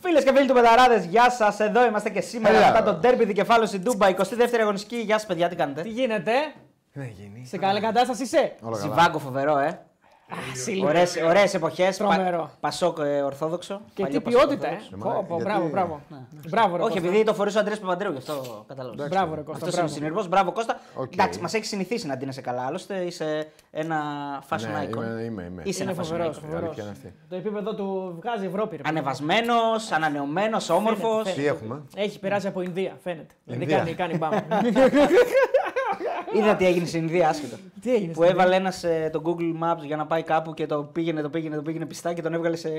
Φίλες και φίλοι του Πεταράδε, γεια σας. Εδώ είμαστε και σήμερα Έλα. μετά το ντέρμπι δικεφάλου στην Τούμπα, 22η αγωνιστική. Γεια σας, παιδιά, τι κάνετε; Τι γίνεται, Τι να γίνει. σε καλή κατάσταση είσαι; Όλα καλά. Ζιβάγκο φοβερό, ε. Σύλληπα. Ωραίες εποχές. Τρομερό. Πασόκ ε, Ορθόδοξο. Και παλιό τι Πασόκ ποιότητα, ε. Ορθόδοξο. Πω, πω, γιατί- Μπράβο, μπράβο. Μπράβο, ρε Όχι, Κώστα. επειδή το φορούσε ο Αντρέας Παπαντρέου, γι' αυτό κατάλαβα. Μπράβο, ρε Κώστα. Αυτός είναι μπράβο. συνειρμός. Μπράβο, Κώστα. Οκ. Εντάξει, μας έχεις συνηθίσει να ντύνεσαι καλά. Άλλωστε είσαι ένα fashion Ναι, icon. είμαι, είμαι, είμαι. Είσαι Είναι ένα fashion φοβερός. icon. Η αλήθεια είναι αυτή. Το επίπεδο του βγάζει Ευρώπη. ρε παιδί. Ανεβασμένος, ανανεωμένος, όμορφος. φαίνεται. Τι έχουμε; Έχει περάσει από Ινδία, φαίνεται. Δηλαδή Ινδία. κάνει, κάνει μπαμ. Είδα τι έγινε στην Ινδία, άσχετο. Τι έγινε. Που στην έβαλε ένας το Google Maps για να πάει κάπου και το πήγαινε, το πήγαινε, το πήγαινε πιστά και τον έβγαλε σε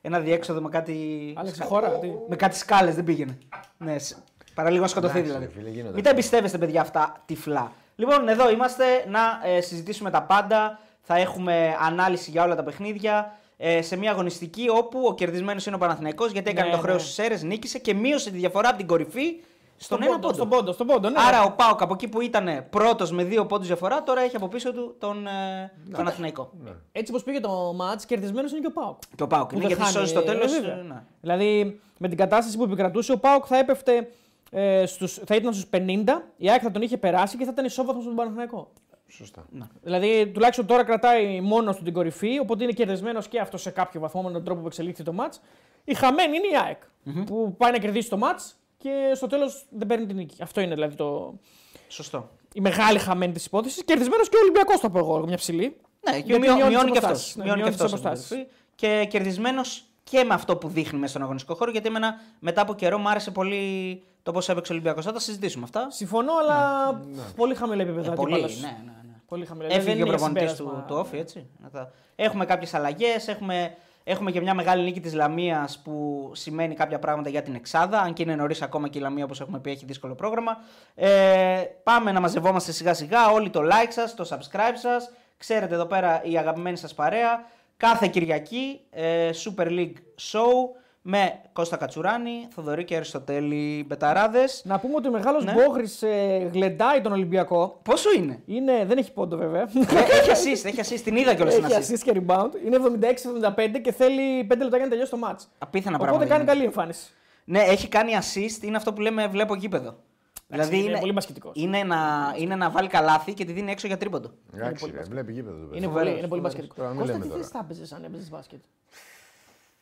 ένα διέξοδο με κάτι. Άλλαξε χώρα, τι; Με κάτι σκάλες, δεν πήγαινε. ναι, σ- παραλίγο να σκοτωθεί Εντάξει, δηλαδή. ρε φίλε, γίνονται. Μην τα εμπιστεύεστε, παιδιά, αυτά τυφλά. Λοιπόν, εδώ είμαστε να ε, συζητήσουμε τα πάντα. Θα έχουμε ανάλυση για όλα τα παιχνίδια. Ε, σε μια αγωνιστική όπου ο κερδισμένος είναι ο Παναθηναϊκός γιατί έκανε Ναι, το χρέος ναι. στου αίρες, νίκησε και μείωσε τη διαφορά από την κορυφή στον ένα πόντο. Στον πόντο, στον πόντο, ναι. Άρα ο Πάοκ από εκεί που ήταν πρώτος με δύο πόντους διαφορά, τώρα έχει από πίσω του τον ε, Παναθηναϊκό. Έτσι όπως πήγε το μάτ, κερδισμένος είναι και ο Πάοκ. Και ο Πάοκ Που είναι δεν γιατί χάνει, σώζει στο τέλος. ε, βέβαια. Δηλαδή με την κατάσταση που επικρατούσε, ο Πάοκ θα έπεφτε. Ε, στους, θα ήταν στους 50, η ΑΕΚ θα τον είχε περάσει και θα ήταν ισόβαθμος στον Παναθηναϊκό. Σωστά. Δηλαδή τουλάχιστον τώρα κρατάει μόνος του την κορυφή, οπότε είναι κερδισμένος και αυτός σε κάποιο βαθμό με τον τρόπο που εξελίχθηκε το μάτ. Η χαμένη είναι η ΑΕΚ που πάει να κερδίσει το μάτ και στο τέλος δεν παίρνει την νίκη. Αυτό είναι δηλαδή το... Σωστό. η μεγάλη χαμένη της υπόθεσης. Κερδισμένος και ο Ολυμπιακός θα πω εγώ, μια ψηλή. Ναι, και Γιατί μειώ- μειώνεις μειώνει τις και αυτός. αποστάσεις. Ναι, Μειώνει και μειώνεις τις αυτός. αποστάσεις. Και κερδισμένος και με αυτό που δείχνει μέσα στον αγωνιστικό χώρο, γιατί εμένα μετά από καιρό μου άρεσε πολύ το πώς έπαιξε ο Ολυμπιακός. Θα τα συζητήσουμε αυτά. Συμφωνώ, αλλά πολύ χαμηλό επίπεδο. Ε, πολύ, αντίπαλος. ναι, ναι, ναι. Πολύ χαμηλό. Έφυγε Δεν και ο είναι προπονητής συμπέρασμα. του, του Όφη, έτσι. Να τα- Έχουμε κάποιες αλλαγές. Έχουμε, έχουμε και μια μεγάλη νίκη της Λαμίας που σημαίνει κάποια πράγματα για την Εξάδα. Αν και είναι νωρίς ακόμα και η Λαμία, όπως έχουμε πει, έχει δύσκολο πρόγραμμα. Ε, πάμε να μαζευόμαστε σιγά σιγά. Όλοι το like σας, το subscribe σας. Ξέρετε εδώ πέρα η αγαπημένη σας παρέα. Κάθε Κυριακή ε, Super League Show με Κώστα Κατσουράνη, Θοδωρή και Αριστοτέλη Μπεταράδες. Να πούμε ότι ο μεγάλος Ναι. ναι. Μπόγρη ε, γλεντάει τον Ολυμπιακό. Πόσο είναι; Είναι, δεν έχει πόντο βέβαια. Ε, έχει assist, έχει assist. Την είδα κιόλας στην έχει assist. assist και rebound. Είναι 76-75 και θέλει 5 λεπτά για να τελειώσει το match. Απίθανα Οπότε πράγματα. κάνει γίνεται. καλή εμφάνιση. Ναι, έχει κάνει assist, είναι αυτό που λέμε βλέπω γήπεδο. δηλαδή είναι είναι, πολύ μπασκετικός. είναι, να, είναι να βάλει καλάθι και τη δίνει έξω για τρίποντο. Εντάξει, ρε, βλέπει γήπεδο το παιδί. Είναι Φοβερός, πολύ, είναι πολύ φοβερός. μπασκετικό. Τώρα μην Κώστα, λέμε τι τώρα. θες θα έπαιζες αν έπαιζες μπάσκετ;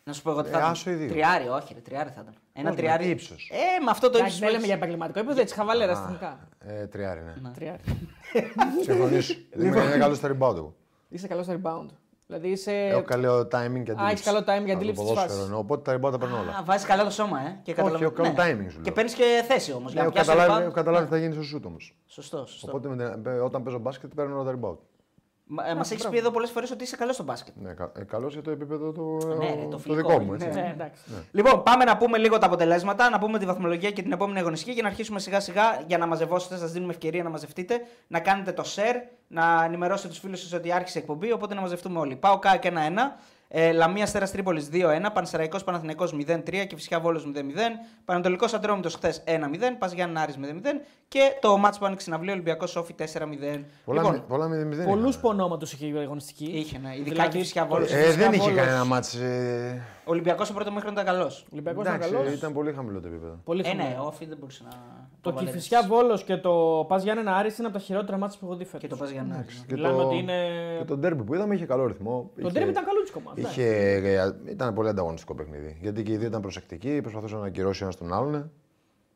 Να σου πω εγώ τι Ε, θα ήταν. άσο οι δύο; Τριάρι, όχι, ρε, τριάρι θα ήταν. Ένα Όχι, τριάρι. με τι ύψος. Ε, με αυτό το Εντάξει, ύψος. δεν λέμε για επαγγελματικό επίπεδο, έτσι χαβαλέρα αστυνομικά. Ε, τριάρι, ναι. Τριάρι. Συμφωνήσω. Λοιπόν. Είμαι καλός στο rebound εγώ. Είσαι καλός στο rebound. Δηλαδή είσαι. Έχω καλό timing και αντίληψη. έχεις καλό timing και Από το αντίληψης της ποδόσφαιρο φάσης. εννοώ, Οπότε τα rebound τα παίρνω όλα. Α, βάζεις καλά το σώμα, ε. Και Όχι, καταλαβα- έχω καλό ναι. timing σου Και λέω. παίρνεις και θέση όμως. Ναι, Για να έχω πιάσεις καταλάβει, rebound. έχω καταλάβει τι θα γίνει στο shoot όμως. Σωστό, σωστό. Οπότε με την- όταν παίζω μπάσκετ παίρνω όλα τα rebound. Μα έχεις πει εδώ πολλές φορές ότι είσαι καλός στο μπάσκετ. Ναι, κα- ε, καλός για το επίπεδο του, Ναι, ρε, το το φιλικό δικό μου. είναι, Έτσι. ναι. Ναι, εντάξει. Λοιπόν, πάμε να πούμε λίγο τα αποτελέσματα, να πούμε τη βαθμολογία και την επόμενη αγωνιστική και να αρχίσουμε σιγά σιγά για να μαζευόσετε. Σας δίνουμε ευκαιρία να μαζευτείτε, να κάνετε το share, να ενημερώσετε τους φίλους σας ότι άρχισε η εκπομπή. Οπότε να μαζευτούμε όλοι. Πάω ΚΑΚ 1-1. Ε, Λαμία Στέρας Τρίπολης 2-1. Πανσεραϊκός Παναθυνικό 0-3 και φυσικά Βόλος 0-0. Πανατολικό Ατρόμητο χθες 1-0. Πα Γιάννη Άρη 0-0. Και το μάτσο που άνοιξε συναυλία Ολυμπιακός Σόφι 4-0. Πολλά, λοιπόν, μη- πολλά μηδέν μηδέν. Πολλούς είχαμε. πονόματος είχε η αγωνιστική. είχε, ναι. Ειδικά Δηλαδή, και φυσικά Βόλος. Ε, Φυσικά δεν είχε Βόλος. κανένα μάτς. Ε, Ο Ολυμπιακός στο πρώτο μήχρονο ήταν καλός. Ο Ολυμπιακός ήταν εντάξει, καλός. ήταν πολύ χαμηλό το επίπεδο. Πολύ Ε, ναι, χαμηλό. ο Όφη δεν μπορούσε να. Το βαλέψει. Κυφυσιά Βόλος και το Πας Γιάννενα Άρης είναι από τα χειρότερα μάτια που έχω δει Και φέτος. το πας για να. Και Μιλάμε το, ότι είναι. και το ντέρμπι που είδαμε είχε καλό ρυθμό. Το είχε, ντέρμπι ήταν καλό της κομμάτι. είχε, ε, ήταν πολύ ανταγωνιστικό παιχνίδι. Γιατί και οι δύο ήταν προσεκτικοί, προσπαθούσαν να ακυρώσει ένα τον άλλον.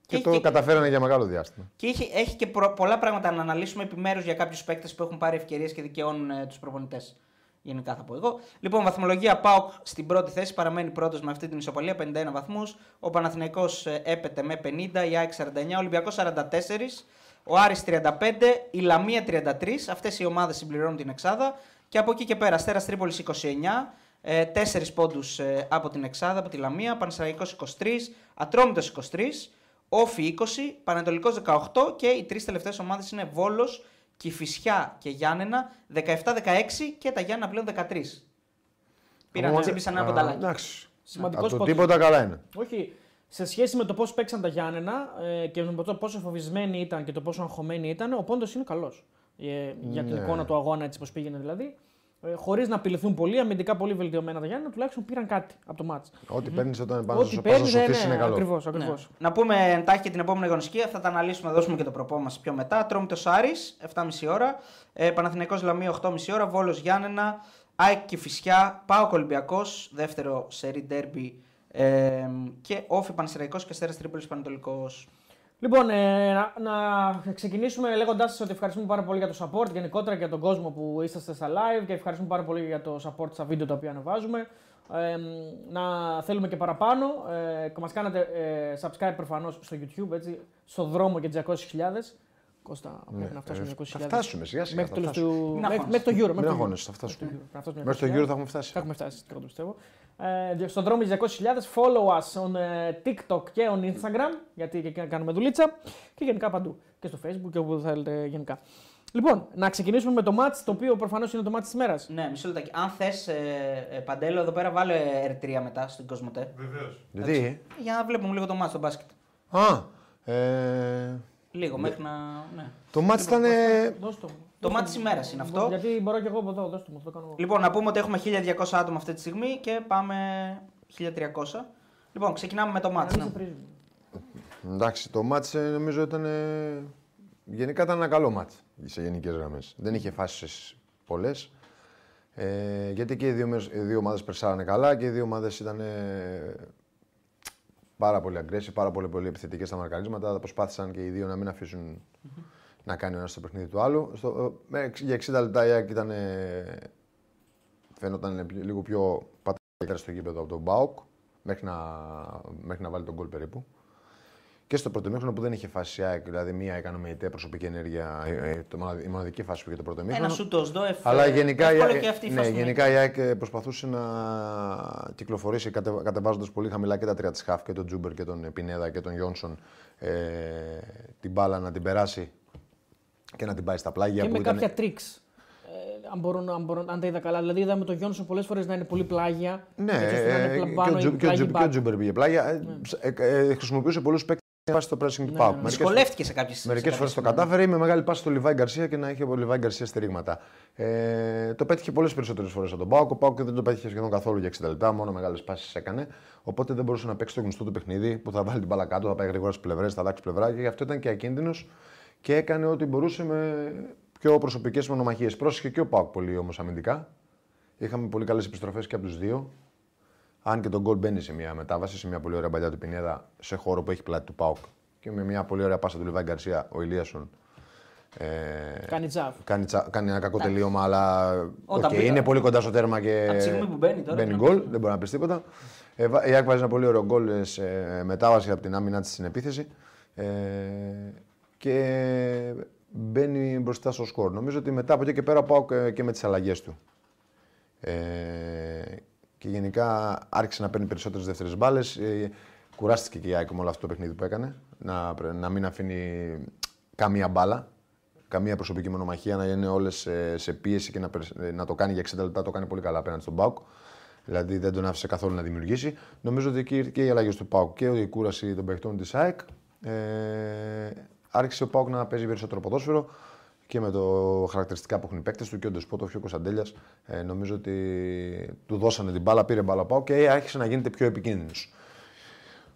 Και, Και- το και- καταφέρανε για μεγάλο διάστημα. Και έχει, έχει και προ- πολλά πράγματα να αναλύσουμε επιμέρους για κάποιους παίκτες που έχουν πάρει ευκαιρίες και δικαιώνουν ε, τους προπονητές. Γενικά θα πω εγώ. Λοιπόν, βαθμολογία ΠΑΟΚ στην πρώτη θέση παραμένει πρώτος με αυτή την ισοπαλία 51 βαθμούς. Ο Παναθηναϊκός ε, έπεται με 50, η ΑΕΚ 49, ο Ολυμπιακός 44, ο Άρης 35, η Λαμία 33. Αυτές οι ομάδες συμπληρώνουν την Εξάδα. Και από εκεί και πέρα, Αστέρας Τρίπολης 29, ε, 4 πόντους από την Εξάδα, από τη Λαμία, Πανσεραϊκός 23, Ατρόμητος 23, Όφι 20, Πανετολικός 18 και οι τρεις τελευταίες ομάδες είναι Βόλος, Κηφισιά και Γιάννενα 17-16 και τα Γιάννα πλέον 13. Πήραν, Οπότε- τσίπησαν ένα Α, πονταλάκι. Εντάξει. Σημαντικός Από το πόντος. τίποτα καλά είναι. Όχι. Σε σχέση με το πώς παίξαν τα Γιάννενα ε, και με το πόσο φοβισμένοι ήταν και το πόσο αγχωμένοι ήταν, ο πόντος είναι καλός. Ε, για την Ναι. εικόνα του αγώνα, έτσι πώς πήγαινε δηλαδή. Ε, χωρίς να απειληθούν πολύ, αμυντικά πολύ βελτιωμένα τα Γιάννη, τουλάχιστον πήραν κάτι από το μάτς. Ό,τι παίρνεις όταν πάνε Ό,τι στο παίρνεις, πάσο ναι, σωθήσει είναι καλό. Ακριβώς, Ναι. ακριβώς. Να πούμε εντάχει και την επόμενη αγωνιστική, θα τα αναλύσουμε, θα δώσουμε και το προπό μας πιο μετά. Τρόμητο Άρη, 7.30 ώρα. Ε, Παναθηναϊκός Λαμία, 8.30 ώρα. Βόλος Γιάννενα. ΑΕΚ και Φυσιά. Πάο Ολυμπιακός, δεύτερο σερί ντέρμπι. Ε, και όφη Πανσεραϊκός και Αστέρας Τρίπολης Πανετολικός. Λοιπόν, ε, να, να ξεκινήσουμε λέγοντάς σας ότι ευχαριστούμε πάρα πολύ για το support γενικότερα και για τον κόσμο που είσαστε στα live και ευχαριστούμε πάρα πολύ για το support στα βίντεο τα οποία ανεβάζουμε. Ε, να θέλουμε και παραπάνω. Ε, μας κάνετε ε, subscribe προφανώς στο YouTube, έτσι, στο δρόμο και τι 200.000. Κώστα, πρέπει να φτάσουμε Ε, 200.000. Θα φτάσουμε σιγά σιγά. Μέχρι, θα το τέλος φτάσουμε. του... Μην μέχρι, αγχώνεσαι. μέχρι το Euro. Μην Μέχρι το Euro. αγχώνεσαι, θα φτάσουμε. Μέχρι το Euro. Θα φτάσουμε Μέχρι το 200.000. γύρο θα έχουμε φτάσει. Θα έχουμε φτάσει, το πιστεύω. Ε, στον δρόμο 200.000, follow us on ε, TikTok και on Instagram, γιατί και εκεί να κάνουμε δουλίτσα και γενικά παντού. Και στο Facebook και όπου θέλετε γενικά. Λοιπόν, να ξεκινήσουμε με το match, το οποίο προφανώς είναι το match της μέρας. Ναι, μισό λεπτάκι. Αν θες, ε, ε, Παντέλο, εδώ πέρα βάλε R3 μετά στην Κοσμοτέ. Γιατί; Για να βλέπουμε λίγο το μάτς στο μπάσκετ. Α, ε, Λίγο, μέχρι να. Ναι. το μάτς ήταν. ε, Δώσ' το μου. Το Δώσ' μάτς το της μου. ημέρας είναι αυτό. Γιατί μπορώ και εγώ από εδώ, δώσ' το μου, θα το κάνω εγώ. Λοιπόν, να πούμε ότι έχουμε 1200 άτομα αυτή τη στιγμή και πάμε 1300. Λοιπόν, ξεκινάμε με το μάτς. Να Ναι. μην σε πρίζουν. Εντάξει, το μάτς ε, νομίζω ήταν. ε, γενικά ήταν ένα καλό μάτς σε γενικές γραμμές. Δεν είχε φάσεις πολλές. Ε, γιατί και οι δύο, μες- οι δύο ομάδες περσάρανε καλά και οι δύο ομάδες ήταν ε, πάρα πολύ aggressive, πάρα πολύ, πολύ επιθετικές στα μαρκαρίσματα. Προσπάθησαν και οι δύο να μην αφησουν να κάνει ο ένας το παιχνίδι του άλλου. Στο, ε, με- για 60 λεπτά η ΑΕΚ ήταν, ε, φαίνονταν λίγο πιο πατέρα στο γήπεδο από τον Μπάουκ μέχρι να, μέχρι να βάλει τον γκολ περίπου. Και στο πρώτο μήχρονο που δεν είχε φάση η ΑΕΚ, δηλαδή μία έκανε με ητέ προσωπική ενέργεια, ε, ε, το μοναδ- η μοναδική φάση που είχε το πρώτο μήχρονο. Ένα σούτο ΣΔΟΕΦ. Αλλά ε, γενικά, η, εύκολο ΑΕΚ- και αυτή η ναι, φάση του γενικά η ΑΕΚ ε, προσπαθούσε να κυκλοφορήσει κατε, κατεβάζοντας πολύ χαμηλά και τα τρία της χαφ και τον Τζούμπερ και τον Πινέδα και τον Γιόνσον ε, την μπάλα να την περάσει και να την πάει στα πλάγια. Και που με ήταν... κάποια tricks. Ε, αν, μπορούν, αν, μπορούν, αν τα είδα καλά. Δηλαδή, είδαμε τον Γιόνσον πολλές φορές να είναι πολύ πλάγια. Ναι, έτσι ώστε να είναι ε, πλα- και, πάνω ο ή Τζου, και, ο πλάγι Τζου, και ο back. Τζούμπερ πήγε πλάγια. Ε, ε, ε, χρησιμοποιούσε πολλούς παίκτε να πάει στο pressing του Ναι, Πάουκ. ναι. Μερικές Δυσκολεύτηκε σε κάποιες Μερικές φορές το κατάφερε ή με μεγάλη πάση στο Λιβάη Γκαρσία και να είχε ο Λιβάη Γκαρσία στηρίγματα. Ε, το πέτυχε πολλές περισσότερες φορές από τον Πάουκ. Ο Πάουκ δεν το πέτυχε σχεδόν καθόλου για 60 λεπτά, μόνο μεγάλες πάσει έκανε. Οπότε δεν μπορούσε να παίξει το γνωστό του παιχνίδι που θα βάλει την μπάλα κάτω, θα πάει γρήγορα στις πλευρές, θα αλλάξει πλευρά και γι' αυτό ήταν και ακίνδυνος και έκανε ό,τι μπορούσε με πιο προσωπικές μονομαχίες. Πρόσεχε και ο Πάουκ πολύ όμως αμυντικά. Είχαμε πολύ καλές επιστροφές και από τους δύο. Αν και τον γκολ μπαίνει σε μια μετάβαση, σε μια πολύ ωραία παλιά του Πινέδα, σε χώρο που έχει πλάτη του Πάουκ και με μια πολύ ωραία πάσα του Λιβάη Γκαρσία, ο Ηλίασον. Ε, Κάνει τζαβ. κάνει, τσα- κάνει ένα κακό τελείωμα, αλλά Όταν οκ, μπήκα- είναι πολύ κοντά στο τέρμα και Από τη στιγμή που μπαίνει τώρα, μπαίνει ναι. γκολ, δεν μπορεί να πεις τίποτα. Ε, βα- η ΑΕΚ βάζει ένα πολύ ωραίο γκολ ε, σε μετάβαση από την άμυνα της στην επίθεση ε, και μπαίνει μπροστά στο σκορ. Νομίζω ότι μετά από εκεί και πέρα ΠΑΟΚ, και με τις αλλαγές του. Ε, και γενικά άρχισε να παίρνει περισσότερες δεύτερες μπάλες. Ε, κουράστηκε και η ΑΕΚ με όλο αυτό το παιχνίδι που έκανε. Να, πρε- να μην αφήνει καμία μπάλα, καμία προσωπική μονομαχία, να είναι όλες σε, σε πίεση και να, περ- να το κάνει για 60 λεπτά. Το κάνει πολύ καλά απέναντι στον Πάουκ. Δηλαδή δεν τον άφησε καθόλου να δημιουργήσει. Νομίζω ότι εκεί και οι αλλαγές του Πάουκ και η κούραση των παιχτών της ΑΕΚ ε, άρχισε ο Πάουκ να παίζει περισσότερο ποδόσφαιρο και με το χαρακτηριστικά που έχουν οι παίκτες του και ο Ντεσπότοφ και ο Κωνσταντέλια. Ε, νομίζω ότι του δώσανε την μπάλα, πήρε μπάλα πάω και άρχισε να γίνεται πιο επικίνδυνος.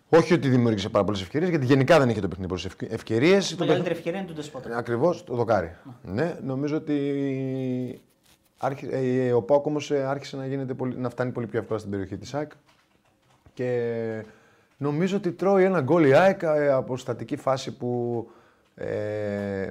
Όχι ότι δημιούργησε πάρα πολλές ευκαιρίες, γιατί γενικά δεν είχε το παιχνίδι πολλές ευκαιρίες. Η μεγαλύτερη ευκαιρία είναι του Ντεσπότα. Ακριβώς το δοκάρι. Ναι, νομίζω ότι άρχι- ε, ο Πάοκ όμως άρχισε να, γίνεται πολύ, να φτάνει πολύ πιο εύκολα στην περιοχή της ΑΕΚ. Και νομίζω ότι τρώει ένα γκολ η ΑΕΚ ε, από στατική φάση που ε,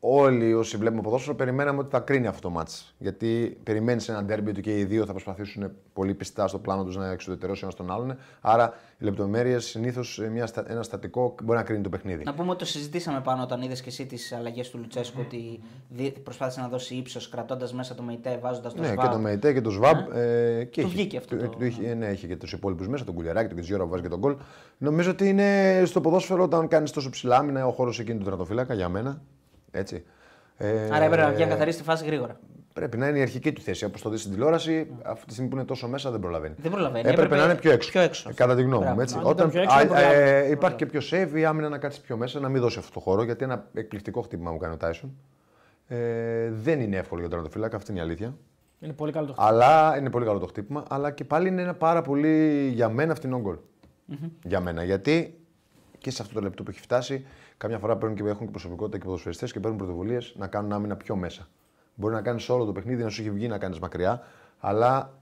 όλοι όσοι βλέπουμε ποδόσφαιρο περιμέναμε ότι θα κρίνει αυτό το μάτς. Γιατί περιμένεις ένα ντέρμπι ότι και οι δύο θα προσπαθήσουν πολύ πιστά στο πλάνο τους να εξουδετερώσει ένα τον άλλον. Άρα οι λεπτομέρειες συνήθως ένα στατικό μπορεί να κρίνει το παιχνίδι. Να πούμε ότι το συζητήσαμε πάνω όταν είδες και εσύ τις αλλαγές του Λουτσέσκου ότι δι- προσπάθησε να δώσει ύψος κρατώντας μέσα το ΜΕΙΤΕ, βάζοντας το Ναι, ΣΒΑ. και το ΜΕΙΤΕ και το ΣΒΑΜ. Ε, και Του έχει- βγήκε αυτό του- το- του είχε- ναι, είχε και τους υπόλοιπους μέσα, τον Κουλιαράκη, τον Κιτζιόρα που βάζει και τον γκολ. Νομίζω ότι είναι στο ποδόσφαιρο όταν κάνεις τόσο ψηλά άμυνα ο χώρος εκείνη του τερματοφύλακα για μένα. Έτσι. Ε, Άρα έπρεπε να βγει να καθαρίσει τη φάση γρήγορα. Πρέπει να είναι η αρχική του θέση. Όπως το δεις στην τηλεόραση, αυτή τη στιγμή που είναι τόσο μέσα δεν προλαβαίνει. Δεν προλαβαίνει. Έπρεπε, Έπρεπε να είναι πιο έξω. πιο έξω. Ε, Κατά τη γνώμη Μπράβο. μου. Έτσι. Αν ήταν πιο έξω, α, δεν προλάβει. ε, υπάρχει και πιο save, η άμυνα να κάτσει πιο μέσα, να μην δώσει αυτό το χώρο. Γιατί ένα εκπληκτικό χτύπημα μου κάνει ο Τάισον. Ε, δεν είναι εύκολο για τον τερματοφύλακα, αυτή είναι η αλήθεια. Είναι πολύ καλό το χτύπημα. Αλλά είναι πολύ καλό το χτύπημα. Αλλά και πάλι είναι ένα πάρα πολύ για μένα φθηνό γκολ. Για μένα. Γιατί και σε αυτό το λεπτό που έχει φτάσει, καμιά φορά παίρνουν και έχουν και προσωπικότητα και ποδοσφαιριστές και παίρνουν πρωτοβουλίες να κάνουν άμυνα πιο μέσα. Μπορεί να κάνεις όλο το παιχνίδι, να σου έχει βγει να κάνεις μακριά, αλλά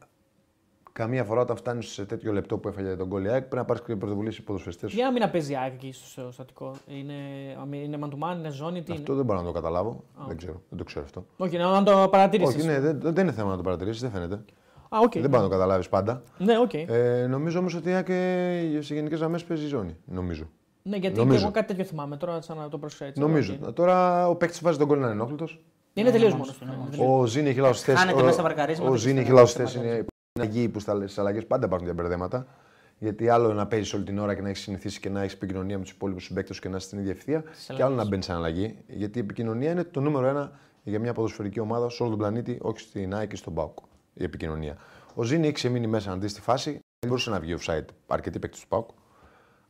καμία φορά όταν φτάνεις σε τέτοιο λεπτό που έφαγε τον γκολ η ΑΕΚ, πρέπει να πάρεις και πρωτοβουλίες οι ποδοσφαιριστές. Τι άμυνα παίζει η ΑΕΚ εκεί στο στατικό. Είναι, είναι man to man, είναι ζώνη, τι Αυτό είναι; δεν μπορώ να το καταλάβω. Δεν ξέρω. Δεν το ξέρω αυτό. Όχι, να το παρατηρήσεις. Όχι, ναι, δεν, δεν είναι θέμα να το παρατηρήσεις, δεν φαίνεται. Α, οκ. Δεν μπορεί να το καταλάβεις πάντα. Ναι, οκ. Ε, νομίζω όμως ότι η ΑΕΚ ε, σε γενικές γραμμές παίζει ζώνη. Νομίζω. Ναι, γιατί νομίζω. και εγώ κάτι τέτοιο θυμάμαι τώρα, σαν να το προσέξω έτσι. Νομίζω. Οκ. Τώρα ο παίκτης βάζει το γκολ να είναι ενόχλητος. Είναι τελείως μόνος μόνος του. του, ναι, ναι. τελείως. Ο Ζήνη έχει λάθος θέση. Χάνεται ο- μέσα στα μαρκαρίσματα Ο και Ζήνη στα- έχει λάθος στα θέση. μάτια. Είναι είναι αγίοι που στι αλλαγές πάντα υπάρχουν μπερδέματα. Γιατί άλλο να παίζεις όλη την ώρα και να έχεις συνηθίσει και να έχεις επικοινωνία με τους υπόλοιπους συμπαίκτες και να είσαι στην ίδια ευθεία. Και άλλο να μπαίνεις σε αλλαγή. Γιατί η επικοινωνία είναι το νούμερο ένα για μια ποδοσφαιρική ομάδα σε όλο τον πλανήτη, όχι στην ΑΕΚ και στον ΠΑΟΚ. Η επικοινωνία. Ο Ζήνη έχει ξεμείνει μέσα να δει τη φάση. Δεν μπορούσε να βγει offside αρκετοί παίκτες του ΠΑΟΚ.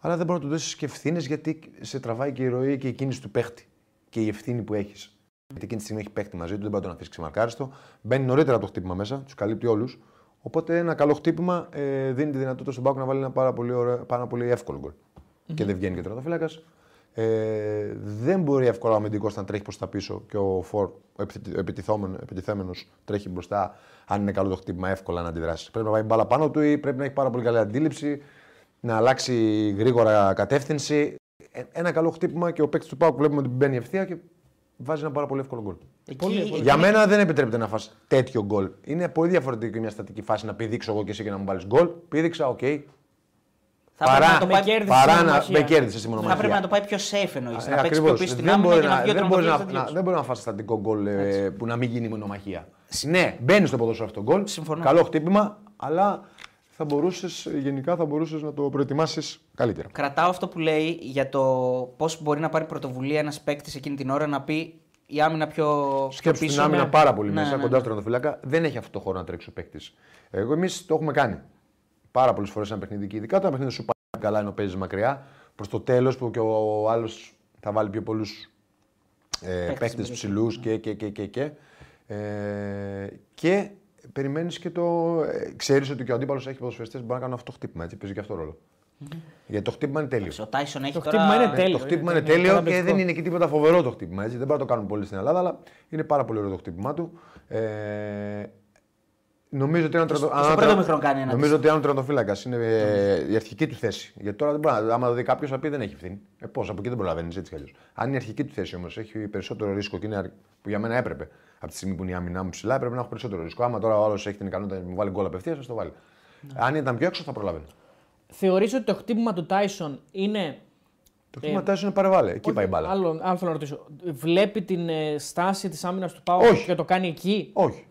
Αλλά δεν μπορεί να του δώσει και ευθύνες γιατί σε τραβάει και η ροή και η κίνηση του παίχτη. Και η ευθύνη που έχεις. Γιατί εκείνη τη στιγμή έχει παίχτη μαζί του, δεν μπορεί να τον αφήσει ξεμαρκάριστο. Μπαίνει νωρίτερα από το χτύπημα μέσα, τους καλύπτει όλους. Οπότε ένα καλό χτύπημα ε, δίνει τη δυνατότητα στον Πάκο να βάλει ένα πάρα πολύ, ωραίο, πάρα πολύ εύκολο γκολ. Και δεν βγαίνει και τερματοφύλακα. Ε, δεν μπορεί εύκολα ο αμυντικός να τρέχει προς τα πίσω και ο Φορ, ο επιτιθέμενος, τρέχει μπροστά. Αν είναι καλό το χτύπημα, εύκολα να αντιδράσεις. Πρέπει να βάλει μπάλα πάνω του ή πρέπει να έχει πάρα πολύ καλή αντίληψη, να αλλάξει γρήγορα κατεύθυνση. Ε, ένα καλό χτύπημα και ο παίκτης του Πάουκ βλέπουμε ότι μπαίνει ευθεία και βάζει ένα πάρα πολύ εύκολο γκολ. Εκεί- Πολύ, πολύ. εκεί- Για μένα δεν επιτρέπεται να φας τέτοιο γκολ. Είναι πολύ διαφορετική μια στατική φάση να πηδήξω εγώ και εσύ και να μου βάλεις γκολ. Πήδηξα, οκ. Θα πρέπει Παρά, να το με πάει- κέρδισε παρά στη να μονομαχία. με κέρδισε στη θα μονομαχία. πρέπει να το πάει πιο safe εννοείς. Ε, Να παίξει πιο ακριβώς. πίσω στην Δεν άμυνα μπορεί και να να- βγει ο δεν μπορεί τερματοφύλακας να- να να- διώξει. Δεν μπορεί να φας στατικό γκολ ε, που να μην γίνει μονομαχία. Ναι, μπαίνει στο ποδόσφαιρο αυτό το γκολ. Συμφωνώ. Καλό χτύπημα, αλλά θα μπορούσες, γενικά θα μπορούσες να το προετοιμάσεις καλύτερα. Κρατάω αυτό που λέει για το πώς μπορεί να πάρει πρωτοβουλία ένας παίκτης εκείνη την ώρα να πει η άμυνα πιο, πιο Σκέψου πίσω. την άμυνα ναι. πάρα πολύ Ναι, μέσα, ναι, κοντά ναι. στο τερματοφύλακα. Δεν έχει αυτό το χώρο να τρέξει ο παίκτης. Εγώ εμείς το έχουμε κάνει. Πάρα πολλές φορές ένα παιχνίδι και ειδικά όταν ένα παιχνίδι σου πάει καλά ενώ παίζεις μακριά. Προς το τέλος που και ο άλλος θα βάλει πιο πολλούς ε, Παίκτες παίκτες στην περιοχή. ψηλού και, και, και, και, και. Ε, και περιμένεις και το. Ε, Ξέρεις ότι και ο αντίπαλος έχει ποδοσφαιριστές που μπορεί να κάνουν αυτό το χτύπημα. Έτσι, παίζει και αυτό ρόλο. Γιατί το χτύπημα είναι τέλειο. Ο Τάισον έχει Το τώρα... χτύπημα είναι Ναι, τέλειο. το χτύπημα είναι- είναι είναι τέλειο και καταπληκτικό. δεν είναι και τίποτα φοβερό το χτύπημα. Έτσι. Δεν μπορεί να το κάνουν πολύ στην Ελλάδα, αλλά είναι πάρα πολύ ωραίο το χτύπημά του. Ε, νομίζω ότι αν στο- τρατο- στο αν πρώτο τρα- μήχρονο κάνει ένα Νομίζω ότι αν ο τερματοφύλακα είναι ε, η αρχική του θέση. Γιατί τώρα δεν μπορεί να. Άμα το δει κάποιος θα πει δεν έχει ευθύνη. Ε, Πώς, από εκεί δεν προλαβαίνεις έτσι κι αλλιώς. Αν η αρχική του θέση όμως έχει περισσότερο ρίσκο και είναι αρ- που για μένα έπρεπε από τη στιγμή που είναι η άμυνά μου ψηλά, έπρεπε να έχω περισσότερο ρίσκο. Άμα τώρα ο άλλος έχει την ικανότητα να μου βάλει γκολ απευθείας, θα το βάλει. Ναι. Αν ήταν πιο έξω θα προλαβαίνει. Θεωρείς ότι το χτύπημα του Τάισον είναι. Το χτύπημα ε, είναι παρεβάλλε. Εκεί πάει η μπάλα. Άλλο, άλλο θέλω να ρωτήσω. Βλέπει την ε, στάση της άμυνας του Πάου Όχι. και το κάνει εκεί; Όχι.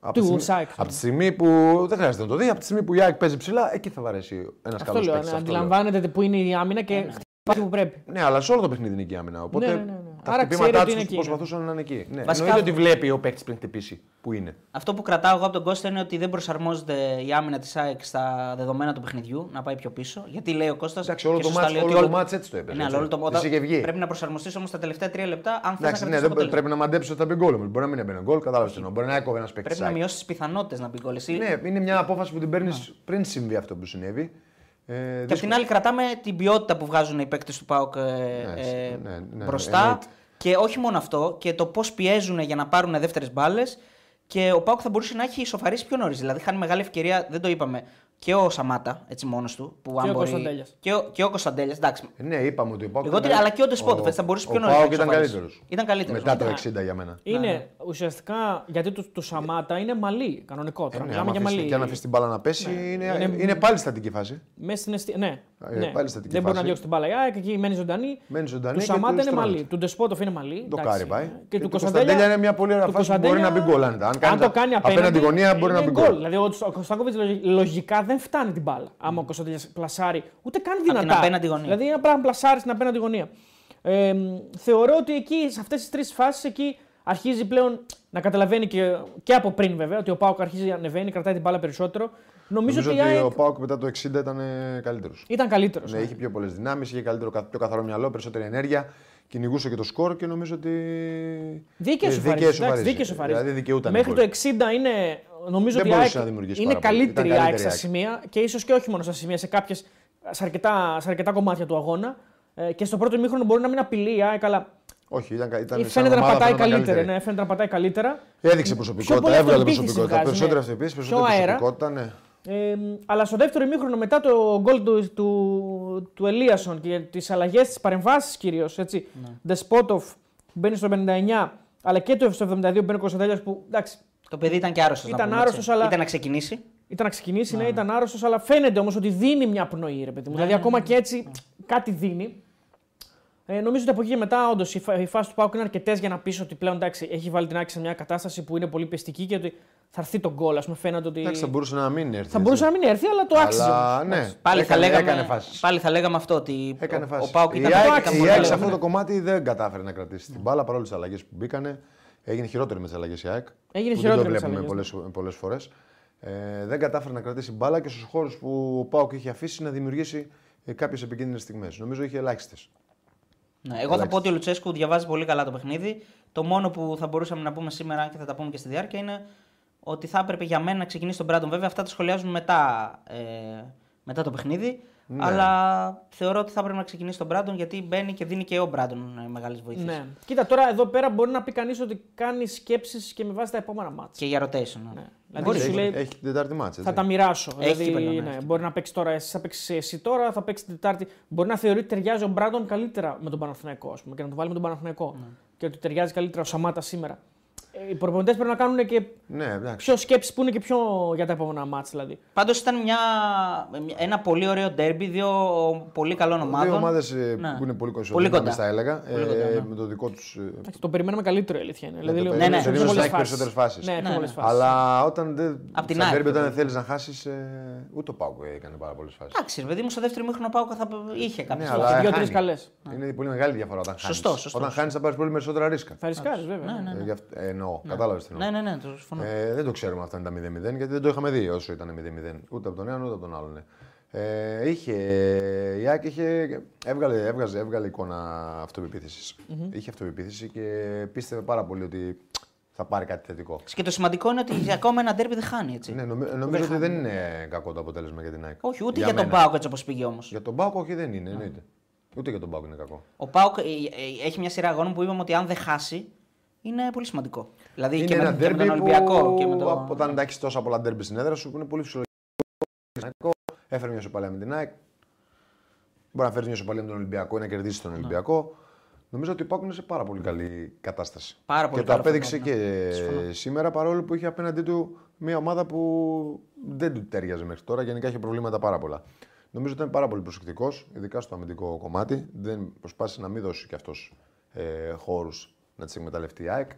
Από Του τη, στιγμή, Σάικ. από τη στιγμή που δεν χρειάζεται να το δει, από τη στιγμή που η ΑΕΚ παίζει ψηλά, εκεί θα βαρέσει ένας Αυτό καλός λέω. παίκτης. να Αντιλαμβάνεται που είναι η άμυνα και χτυπάει που πρέπει. Ναι, αλλά σε όλο το παιχνίδι είναι εκεί η άμυνα. Οπότε Ναι, ναι, ναι, ναι. τα Άρα χτυπήματά ξέρει ότι τους είναι εκεί, προσπαθούσαν να είναι εκεί. Ναι. Βασικά- Εννοείται ότι βλέπει ο παίκτης πριν χτυπήσει που είναι. Αυτό που κρατάω εγώ από τον Κώστα είναι ότι δεν προσαρμόζεται η άμυνα της ΑΕΚ στα δεδομένα του παιχνιδιού να πάει πιο πίσω. Γιατί λέει ο Κώστας. Εντάξει, όλο το μάτς- όλο το μάτς έτσι το έπαιζε, Ναι, αλλά έτσι. όλο το Της είχε βγει. Πρέπει να προσαρμοστείς όμως τα τελευταία τρία λεπτά αν θες να Εντάξει, ναι, κρατήσει δεν, το αποτέλεσμα. πρέπει να μαντέψεις ότι θα μπει γκολ. όμως. Μπορεί να μην έμπαινε γκολ, κατάλαβες τι εννοώ. Μπορεί να έκοβε ένας παίκτης. Πρέπει να μειώσεις τις πιθανότητες να μπει γκολ. Εσύ- Ναι, είναι μια απόφαση που την παίρνεις πριν συμβεί αυτό που συνέβη. Ε, Και απ' δύσκολο. την άλλη, κρατάμε την ποιότητα που βγάζουν οι παίκτες του ΠΑΟΚ ε, Ναι, ε, ναι, ναι, μπροστά. εννοείται. Και όχι μόνο αυτό, και το πώς πιέζουν για να πάρουν δεύτερες μπάλες. Και ο ΠΑΟΚ θα μπορούσε να έχει ισοφαρίσει πιο νωρίς. Δηλαδή, χάνει μεγάλη ευκαιρία, δεν το είπαμε, και ο Σαμάτα, έτσι μόνος του. Που αν ο μπορεί- Κωνσταντέλιας. Και ο, και ο Κωνσταντέλιας, εντάξει. Ναι, είπαμε ότι ο Πάουκ. Λιγότερο, αλλά και ο Ντεσπότοφ, έτσι θα μπορούσε πιο νωρίς. Ο Πάουκ ήταν καλύτερος. Ήταν καλύτερος. Μετά το 60 για μένα. Είναι ουσιαστικά γιατί του, του Σαμάτα είναι μαλλί, κανονικό. Τώρα Ναι, μιλάμε άμα για αφήσει- μαλλί. Και αν αφήσεις την μπάλα να πέσει, είναι, Είναι- είναι πάλι στατική φάση. Μέσα στην αισθη... Ναι, Ε, ναι. πάλι στατική δεν μπορεί φάση. να διώξει την μπάλα. η ΑΕΚ, εκεί μένει ζωντανή. Μένει ζωντανή Του και Σαμάτα του είναι στρώνεται. μαλλί. Του Ντεσπότοφ είναι μαλλί. Το εντάξει. κάρι πάει. Και, του του Κωνσταντέλια Κωνσταντέλια είναι μια πολύ ωραία του φάση που μπορεί να μπει Κωνσταντέλια, γκολ. Αν, αν, Αν κάνει το κάνει απέναντι, τη γωνία μπορεί να είναι μπει γκολ. γκολ. Δηλαδή ο ο Κωνσταντάκοβιτ λογικά δεν φτάνει την μπάλα. Άμα ο Κωνσταντέλιας πλασάρει, ούτε καν την δυνατά. απέναντι γωνία. Δηλαδή είναι πράγμα πλασάρει στην απέναντι γωνία. Ε, θεωρώ ότι εκεί, σε αυτές τις τρεις φάσεις, εκεί αρχίζει πλέον να καταλαβαίνει και, και από πριν βέβαια ότι ο Πάουκ αρχίζει να ανεβαίνει, κρατάει την μπάλα περισσότερο. Νομίζω, Νομίζω ότι η ότι ΑΕΚ ο Πάουκ μετά το 60 ήταν καλύτερος. ήταν καλύτερος. Ναι, είχε πιο πολλές δυνάμεις, είχε καλύτερο, πιο καθαρό μυαλό, περισσότερη ενέργεια κυνηγούσε και το σκορ και νομίζω ότι. Δίκαιο ε, σοφαρίζεις. εντάξει, σοφαρίζεις. Δίκαιο σοφαρίζεις. Δηλαδή δικαιούταν. Μέχρι γκολ. το 60 είναι. Νομίζω Δεν ότι η μπορούσε ΑΕΚ να δημιουργήσει είναι πάρα πολύ. καλύτερη η Ήταν ΑΕΚ καλύτερη στα η ΑΕΚ. σημεία και ίσως και όχι μόνο στα σημεία, σε, κάποιες, σε, αρκετά, σε αρκετά κομμάτια του αγώνα. Ε, και στο πρώτο ημίχρονο μπορεί να μην απειλεί η ΑΕΚ, αλλά Όχι, ήταν, ήταν σαν φαίνεται να ομάδα πατάει φαινόταν καλύτερα. καλύτερη. Ναι, φαίνεται να πατάει καλύτερα. Έδειξε Πιο προσωπικότητα, πολύ έβγαλε αυτοεπίθεση προσωπικότητα. βγάζει, Περισσότερη ναι. αυτοεπίθεση, Πιο περισσότερη αέρα. προσωπικότητα. Ναι. Ε, αλλά στο δεύτερο ημίχρονο μετά το γκολ του, του, του Ελίασον και τις αλλαγές τη παρεμβάσεις κυρίως. Ναι. Δεσπότοφ που μπαίνει στο 59, αλλά και το στο 72 που μπαίνει ο Κωνσταντέλιας που εντάξει, Το παιδί ήταν και άρρωστος. Ήταν άρρωστος, αλλά- Ήταν να ξεκινήσει. ήταν να ξεκινήσει, ναι, ήταν άρρωστος, αλλά φαίνεται όμως ότι δίνει μια πνοή, ρε παιδί μου. δηλαδή, ακόμα και έτσι κάτι δίνει. Ε, νομίζω ότι από εκεί και μετά, όντως, η, φα- η φάση του Πάουκ είναι αρκετές για να πεις ότι πλέον εντάξει, έχει βάλει την άκρη σε μια κατάσταση που είναι πολύ πιστική και ότι θα έρθει το γκολ. Α πούμε, φαίνεται ότι. Εντάξει, θα μπορούσε να μην έρθει. θα μπορούσε να μην έρθει, αλλά το άξιζε. Αλλά όμως. ναι, Πάλι, έκανε, θα λέγαμε, έκανε φάσεις. πάλι θα λέγαμε αυτό ότι Έκανε ο, φάση. ο Πάουκ η ήταν, ΑΕΚ, ήταν η πολύ ΑΕΚ καλό. σε αυτό το κομμάτι δεν κατάφερε να κρατήσει την μπάλα παρόλες τις αλλαγές που μπήκανε. Έγινε χειρότερη με τις αλλαγές η ΑΕΚ. Έγινε που χειρότερη με Δεν τις το βλέπουμε αλλαγές, πολλέ φορές. Ε, δεν κατάφερε να κρατήσει μπάλα και στους χώρους που ο Πάουκ είχε αφήσει να δημιουργήσει κάποιες επικίνδυνες στιγμές. Νομίζω είχε ελάχιστες. Ναι, εγώ θα πω ότι ο Λουτσέσκου διαβάζει πολύ καλά το παιχνίδι. Το μόνο που θα μπορούσαμε να πούμε σήμερα, αν και θα τα πούμε και στη διάρκεια, είναι ότι θα έπρεπε για μένα να ξεκινήσει τον Μπράντον. Βέβαια, αυτά τα σχολιάζουν μετά, ε, μετά το παιχνίδι. Ναι. Αλλά θεωρώ ότι θα έπρεπε να ξεκινήσει τον Μπράντον γιατί μπαίνει και δίνει και ο Μπράντον ε, μεγάλες βοήθειες. Ναι. Κοίτα, τώρα εδώ πέρα μπορεί να πει κανείς ότι κάνει σκέψεις και με βάση τα επόμενα μάτια. Και για rotation. Ναι. Ναι. Δηλαδή Μπορεί. σου έχει, λέει έχει την Τετάρτη μάτσα. θα τα μοιράσω. Έχει δηλαδή, κύπελλο, ναι, ναι, έχει μπορεί να παίξει τώρα, εσύ θα παίξει εσύ τώρα, θα παίξει την Τετάρτη. Μπορεί να θεωρεί ότι ταιριάζει ο Μπράντον καλύτερα με τον Παναθηναϊκό ας πούμε, και να το βάλει με τον Παναθηναϊκό. Ναι. Και ότι ταιριάζει καλύτερα ο Σαμάτα σήμερα. Ε, οι προπονητές πρέπει να κάνουν και Ναι, εντάξει. πιο σκέψεις που είναι και πιο για τα επόμενα μάτια δηλαδή. Πάντως ήταν μια, ένα πολύ ωραίο ντέρμπι, δύο πολύ καλών ομάδων. Δύο ομάδε Ναι. που είναι πολύ Πολύ κοντά, κοντά. θα έλεγα. Πολύ ε, κοντά, ναι. Με το δικό τους. Εντάξει, Το περιμέναμε καλύτερο η αλήθεια είναι. Δηλαδή, το λέω, περίμενες, πιο περίμενες πολλές να έχει φάσεις. περισσότερες φάσεις. Ναι, Ναι, πιο ναι. πολλές φάσεις. Αλλά όταν δεν. Απ' την στα ΑΕΚ, derby, όταν βέβαια. θέλεις να χάσεις. Ε, ούτε ο Πάουκ έκανε πάρα πολλές φάσεις. Εντάξει, ρε παιδί μου, στο δεύτερο μήχρονο Πάουκ θα είχε κάποιε Ναι, φορές. αλλά Δύο-τρει χάνει. καλές. Είναι πολύ μεγάλη διαφορά όταν χάνεις. Σωστό, σωστό, Όταν σωστό. χάνεις θα πάρεις πολύ περισσότερα ρίσκα. Θα ρισκάρεις, βέβαια. Ναι, ναι. Ε, γι' αυτό- ε, εννοώ, κατάλαβες τι εννοώ. Ναι, ναι, ναι, το συμφωνώ. Ε, δεν το ξέρουμε αυτά είναι τα 0-0 γιατί δεν το είχαμε δει όσο ήταν 0-0. Ούτε από τον έναν ούτε από τον άλλον. ναι. Ε, είχε, ε, η ΑΕΚ είχε, έβγαλε, έβγαζε, έβγαλε εικόνα αυτοπεποίθησης. Είχε αυτοπεποίθηση και πίστευε πάρα πολύ ότι θα πάρει κάτι θετικό. Και το σημαντικό είναι ότι για ακόμα ένα ντέρμπι δεν χάνει. Έτσι. Ναι, νομι- νομίζω ότι δεν είναι κακό το αποτέλεσμα για την ΑΕΚ. Όχι, ούτε για, τον μένα. Πάουκ έτσι όπως πήγε όμως. Για τον Πάουκ όχι δεν είναι, εννοείται. Ούτε για τον Πάουκ είναι κακό. Ο Πάουκ ε, ε, έχει μια σειρά αγώνων που είπαμε ότι αν δεν χάσει είναι πολύ σημαντικό. Δηλαδή είναι και, ένα με, και με ντέρμπι τον Ολυμπιακό που και με τον. όταν έχεις τόσα πολλά ντέρμπι στην έδρα σου που είναι πολύ φυσιολογικό. Έφερε μια σοπαλία με την ΑΕΚ. Μπορεί να φέρεις μια σοπαλία με τον Ολυμπιακό ή να κερδίσεις τον Ολυμπιακό. Νομίζω ότι ο Πάουκ είναι σε πάρα πολύ καλή κατάσταση. Πάρα πολύ και το καλό απέδειξε αυτό, ναι. και Συμφωνώ. σήμερα παρόλο που είχε απέναντί του μια ομάδα που δεν του τέριαζε μέχρι τώρα. Γενικά είχε προβλήματα πάρα πολλά. Νομίζω ότι ήταν πάρα πολύ προσεκτικός, ειδικά στο αμυντικό κομμάτι. Δεν προσπάθησε να μην δώσει κι αυτός ε, χώρους να τις εκμεταλλευτεί η ΑΕΚ.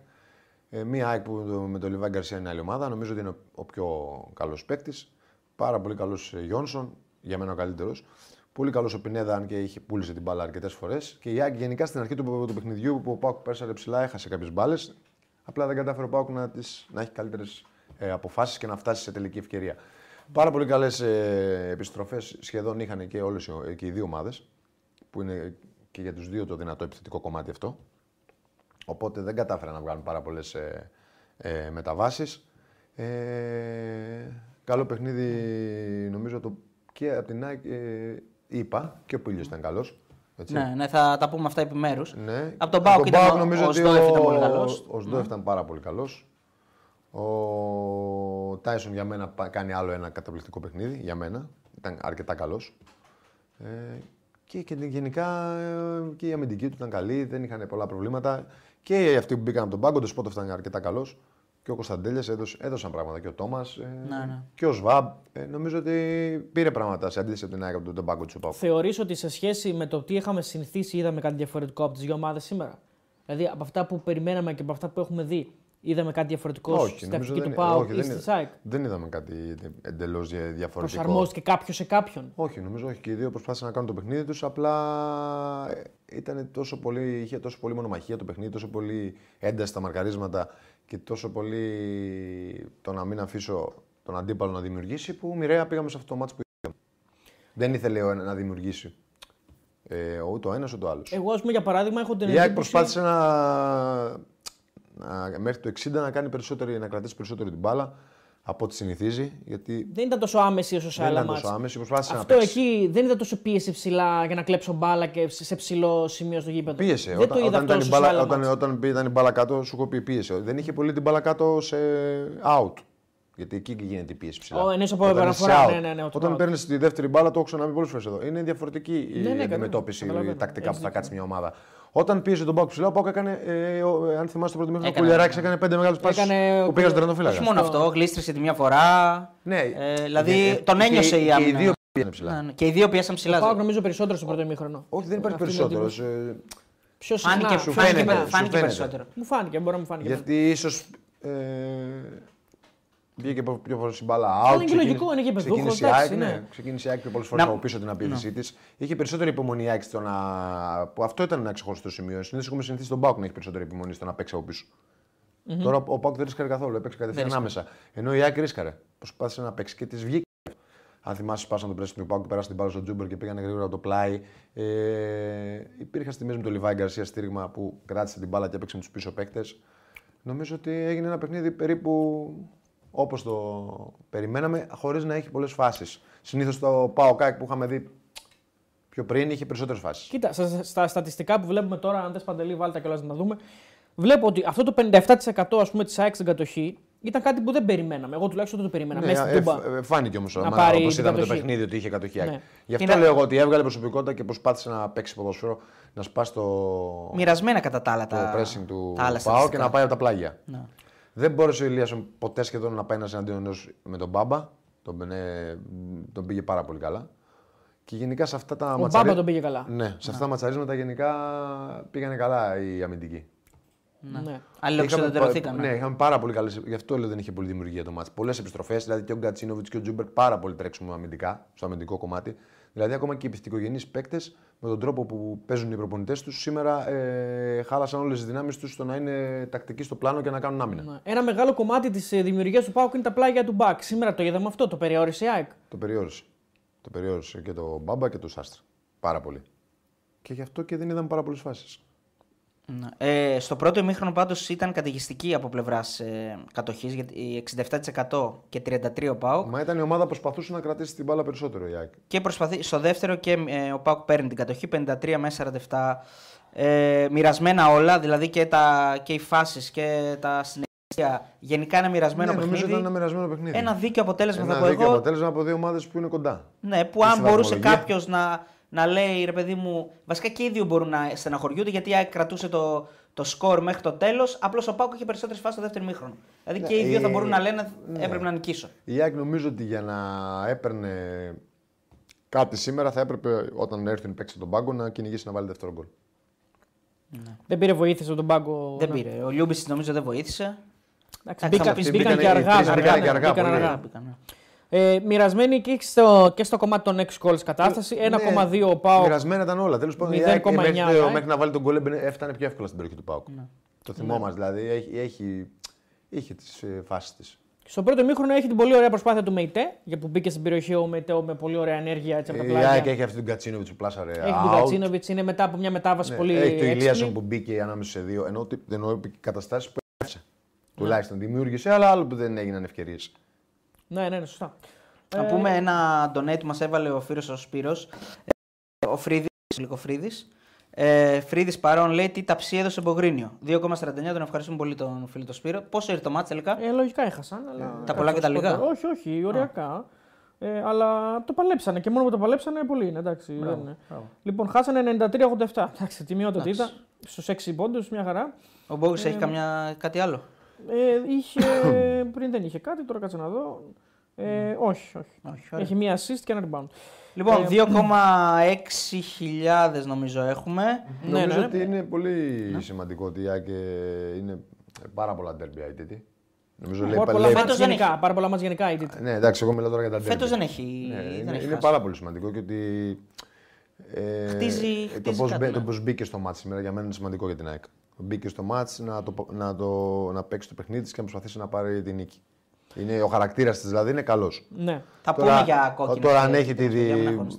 Ε, μία ΑΕΚ που με τον Λιβάη Γκαρσία είναι άλλη ομάδα. Νομίζω ότι είναι ο- ο πιο καλός παίκτης. Πάρα πολύ καλός Γιόνσον, για μένα ο καλύτερος. Πολύ καλός ο Πινέδα, αν και είχε πούλησε την μπάλα αρκετές φορές. Και η ΑΕΚ γενικά στην αρχή του, του παιχνιδιού που ο Πάουκ πέρσαρε ψηλά, έχασε κάποιες μπάλες. Απλά δεν κατάφερε ο Πάουκ να, τις, να έχει καλύτερες ε, αποφάσεις και να φτάσει σε τελική ευκαιρία. Πάρα πολύ καλές ε, επιστροφές σχεδόν είχαν και όλες και οι δύο ομάδες. Που είναι και για τους δύο το δυνατό επιθετικό κομμάτι αυτό. Οπότε δεν κατάφεραν να βγάλουν πάρα πολλές ε, ε, μεταβάσεις. Ε, καλό παιχνίδι νομίζω το, και από την ΑΕΚ ε, είπα και ο Πίλιος ήταν καλός. Ναι, ναι, θα τα πούμε αυτά επιμέρου. Ναι. Από τον Πάουκ ήταν ο- νομίζω ο ότι Σντόεφ ήταν πολύ καλός. Ο Σντόεφ ήταν πάρα πολύ καλός. Ο Τάισον για μένα πα- κάνει άλλο ένα καταπληκτικό παιχνίδι. Για μένα. Ήταν αρκετά καλός. Ε, και, και γενικά ε, και η αμυντική του ήταν καλή, δεν είχαν πολλά προβλήματα. Και αυτοί που μπήκαν από τον πάγκο, το Σπότοφ ήταν αρκετά καλός. Και ο Κωνσταντέλιας έδωσε, έδωσαν πράγματα. Και ο Τόμας. Ε, Ναι, ναι. Και ο Σβάμπ. Ε, νομίζω ότι πήρε πράγματα σε αντίθεση από την ΑΕΚ από τον, τον πάγκο του Πάουκ. Θεωρείς ότι σε σχέση με το τι είχαμε συνηθίσει είδαμε κάτι διαφορετικό από τις δύο ομάδες σήμερα; Δηλαδή από αυτά που περιμέναμε και από αυτά που έχουμε δει, είδαμε κάτι διαφορετικό Όχι, στην νομίζω τακτική του δεν- ΠΑΟΚ όχι, ή δεν στη είναι- ΣΑΕΚ. Δεν είδαμε κάτι εντελώς διαφορετικό. Προσαρμόστηκε κάποιος σε κάποιον; Όχι, νομίζω όχι. Και οι δύο προσπάθησαν να κάνουν το παιχνίδι τους. Απλά ε, ήταν τόσο πολύ, είχε τόσο πολύ μονομαχία το παιχνίδι, τόσο πολύ ένταση στα μαρκαρίσματα και τόσο πολύ το να μην αφήσω τον αντίπαλο να δημιουργήσει που μοιραία πήγαμε σε αυτό το μάτσο που είχαμε. Δεν ήθελε ο ένα να δημιουργήσει. Ε, ούτε ο ένας ούτε ο άλλος. Εγώ, ας πούμε, για παράδειγμα, έχω την Η ΑΕΚ εντύπωση- προσπάθησε να, να, μέχρι το 60 να, κάνει περισσότερη, να κρατήσει περισσότερο την μπάλα από ό,τι συνηθίζει. Γιατί Δεν ήταν τόσο άμεση όσο σε δεν άλλα ήταν μάτς. τόσο άμεση. Προσπάθησε Αυτό να παίξει. εκεί δεν ήταν τόσο πίεση ψηλά για να κλέψω μπάλα και σε ψηλό σημείο στο γήπεδο. Πίεσε. Δεν όταν, το είδα όταν, αυτό ήταν η όσο σε μπάλα, άλλα όταν, μάτς. όταν ήταν η μπάλα κάτω, σου έχω πει πίεσε. Δεν είχε πολύ την μπάλα κάτω σε out. Γιατί εκεί γίνεται η πίεση ψηλά. Ω, εννοείς από Όταν επαναφορά, είσαι out. ναι, ναι, ναι, το Όταν out. παίρνεις τη δεύτερη μπάλα, το έχω ξαναπεί πολλές φορές εδώ. Είναι διαφορετική η Ναι, ναι, αντιμετώπιση καταλαβαίνω. τακτικά που Έχεις θα δίκιο. κάτσει μια ομάδα. Όταν πίεσε τον Πάουκ ψηλά, ο Πάουκ έκανε, ε, ο- ε, αν θυμάσαι το πρώτο μήχρονο, ο Έκανε, Κουλιαράκη ναι. έκανε πέντε μεγάλε πάσει Έκανε που ο πήγαν στον Κουλια- τερματοφύλακα. Όχι μόνο αυτό, γλίστρισε τη μια φορά. Ναι, Ε, δηλαδή ε, τον και- ένιωσε η και άμυνα. οι δύο πήγανε ψηλά. Ναι, ναι. Και οι δύο πιάσαν ψηλά. Ο Πάοκ νομίζω περισσότερο στο πρώτο ημίχρονο. Όχι, δεν υπάρχει Αυτή είναι η περισσότερος. εντύπωση. Πιο συχνά. Φάνηκε, σου φάνηκε, φαίνεται, φάνηκε, σου φαίνεται. περισσότερο. Μου φάνηκε, μπορεί να μου φάνηκε. Γιατί ίσως. Ε, βγήκε πιο πολλές φορές η μπάλα Αλλά out. είναι και λογικό, είναι γήπεδο, ξεκίνησε η εντάξει, ΑΕΚ, ναι. ναι. Ξεκίνησε η ΑΕΚ πιο πολλές φορές Να- από πίσω την απειλή της. Είχε περισσότερη υπομονή η ΑΕΚ στο να. Που αυτό ήταν ένα ξεχωριστό σημείο. Συνήθως έχουμε συνηθίσει τον ΠΑΟΚ να έχει περισσότερη υπομονή στο να παίξει από πίσω. Τώρα ο ΠΑΟΚ δεν ρίσκαρε καθόλου. Έπαιξε κατευθείαν ρίσκαρε. άμεσα. Ενώ η ΑΕΚ ρίσκαρε. Προσπάθησε να παίξει και της βγήκε. Αν θυμάσαι, σπάσαν το pressing του ΠΑΟΚ και περάσαν την μπάλα στο Τζούμπερ και πήγανε γρήγορα από το πλάι. Ε, υπήρχαν στιγμές με τον Λιβάη Γκαρσία στήριγμα που κράτησε την μπάλα και έπαιξε με τους πίσω παίκτες. Νομίζω ότι έγινε ένα παιχνίδι περίπου όπως το περιμέναμε, χωρίς να έχει πολλές φάσεις. Συνήθως το Πάο Κάκ που είχαμε δει πιο πριν είχε περισσότερες φάσεις. Κοίτα, στα, στα στατιστικά που βλέπουμε τώρα, αν θες παντελή, βάλτε κιόλας να τα δούμε. Βλέπω ότι αυτό το 57% ας πούμε, της ΑΕΚ στην κατοχή ήταν κάτι που δεν περιμέναμε. Εγώ τουλάχιστον δεν το περίμενα. Ναι, μέσα στην ε, Τούμπα. ε, φάνηκε όμως να πάρει όπως την είδαμε το κατοχή. παιχνίδι ότι είχε κατοχή. η ΑΕΚ. Ναι. Γι' αυτό Είναι- λέω εγώ ότι έβγαλε προσωπικότητα και προσπάθησε να παίξει ποδόσφαιρο, να σπάσει το, Μοιρασμένα κατά τα άλλα το τα, pressing του τα άλλα Πάο και στατιστικά. να πάει από τα πλάγια. Ναι. Δεν μπόρεσε ο Ηλίασον ποτέ σχεδόν να πάει ένας εναντίον ενός με τον Μπάμπα. Τον, ε, τον πήγε πάρα πολύ καλά. Και γενικά σε αυτά τα Ο ματσαρί- Μπάμπα τον πήγε καλά. Ναι, σε αυτά τα ματσαρίσματα γενικά πήγανε καλά οι αμυντικοί. Ναι. Αλληλοξεντερωθήκαν. Ναι, είχαμε πάρα πολύ καλέ. Γι' αυτό λέω δεν είχε πολύ δημιουργία το μάτι. Πολλές επιστροφές, δηλαδή και ο Γκατσίνοβιτς και ο Τζούμπερ πάρα πολύ τρέξιμο αμυντικά, στο αμυντικό κομμάτι. Δηλαδή ακόμα και οι επιθετικογενείς παίκτες με τον τρόπο που παίζουν οι προπονητές τους σήμερα ε, χάλασαν όλες τις δυνάμεις τους στο να είναι τακτικοί στο πλάνο και να κάνουν άμυνα. Ναι. Ένα μεγάλο κομμάτι της δημιουργίας του ΠΑΟΚ είναι τα πλάγια του ΠΑΟΚ. Σήμερα το είδαμε αυτό, το περιόρισε η ΑΕΚ. Το περιόρισε. Το περιόρισε και το Μπάμπα και το Σάστρε. Πάρα πολύ. Και γι' αυτό και δεν είδαμε πάρα πολλές φάσεις. Ναι. Ε, στο πρώτο ημίχρονο πάντως ήταν καταιγιστική από πλευράς ε, κατοχής, γιατί 67% και 33% ο Πάουκ. Μα ήταν η ομάδα που προσπαθούσε να κρατήσει την μπάλα περισσότερο η ΑΕΚ. Και προσπαθεί, στο δεύτερο και ε, ο Πάουκ παίρνει την κατοχή 53 με 47. Ε, μοιρασμένα όλα, δηλαδή και, τα, και οι φάσεις και τα συνέχεια. Γενικά ένα μοιρασμένο ναι, νομίζω παιχνίδι. ήταν ένα μοιρασμένο παιχνίδι. Ένα δίκαιο αποτέλεσμα Ένα θα πω δίκαιο εγώ. αποτέλεσμα από δύο ομάδες που είναι κοντά. Ναι, που Και αν στη μπορούσε βαθμολογία. κάποιος να, να λέει ρε παιδί μου. Βασικά και οι δύο μπορούν να στεναχωριούνται γιατί η ΑΕΚ κρατούσε το, το σκορ μέχρι το τέλος. Απλώς ο Πάουκ είχε περισσότερες φάσεις στο δεύτερο μήχρονο. Δηλαδή Ναι, και οι δύο θα ε, μπορούν να λένε ναι. έπρεπε να νικήσω. Η ΑΕΚ νομίζω ότι για να έπαιρνε κάτι σήμερα θα έπρεπε όταν έρθει να παίξει τον πάγκο να κυνηγήσει να βάλει δεύτερο γκολ. Δεν πήρε βοήθεια στον πάγκο. Δεν ναι. πήρε. Ο Λιούμπη νομίζω δεν βοήθησε. Εντάξει, Εντάξει, θα μπήκα- μου πεις, μπήκαν μπήκανε και οι αργά. τρεις, βέβαια, μπήκανε ναι, και αργά, μπήκαν πολύ. αργά. Μπήκανε. Ε, μοιρασμένη και στο, και στο κομμάτι των 6 goals κατάσταση. 1,2 ο Πάοκ. Ναι, Μοιρασμένα ήταν όλα. Τέλος πάντων, η 0,9 ΑΕΚ μέχρι, η το- ΑΕΚ. μέχρι να βάλει τον γκολ έμπαινε- έφτανε πιο εύκολα στην περιοχή του Πάουκ. Ναι. Το θυμόμαστε δηλαδή. Έχει, έχει, είχε τις φάσεις της. Στο πρώτο μήχρονο έχει την πολύ ωραία προσπάθεια του Μεϊτέ, για που μπήκε στην περιοχή ο Μεϊτέ με πολύ ωραία ενέργεια έτσι, από τα Η πλάγια. ΑΕΚ έχει αυτή την Κατσίνοβιτς που πλάσαρε. Έχει out. τον Κατσίνοβιτς, είναι μετά από μια μετάβαση Ναι, πολύ έχει το έξυπνη. Ηλίασον που μπήκε ανάμεσα σε δύο. Ενώ ότι δεν εννοώ καταστάσεις που έφτασε. Ναι. Τουλάχιστον δημιούργησε, αλλά άλλο που δεν έγιναν ευκαιρίες. Ναι, ναι, ναι, σωστά. Να πούμε ένα donate που μας έβαλε ο Φύρος ο Σπύρος. Ε, Ο Φρίδη, ο Φρίδης. Ε, Φρίδη παρόν λέει τι ταψί έδωσε Μπογρίνιο. 2,49 τον ευχαριστούμε πολύ τον φίλο τον Σπύρο. Πόσο ήρθε το μάτς τελικά; Ε, λογικά έχασαν. Αλλά... Τα πολλά και τα λίγα. Όχι, όχι, ωριακά. Ε, αλλά το παλέψανε και μόνο που το παλέψανε πολύ είναι. Εντάξει, δεν είναι. Λοιπόν, χάσανε 93-87. Εντάξει, τιμιότατη ήταν. Στους 6 πόντους, μια χαρά. Ο Μπόγρης έχει καμιά, κάτι άλλο; Ε, είχε, πριν δεν είχε κάτι, τώρα κάτσε να δω. Ε, όχι, όχι. Όχι, ωραία. Έχει μία assist και ένα rebound. Λοιπόν, Ε, 2,6 χιλιάδες νομίζω έχουμε. Ναι, Νομίζω ναι. ότι είναι πολύ σημαντικό ότι η ΑΕΚ ε, είναι πάρα πολλά ντέρμπι αιτήτη. Νομίζω λέει, Πάρα πολλά λέει- μάτς Φέτος δεν γενικά. Πάρα πολλά μάτς γενικά η Τίτ. Ναι, εντάξει, εγώ μιλάω τώρα για τα ντέρμπι. Φέτος δεν έχει, Ναι, δεν είναι έχει είναι χάσει. πάρα πολύ σημαντικό και ότι. Ε, Χτίζει- το χτίζει πώς, κάτι, μπε- ναι. το πώς μπήκε στο μάτς σήμερα για μένα είναι σημαντικό για την ΑΕΚ. Μπήκε στο μάτς να, το, να, το, να παίξει το παιχνίδι της και να προσπαθήσει να πάρει την νίκη. Είναι, ο χαρακτήρας της δηλαδή είναι καλός. Ναι. Θα πούμε για κόκκινη. Τώρα, αν έχει, τη,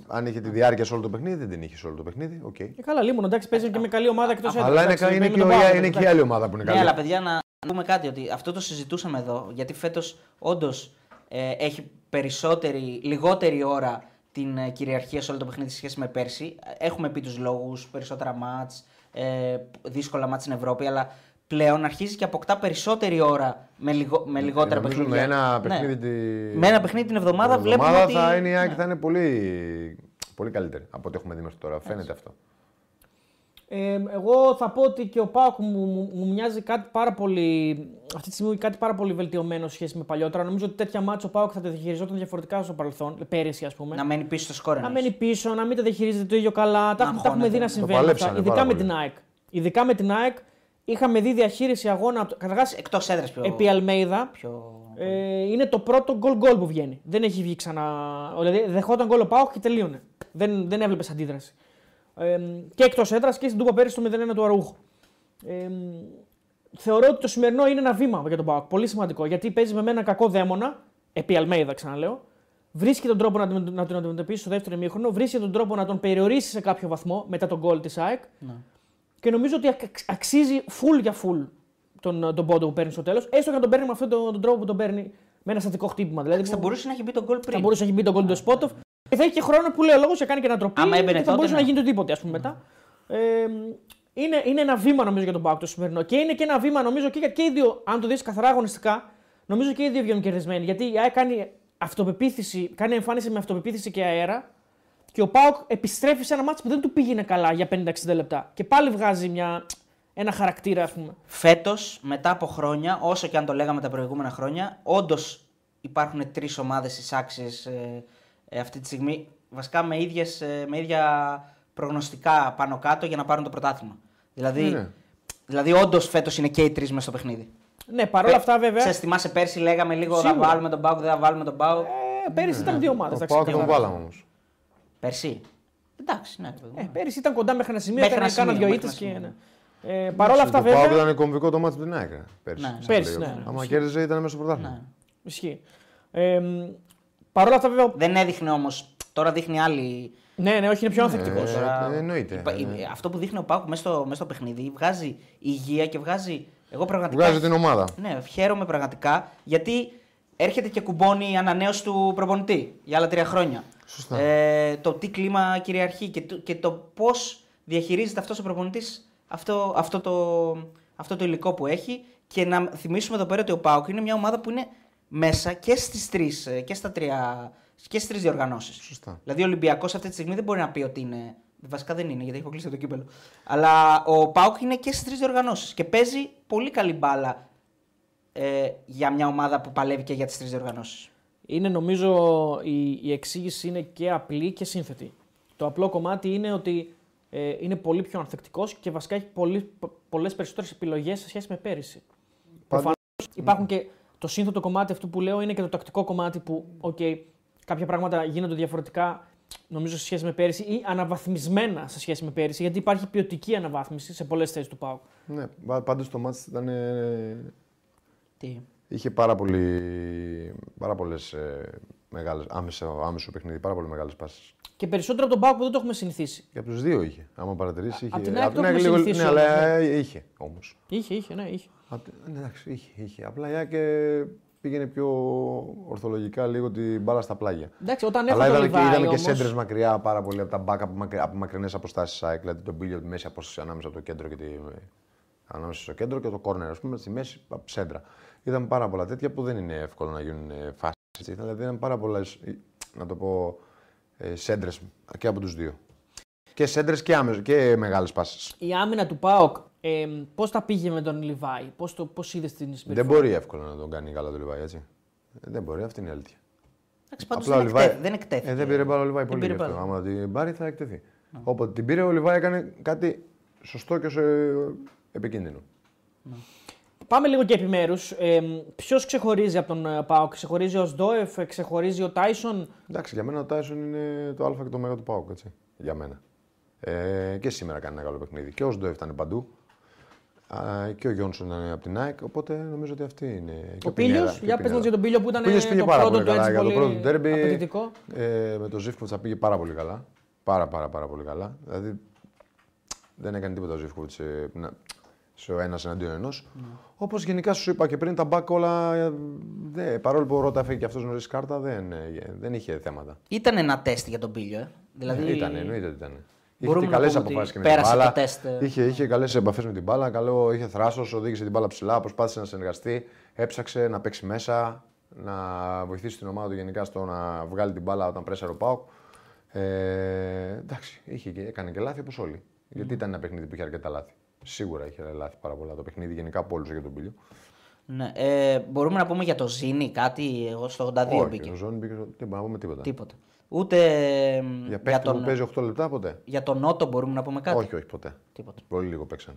αν έχει τη διάρκεια σε όλο το παιχνίδι, δεν την είχε σε όλο το παιχνίδι. Okay. Ε, καλά, λίγο εντάξει, παίζει και με καλή ομάδα εκτός έδρα. Αλλά είναι, είναι, είναι, και, ο, είναι και η άλλη ομάδα που είναι καλή. Ναι, αλλά παιδιά, να πούμε κάτι ότι αυτό το συζητούσαμε εδώ. Γιατί φέτος όντως ε, έχει περισσότερη, λιγότερη ώρα την ε, κυριαρχία σε όλο το παιχνίδι σε σχέση με πέρσι. Έχουμε πει τους λόγους, περισσότερα μάτς, ε, δύσκολα μάτς στην Ευρώπη, αλλά πλέον αρχίζει και αποκτά περισσότερη ώρα με, λιγο, με λιγότερα ε, παιχνίδια. Με ένα ναι. παιχνίδι, τη... με ένα παιχνίδι την εβδομάδα την βλέπουμε εβδομάδα ότι... θα είναι, η ΑΕΚ ναι. θα είναι πολύ, πολύ καλύτερη από ό,τι έχουμε δει μέχρι τώρα. Φαίνεται αυτό. Ε, εγώ θα πω ότι και ο Πάοκ μου, μου, μου, μοιάζει κάτι πάρα πολύ. Αυτή τη στιγμή κάτι πάρα πολύ βελτιωμένο σχέση με παλιότερα. Νομίζω ότι τέτοια μάτια ο Πάοκ θα τα διαχειριζόταν διαφορετικά στο παρελθόν, πέρυσι ας πούμε. Να μένει πίσω στο σκόρ. Να μένει πίσω, να μην τα διαχειρίζεται το ίδιο καλά. Τα, τα έχουμε δει να συμβαίνουν αυτά. Ειδικά με την ΑΕΚ. Ειδικά με την ΑΕΚ είχαμε δει διαχείριση αγώνα. Καταρχάς. Εκτός έδρας πιο. Επί Αλμέιδα. Πιο... Ε, είναι το πρώτο γκολ γκολ που βγαίνει. Δεν έχει βγει ξανά. Δηλαδή δεχόταν γκολ ο Πάοκ και τελείωνε. Δεν, δεν έβλεπες αντίδραση. Ε, και εκτός έδρας και στην Τούπα πέρυσι το 0-1 του Αραούχου. Ε, θεωρώ ότι το σημερινό είναι ένα βήμα για τον Πάοκ. Πολύ σημαντικό γιατί παίζει με ένα κακό δαίμονα. Επί Αλμέιδα, ξαναλέω. Βρίσκει τον τρόπο να, να τον αντιμετωπίσει στο δεύτερο ημίχρονο. Βρίσκει τον τρόπο να τον περιορίσει σε κάποιο βαθμό μετά τον γκολ της ΑΕΚ. Ναι. Και νομίζω ότι αξίζει full για full τον, τον πόντο που παίρνει στο τέλος. Έστω και να τον παίρνει με αυτόν τον, τον τρόπο που τον παίρνει με ένα στατικό χτύπημα. Δηλαδή, θα μπορούσε να έχει μπει τον γκολ πριν. Θα μπορούσε να έχει μπει τον γκολ του Σπότοφ. Και θα έχει και χρόνο που λέει ο λόγος να κάνει και ένα τροπή. Άμα έμπαινε και θα τότε, μπορούσε ναι. να γίνει το τίποτε, ας πούμε, μετά. Ε, είναι, είναι ένα βήμα νομίζω για τον Πάουκ το σημερινό. Και είναι και ένα βήμα νομίζω και, και οι δύο, αν το δεις καθαρά αγωνιστικά, νομίζω και οι δύο βγαίνουν κερδισμένοι. Γιατί η ΑΕΚ κάνει αυτοπεποίθηση, κάνει εμφάνιση με αυτοπεποίθηση και αέρα. Και ο Πάουκ επιστρέφει σε ένα μάτσο που δεν του πήγαινε καλά για 50-60 λεπτά. Και πάλι βγάζει μια, ένα χαρακτήρα, ας πούμε. Φέτος, μετά από χρόνια, όσο και αν το λέγαμε τα προηγούμενα χρόνια, όντως υπάρχουν τρεις ομάδες εισάξιε ε, ε, αυτή τη στιγμή. Βασικά με, ίδιες, ε, με ίδια προγνωστικά πάνω κάτω για να πάρουν το πρωτάθλημα. Δηλαδή, Ναι. δηλαδή όντως φέτος είναι και οι τρεις μέσα στο παιχνίδι. Ναι, παρόλα αυτά βέβαια. Σε θυμάσαι πέρσι λέγαμε λίγο θα Σίγουρα. βάλουμε τον Πάουκ, δεν θα βάλουμε τον Πάουκ. Ε, πέρυσι ήταν δύο ομάδες. Ο Πάοκ τον βάλαμε όμως. Πέρσι; Εντάξει, ναι. Ε, πέρυσι ήταν κοντά μέχρι ένα σημείο, Μέχρι έκανε ένα κάνα σημείο, δύο μέχρι ήττες ένα και. σημείο. Ναι. Ε, Παρ' όλα αυτά Το Πάοκ βέβαια. ήταν κομβικό το μάτι του την ΑΕΚ. ε, Πέρσι. Ναι, ναι. στο Πέρσι, playoff. ναι, ναι. Άμα κέρδιζε ήταν μέσα στο πρωτάθλημα. Ναι. Ισχύει. Ε, Παρ' όλα αυτά βέβαια. Δεν έδειχνε όμως. Τώρα δείχνει άλλη. Ναι, ναι, όχι, είναι πιο ανθεκτικός. Ε, Τώρα, εννοείται, υπα- ναι. Αυτό που δείχνει ο Πάουκ μέσα στο, μέσα στο παιχνίδι βγάζει υγεία και βγάζει. Εγώ πραγματικά. Βγάζει την ομάδα. Ναι, χαίρομαι πραγματικά γιατί έρχεται και κουμπώνει η ανανέωση του προπονητή για άλλα τρία χρόνια. Σωστά. Ε, το τι κλίμα κυριαρχεί και το, και το πώς διαχειρίζεται αυτός ο προπονητής αυτό, αυτό, το, αυτό το υλικό που έχει. Και να θυμίσουμε εδώ πέρα ότι ο Πάουκ είναι μια ομάδα που είναι μέσα και στις τρεις και στα τρία. Και στις τρεις διοργανώσεις. Σωστά. Δηλαδή ο Ολυμπιακός αυτή τη στιγμή δεν μπορεί να πει ότι είναι. Βασικά δεν είναι γιατί έχει αποκλείσει το κύπελο. Αλλά ο Πάουκ είναι και στις τρεις διοργανώσεις και παίζει πολύ καλή μπάλα ε, για μια ομάδα που παλεύει και για τις τρεις διοργανώσεις. Είναι νομίζω η, η εξήγηση είναι και απλή και σύνθετη. Το απλό κομμάτι είναι ότι ε, είναι πολύ πιο ανθεκτικός και βασικά έχει πολύ, πολλές περισσότερες επιλογές σε σχέση με πέρυσι. Προφανώς υπάρχουν και το σύνθετο κομμάτι αυτού που λέω είναι και το τακτικό κομμάτι που, okay, κάποια πράγματα γίνονται διαφορετικά νομίζω σε σχέση με πέρυσι ή αναβαθμισμένα σε σχέση με πέρυσι, γιατί υπάρχει ποιοτική αναβάθμιση σε πολλές θέσεις του ΠΑΟΚ. Ναι, πάντως το μάτι ήταν. ε, Τι; Είχε πάρα, πολύ, πάρα πολλές ε, μεγάλες, άμεσο, άμεσο παιχνίδι, πάρα πολύ μεγάλες πάσεις. Και περισσότερο από τον ΠΑΟΚ που δεν το έχουμε συνηθίσει. Και από τους δύο είχε, άμα παρατηρήσεις. Είχε, απ' την ΑΕΚ το ΑΕΚ έχουμε λίγο- συνηθίσει Ναι, όμως, αλλά ναι. ε, είχε όμως. Είχε, είχε, ναι, είχε. Απ' την- ναι, εντάξει, είχε, είχε. Απλά η ΑΕΚ ε, πήγαινε πιο ορθολογικά λίγο την μπάλα στα πλάγια. Εντάξει, όταν έχω Αλλά το είδαμε και, Λιβάη είδαμε και όμως, σέντρες μακριά πάρα πολύ από τα μπακ από, μακρι, από μακρινές αποστάσεις ΑΕΚ. Δηλαδή τον πήλιο από τη μέση απόσταση ανάμεσα από το κέντρο και τη, ανάμεσα στο κέντρο και το κόρνερ, ας πούμε, στη μέση από σέντρα. Είδαμε πάρα πολλά τέτοια που δεν είναι εύκολο να γίνουν φάσεις. Δηλαδή ήταν πάρα πολλές, να το πω, σέντρες και από τους δύο. Και σέντρες και, άμεσο, και μεγάλες πάσει. η άμυνα του ΠΑΟΚ, ε, πώς τα πήγε με τον Λιβάη, πώς πώς είδες την συμπεριφορά; Δεν μπορεί εύκολα να τον κάνει καλά το Λιβάη, έτσι. Ε, Δεν μπορεί, αυτή είναι η αλήθεια. Εντάξει, πάντως Απλά ο δεν, Λιβάη- εκτέθη, δεν εκτέθηκε. Ε, δεν πήρε μπάλα ο Λιβάη Δεν πολύ πήρε γι' αυτό. μπάλα. Άμα την πάρει θα εκτεθεί. Όποτε την πήρε ο Λιβάη έκανε κάτι σωστό και σε επικίνδυνο. Πάμε λίγο και επιμέρου. Ε, Ποιος ξεχωρίζει από τον ε, ΠΑΟΚ, ξεχωρίζει ο Σντόεφ, ξεχωρίζει ο Τάισον; Εντάξει, για μένα ο Τάισον είναι το Α και το Μέγα του Πάουκ, έτσι. Για μένα. Ε, και σήμερα κάνει ένα καλό παιχνίδι. Και ο Σντοεφ ήταν παντού. Α, και ο Γιόνσον ήταν από την ΑΕΚ, οπότε νομίζω ότι αυτή είναι. και Ο Πίλιο, Πινέδα- και για ο πες μας Πινέδα. για τον Πίλιο που ήταν Ο Πίλιος πήγε το πάρα πρώτο πολύ του καλά έτσι για το πολύ πρώτο derby. απαιτητικό. Ε, με τον Ζήφκοβιτς θα πήγε πάρα πολύ καλά. Πάρα, πάρα, πάρα πολύ καλά. Δηλαδή δεν έκανε τίποτα ο Ζήφκοβιτς σε, να- σε ο ένας εναντίον ενός. Ναι. Όπως γενικά σου είπα και πριν, τα μπακ όλα. ε, δε, παρόλο που ο Ρότα έφεγε και αυτός νωρίς κάρτα, δεν, ε, δεν είχε θέματα. Ήταν ένα τεστ για τον Πίλιο. Ε. Δηλαδή, Ε, Ήταν, εννοείται ότι ήταν. Μπορούμε είχε να καλές πούμε ότι αποφάσεις και με την πέρασε το μπάλα. τεστ, ε. Είχε, είχε καλές επαφές με την μπάλα. Καλό, είχε θράσος, οδήγησε την μπάλα ψηλά, προσπάθησε να συνεργαστεί. Έψαξε να παίξει μέσα, να βοηθήσει την ομάδα του γενικά στο να βγάλει την μπάλα όταν πρέσαρε ο Πάουκ. Ε, εντάξει, είχε, και- έκανε και λάθη όπως όλοι. Γιατί ήταν ένα παιχνίδι που είχε αρκετά λάθη. Σίγουρα είχε λάθη πάρα πολλά το παιχνίδι, γενικά από όλους για τον Πίλιο. Ναι. Ε, μπορούμε να πούμε για το Ζήνη κάτι. Εγώ στο 82 Όχι, μπήκε. ο Ζώνη μπήκε. στο- Δεν μπορούμε να πούμε τίποτα. Τίποτα. Ούτε ε, Για για, παίχτη τον, που παίζει 8 λεπτά ποτέ; για τον Νότο μπορούμε να πούμε κάτι; Όχι, όχι, ποτέ. Τίποτα. Πολύ λίγο παίξαν.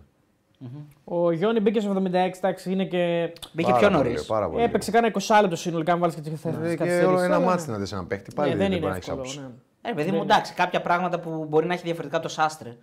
Ο Γιόνι μπήκε στο 76, εντάξει, είναι και. Μπήκε Πάρα πιο πολύ νωρίς. λίγο, Πάρα πολύ. Έπαιξε κάνα 20 λεπτό συνολικά, αν βάλεις και τις Ε, και καθυστερήσει. όλο ένα μάτι να δει έναν παίχτη. Πάλι Ναι, δεν δεν είναι μπορεί να έχεις εύκολο. άποψη. ναι. Ε, παιδί μου, εντάξει, κάποια πράγματα που μπορεί να έχει διαφορετικά το Σάστρε.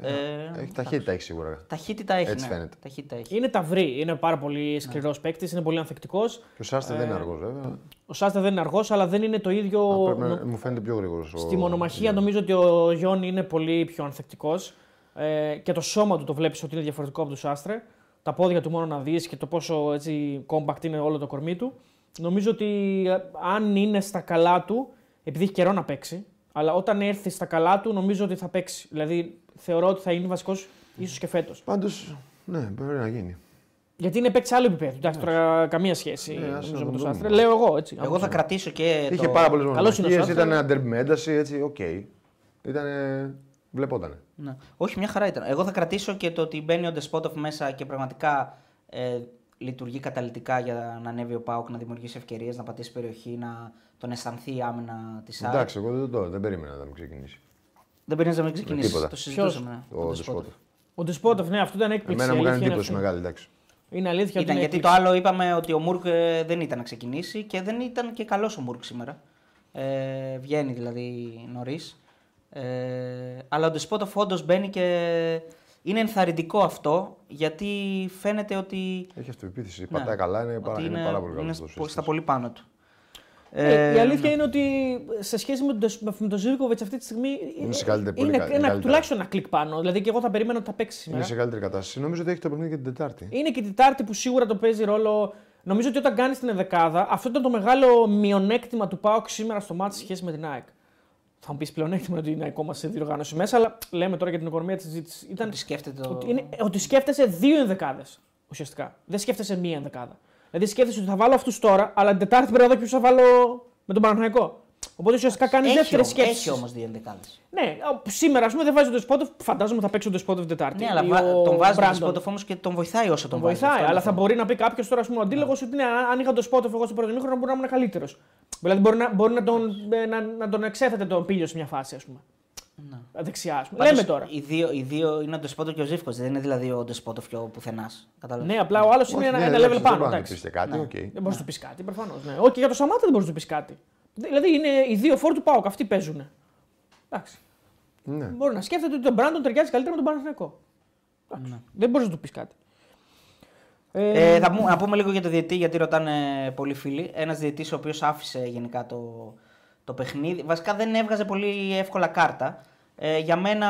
Ε, Έχει ταχύτητα έχει σίγουρα. ταχύτητα έχει. Έτσι ναι. φαίνεται. Ταχύτητα έχει. Είναι ταυρί, είναι πάρα πολύ σκληρός παίκτης, είναι πολύ ανθεκτικός. Και ο Σάστε δεν είναι αργός, βέβαια. Ο Σάστα δεν είναι αργός, αλλά δεν είναι το ίδιο. Πρέπει να- νο- μου φαίνεται πιο γρήγορος. Στη μονομαχία νομίζω ότι ο Γιόνι είναι πολύ πιο ανθεκτικός. Ε, και το σώμα του το βλέπεις ότι είναι διαφορετικό από του Σάστρε. Τα πόδια του μόνο να δεις και το πόσο έτσι compact είναι όλο το κορμί του. Νομίζω ότι ε, αν είναι στα καλά του, επειδή έχει καιρό να παίξει, αλλά όταν έρθει στα καλά του, νομίζω ότι θα παίξει. Δηλαδή θεωρώ ότι θα είναι βασικός ίσως και φέτος. Πάντως, ναι, πρέπει να γίνει. Γιατί είναι παίκτης άλλο επίπεδο. Εντάξει, τώρα καμία σχέση Ναι, ας νομίζω το με τον δούμε. Σάστρε. Λέω εγώ έτσι. Εγώ θα κρατήσω και. Είχε το... πάρα πολλέ Καλός είναι ο μονομαχίε, Σάστρε. ήταν ένα ντέρμπι με ένταση, έτσι, οκ. Ήταν. Βλεπότανε. Ναι. Όχι, μια χαρά ήταν. Εγώ θα κρατήσω και το ότι μπαίνει ο Ντεσπότοφ μέσα και πραγματικά ε, λειτουργεί καταλητικά για να ανέβει ο Πάουκ, να δημιουργήσει ευκαιρίες, να πατήσει περιοχή, να τον αισθανθεί η άμυνα της ΑΕΚ. Εντάξει, εγώ δεν, το, δεν περίμενα να μην ξεκινήσει. Δεν περίμενε να μην ξεκινήσεις. τίποτα. Το συζητούσαμε. Ο Ντεσπότοφ. Ο Ντεσπότοφ, ναι, αυτό ήταν έκπληξη. Εμένα μου η κάνει αλήθεια είναι εντύπωση αυτή. μεγάλη, εντάξει. Είναι αλήθεια Ήταν ότι είναι γιατί το έκπληξη. άλλο είπαμε ότι ο Μουρκ ε, δεν ήταν να ξεκινήσει και δεν ήταν και καλός ο Μουρκ σήμερα. Ε, βγαίνει δηλαδή νωρίς. Ε, αλλά ο Ντεσπότοφ όντως μπαίνει και είναι ενθαρρυντικό αυτό γιατί φαίνεται ότι. Έχει αυτοεπίθεση, ναι, πατάει καλά, είναι, πάρα, ότι είναι, πάρα πολύ καλός. είναι το στα σύστημα. πολύ πάνω του. Ε, η αλήθεια ναι. είναι ότι σε σχέση με τον, Ντεσ- με τον Ζήβκοβιτ αυτή τη στιγμή. Είναι σε καλύτερη- πολύ είναι κα- ένα, καλύτερα. τουλάχιστον ένα κλικ πάνω. Δηλαδή και εγώ θα περίμενα ότι θα παίξει σήμερα. Είναι σε καλύτερη κατάσταση. Νομίζω ότι έχει το παιχνίδι και την Τετάρτη. Είναι και η Τετάρτη που σίγουρα το παίζει ρόλο. Νομίζω ότι όταν κάνει την εδεκάδα, αυτό ήταν το μεγάλο μειονέκτημα του Πάουκ σήμερα στο μάτι σε σχέση με την ΑΕΚ. Θα μου πεις πλεονέκτημα ότι είναι ακόμα σε διοργάνωση μέσα, αλλά λέμε τώρα για την οικονομία της συζήτηση. Ήταν Ότι σκέφτεται το. ότι, είναι, ότι σκέφτεσαι δύο ενδεκάδες ουσιαστικά. Δεν σκέφτεσαι μία ενδεκάδα. Δηλαδή σκέφτεσαι ότι θα βάλω αυτούς τώρα, αλλά την Τετάρτη πρέπει να δω ποιους θα βάλω με τον Παναθηναϊκό. Οπότε ουσιαστικά κάνεις Έχει, δεύτερη όμως- σκέψη. έχει όμως δύο ενδεκάδες. Ναι, ο- σήμερα ας πούμε δεν βάζει τον Σπότοφ, φαντάζομαι θα παίξει τον Σπότοφ την Τετάρτη. Ναι, αλλά ή βα- ο τον βάζει τον Μπράντον. Σπότοφ όμως και τον βοηθάει όσο τον, Τον βάζει. βοηθάει, Αυτό αλλά είναι θα το μπορεί να πει κάποιος τώρα, ας πούμε, ο αντίλογος ότι ναι, αν είχα τον Σπότοφ εγώ στο πρώτο μήχρονο μπορεί να ήμουν καλύτερος. Δηλαδή μπορεί να, μπορεί να, τον, ε, να, να τον εξέθετε τον πύλιος σε μια φάση, ας πούμε. Ναι. Δεξιά, ας πούμε. Πάντως, Λέμε τώρα. Οι δύο, οι δύο είναι ο Ντεσπότοφ και ο Ζίβκο. Δεν είναι δηλαδή ο Ντεσπότοφ και ο πουθενά. Ναι, απλά ο άλλος είναι Όχι, ένα, ναι, ένα εντάξει, level δεν πάνω. μπορεί να εντάξει. πεις και κάτι, Ναι. οκ. Δεν μπορείς να του πεις κάτι, προφανώς. Ναι. Όχι, για το Σαμάτα δεν μπορείς να του πεις κάτι. Δηλαδή είναι οι δύο φορ του ΠΑΟΚ, αυτοί παίζουν. Εντάξει. Ναι. Μπορεί να σκέφτεται ότι τον Μπράντον ταιριάζει καλύτερα με τον Παναθηναϊκό. Εντάξει. Ναι. Δεν μπορείς να του πεις κάτι. Ε, Ε, θα μου- να πούμε λίγο για το διαιτή, γιατί ρωτάνε πολλοί φίλοι. Ένας διαιτής ο οποίος άφησε γενικά το, το παιχνίδι. Βασικά δεν έβγαζε πολύ εύκολα κάρτα. Ε, για μένα,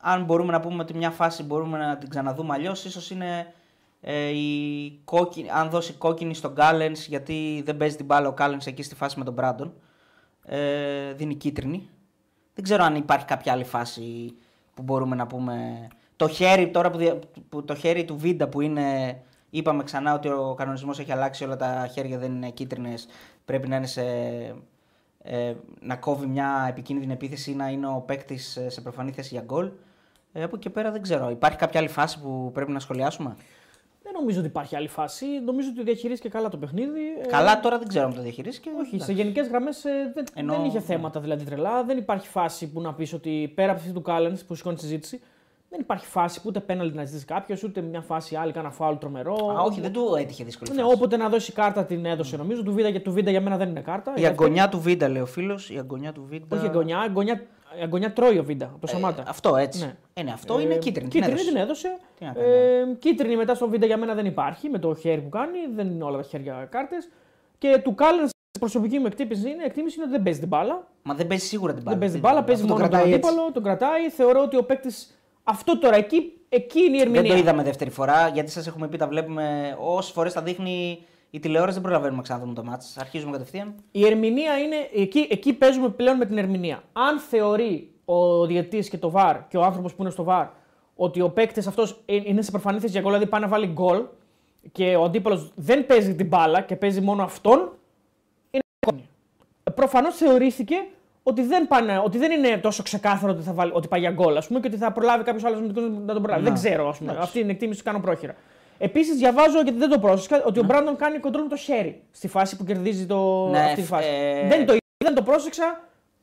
αν μπορούμε να πούμε ότι μια φάση μπορούμε να την ξαναδούμε αλλιώς, ίσως είναι ε, η κόκκινη, αν δώσει κόκκινη στον Κάλεν, γιατί δεν παίζει την μπάλα ο Κάλεν εκεί στη φάση με τον Μπράντον. Ε, δίνει κίτρινη. Δεν ξέρω αν υπάρχει κάποια άλλη φάση που μπορούμε να πούμε. Το χέρι τώρα που, δια- που το χέρι του Βίντα που είναι. Είπαμε ξανά ότι ο κανονισμός έχει αλλάξει, όλα τα χέρια δεν είναι κίτρινες. Πρέπει να είναι σε. Ε, να κόβει μια επικίνδυνη επίθεση ή να είναι ο παίκτης σε προφανή θέση για γκολ. Ε, από εκεί και πέρα δεν ξέρω. Υπάρχει κάποια άλλη φάση που πρέπει να σχολιάσουμε; Δεν νομίζω ότι υπάρχει άλλη φάση. Νομίζω ότι διαχειρίστηκε καλά το παιχνίδι. Ε, Καλά, τώρα δεν ξέρω αν το διαχειρίστηκε. Όχι, σε γενικές γραμμές δεν, Ενώ- δεν είχε θέματα δηλαδή τρελά. Δεν υπάρχει φάση που να πεις ότι πέρα από αυτή του Κάλεν που σηκώνει τη συζήτηση, δεν υπάρχει φάση που ούτε πέναλτι να ζητήσει κάποιος, ούτε μια φάση άλλη, κάνα φάουλ τρομερό. Α, όχι, δεν του έτυχε δύσκολη Ναι, φάση. όποτε να δώσει κάρτα την έδωσε νομίζω. Του Βίντα, για- του Βίντα για μένα δεν είναι κάρτα. Η Για αγκωνιά του Βίντα, λέει ο φίλος. Η αγκωνιά του Βίντα. Όχι γωνιά, γωνιά η αγκωνιά τρώει ο Βίντα από το Σαμάτα. Ε, αυτό έτσι. Ναι. Ε, ναι, αυτό είναι κίτρινη. Κίτρινη την την έδωσε. έδωσε. Τι να κάνει, ναι. Ε, κίτρινη μετά στο Βίντα για μένα δεν υπάρχει με το χέρι που κάνει. Δεν είναι όλα τα χέρια κάρτες. Και του Κάλεν προσωπική μου εκτίμηση είναι, εκτίμηση είναι ότι δεν παίζει την μπάλα. Μα δεν παίζει σίγουρα την μπάλα. Δεν παίζει την μπάλα, παίζει Αυτό το μόνο τον κρατάει έτσι. αντίπαλο, τον κρατάει. Θεωρώ ότι ο παίκτης. Αυτό τώρα εκεί, εκεί είναι η ερμηνεία. Δεν το είδαμε δεύτερη φορά, γιατί σας έχουμε πει, τα βλέπουμε όσες φορές τα δείχνει η τηλεόραση, δεν προλαβαίνουμε ξανά να δούμε το μάτς. Αρχίζουμε κατευθείαν. Η ερμηνεία είναι. Εκεί, εκεί παίζουμε πλέον με την ερμηνεία. Αν θεωρεί ο διαιτητής και το βαρ και ο άνθρωπος που είναι στο βαρ ότι ο παίκτης αυτός είναι σε προφανή θέση για γκολ, δηλαδή πάει να βάλει γκολ και ο αντίπαλος δεν παίζει την μπάλα και παίζει μόνο αυτόν, είναι κόκκινη. Προφανώς θεωρήθηκε ότι δεν, πάνε, ότι δεν είναι τόσο ξεκάθαρο ότι, θα βάλει, ότι πάει για γκολ ας πούμε, και ότι θα προλάβει κάποιος άλλος να τον προλάβει. Να. Δεν ξέρω, ας πούμε. Αυτή είναι η εκτίμηση που κάνω πρόχειρα. Επίσης, διαβάζω γιατί δεν το πρόσεξα ότι ο Μπράντον κάνει κοντρόλ με το χέρι στη φάση που κερδίζει το... Ναι, αυτή τη φάση. ε, Δεν, το, είδα, δεν το πρόσεξα,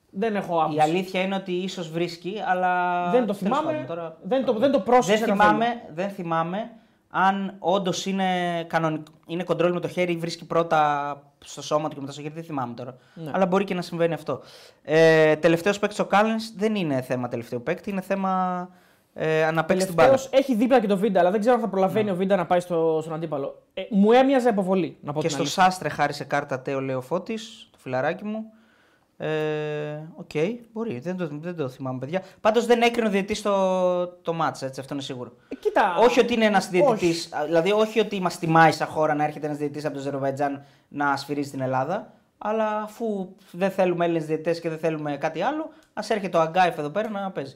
δεν έχω άποψη. Η αλήθεια είναι ότι ίσως βρίσκει, αλλά. Δεν το τέλος θυμάμαι, πάντων, τώρα- δεν, το, δεν το πρόσεξα. Δεν καθόλου. θυμάμαι, δεν θυμάμαι αν όντως είναι, κανονικ... είναι κοντρόλ με το χέρι ή βρίσκει πρώτα στο σώμα του και μετά στο χέρι. Δεν θυμάμαι τώρα. Ναι. Αλλά μπορεί και να συμβαίνει αυτό. Ε, τελευταίος παίκτης ο Κάλεν δεν είναι θέμα τελευταίου παίκτη, είναι θέμα ε, να παίξει την μπάλα. Τελευταίος έχει δίπλα και το Βίντα, αλλά δεν ξέρω αν θα προλαβαίνει ο Βίντα να πάει στο, στον αντίπαλο. Ε, μου έμοιαζε αποβολή, να πω Και την στο αλήθεια. Σάστρε χάρισε κάρτα Τέο Λέο Φώτη, το φιλαράκι μου. Ε, Οκ, μπορεί. Δεν το, δεν το θυμάμαι, παιδιά. Πάντως δεν έκρινε ο διαιτητής το, το ματς, έτσι, αυτό είναι σίγουρο. Ε, κοίτα, Όχι ότι είναι ένας διαιτητής. όχι. Δηλαδή, όχι ότι μας τιμάει σαν χώρα να έρχεται ένας διαιτητής από το Αζερβαϊτζάν να σφυρίζει την Ελλάδα. Αλλά αφού δεν θέλουμε Έλληνες διαιτητές και δεν θέλουμε κάτι άλλο, ας έρχεται ο Αγκάγεφ εδώ πέρα να παίζει.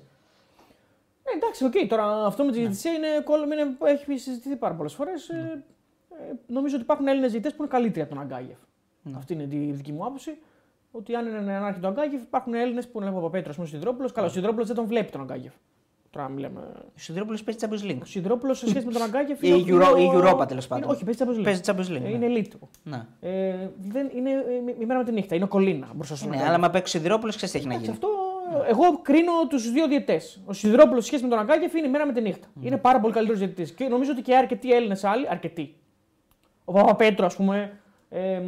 Ε, εντάξει, οκ. Τώρα αυτό με τη Ναι. διαιτησία είναι, κόλλο- είναι, έχει συζητηθεί πάρα πολλές φορές. Ναι. Ε, ε, νομίζω ότι υπάρχουν Έλληνες διαιτητές που είναι καλύτεροι από τον Αγκάγεφ. Ναι. Αυτή είναι η δική μου άποψη. Ότι αν είναι να έρχεται ο Αγκάγεφ, υπάρχουν Έλληνες που είναι από Πέτρος, ο Σιδρόπουλο. Καλά, ο Σιδρόπουλο δεν τον βλέπει τον Αγκάγεφ. Τώρα μιλάμε. Ο Σιδηρόπουλος παίζει Champions League. Ο Σιδρόπουλο σε σχέση με τον Αγκάγεφ. Η είναι- Euro- είναι η ο- Europa, τέλος είναι- πάντων. Όχι, παίζει Champions League. Παίζει Champions League. Ε, ναι. Είναι elite. Ναι. Ε, δεν, είναι ε, η μέρα με τη νύχτα. Είναι ο Κολίνα μπροστά στον Ναι, Αγκάγεφ. αλλά με παίξει ο Σιδηρόπουλος, ξέρεις τι έχει να Εντάξει, γίνει. αυτό εγώ κρίνω τους δύο διαιτέ. Ο Σιδηρόπουλος σε σχέση με τον Αγκάγεφ είναι η μέρα με τη νύχτα. Είναι πάρα πολύ καλύτερος διαιτητής. Και νομίζω ότι και αρκετοί Έλληνες άλλοι, αρκετοί. Ο Παπαπέτρου, ας πούμε, ε,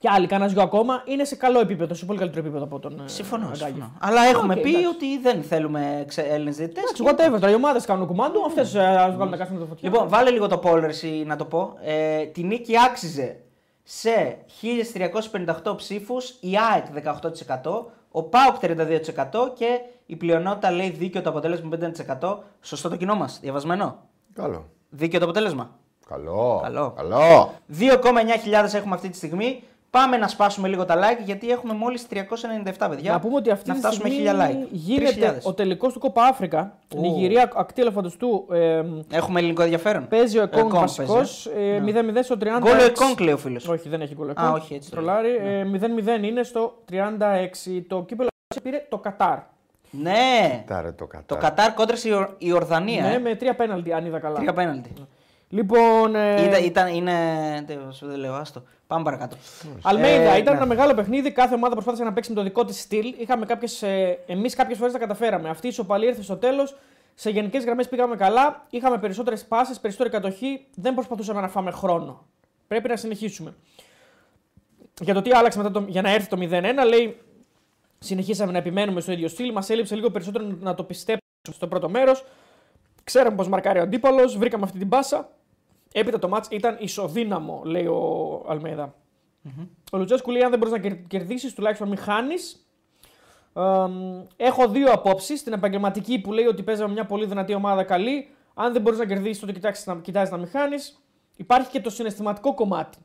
και άλλοι, κανένας δυο ακόμα, είναι σε καλό επίπεδο, σε πολύ καλύτερο επίπεδο από τον ε, Συμφωνώ. Αγκάγεφ. συμφωνώ. Αλλά έχουμε Οκ, πει εντάξει. ότι δεν θέλουμε Έλληνες διαιτητές. Εντάξει, whatever. Τώρα οι ομάδες κάνουν κουμάντο, αυτές ας βγάλουν τα κάστανα από τη φωτιά. Λοιπόν, βάλε λίγο το poll, ρε συ να το πω. Ε, τη νίκη άξιζε σε 1358 ψήφους, η ΑΕΚ 18%, ο ΠΑΟΚ 32% και η πλειονότητα λέει δίκαιο το αποτέλεσμα 5%. Σωστό το κοινό μας, διαβασμένο; Καλό. Δίκαιο το αποτέλεσμα; Καλό. Καλό. Καλό. 2,9 έχουμε αυτή τη στιγμή. Πάμε να σπάσουμε λίγο τα like γιατί έχουμε μόλις 397 παιδιά. Να πούμε ότι αυτή να τη φτάσουμε στιγμή 1000 like. γίνεται 3.000. ο τελικός του Κόπα Αφρικα. Ου. Νιγηρία, ακτή ελεφαντοστού. Ε, Έχουμε ελληνικό ενδιαφέρον. παίζει ο Εκόνγκ Εκόνγκ βασικός. παίζει, Ε, 0-0 στο 36. Γκολ ο Εκόνγκ λέει ο φίλος. Όχι, δεν έχει γκολ ο Α, Εκόνγκ. όχι, έτσι το Τρολάρι. Ε, 0-0 είναι στο 36. Το κύπελο πήρε το Κατάρ. Ναι. Τάρε το κατά. Το Κατάρ κόντρα η, Ορ- η Ορδανία. Ναι, ε. με τρία πέναλτι, αν είδα καλά. Τρία πέναλτι. Λοιπόν. Ε, Ήταν, ήταν, είναι. δεν- σου δεν λέω, άστο. Πάμε παρακάτω. Αλμέιδα, Ε, ήταν ναι. ένα μεγάλο παιχνίδι. Κάθε ομάδα προσπάθησε να παίξει με το δικό της στυλ. Είχαμε κάποιες, ε, εμείς κάποιες φορές τα καταφέραμε. Αυτή η ισοπαλία ήρθε στο τέλος. Σε γενικές γραμμές πήγαμε καλά. Είχαμε περισσότερες πάσει, περισσότερη κατοχή. Δεν προσπαθούσαμε να φάμε χρόνο. Πρέπει να συνεχίσουμε. Για το τι άλλαξε μετά το, για να έρθει το 0-1, λέει συνεχίσαμε να επιμένουμε στο ίδιο στυλ. Μας έλειψε λίγο περισσότερο να το πιστέψουμε στο πρώτο μέρος. Ξέραμε πώ μαρκάρει ο αντίπαλος, βρήκαμε αυτή την πάσα. Έπειτα το μάτς ήταν ισοδύναμο, λέει ο αλμεδα Ο Λουτσέσκου λέει: Αν δεν μπορείς να κερ- κερδίσεις, τουλάχιστον μην χάνεις. έχω δύο απόψεις. Την επαγγελματική που λέει ότι παίζαμε μια πολύ δυνατή ομάδα καλή. Αν δεν μπορείς να κερδίσεις, τότε κοιτάξεις να, κοιτάζεις να μην χάνεις. Υπάρχει και το συναισθηματικό κομμάτι.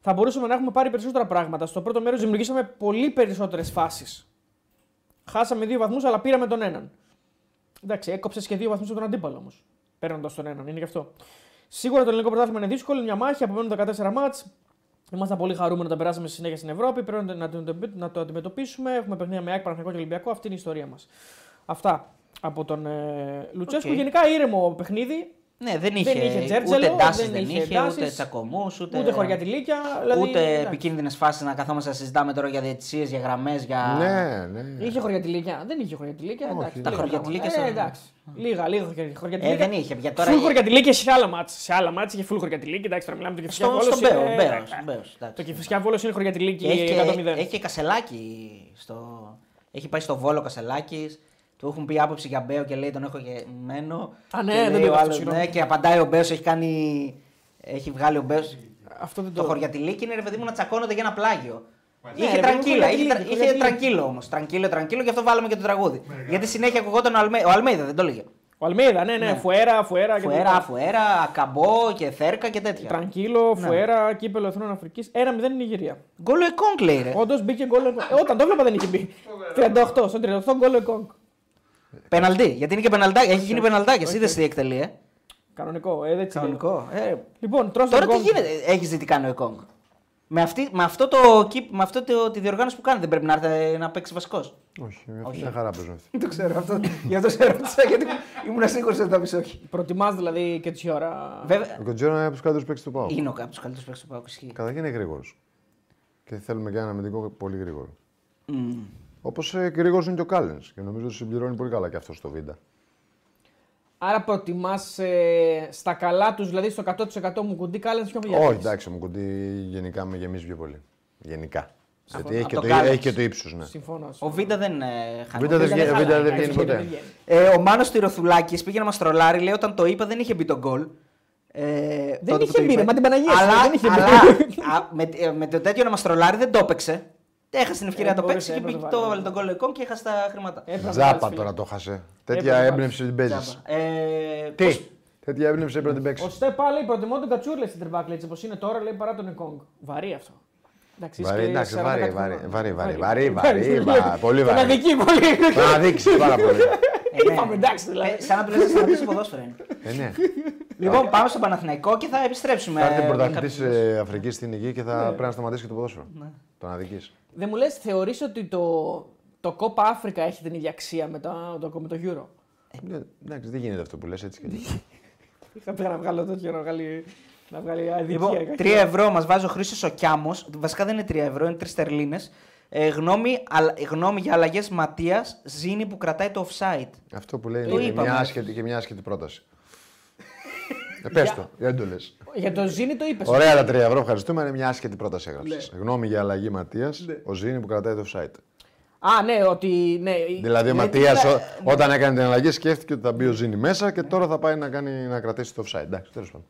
Θα μπορούσαμε να έχουμε πάρει περισσότερα πράγματα. Στο πρώτο μέρος δημιουργήσαμε πολύ περισσότερες φάσεις. Χάσαμε δύο βαθμούς, αλλά πήραμε τον έναν. Εντάξει, έκοψες και δύο βαθμούς από τον αντίπαλο όμως. Παίρνοντας τον έναν, είναι γι' αυτό. Σίγουρα το ελληνικό πρωτάθλημα είναι δύσκολο, είναι μια μάχη, απομένουν 14 ματς. Ήμασταν πολύ χαρούμενοι όταν περάσαμε στη συνέχεια στην Ευρώπη. Πρέπει να, να, το- να το αντιμετωπίσουμε. Έχουμε παιχνίδια με ΑΕΚ, Παναθηναϊκό και Ολυμπιακό. Αυτή είναι η ιστορία μας. Αυτά από τον ε, Λουτσέσκου. Οκ. Γενικά ήρεμο παιχνίδι. Ναι, δεν είχε, είχε τζέρτζελο, ούτε εντάσεις δεν δεν, είχε είχε, εντάσεις, ούτε τσακωμούς, ούτε, Ούτε χωριατηλίκια. Δηλαδή, ούτε εντάξει. επικίνδυνες φάσεις να καθόμαστε να συζητάμε τώρα για διαιτησίες, για γραμμές, για. Ναι, ναι. Είχε χωριατηλίκια. Δεν είχε χωριατηλίκια. Όχι, εντάξει, τα λίγα χωριατηλίκια πράγματα. στα- Ε, εντάξει. Λίγα, λίγα χωριατηλίκια. Ε, δεν είχε. Για τώρα. Φουλ χωριατηλίκια σε άλλα μάτσα. Σε άλλα μάτσα είχε φουλ χωριατηλίκια. Εντάξει, τώρα μιλάμε το Κεφισιά Στο, Βόλος στον Μπέο. είναι- Μπέος, Μπέος, εντάξει. Το Κεφισιά Βόλος είναι Και χωριατηλίκη έχει, και, 100-0. έχει και Κασελάκη στο. Έχει πάει στο Βόλο Κασελάκης. Του έχουν πει άποψη για Μπέο και λέει τον έχω γραμμένο. Α, ναι, και δεν λέει το ο είδα αυτό, άλλος, συγγνώμη. ναι, και απαντάει ο Μπέος, έχει κάνει. Έχει βγάλει ο Μπέος. Αυτό δεν Το το. χωριατιλίκι είναι ρε παιδί μου να τσακώνονται για ένα πλάγιο. Ναι, είχε ρε παιδί μου, τραγκύλα, είχε, χωριατιλίκι, τρα- είχε χωριατιλίκι. τραγκύλο όμως. Τραγκύλο, τραγκύλο, γι' αυτό βάλαμε και το τραγούδι. Γιατί συνέχεια ακουγόταν ο Αλμέιδα. Ο Αλμέιδα δεν το έλεγε. Ο Αλμέιδα, ναι, ναι, Ναι. φουέρα, φουέρα. και Φουέρα, τέτοια. φουέρα, ακαμπό και θέρκα και τέτοια. Τρανκύλο, Ναι. φουέρα, κύπελο Εθνών Αφρικής. 1-0 η Νιγηρία. Γκολ ο Εκόνγκ λέει ρε. Όντως μπήκε γκολ. ο Εκόνγκ. Ε, όταν το έβλεπα δεν είχε μπει. 38, στο 38 γκολ ο Εκόνγκ. Πεναλτί. Γιατί είναι και πεναλτάκι. Έχει γίνει πεναλτάκι. Εσύ όχι. είδε τι εκτελεί, ε. Κανονικό, ε, δεν ξέρω. Κανονικό. Ε, Λοιπόν, τρως Τώρα τον τι Εκόνγκ. γίνεται, έχεις δει τι κάνει ο Εκόνγκ. Με, αυτή, με αυτό, το, keep- με αυτό το, τη διοργάνωση που κάνει δεν πρέπει να έρθει να παίξει βασικός; Όχι, Όχι. μια χαρά παίζουν αυτοί. το ξέρω αυτό. Γι' αυτό σε έρωτησα γιατί ήμουν σίγουρος ότι θα πεις όχι. Προτιμάς δηλαδή και τη ώρα. Βέβαια. Ο Κοντζέρο είναι από τους καλύτερους παίκτες του Πάου. Είναι ο από τους καλύτερους παίκτες του Πάουκ. Ισχύει. Καταρχήν είναι γρήγορος. Και θέλουμε και ένα αμυντικό πολύ γρήγορο. Μμμ. Όπως ε, γρήγορος είναι και ο Κάλεν. Και νομίζω ότι συμπληρώνει πολύ καλά και αυτό στο βίντεο. Άρα προτιμάς ε, στα καλά τους, δηλαδή στο 100% μου κουντί κάλεν πιο πιο Όχι, εντάξει, μου κουντί γενικά με γεμίζει πιο πολύ. Γενικά. Γιατί έχει από και, το το, Κάλενς. έχει και το ύψος, ναι. Συμφωνώ. Ο Βίντα δεν ε, χάνει. Βίντα δεν Βίντα βγαίνει- χαλάει, Βίντα δεν εντάξει, βγαίνει ποτέ. δεν βγαίνει. Ε, ο Μάνος Τυροθουλάκης πήγε να μας τρολάρει. Λέει όταν το είπα δεν είχε μπει το γκολ. Ε, τότε που είχε το μπει, είπε. ρε, μα την Παναγία σου, αλλά, δεν είχε μπει. αλλά α, με, ε, με το τέτοιο να μας τρολάρει δεν το έπαιξε. Έχασε την ευκαιρία Ε, να το μπορούσε, παίξεις και έπρεπε πήγε να το βάλει. έβαλε τον γκολ Εκόν και έχασε τα χρήματα. Έπρεπε να Τζάπα βάλεις, φίλε. τώρα το χάσε. Έπρεπε Τέτοια να έμπνευση την παίζεις. Τζάμπα. Ε, Τι; πώς- Τέτοια έμπνευση έπρεπε να την Ο παίξει. Στέπα λέει προτιμώ τον Κατσούρλε στην τερμπάκ, έτσι όπως είναι τώρα, λέει παρά τον Εκόνγκ. Βαρύ αυτό. Εντάξει, είσαι Βαρύ, και εντάξει, 40 βαρύ, κάτι βαρύ, χρονών. βαρύ, βαρύ, βαρύ, βαρύ, Βαρύ. βα- πολύ Τον βαρύ. αδικεί πολύ. Θα να δείξει πάρα πολύ. Ε, ναι. Είπαμε, εντάξει, δηλαδή. Ε, σαν να του λες να σταματήσει ποδόσφαιρο είναι. Ε, ναι. Λοιπόν, πάμε στο Παναθηναϊκό και θα επιστρέψουμε. Θα έρθει με πρωταθλητής κάποιους- Αφρικής στην υγεία και θα πρέπει να σταματήσει και το ποδόσφαιρο. Τον αδική. Δεν μου λες, θεωρείς ότι το, το Κόπα Αφρικα έχει την ίδια αξία με το, το, με το Euro; Εντάξει, δεν γίνεται αυτό που λες έτσι και έτσι. Είχα πει να βγάλω τέτοιο να βγάλει. Να βγάλει αδικία. Λοιπόν, κακία. 3 ευρώ μας βάζει ο Χρήσο ο Κιάμος. Βασικά δεν είναι 3 ευρώ, είναι 3 τερλίνες. Ε, γνώμη, αλ- γνώμη για αλλαγές Ματίας Ζήνη που κρατάει το offside. Αυτό που λέει Το είναι και είπαμε. μια άσχετη, και μια άσχετη πρόταση. Ε, πες το, δεν το λες. Για το Ζήνη το είπες. Ωραία τα 3 ευρώ, ευχαριστούμε. Είναι μια άσχετη πρόταση έγραψε. Ναι. Γνώμη για αλλαγή Ματίας, ο Ζήνη που κρατάει το offside. Α, ναι, ότι. Ναι, Δηλαδή ο Γιατί Ματίας τα- όταν έκανε την αλλαγή σκέφτηκε ότι θα μπει ο Ζήνη μέσα και τώρα θα πάει να, κάνει, να κρατήσει το offside. Εντάξει, τέλος πάντων.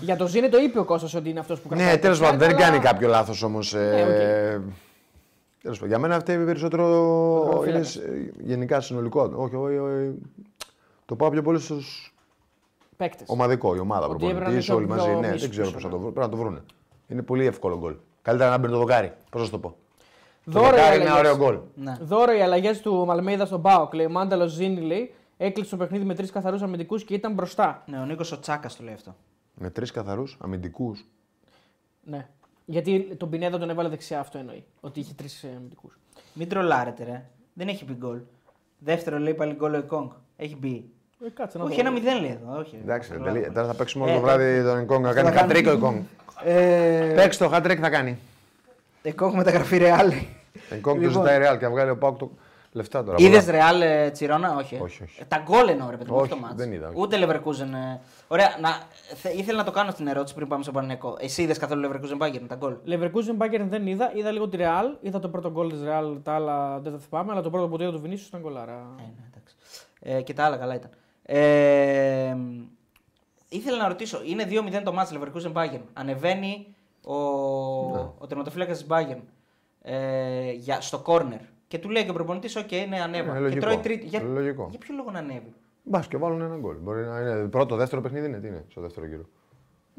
Για το Ζήνη το είπε ο Κώστας ότι είναι αυτός που κρατάει. Ναι, το τέλος offside, πάντων, δεν αλλά- κάνει κάποιο λάθος όμως. Ναι, Ε, τέλος πάντων. Για μένα αυτή περισσότερο είναι τερματοφύλακας. σ- γενικά συνολικό. Όχι, όχι, όχι. Το πάω πιο πολύ στους Παίκτες. ομαδικό, η ομάδα Ότι έπρεπε να προπονητής, είναι όλοι πιο- μαζί. πιο Ναι, μίσους δεν ξέρω πίσω, πώς θα ναι. το βρουν. Πρέπει να το βρούνε. Είναι πολύ εύκολο γκολ. Καλύτερα να μπαίνει το δοκάρι. Πώς να σου το πω. Το Δώρο οι δοκάρι είναι ένα αλλαγές. ωραίο γκολ. Ναι. Δώρο οι αλλαγές του Μαλμέιδα στον Μπάουκ. Λέει ο Μάνταλος Ζήνη λέει. Έκλεισε το παιχνίδι με τρεις καθαρούς αμυντικούς και ήταν μπροστά. Ναι, ο Νίκος ο Τσάκα το λέει αυτό. Με τρεις καθαρούς αμυντικούς. Ναι. Γιατί τον Πινέδα τον έβαλε δεξιά, αυτό εννοεί. Ότι είχε τρεις αμυντικούς. Μην τρολάρετε, ρε. Δεν έχει μπει γκολ. Δεύτερο λέει πάλι γκολ ο Εκόνγκ. Έχει μπει. Ε, κάτσε να Όχι, δω. ένα μηδέν λέει εδώ. Όχι, Εντάξει, ρε, Τρολάρω. τελεία. τώρα θα παίξουμε όλο Ε, το βράδυ τον Εγκόγκ να κάνει θα κάνουμε. χατρίκ ο Εγκόγκ. Ε, Παίξει το χατρίκ θα κάνει. Εκόνγκ μεταγραφή ρεάλ. Εγκόγκ το Λοιπόν. ζητάει ρεάλ και θα βγάλει ο Πάουκ το λεφτά τώρα. Είδες πολλά. ρεάλ ε, Τσιρόνα, όχι. ε. Όχι, όχι. Ε, Τα γκολ εννοώ, ρε παιδί μου, Όχι, αυτό το μάτς. δεν είδα, όχι. Ούτε Leverkusen. ε. Ωραία, να, θε, ήθελα να το κάνω στην ερώτηση πριν πάμε στο Παναγενικό. Εσύ είδες καθόλου Leverkusen Bayern, τα γκολ; Leverkusen Bayern δεν είδα. Είδα λίγο τη Real. Είδα το πρώτο γκολ της Real. Τα άλλα δεν τα θυμάμαι. Αλλά το πρώτο που το είδα του Βινίσιου ήταν γκολάρα. Ε, ναι, εντάξει. Ε, και τα άλλα καλά ήταν. Ε, ήθελα να ρωτήσω, είναι 2-0 το ματς Leverkusen Bayern. Ανεβαίνει ο, ο τερματοφύλακας της Bayern ε, για, στο κόρνερ. Και του λέει και ο προπονητής, οκ, ναι, ανέβα. Είναι και λογικό. τρώει τρίτη. Για, Λογικό. για ποιο λόγο να ανέβει; Μπας και βάλουν ένα γκολ. Μπορεί να είναι πρώτο, δεύτερο παιχνίδι είναι. Τι είναι στο δεύτερο γύρο.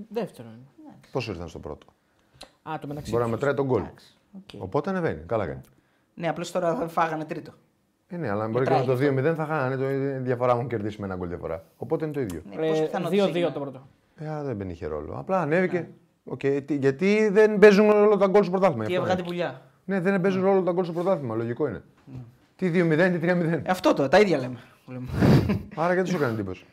Δεύτερο είναι. Πόσο ήρθαν στο πρώτο; Α, το μεταξύ. Μπορεί να τους. μετράει τον γκολ. Εντάξει, οκ. Οπότε ανεβαίνει. Καλά κάνει. Ναι, απλώς τώρα θα φάγανε τρίτο. Ε, ναι, αλλά μπορεί και Μετράει με το 2-0 θα χάνανε το ίδιο διαφορά μου κερδίσει με ένα γκολ διαφορά. Οπότε είναι το ίδιο. Ναι, πόσο Ε, πιθανότητες 2-2 έχει το να- πρώτο. Ε, α, δεν είχε ρόλο. Απλά ανέβηκε. Οκ, τι- γιατί δεν παίζουν ρόλο τα γκολ στο πρωτάθλημα. Τι γι' αυτό έβγα την είναι. πουλιά. Ναι, δεν παίζουν ρόλο τα γκολ στο πρωτάθλημα. Λογικό είναι. Τι 2-0, τι 3-0. Ε, αυτό το, τα ίδια λέμε. που λέμε. Άρα γιατί σου έκανε εντύπωση;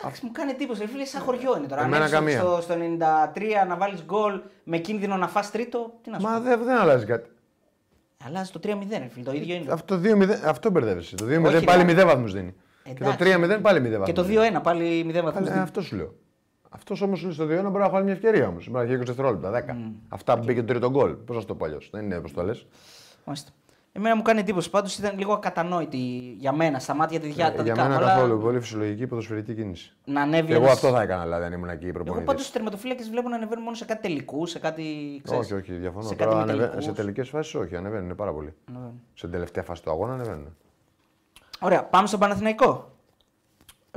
Εντάξει, μου κάνει εντύπωση. Ρε Φίλε, σαν χωριό είναι τώρα. Εμένα Αν έρθεις καμία. στο, στο 93 να βάλεις γκολ με κίνδυνο να φας τρίτο, τι να σου Μα πω. δεν, δεν αλλάζει κάτι. Αλλάζεις το 3-0, ρε φίλε, το ίδιο είναι. Αυτό, 2-0, αυτό μπερδεύεσαι. Το 2-0 Όχι, πάλι ρε. 0 βαθμούς δίνει. Και το Εντάξει. 3-0 πάλι 0 βαθμούς. Και το 2-1 πάλι 0 βαθμούς. Ε, αυτός σου λέω. Αυτός όμως στο 2-1 μπορεί να έχω άλλη μια ευκαιρία όμως. Μπορεί να έχει 20 δευτερόλεπτα, 10. Αυτά που μπήκε το τρίτο γκολ. Πώς να σου το πω αλλιώς. Δεν είναι όπως το λες. Μάλιστα. Εμένα μου κάνει εντύπωση. Πάντως ήταν λίγο ακατανόητη για μένα, στα μάτια τη διά, τα Ε, Για δικά μου. μένα αλλά καθόλου. Πολύ φυσιολογική ποδοσφαιρική κίνηση. Να ανέβει. Και εγώ ένας- αυτό θα έκανα δηλαδή αν ήμουν εκεί οι Εγώ προπονητέ. πάντως του τερματοφύλακε βλέπω να ανεβαίνουν μόνο σε κάτι τελικού, σε κάτι. Ξέρεις, Όχι, όχι, διαφωνώ. Σε Τώρα κάτι ανεβα- μεταλλικούς. σε τελικές φάσεις όχι, ανεβαίνουν πάρα πολύ. Ανεβαίνουν. Σε τελευταία φάση του αγώνα ανεβαίνουν. Ωραία, πάμε στον Παναθηναϊκό.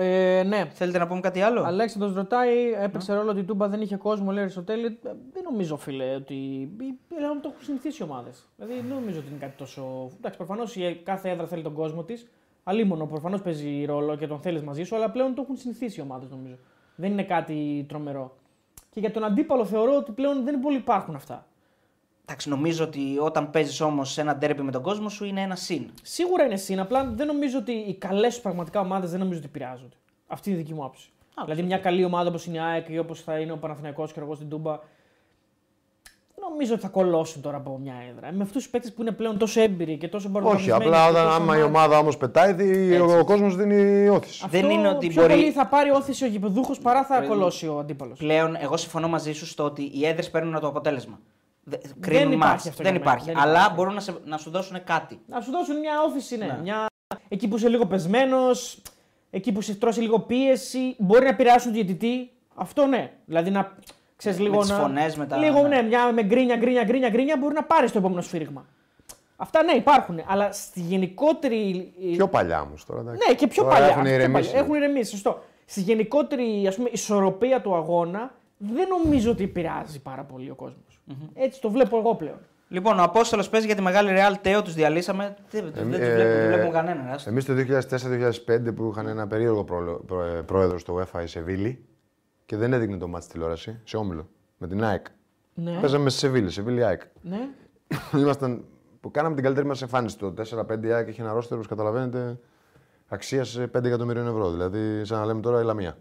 Ε, ναι. Θέλετε να πούμε κάτι άλλο; Αλέξανδρος ρωτάει, έπαιξε ρόλο ότι η Τούμπα δεν είχε κόσμο, λέει Αριστοτέλη. Ε, Δεν νομίζω, φίλε, ότι. Πλέον το έχουν συνηθίσει οι ομάδες. Δηλαδή δεν νομίζω ότι είναι κάτι τόσο. Εντάξει, προφανώς κάθε έδρα θέλει τον κόσμο της. Αλίμονο, προφανώς παίζει ρόλο και τον θέλεις μαζί σου, αλλά πλέον το έχουν συνηθίσει οι ομάδες, νομίζω. Δεν είναι κάτι τρομερό. Και για τον αντίπαλο θεωρώ ότι πλέον δεν πολύ υπάρχουν αυτά. Εντάξει, νομίζω ότι όταν παίζεις όμως ένα ντέρμπι με τον κόσμο σου είναι ένα συν. Σίγουρα είναι συν, απλά δεν νομίζω ότι οι καλές πραγματικά ομάδες δεν νομίζω ότι επηρεάζονται. Αυτή είναι η δική μου άποψη. Α, δηλαδή, μια καλή ομάδα όπως είναι η ΑΕΚ ή όπως θα είναι ο Παναθηναϊκός και εγώ στην Τούμπα, δεν νομίζω ότι θα κολώσουν τώρα από μια έδρα. Με αυτούς τους παίκτες που είναι πλέον τόσο έμπειροι και τόσο Όχι, παρουσιασμένοι. απλά και όταν τόσο άμα η μάτ- ομάδα όμως πετάει, δι- ο, ο κόσμος δίνει όθηση. Αυτό Δεν είναι ότι πιο μπορεί- πολύ θα πάρει όθηση ο γηπεδούχος παρά θα κολώσει ο αντίπαλος. Πλέον, εγώ συμφωνώ μαζί σου στο ότι οι έδρες παίρνουν το αποτέλεσμα. Δε- Κρίνουν υπάρχει μάτς. αυτό Δεν για μένα, υπάρχει. δεν Αλλά υπάρχει. μπορούν να, σε, να σου δώσουν κάτι. Να σου δώσουν μια όθηση, ναι. Ναι. Μια... Εκεί που είσαι λίγο πεσμένος, εκεί που σε τρώσει λίγο πίεση, μπορεί να επηρεάσουν τον διαιτητή. Αυτό ναι. Δηλαδή να ξέρεις λίγο. τις να... φωνές, με τα- Λίγο ναι. ναι, μια με γκρίνια, γκρίνια, γκρίνια, γκρίνια μπορεί να πάρεις το επόμενο σφύριγμα. Αυτά ναι, υπάρχουν. Αλλά στη γενικότερη. Πιο παλιά όμως τώρα. εντάξει. Ναι, και πιο Τώρα παλιά. Έχουν πιο ηρεμήσει. παλιά. Έχουν ηρεμήσει, σωστό. Στη γενικότερη ας πούμε, ισορροπία του αγώνα δεν νομίζω ότι επηρεάζει πάρα πολύ ο κοσμο Έτσι το βλέπω εγώ πλέον. Λοιπόν, ο Απόστολος παίζει για τη μεγάλη Real Τέο, τους διαλύσαμε. Δεν, δεν Εμεί- τους βλέπουμε, δεν ε, βλέπουμε κανέναν. άστο. Εμείς το 2004-2005 που είχαν ένα περίεργο πρόλο- προ- ε, πρόεδρος στο UEFA η Σεβίλη και δεν έδειχνε το ματς η τηλεόραση σε όμιλο με την ΑΕΚ. Ναι. Παίζαμε στη Σεβίλη, Σεβίλη ΑΕΚ. ναι. Ήμασταν, που κάναμε την καλύτερη μας εμφάνιση. Το 4-5 η ΑΕΚ είχε ένα ρόστερο, καταλαβαίνετε, αξία 5 εκατομμυρίων ευρώ. Δηλαδή, σαν να λέμε τώρα η Λαμία.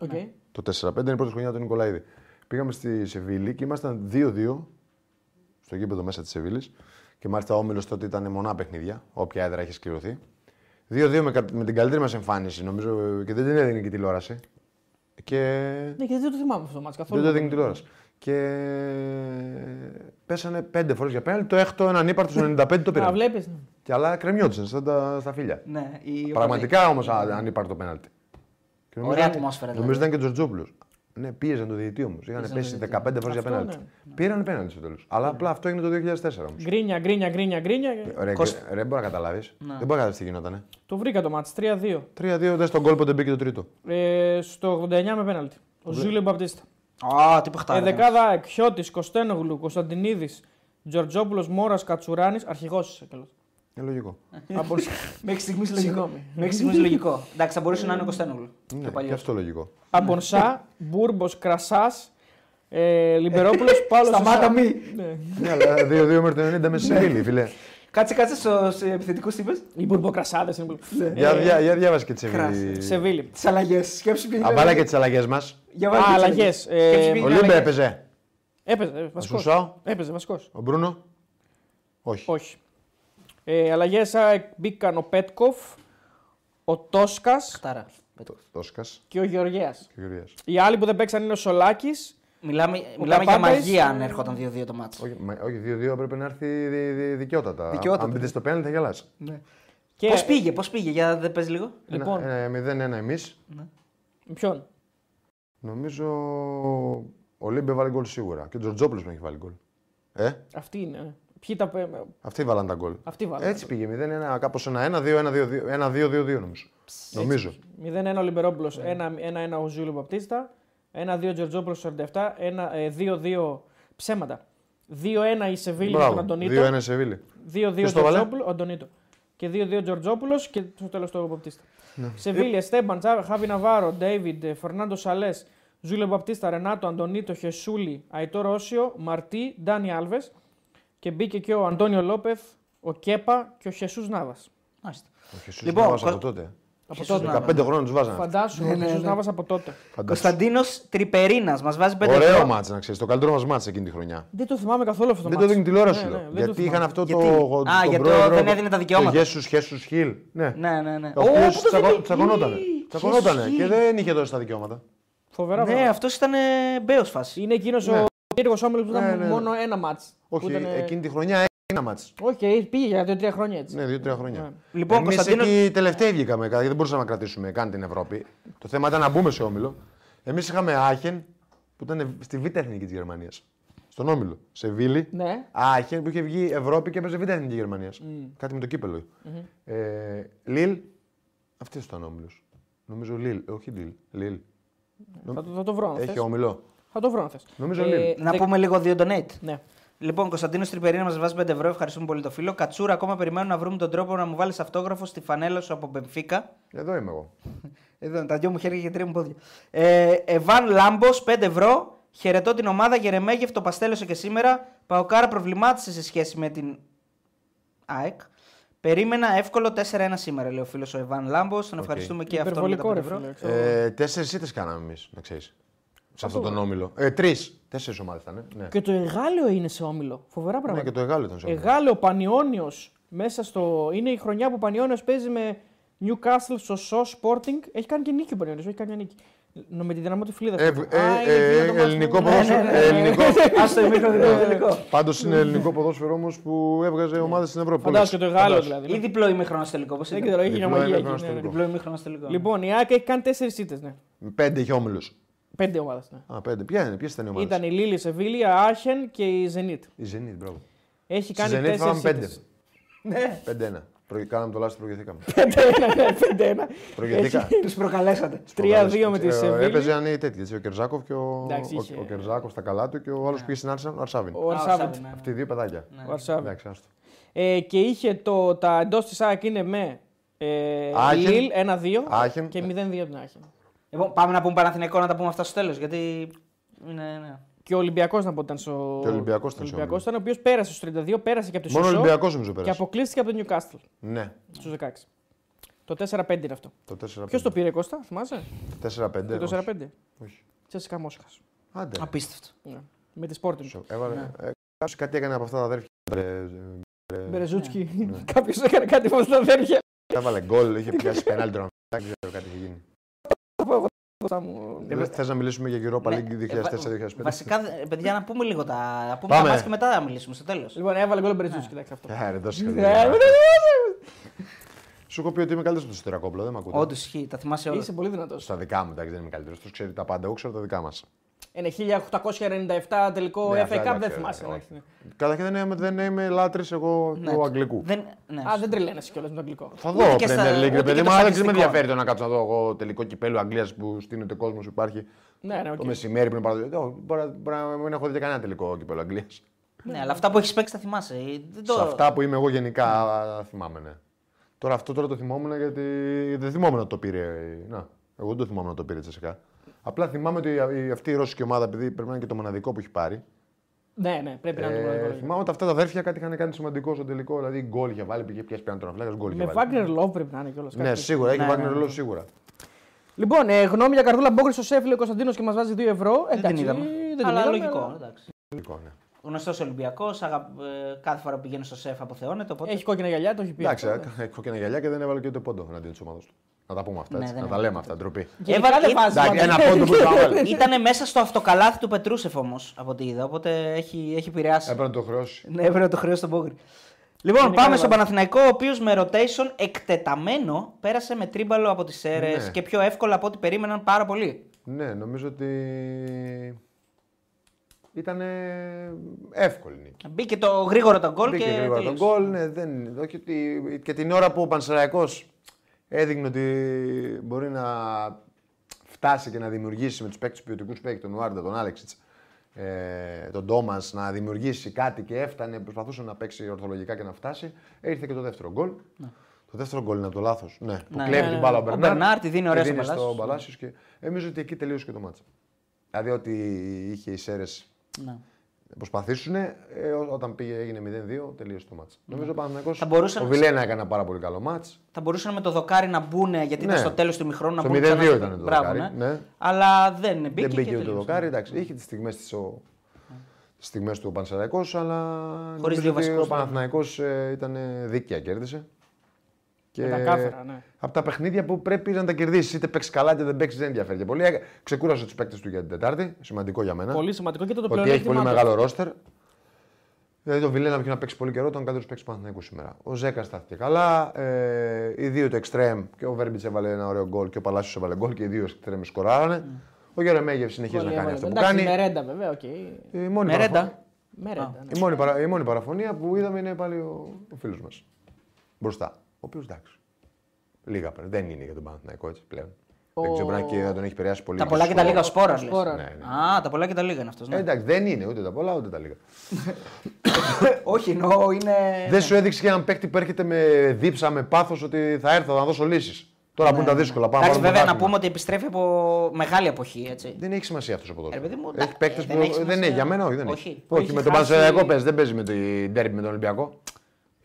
Οκ. Το 4-5 είναι η πρώτη χρονιά του Νικολαίδη. Πήγαμε στη Σεβίλη και ήμασταν 2-2 στο γήπεδο μέσα της Σεβίλης. Και μάλιστα ο όμιλος τότε ήταν μονά παιχνίδια, όποια έδρα είχε κληρωθεί. 2-2 με, κα- με την καλύτερη μας εμφάνιση, νομίζω, και δεν την έδινε και τηλεόραση. Και Ναι, και δεν το θυμάμαι αυτό το μάτς καθόλου. δεν το έδινε τηλεόραση. Και πέσανε πέντε φορές για πέναλτι. Το έκτο έναν ύπαρτο στο 95 το Α, πήραν. βλέπει. Και αλλά κρεμιόντουσαν στα, τα- στα φίλια. Ναι, η- Πραγματικά όμως αν ύπαρτο πέναλτι. Και νομίζω Ωραία ήταν- ατμόσφαιρα, Νομίζω δηλαδή. ήταν και ο Τζορτζόπουλος. Ναι, πίεζαν το διαιτητή όμως. Είχαν πέσει 15 φορές για Αυτό, πέναλτι. ναι. Πήραν πέναλτι στο τέλο. Αλλά απλά αυτό έγινε το 2004 όμως. Γκρίνια, γκρίνια, γκρίνια, γκρίνια. και- Ρε, Κώστα. ρε, δεν μπορεί να καταλάβεις. Δεν μπορεί να καταλάβεις τι γινότανε. Το βρήκα το μάτς, 3-2. 3-2, δες στον κόλπο δεν μπήκε το τρίτο. Ε, στο 89 με πέναλτι. Ο Ζούλιο Μπαπτίστα. Α, τι Ε, παιχτάρα. δεκάδα Εκχιώτης, Κωστένογλου, Κωνσταντινίδης, Τζορτζόπουλος, Μόρας, Κατσουράνης. Αρχηγός κιόλα. Είναι λογικό. Μέχρι στιγμής λογικό. Συγγνώμη. Μέχρι στιγμής λογικό. Εντάξει, θα μπορούσε να είναι ο Κωνσταντινόγλου. Ναι, Και και παλιός. αυτό λογικό. Αμπονσά, Μπούρμπος, Κρασάς, ε, Λιμπερόπουλος, Παύλος. Σταμάτα μη. Ναι. Ναι, αλλά 2-2 μέχρι το 90 με Σεβίλη, φίλε. Κάτσε, κάτσε στους επιθετικούς τύπες. Οι Μπουρμποκρασάδε είναι πολύ. Για, για, για διάβασε και τη Κράση. Σεβίλη. Σεβίλη. Τις αλλαγές. Σκέψου ποιο Α, βάλα και τις αλλαγές μας. Για Α, βάλε και τις αλλαγές. αλλαγές. Ε, Σκέψου ποιοι Ο είναι Λίμπε αλλαγές. έπαιζε. Έπαιζε. Βασικός. Σουσάο. Έπαιζε βασικός. Ο Μπρούνο. Όχι. Όχι. Ε, Αλλαγέ μπήκαν ο Πέτκοφ, ο Τόσκας Χτάρα. Τόσκας και ο Γεωργέα. και Γεωργίας. Οι άλλοι που δεν παίξαν είναι ο Σολάκης. Μιλάμε, μιλάμε για Καπάντας, μαγεία ε, αν έρχονταν 2-2 το μάτσο. Όχι, μα- όχι 2-2 έπρεπε να έρθει δι, δι, δικαιότατα. Δικαιότατα. Αν μπείτε στο πέναλτι θα γελάσει. Και... Πώς πήγε, πώς πήγε, για δεν παίζει λίγο. Λοιπόν, Ένα- 0-1 εμείς. με ποιον; Νομίζω ο Λίμπε βάλει γκολ σίγουρα. Και ο Τζορτζόπουλος με έχει βάλει γκολ. Ε, Αυτή είναι. Ε. Ποιοι τα. πέ- αυτοί βάλαν τα γκολ. Αυτοί βάλαν. Έτσι πήγε 0-1, κάπως 1-1-2-1-2-2 νομίζω. Νομίζω. 0-1 ο Λιμπερόπουλος, 1-1 ο Ζούλιο Μπαπτίστα, 1-2 Τζορτζόπουλος 47, 2-2 ψέματα. 2-1 η Σεβίλη με τον Μπράβο. Αντωνίτο. 2-1 Σεβίλη. 2-2 Ποιος το βάλε; Τζορτζόπουλο, ο Αντωνίτο. Και 2-2 Τζορτζόπουλος και στο τέλος το Μπαπτίστα. Ναι. Σεβίλη, Εστέμπαν, Τσάβε, Χάβι Ναβάρο, Ντέιβιντ, Φερνάντο Σαλές, Ζούλιο Μπαπτίστα, Ρενάτο, Αντωνίτο, Χεσούλη, Αϊτό Ρώσιο, Μαρτί, Ντάνι Άλβες. Και μπήκε και ο Αντώνιο Λόπεθ, ο Κέπα και ο Χεσούς Νάβα. Μάλιστα. Ο Χεσούς Λοιπόν, Νάβας Κω- από τότε. Από Χεσούς τότε. Νάβας. 15 χρόνια τους βάζανε. Φαντάσου, ο Χεσούς Νάβας από τότε. Φαντάσου. Κωνσταντίνος Τρυπερίνας μας βάζει 5 Ωραίο ευρώ. μάτς να ξέρεις. Το καλύτερο μα μάτς εκείνη τη χρονιά. Δεν το θυμάμαι καθόλου αυτό το Δεν το μάτς. δίνει τηλεόραση. Ναι, λέω. ναι, δεν το γιατί θυμάμαι. είχαν αυτό Γιατί; το. Α, τον γιατί πρόεδρο, δεν έδινε τα δικαιώματα. Το Γέσου Χέσου Χιλ. Ναι. Ναι, ναι, ναι. Ο Ω, οποίος πού το θυμάμαι. τσακωνότανε. Τσακωνότανε Χεσούς και Χιλ. δεν είχε δώσει τα δικαιώματα. Φοβερά Ναι, πράγματα. αυτός ήταν μπέος φάση. Είναι εκείνος Ναι. ο περίεργο όμιλο που ήταν Ναι, ναι, ναι. μόνο ένα μάτς. Όχι, εκείνη τη χρονιά ένα μάτς. Όχι, πήγε για δύο-τρία χρόνια έτσι. Ναι, δύο-τρία χρόνια. Ναι. Λοιπόν, Εμείς Κωνσταντίνο- εκεί τελευταίοι βγήκαμε, γιατί δεν μπορούσαμε να κρατήσουμε καν την Ευρώπη. Το θέμα ήταν να μπούμε σε όμιλο. Εμείς είχαμε Άχεν που ήταν στη β' εθνική της Γερμανίας. Στον όμιλο. Σε Βίλη. Ναι. Άχεν που είχε βγει Ευρώπη και έπαιζε β' εθνική Γερμανίας. Κάτι με το κυπελο Ε, Λίλ. Αυτή ήταν ο όμιλος. Νομίζω Λίλ. Όχι Λίλ. Λίλ. Θα, το- θα το βρω αν Έχει θες. όμιλο. Θα το βρω αν θες. Νομίζω Λίλ. Να δε- πούμε λίγο δύο donate. Ναι. Λοιπόν, Κωνσταντίνος Τριπερίνα μας βάζει 5 ευρώ. Ευχαριστούμε πολύ το φίλο. Κατσούρα, ακόμα περιμένω να βρούμε τον τρόπο να μου βάλεις αυτόγραφο στη φανέλα σου από Μπεμφίκα. Εδώ είμαι εγώ. Εδώ είναι τα δυο μου χέρια και τρία μου πόδια. Ε, Εβάν Λάμπος, 5 ευρώ. Χαιρετώ την ομάδα Γερεμέγεφ, το παστέλεσο και σήμερα. Παοκάρα προβλημάτισε σε σχέση με την ΑΕΚ. Περίμενα εύκολο 4-1 σήμερα, λέει ο φίλος ο Εβάν Λάμπος. Τον ευχαριστούμε και αυτόν για τα Υπερβολικό 5 ρε ευρώ. φίλε. ξέρω. Ε, Τέσσερις ήττες κάναμε εμείς, να ξέρεις. Σε αυτόν τον όμιλο. Ε, Τρεις. Τέσσερις ομάδες ήταν. Ναι. Και το Εγάλεο είναι σε όμιλο. Φοβερά ναι, πράγματα. και το Εγάλο ήταν σε όμιλο. Εγάλεο Πανιόνιος μέσα στο. Είναι η χρονιά που ο Πανιόνιος παίζει με Newcastle στο SO Sporting. Έχει κάνει και νίκη ο Πανιόνιος, έχει κάνει μια νίκη. Νο- Με τη δυναμό τη φιλίδα. Ε, ε, ε, ε, ελληνικό ποδόσφαιρο. ναι, ναι, ναι. ελληνικό- Α το ημίχρονο Ε, τελικό. Πάντως είναι ελληνικό ποδόσφαιρο όμως που έβγαζε ομάδες στην Ευρώπη. Φαντάζομαι και το Εγάλεο Φαντάσου. δηλαδή. Ή διπλό ημίχρονο τελικό. Πώς Δεν ξέρω, έχει μια Διπλό μαγεία είναι εκεί. ναι, ναι. γνωστό. Διπλό ημίχρονο τελικό. Λοιπόν, η ΑΕΚ έχει κάνει τέσσερις ήττε. Ναι. Πέντε είχε όμιλους. Πέντε ομάδες. Ναι. Α, πέντε. Ποια είναι, ποιες ήταν οι ομάδες; Ήταν η Λίλη, η Σεβίλια, Άχεν και η Zenit. Η Zenit, μπράβο. Έχει Στη κάνει Zenit τέσσερις φάγαμε πέντε. ήττε. Ναι, Πέντε-ένα. Προ- Κάναμε το λάθος, προηγηθήκαμε. Πέντε-ένα, ναι, πέντε-ένα. Προηγηθήκα. τους προκαλέσατε. 3-2 με τη Ε, Σεβίλη. Έπαιζαν οι τέτοιοι, έτσι, ο Κερζάκοφ και ο, Εντάξει, ο, είχε- ο Κερζάκοφ στα καλά του και ο άλλος πήγε στην Άρσεν, ο Αρσάβιν. Ο Αρσάβιν. Αυτοί οι δύο παιδάκια. Ο Αρσάβιν. Εντάξει, άστο. Ε, και είχε το, τα εντός της ΑΕΚ είναι με ε, Άχεν. Λίλ 1-2 Άχεν. και 0-2 την Άχεν. Λοιπόν, πάμε να πούμε Παναθηναϊκό να τα πούμε αυτά στο τέλος. Γιατί. Είναι, ναι. Και ο Ολυμπιακός να πω ήταν στο. Και ο Ολυμπιακός ήταν ο στο Ολυμπιακός ήταν, ο οποίος πέρασε στους 32, πέρασε και από τη Μόνο ο Σωσό Ολυμπιακός νομίζω και πέρασε. αποκλείστηκε από το Newcastle Ναι, στους 16. Το 4-5 είναι αυτό. το 4-5. Ποιος το πήρε, Κώστα, θυμάσαι; 4-5. Το 4-5. όχι. Τσέσικα Μόσχα. Άντε. Απίστευτο. Ναι. Με τη Sporting. Σο- Έβαλε. Ναι. ε, κάποιος κάτι έκανε από αυτά τα αδέρφια. Ε, ε, Μπερεζούτσκι. Ναι. Κάποιος έκανε κάτι από αυτά τα αδέρφια. Έβαλε γκολ, είχε πιάσει πενάλτι τον Δεν ξέρω κάτι είχε γίνει. Κώστα μου. Θε να μιλήσουμε για Europa Ναι, League ε, βα- 2004-2005. Βασικά, ε, παιδιά, να πούμε λίγο τα. Να πούμε Πάμε. τα μάτς και μετά να μιλήσουμε στο τέλο. Λοιπόν, έβαλε γκολ ο Μπερεζούτσκι, εντάξει αυτό. Ε, ρε, δώσε Ε, χαρακτήρα. ναι, Σου έχω πει ότι είμαι καλύτερος από το Σωτηρακόπουλο, δεν με ακούτε. Όντως ισχύει, τα θυμάσαι όλα. Είσαι πολύ δυνατός. Στα δικά μου, εντάξει, δεν είμαι καλύτερος. Του ξέρει τα πάντα. Εγώ ξέρω τα δικά μας. Είναι 1897 τελικό Ναι, FA αυτά Cup, τα δεν ξέρω, θυμάσαι. όχι. εντάξει, ναι. Καταρχήν δεν είμαι, δεν είμαι λάτρης εγώ Ναι. του Αγγλικού. Δεν, ναι. Α, δεν τρελαίνεσαι κιόλας με το αγγλικό. Θα Ούτε δω και στα- Premier League, ούτε ρε και παιδί το μου, αλλά δεν με στατιστικό. ενδιαφέρει το να κάτσω να δω εγώ τελικό κυπέλλου Αγγλίας που στήνεται κόσμος που υπάρχει Ναι, ναι, οκ. το μεσημέρι πριν πάρω. το- Μπορεί να- μπορεί να μην έχω δει κανένα τελικό κυπέλλου Αγγλίας. ναι, αλλά αυτά που έχεις παίξει τα θυμάσαι. Ε, Δεν το... Σε αυτά που είμαι εγώ γενικά θυμάμαι, ναι. Τώρα αυτό τώρα το θυμόμουν γιατί δεν θυμόμουν να το πήρε. Να, εγώ δεν το θυμόμουν να το πήρε Τσεσικά. Απλά θυμάμαι ότι η- αυτή η ρώσικη ομάδα, επειδή πρέπει να είναι και το μοναδικό που έχει πάρει. Ναι, ναι, πρέπει να είναι το Ε, πρώτο. θυμάμαι ότι αυτά τα αδέρφια κάτι είχαν κάνει σημαντικό στο τελικό. Δηλαδή γκολ είχε βάλει, πήγε πιάσει πέραν τον Αφλάκα, γκολ είχε Με βάλει. Wagner Love πρέπει να είναι κιόλας. Ναι, σίγουρα, έχει Ναι, Wagner ναι, ναι. Love σίγουρα. Λοιπόν, ε, γνώμη για καρδούλα μπόγκρι στο σεφ, λέει ο Κωνσταντίνος και μας βάζει 2 ευρώ. Δεν Εντάξει, την είδαμε. δεν την αλλά είδαμε, λογικό. αλλά εντάξει. Τελικό, ναι. Γνωστός Ολυμπιακός, κάθε φορά που πηγαίνει στο σεφ αποθεώνεται. Οπότε... Έχει κόκκινα γυαλιά, το έχει πει. Εντάξει, αυτό. έκανε κόκκινα γυαλιά και δεν έβαλε και ούτε πόντο εναντίον της ομάδας του. Να τα πούμε αυτά. Ναι, Έτσι. δεν να τα έβαλε. λέμε αυτά, ντροπή. Γενικά Έβαλε- δεν βάζεις Εντάξει, πάντα. ένα πόντο που θα βάλει. Ήταν μέσα στο αυτοκαλάθι του Πετρούσεφ όμως, από ό,τι είδα. Οπότε έχει, έχει επηρεάσει. Έπρεπε να το χρεώσει. Ναι, έπρεπε να το χρέος στον Πόγκρι. Λοιπόν, Γενικά πάμε δεν στον βάζει. Παναθηναϊκό, ο οποίος με rotation εκτεταμένο πέρασε με τρίμπαλο από τι αίρε Ναι. και πιο εύκολα από ό,τι περίμεναν πάρα πολύ. Ναι, νομίζω ότι ήταν εύκολη νίκη. Μπήκε το γρήγορο το γκολ Μπήκε και. γρήγορα τον τελείωσε. γκολ, ναι, δεν, όχι ότι, και την ώρα που ο Πανσεραϊκός έδειχνε ότι μπορεί να φτάσει και να δημιουργήσει με τους παίκτες ποιοτικούς παίκτες, τον Ουάρντα, τον Άλεξιτς, ε, τον Ντόμας, να δημιουργήσει κάτι και έφτανε, προσπαθούσε να παίξει ορθολογικά και να φτάσει, ήρθε και το δεύτερο γκολ. Το δεύτερο γκολ είναι από το λάθος. Ναι, που Ναι, κλέβει ναι, την ναι. μπάλα ο Ο Μπερνάρ. Μπερνάρ τη δίνει ωραία τη στο δίνει Παλάσιος. Παλάσιος και νομίζω ότι εκεί τελείωσε και το μάτσα. Δηλαδή ότι είχε οι Σέρες Ναι. προσπαθήσουν. Ε, ό- όταν πήγε, έγινε 0-2, τελείωσε το μάτς. Νομίζω ο Παναθηναϊκός, Θα μπορούσε ο να- Βιλένα έκανε ένα πάρα πολύ καλό μάτς. Θα μπορούσαν με το δοκάρι να μπουν γιατί ήταν Ναι. στο τέλος του μηχρόνου να Στο μπουν. 0-2 ξανά. ήταν το Μπράβο, δοκάρι, ναι. ναι. Αλλά δεν μπήκε. δεν και μπήκε ούτε το τελείωσε. δοκάρι. Εντάξει, είχε τις στιγμές της ο... τις στιγμές του ο Πανσεραϊκός, αλλά Χωρίς νομίζω δύο ότι βασικούς, ο Παναθηναϊκός ε, ήταν δίκαια, κέρδισε. Και Κατακάθαρα, ναι. από τα παιχνίδια που πρέπει να τα κερδίσεις, είτε παίξεις καλά είτε δεν παίξεις, δεν ενδιαφέρει και πολύ. Ε, Ξεκούρασε τους παίκτες του για την Τετάρτη. Σημαντικό για μένα. Πολύ σημαντικό και το, το ότι έχει πολύ πλεονέκτημα. μεγάλο ρόστερ. Δηλαδή το Βιλένα είχε να παίξει πολύ καιρό, ήταν ο καλύτερο παίκτης του Παναθηναϊκού σήμερα. Ο Ζέκα στάθηκε καλά. Ε, οι δύο το εξτρέμ και ο Βέρμπιτς έβαλε ένα ωραίο γκολ και ο Παλάσιος έβαλε γκολ και οι δύο εξτρέμ σκοράρανε. Ο Γερεμέγεφ συνεχίζει να κάνει αυτό που Εντάξει, κάνει. με ρέντα βέβαια, οκ. Η μόνη, Με παραφο- ρέντα. Με ρέντα. ναι. η, μόνη παρα... η μόνη παραφωνία που είδαμε είναι πάλι ο, ο φίλος μας. Μπροστά. Ο οποίος εντάξει. Λίγα παίρνει. Δεν είναι για τον Παναθηναϊκό έτσι πλέον. Δεν ξέρω, μπορεί να και να τον έχει επηρεάσει πολύ. Τα πολλά και τα λίγα ο Σπόρας. Ο Σπόρας. Ναι, ναι. Α, τα πολλά και τα λίγα είναι αυτός. Ε, εντάξει, δεν είναι ούτε τα πολλά ούτε τα λίγα. Όχι, εννοώ είναι. Δεν σου έδειξε και έναν παίκτη που έρχεται με δίψα, με πάθος ότι θα έρθω να δώσω λύσεις. Τώρα που είναι τα δύσκολα, πάμε Ναι, Εντάξει, να βέβαια να πάρουμε το πούμε ότι επιστρέφει από μεγάλη εποχή. Έτσι. Δεν έχει σημασία αυτός ο Ε, παιδί μου, ποδόσφαιρο. Έχει εντάξει, παίκτες ε, που. δεν έχει Δεν σημασία. έχει, για μένα όχι. Δεν Όχι. έχει. Έχει όχι με τον χάσει- Πανσεραϊκό παίζει, δεν παίζει με την Ντέρμπι με τον Ολυμπιακό.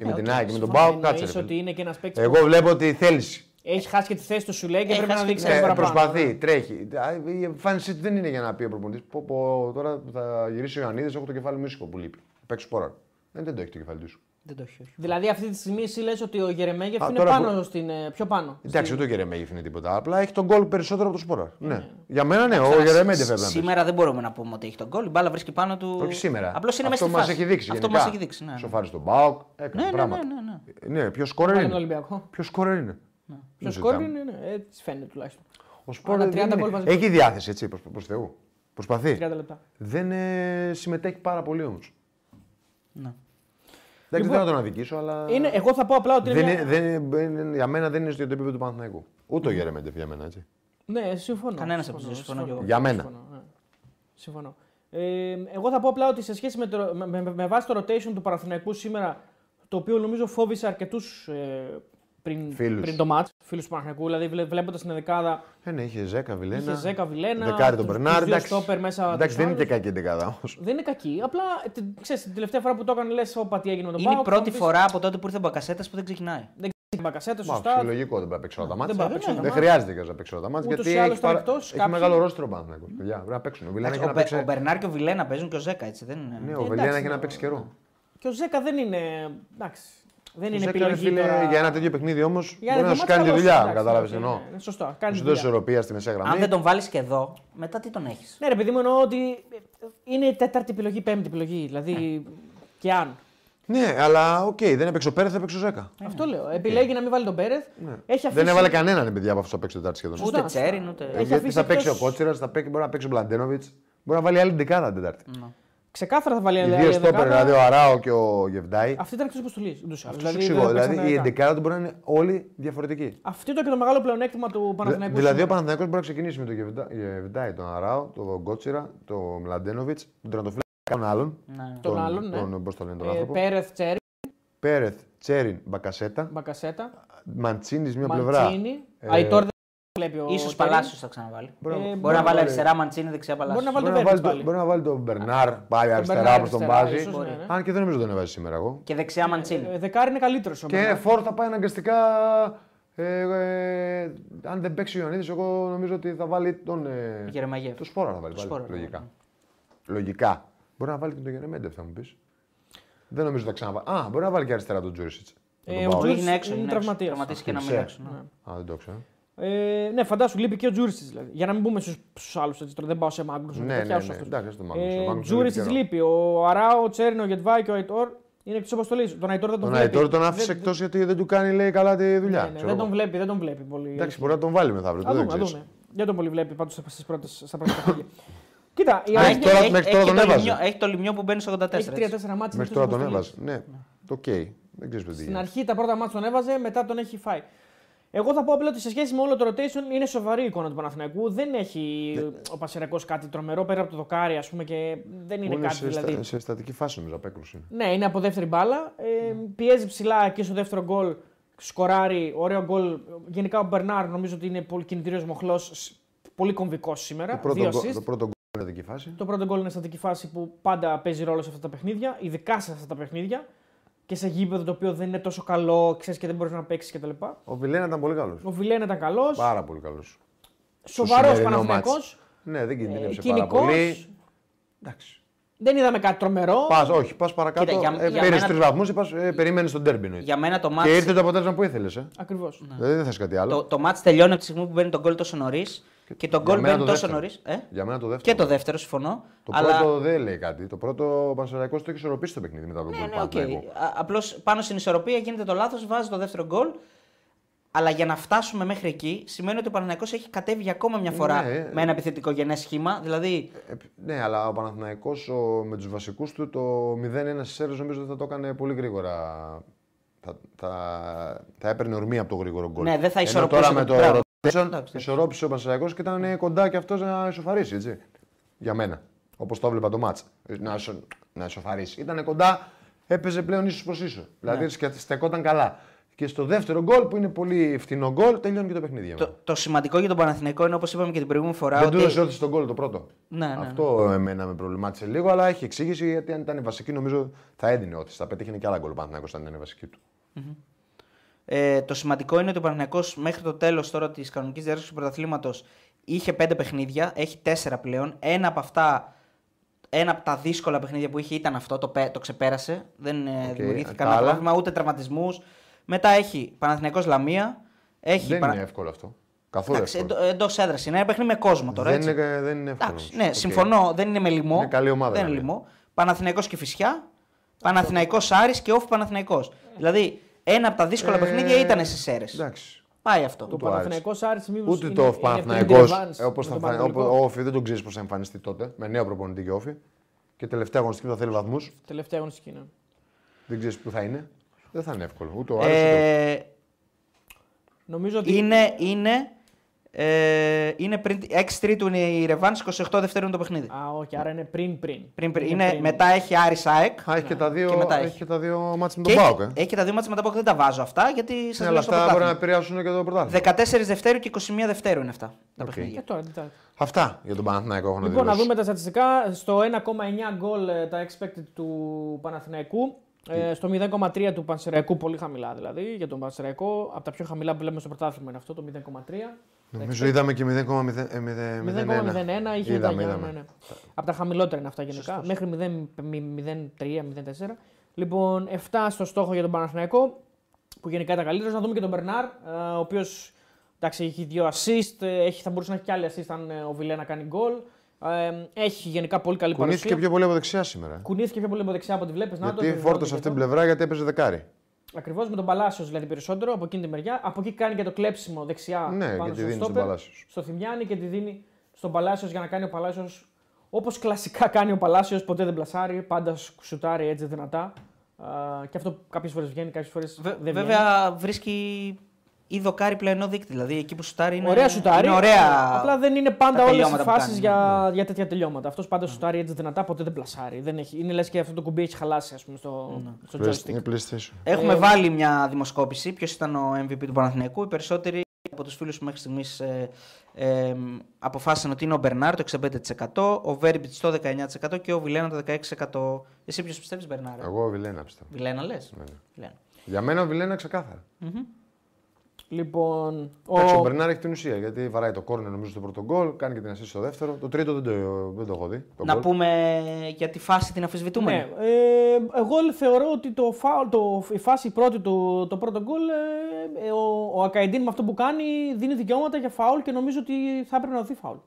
Ή με Ε, την οκ, ΑΕΚ και με τον Συμφωνώ, Πάο. Κάτσε. εννοείς ρε, ότι φίλε. είναι και ένας παίκτης Εγώ βλέπω ότι θέληση. έχεις χάσει και τη θέση του σου λέει και Έχεις πρέπει να χάσει δείξεις και- κάτι Ε, παραπάνω. προσπαθεί, τρέχει. Α, Η εμφάνισή του δεν είναι για να πει ο προπονητής. Πω, πω, τώρα που θα γυρίσει ο Ιωαννίδης, έχω το κεφάλι μου ήσυχο που λείπει. Θα Παίξει Σπόραρ. Δεν, δεν το έχει το κεφάλι του. Δεν το έχει. όχι. Δηλαδή αυτή τη στιγμή εσύ λες ότι ο Γερεμέγεφ Α, είναι τώρα πάνω που- στην, ε, πιο πάνω. Εντάξει, ούτε ο Γερεμέγεφ είναι τίποτα. Απλά έχει τον γκολ περισσότερο από το σπόρα. Ναι. Για μένα ναι, ο Ξανά, Γερεμέγεφ σ- πρέπει να πει. Σήμερα δεν μπορούμε να πούμε ότι έχει τον γκολ. Η μπάλα βρίσκει πάνω του. Όχι σήμερα. Απλώς είναι μέσα Αυτό στη μας φάση. έχει δείξει. Αυτό γενικά. μας έχει δείξει. Ναι, ναι. Σοφάρι στον Μπάουκ. Έκανε Ναι, ναι, πράγματα. ναι, ναι, ναι. Ναι, ποιος σκόρερ Πάλι τον είναι. Ολυμπιακό. Ποιος σκόρερ είναι; Ποιο Δεν σκόρ συζητάμε. είναι, ναι, έτσι φαίνεται τουλάχιστον. Ο Σπόρ Αλλά δεν 30 γκολ είναι. μαζικά. Έχει διάθεση έτσι προς προς Θεού. Προσπαθεί. 30 λεπτά. Δεν ε, συμμετέχει πάρα πολύ όμως. Ναι. Δεν Λοιπόν, θέλω να τον αδικήσω, αλλά. Είναι, εγώ θα πω απλά ότι είναι. Δεν μια- είναι, δεν είναι- είναι- για μένα δεν είναι στο επίπεδο του Παναθηναϊκού. Ούτε ο Γερεμέντεφ για μένα έτσι. Ναι, συμφωνώ. Κανένας συμφωνώ, από τους δύο, συμφωνώ συμφωνώ. κι εγώ. Για μένα. Συμφωνώ, ναι. Συμφωνώ. Ε, εγώ θα πω απλά ότι σε σχέση με, το, με, με, με βάση το rotation του Παναθηναϊκού σήμερα, το οποίο νομίζω φόβησε αρκετούς ε, πριν, Φίλους. πριν το match, φίλους του Παναθηναϊκού. Δηλαδή, βλέ, βλέποντας την δεκάδα, Ε, ναι, είχε Ζέκα, Βιλένα. είχε Ζέκα Βιλένα, Δεκάρι τον τους- Μπερνάρ. τους δύο Εντάξει, στόπερ μέσα. εντάξει τους δεν είναι και άλλους. κακή δεκάδα όμως. Δεν είναι κακή. Απλά ε, την- ξέρεις, την τελευταία φορά που το έκανε, λες: Όπα τι έγινε με τον Είναι η Πάοκ, πρώτη θα μου πεις, φορά από τότε που ήρθε ο Μπακασέτας που δεν ξεκινάει. Δεν ξέρει μπακασέτας, Μα σωστά. φυσιολογικό δεν πρέπει να παίξει όλα τα Δεν μάτια. πάει να παίξει όλα τα Δεν μάτια. χρειάζεται και να παίξει όλα τα μάτια. Ούτως Γιατί ή άλλως έχει, ήταν παρα- εκτός, έχει κάποιοι- μεγάλο ρόστρο ο Παναθηναϊκός. Παιδιά, πρέπει να παίξουν. Ο Βιλένα έχει ο, να Μπε- παίξει. ο Μπερνάρ και ο Βιλένα παίζουν και ο Ζέκα έτσι. Δεν είναι. Ναι, ο εντάξει, Βιλένα έχει ναι, να παίξει ναι. καιρό. Και ο Ζέκα δεν είναι. Εντάξει. Δεν είναι Ζέκα, ρε επιλογή φίλε, τώρα. Για ένα τέτοιο παιχνίδι όμως Για μπορεί ένα να σου μάτς κάνει τη καλός, δουλειά. εντάξει, Κατάλαβες ναι, εννοώ. ναι, ναι, Σωστό. Να Κάνει σου τη δώσει δουλειά. ισορροπία στη μεσαία Αν γραμμή. δεν τον βάλεις και εδώ, μετά τι τον έχεις; Ναι, ρε παιδί μου, εννοώ ότι είναι η τέταρτη επιλογή, πέμπτη επιλογή. Δηλαδή. και αν. Ναι, αλλά οκ, δεν έπαιξε ο Πέρεθ, έπαιξε ο Ζέκα. Αυτό λέω. Επιλέγει να μην βάλει τον Πέρεθ. Έχει αφήσει... Δεν έβαλε κανέναν ρε, παιδιά από αυτό που θα παίξει Τετάρτη σχεδόν. Σωστά, Ούτε σωστά. Τσέριν, ούτε. Έχει Ε, Γιατί αφήσει θα παίξει ο εκτός- Κότσιρας, θα παίξει, μπορεί να παίξει ο Μλαντένοβιτς. Μπορεί να βάλει άλλη δεκάδα την Τετάρτη. Ξεκάθαρα θα βάλει Οι άλλη δύο στόπερ, δεκάδα. δηλαδή ο Αράο και ο Γεντβάι. Αυτή ήταν εκτός αποστολής. Αυτός σου εξηγώ. Δηλαδή η εντεκάδα τους μπορεί να είναι όλοι διαφορετικοί. Αυτό ήταν και το μεγάλο πλεονέκτημα του Παναθηναϊκού. Δηλαδή ο σήμερα. Παναθηναϊκός μπορεί να ξεκινήσει με τον Γεβδά- Γεβδάη, τον Αράο, τον Κότσιρα, τον Μλαντένοβιτς, τον Τερματοφύλακα, τον άλλον. Ναι. Τον άλλον, ναι. Τον, πώς το λένε τον Ε, άνθρωπο. Πέρεθ, Τσέρι, Πέρεθ, Τσέριν, Μπακασέτα, Μπακασέτα, Μαντσίνης μια πλευρά. Μαντσίνη. Ε, Αϊτόρ δεν βλέπει ο. σω Τσέριν. Παλάσιος θα ξαναβάλει. Μπορεί να- Ε, Μπορεί να βάλει αριστερά Μαντσίνη, δεξιά Μπορεί Παλάσιος. να βάλει Μπορεί τον να, βάλει Πέρεθ το, πάλι. μπορεί να βάλει τον Μπερνάρ πάλι αριστερά Μπερνάρ όπως τον αριστερά, βάζει. ίσως, ναι, ναι. Αν και δεν νομίζω ότι τον έβαζε σήμερα εγώ. Και δεξιά Μαντσίνη. Ε, Δεκάρι είναι καλύτερος. Και φόρ θα πάει αναγκαστικά. Ε, ε, αν δεν παίξει ο Ιωαννίδης, εγώ νομίζω ότι θα βάλει τον. Ε, Γερεμέγεφ. το Σπόραρ θα βάλει. Το πάλι, Σπόραρ, ναι, λογικά. ναι. Λογικά. Μπορεί να βάλει και τον Γερεμέγεφ, θα μου πεις. Δεν νομίζω ότι θα ξαναβάλει. Α, μπορεί να βάλει και αριστερά τον Τζούρισιτς. Ε, ο Όχι, Τζούρις είναι έξω. είναι Είναι έξω. τραυματίας. Τραυματίστηκε και να μην Ξέρεις. έξω. ναι. Α, δεν το ξέρω. Ε, ναι, φαντάσου, λείπει και ο Τζούρισιτ δηλαδή. Για να μην πούμε στους άλλους έτσι, τώρα δεν πάω σε μάγκου. Ναι, ναι, ναι. Εντάξει, στο Μάγκο. Ε, Τζούρισιτ λείπει. Ο Αράο, ο Τσέρνο, ο Γεντβάι και ο Αϊτόρ είναι εκτός αποστολής. Τον Αϊτόρ δεν τον Τον βλέπει. Αϊτόρ τον άφησε Δεν- εκτός γιατί δεν του κάνει λέει, καλά τη δουλειά. Ναι, ναι, ξέρω δεν εγώ. τον βλέπει, δεν τον βλέπει πολύ. Εντάξει, μπορεί να τον βάλει μεθαύριο. Ας το δεν δούμε, ας ξέρεις. δούμε. Δεν τον πολύ βλέπει πάντως στα πρώτα παιχνίδια. Κοίτα, η Α, αλήθεια έχει- τώρα- έχει- μέχρι έχει τώρα και τον το έβαζε. λιμιό- Έχει το Λημνιό που μπαίνει στο 84. έχει έτσι. 3-4 ματς. Μέχρι τώρα τον έβαζε. Ναι, το οκ. Δεν ξέρεις τι Στην γίνεται. αρχή τα πρώτα ματς τον έβαζε, μετά τον έχει φάει. Εγώ θα πω απλά ότι σε σχέση με όλο το rotation είναι σοβαρή η εικόνα του Παναθηναϊκού. Δεν έχει ο Πανσερραϊκός κάτι τρομερό πέρα από το δοκάρι, ας πούμε, και δεν είναι Είναι κάτι σε, δηλαδή. στα, σε στατική φάση νομίζω απέκρουση. Ναι, είναι από δεύτερη μπάλα. Ε, πιέζει ψηλά και στο δεύτερο γκολ. Σκοράρει, ωραίο γκολ. Γενικά ο Μπερνάρ νομίζω ότι είναι πολύ κινητήριος μοχλός. Πολύ κομβικός σήμερα. Το πρώτο, Δύο γκολ- assist. το πρώτο γκολ είναι στατική φάση. Το πρώτο γκολ είναι στατική φάση που πάντα παίζει ρόλο σε αυτά τα παιχνίδια, ειδικά σε αυτά τα παιχνίδια και σε γήπεδο το οποίο δεν είναι τόσο καλό, ξέρεις και δεν μπορείς να παίξεις κτλ. Ο Βιλένα ήταν πολύ καλός. Ο Βιλέν ήταν καλός. Πάρα πολύ καλός. Σοβαρός σημερινό Παναθηναϊκός. Ναι, δεν κινδύνευσε πάρα κυνικός. πολύ. Εντάξει. Δεν είδαμε κάτι τρομερό. Πας, όχι, πας παρακάτω. Κοίτα, για- ε, για Πήρες μένα- τρεις βαθμούς ή ε, περίμενε τον ντέρμπι. εννοείται. Για μένα το Και μάτς, ήρθε το αποτέλεσμα που ήθελες. Ε. Ακριβώς. Δηλαδή δεν θες κάτι άλλο. το, το μάτς τελειώνει από τη στιγμή που μπαίνει τον γκολ τόσο νωρίς. Και το Για γκολ μένα μπαίνει το τόσο δεύτερο. νωρίς. Ε; Για μένα το δεύτερο. Και το δεύτερο, συμφωνώ. Το αλλά... πρώτο δεν λέει κάτι. Το πρώτο ο Πανσεραϊκός το έχει ισορροπήσει το παιχνίδι μετά τον Ναι, γκολ. ναι, του οκ. Παναθηναϊκού. Απλώς πάνω στην ισορροπία γίνεται το λάθος, βάζει το δεύτερο γκολ. Αλλά για να φτάσουμε μέχρι εκεί, σημαίνει ότι ο Παναθηναϊκός έχει κατέβει για ακόμα μια φορά Ναι. με ένα επιθετικό γενές σχήμα. Δηλαδή, Ε, ναι, αλλά ο Παναθηναϊκός ο, με τους βασικούς του το 0-1 στι αίρε νομίζω ότι θα το έκανε πολύ γρήγορα. Θα, θα, θα έπαιρνε ορμή από το γρήγορο γκολ. Ναι, δεν θα Ενώ ισορροπούσε Τώρα με το- το μπράβο. rotation Εντάξει. ισορρόπησε ο Παναθηναϊκός και ήταν κοντά και αυτός να ισοφαρίσει. Έτσι. Για μένα. Όπως το έβλεπα το μάτσα. Να, ισο, να ισοφαρίσει. Ήταν κοντά, έπαιζε πλέον ίσο προς ίσο. Δηλαδή Ναι. στεκόταν καλά. Και στο δεύτερο γκολ που είναι πολύ φθηνό γκολ τελειώνει και το παιχνίδι. για μένα. το, το σημαντικό για τον Παναθηναϊκό είναι όπως είπαμε και την προηγούμενη φορά. Δεν του ότι... έδωσε όθηση στον γκολ το πρώτο. Ναι, ναι, ναι. Αυτό εμένα με προβλημάτισε λίγο, αλλά έχει εξήγηση γιατί αν ήταν η βασική νομίζω θα έδινε όθηση. Θα πετύχει και άλλα γκολ ο Παναθηναϊκός αν ήταν η βασική του. Ε, το σημαντικό είναι ότι ο Παναθηναϊκός μέχρι το τέλος τώρα της κανονικής διάρκειας του πρωταθλήματος είχε πέντε παιχνίδια, έχει τέσσερα πλέον. Ένα από αυτά, ένα από τα δύσκολα παιχνίδια που είχε ήταν αυτό, το, πέ- το ξεπέρασε. Δεν ε, Οκ. δημιουργήθηκε Τα κανένα άλλα; πρόβλημα, ούτε τραυματισμούς. Μετά έχει Παναθηναϊκός Λαμία. Έχει Δεν Πανα- είναι εύκολο αυτό. Καθόλου Εντάξει, εύκολο. εντός έδρας είναι ένα παιχνίδι με κόσμο τώρα. δεν, έτσι. είναι, δεν είναι εύκολο. Εντάξει, όμως. ναι, Οκ. συμφωνώ, δεν είναι με λοιμό. Είναι καλή ομάδα, Δεν είναι δηλαδή. λοιμό. Παναθηναϊκός και Φυσιά. Παναθηναϊκός Άρης και όφη Παναθηναϊκός. Δηλαδή, ένα από τα δύσκολα Ε, παιχνίδια ήταν στις αίρες. Εντάξει. Πάει αυτό. Το του άρεσε. Παναθηναϊκός Άρης μήπως Ούτε είναι- το είναι Παναθηναϊκός, πριν τη revanche όπως με θα τον φανεί, Πανατολικό. ο Όφη δεν τον ξέρεις πώς θα εμφανιστεί τότε. Με νέο προπονητή και Όφη. Και τελευταία αγωνιστική που θα θέλει βαθμούς. Τελευταία αγωνιστική. ναι. Δεν ξέρεις που θα είναι. Δεν θα είναι εύκολο. Ούτε ο Άρης, ούτε ο- Ε, Νομίζω ότι είναι, είναι, ε, είναι πριν, 6 Τρίτου είναι η Ρεβάνς, 28 Δευτέρου είναι το παιχνίδι. Α, όχι, άρα είναι πριν πριν. Πριν, πριν, είναι, μετά έχει Άρης ΑΕΚ. Α, έχει και τα δύο, Και μετά έχει. έχει. και τα δύο μάτς με Και τον έχει, Πάοκ. Ε. έχει και τα δύο μάτια μετά από δεν τα βάζω αυτά γιατί σας Ναι, αλλά λέω στο αυτά μπορεί να πρωτάθλημα. επηρεάσουν και το πρωτάθλημα. 14 Δευτέρου και 21 Δευτέρου είναι αυτά τα Οκ. παιχνίδια. Και τώρα, κοιτάξτε. Αυτά για τον Παναθηναϊκό έχω να Λοιπόν, να δηλώσω. δούμε τα στατιστικά. Στο 1,9 γκολ ε, τα expected του Παναθηναϊκού. Ε, στο 0,3 του Πανσεραϊκού, πολύ χαμηλά δηλαδή. Για τον Πανσεραϊκό, από τα πιο χαμηλά που βλέπουμε στο πρωτάθλημα είναι αυτό, το 0,3. Νομίζω είδαμε και 0,01. 0,01 είχε τα Είδαμε, ναι, είδαμε. ναι, ναι. Από τα χαμηλότερα είναι αυτά γενικά. Σωστός. Μέχρι 0,3-0,4. Λοιπόν, 7 στο στόχο για τον Παναθηναϊκό, που γενικά ήταν καλύτερος. Να δούμε και τον Μπερνάρ, ε, ο οποίος έχει δύο assist, ε, έχει, θα μπορούσε να έχει και άλλη assist αν ε, ο Βιλένα κάνει γκολ. Ε, έχει γενικά πολύ καλή Κουνήθηκε παρουσία. πιο πολύ από δεξιά σήμερα. Κουνήθηκε πιο πολύ από δεξιά από ό,τι βλέπεις. Γιατί φόρτωσε αυτή την πλευρά γιατί έπαιζε δεκάρι. Ακριβώς με τον Παλάσιος δηλαδή περισσότερο από εκείνη τη μεριά. Από εκεί κάνει και το κλέψιμο δεξιά Ναι, πάνω γιατί στο δίνει στον στόπερ, Παλάσιος. Στο Θημιάνι και τη δίνει στον Παλάσιος για να κάνει ο Παλάσιος όπως κλασικά κάνει ο Παλάσιος. Ποτέ δεν πλασάρει, πάντα σουτάρει έτσι δυνατά. Α, και αυτό κάποιες φορές βγαίνει, κάποιες φορές Βε- δεν βγαίνει. βέβαια βρίσκει ή δοκάρι πλαϊνό δείκτη. Δηλαδή εκεί που σουτάρει είναι, Ωραία σουτάρει. είναι ωραία. Απλά δεν είναι πάντα τα όλες οι τελειώματα που φάσεις κάνει, για, για τέτοια τελειώματα. Αυτός πάντα σουτάρει έτσι δυνατά, ποτέ δεν πλασάρει. Δεν έχει, είναι λες και αυτό το κουμπί έχει χαλάσει ας πούμε, στο, στο joystick. Είναι PlayStation. Έχουμε Ε, βάλει μια δημοσκόπηση. Ποιος ήταν ο MVP του Παναθηναϊκού. Οι περισσότεροι από τους φίλους που μέχρι στιγμής ε, ε, αποφάσισαν ότι είναι ο Μπερνάρ το 65%, ο Βέρμπιτς το 19% και ο Βιλένα το 16%. Εσύ ποιος πιστεύεις, Μπερνάρ; ε; Εγώ Βιλένα πιστεύω. Βιλένα λες; Ναι, ναι. Βιλένα. Για μένα ο Βιλένα ξεκάθαρα. Λοιπόν, Εντάξει, ο ο, Μπερνάρ έχει την ουσία γιατί βαράει το κόρνερ νομίζω στο πρώτο γκολ, κάνει και την assist στο δεύτερο. Το τρίτο δεν το, δεν το έχω δει. Το Να γκολ. πούμε για τη φάση την αμφισβητούμενη. Ναι, ε, εγώ θεωρώ ότι το, φάουλ, το, η φάση πρώτη του, το πρώτο γκολ, ε, ε, ο, ο Ακαϊντίν με αυτό που κάνει δίνει δικαιώματα για φάουλ και νομίζω ότι θα έπρεπε να δοθεί φάουλ.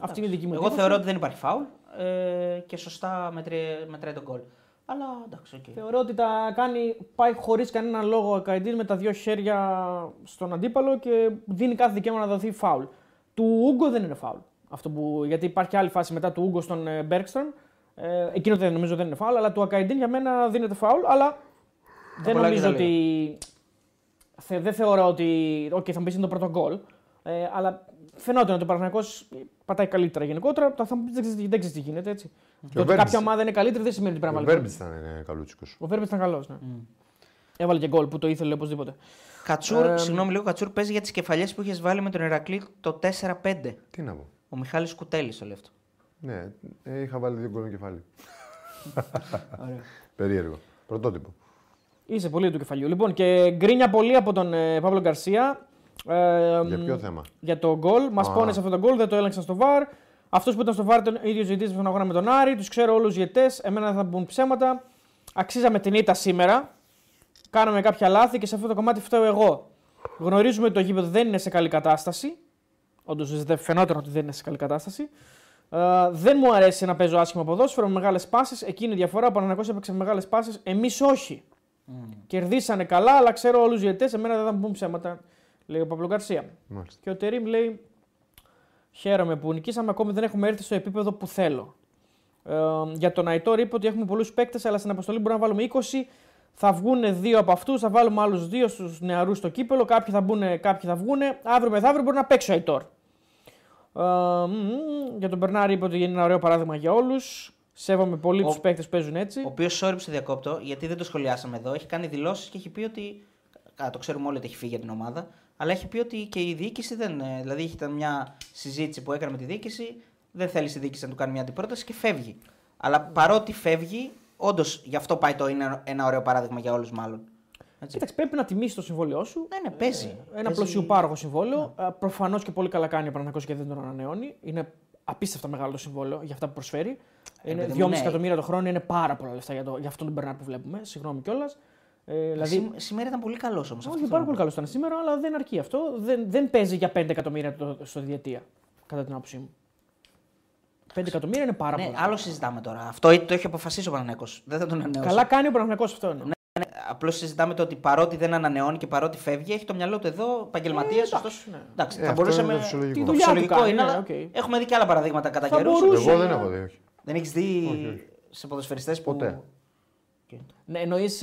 Αυτή είναι η δική μου Εγώ εντύπωση. θεωρώ ότι δεν υπάρχει φάουλ ε, και σωστά μετράει, μετράει τον γκολ. Αλλά εντάξει, οκ. Θεωρώ ότι τα κάνει, πάει χωρίς κανέναν λόγο ο Ακαϊντίν με τα δύο χέρια στον αντίπαλο και δίνει κάθε δικαίωμα να δοθεί φάουλ. Του Ούγκο δεν είναι φάουλ. Αυτό που, γιατί υπάρχει και άλλη φάση μετά του Ούγκο στον ε, Μπέρκστρον. Ε, εκείνο δεν, νομίζω δεν είναι φάουλ, αλλά του Ακαϊντίν για μένα δίνεται φάουλ. Αλλά δεν πολλά και νομίζω τα ότι. Θε, δεν θεωρώ ότι. Οκ, θα μου πει είναι το πρώτο γκολ. Ε, αλλά φαινόταν ότι ο Παναθηναϊκός πατάει καλύτερα γενικότερα. Θα, θα μου πει δεν ξέρεις δεν ξέρεις τι γίνεται έτσι. Το ότι Βέρμπιτς- κάποια ομάδα είναι καλύτερη δεν σημαίνει ότι πρέπει Ο να βάλει. Βέρμπιτς ήταν ε, καλούτσικος. Ο Βέρμπιτς ήταν καλός. Ναι. Έβαλε και γκολ που το ήθελε οπωσδήποτε. Κατσούρ, Ε, συγγνώμη λίγο, Κατσούρ παίζει για τις κεφαλιές που είχες βάλει με τον Ηρακλή το 4-5. Τι να πω. Ο Μιχάλης Κουτέλης το λέει αυτό. Ναι, ε, είχα βάλει δύο γκολ με κεφάλι. Περίεργο. Πρωτότυπο. Είσαι πολύ του κεφαλιού. Λοιπόν, και γκρίνια πολύ από τον ε, Παύλο Γκαρσία. Ε, Για ποιο θέμα; Για το γκολ. Μας Α. πόνεσε αυτό το γκολ, δεν το έλεγξαν στο βαρ. Αυτός που ήταν στο βάρη ήταν ίδιος ζητή στον αγώνα με τον Άρη. Τους ξέρω όλους του ηγετέ. Εμένα δεν θα μπουν ψέματα. Αξίζαμε την ήττα σήμερα. Κάναμε κάποια λάθη και σε αυτό το κομμάτι φταίω εγώ. Γνωρίζουμε ότι το γήπεδο δεν είναι σε καλή κατάσταση. Όντως φαινόταν ότι δεν είναι σε καλή κατάσταση. Ε, δεν μου αρέσει να παίζω άσχημα ποδόσφαιρο με μεγάλες πάσει. Εκείνη η διαφορά. Ο Παναγιακό έπαιξε με μεγάλες πάσει. Εμείς όχι. Mm. Κερδίσανε καλά, αλλά ξέρω όλους τους διαιτητές. Εμένα δεν θα μου πούν ψέματα, λέει ο Παπλοκαρσία. Και ο Τερήμ λέει: Χαίρομαι που νικήσαμε. Ακόμη δεν έχουμε έρθει στο επίπεδο που θέλω. Ε, για τον Αϊτόρ είπε ότι έχουμε πολλούς παίκτες, αλλά στην αποστολή μπορούμε να βάλουμε 20. Θα βγουν δύο από αυτούς, θα βάλουμε άλλους δύο στους νεαρούς στο κύπελο. Κάποιοι θα μπουν, κάποιοι θα βγουν. Αύριο μεθαύριο μπορεί να παίξει ο Αϊτόρ. Ε, για τον Μπερνάρ είπε ότι είναι ένα ωραίο παράδειγμα για όλους. Σέβομαι πολύ τους παίκτες που παίζουν έτσι. Ο οποίος σώριψε διακόπτω, γιατί δεν το σχολιάσαμε εδώ. Έχει κάνει δηλώσεις και έχει πει ότι. Κα, το ξέρουμε όλοι ότι έχει φύγει για την ομάδα. Αλλά έχει πει ότι και η διοίκηση δεν. Ε, δηλαδή, είχε μια συζήτηση που έκανε με τη διοίκηση. Δεν θέλει η διοίκηση να του κάνει μια αντιπρόταση και φεύγει. Αλλά παρότι φεύγει, όντως γι' αυτό πάει το είναι ένα ωραίο παράδειγμα για όλους, μάλλον. Κοίταξε, πρέπει να τιμήσει το συμβόλαιό σου. Ναι, ναι, παίζει. Ε, ένα πλωσιοπάροχο συμβόλαιο. Ναι. Προφανώς και πολύ καλά κάνει ο Παναγιώ και δεν τον ανανεώνει. Είναι απίστευτα μεγάλο το συμβόλαιο για αυτά που προσφέρει. Είναι 2,5 ναι. εκατομμύρια το χρόνο, είναι πάρα πολλά λεφτά για, το, για αυτόν τον Μπερνάρ που βλέπουμε. Συγγνώμη κιόλας. Ε, δηλαδή... σήμερα ήταν πολύ καλός όμως. Όχι, πάρα πολύ καλός ήταν σήμερα, αλλά δεν αρκεί αυτό. Δεν, δεν παίζει για 5 εκατομμύρια το, στο διετία, κατά την άποψή μου. 5 εκατομμύρια είναι πάρα ναι, πολύ. Άλλο συζητάμε τώρα. Αυτό το έχει αποφασίσει ο Παναγενικός. Δεν θα τον ανανεώσει. Καλά κάνει ο Παναγενικός αυτό. Ναι. Ναι, Απλώς συζητάμε το ότι παρότι δεν ανανεώνει και παρότι φεύγει, έχει το μυαλό του εδώ επαγγελματίας. Ε, ναι. εντάξει, ε, θα μπορούσαμε. Είναι φυσιολογικό. Τη δουλειά του κάνει, είναι, αλλά okay. έχουμε δει και άλλα παραδείγματα κατά καιρούς. Εγώ δεν έχω δει. Όχι. Δεν έχεις δει όχι, όχι. σε ποδοσφαιριστές που. Ποτέ. Okay. Ναι, εννοείς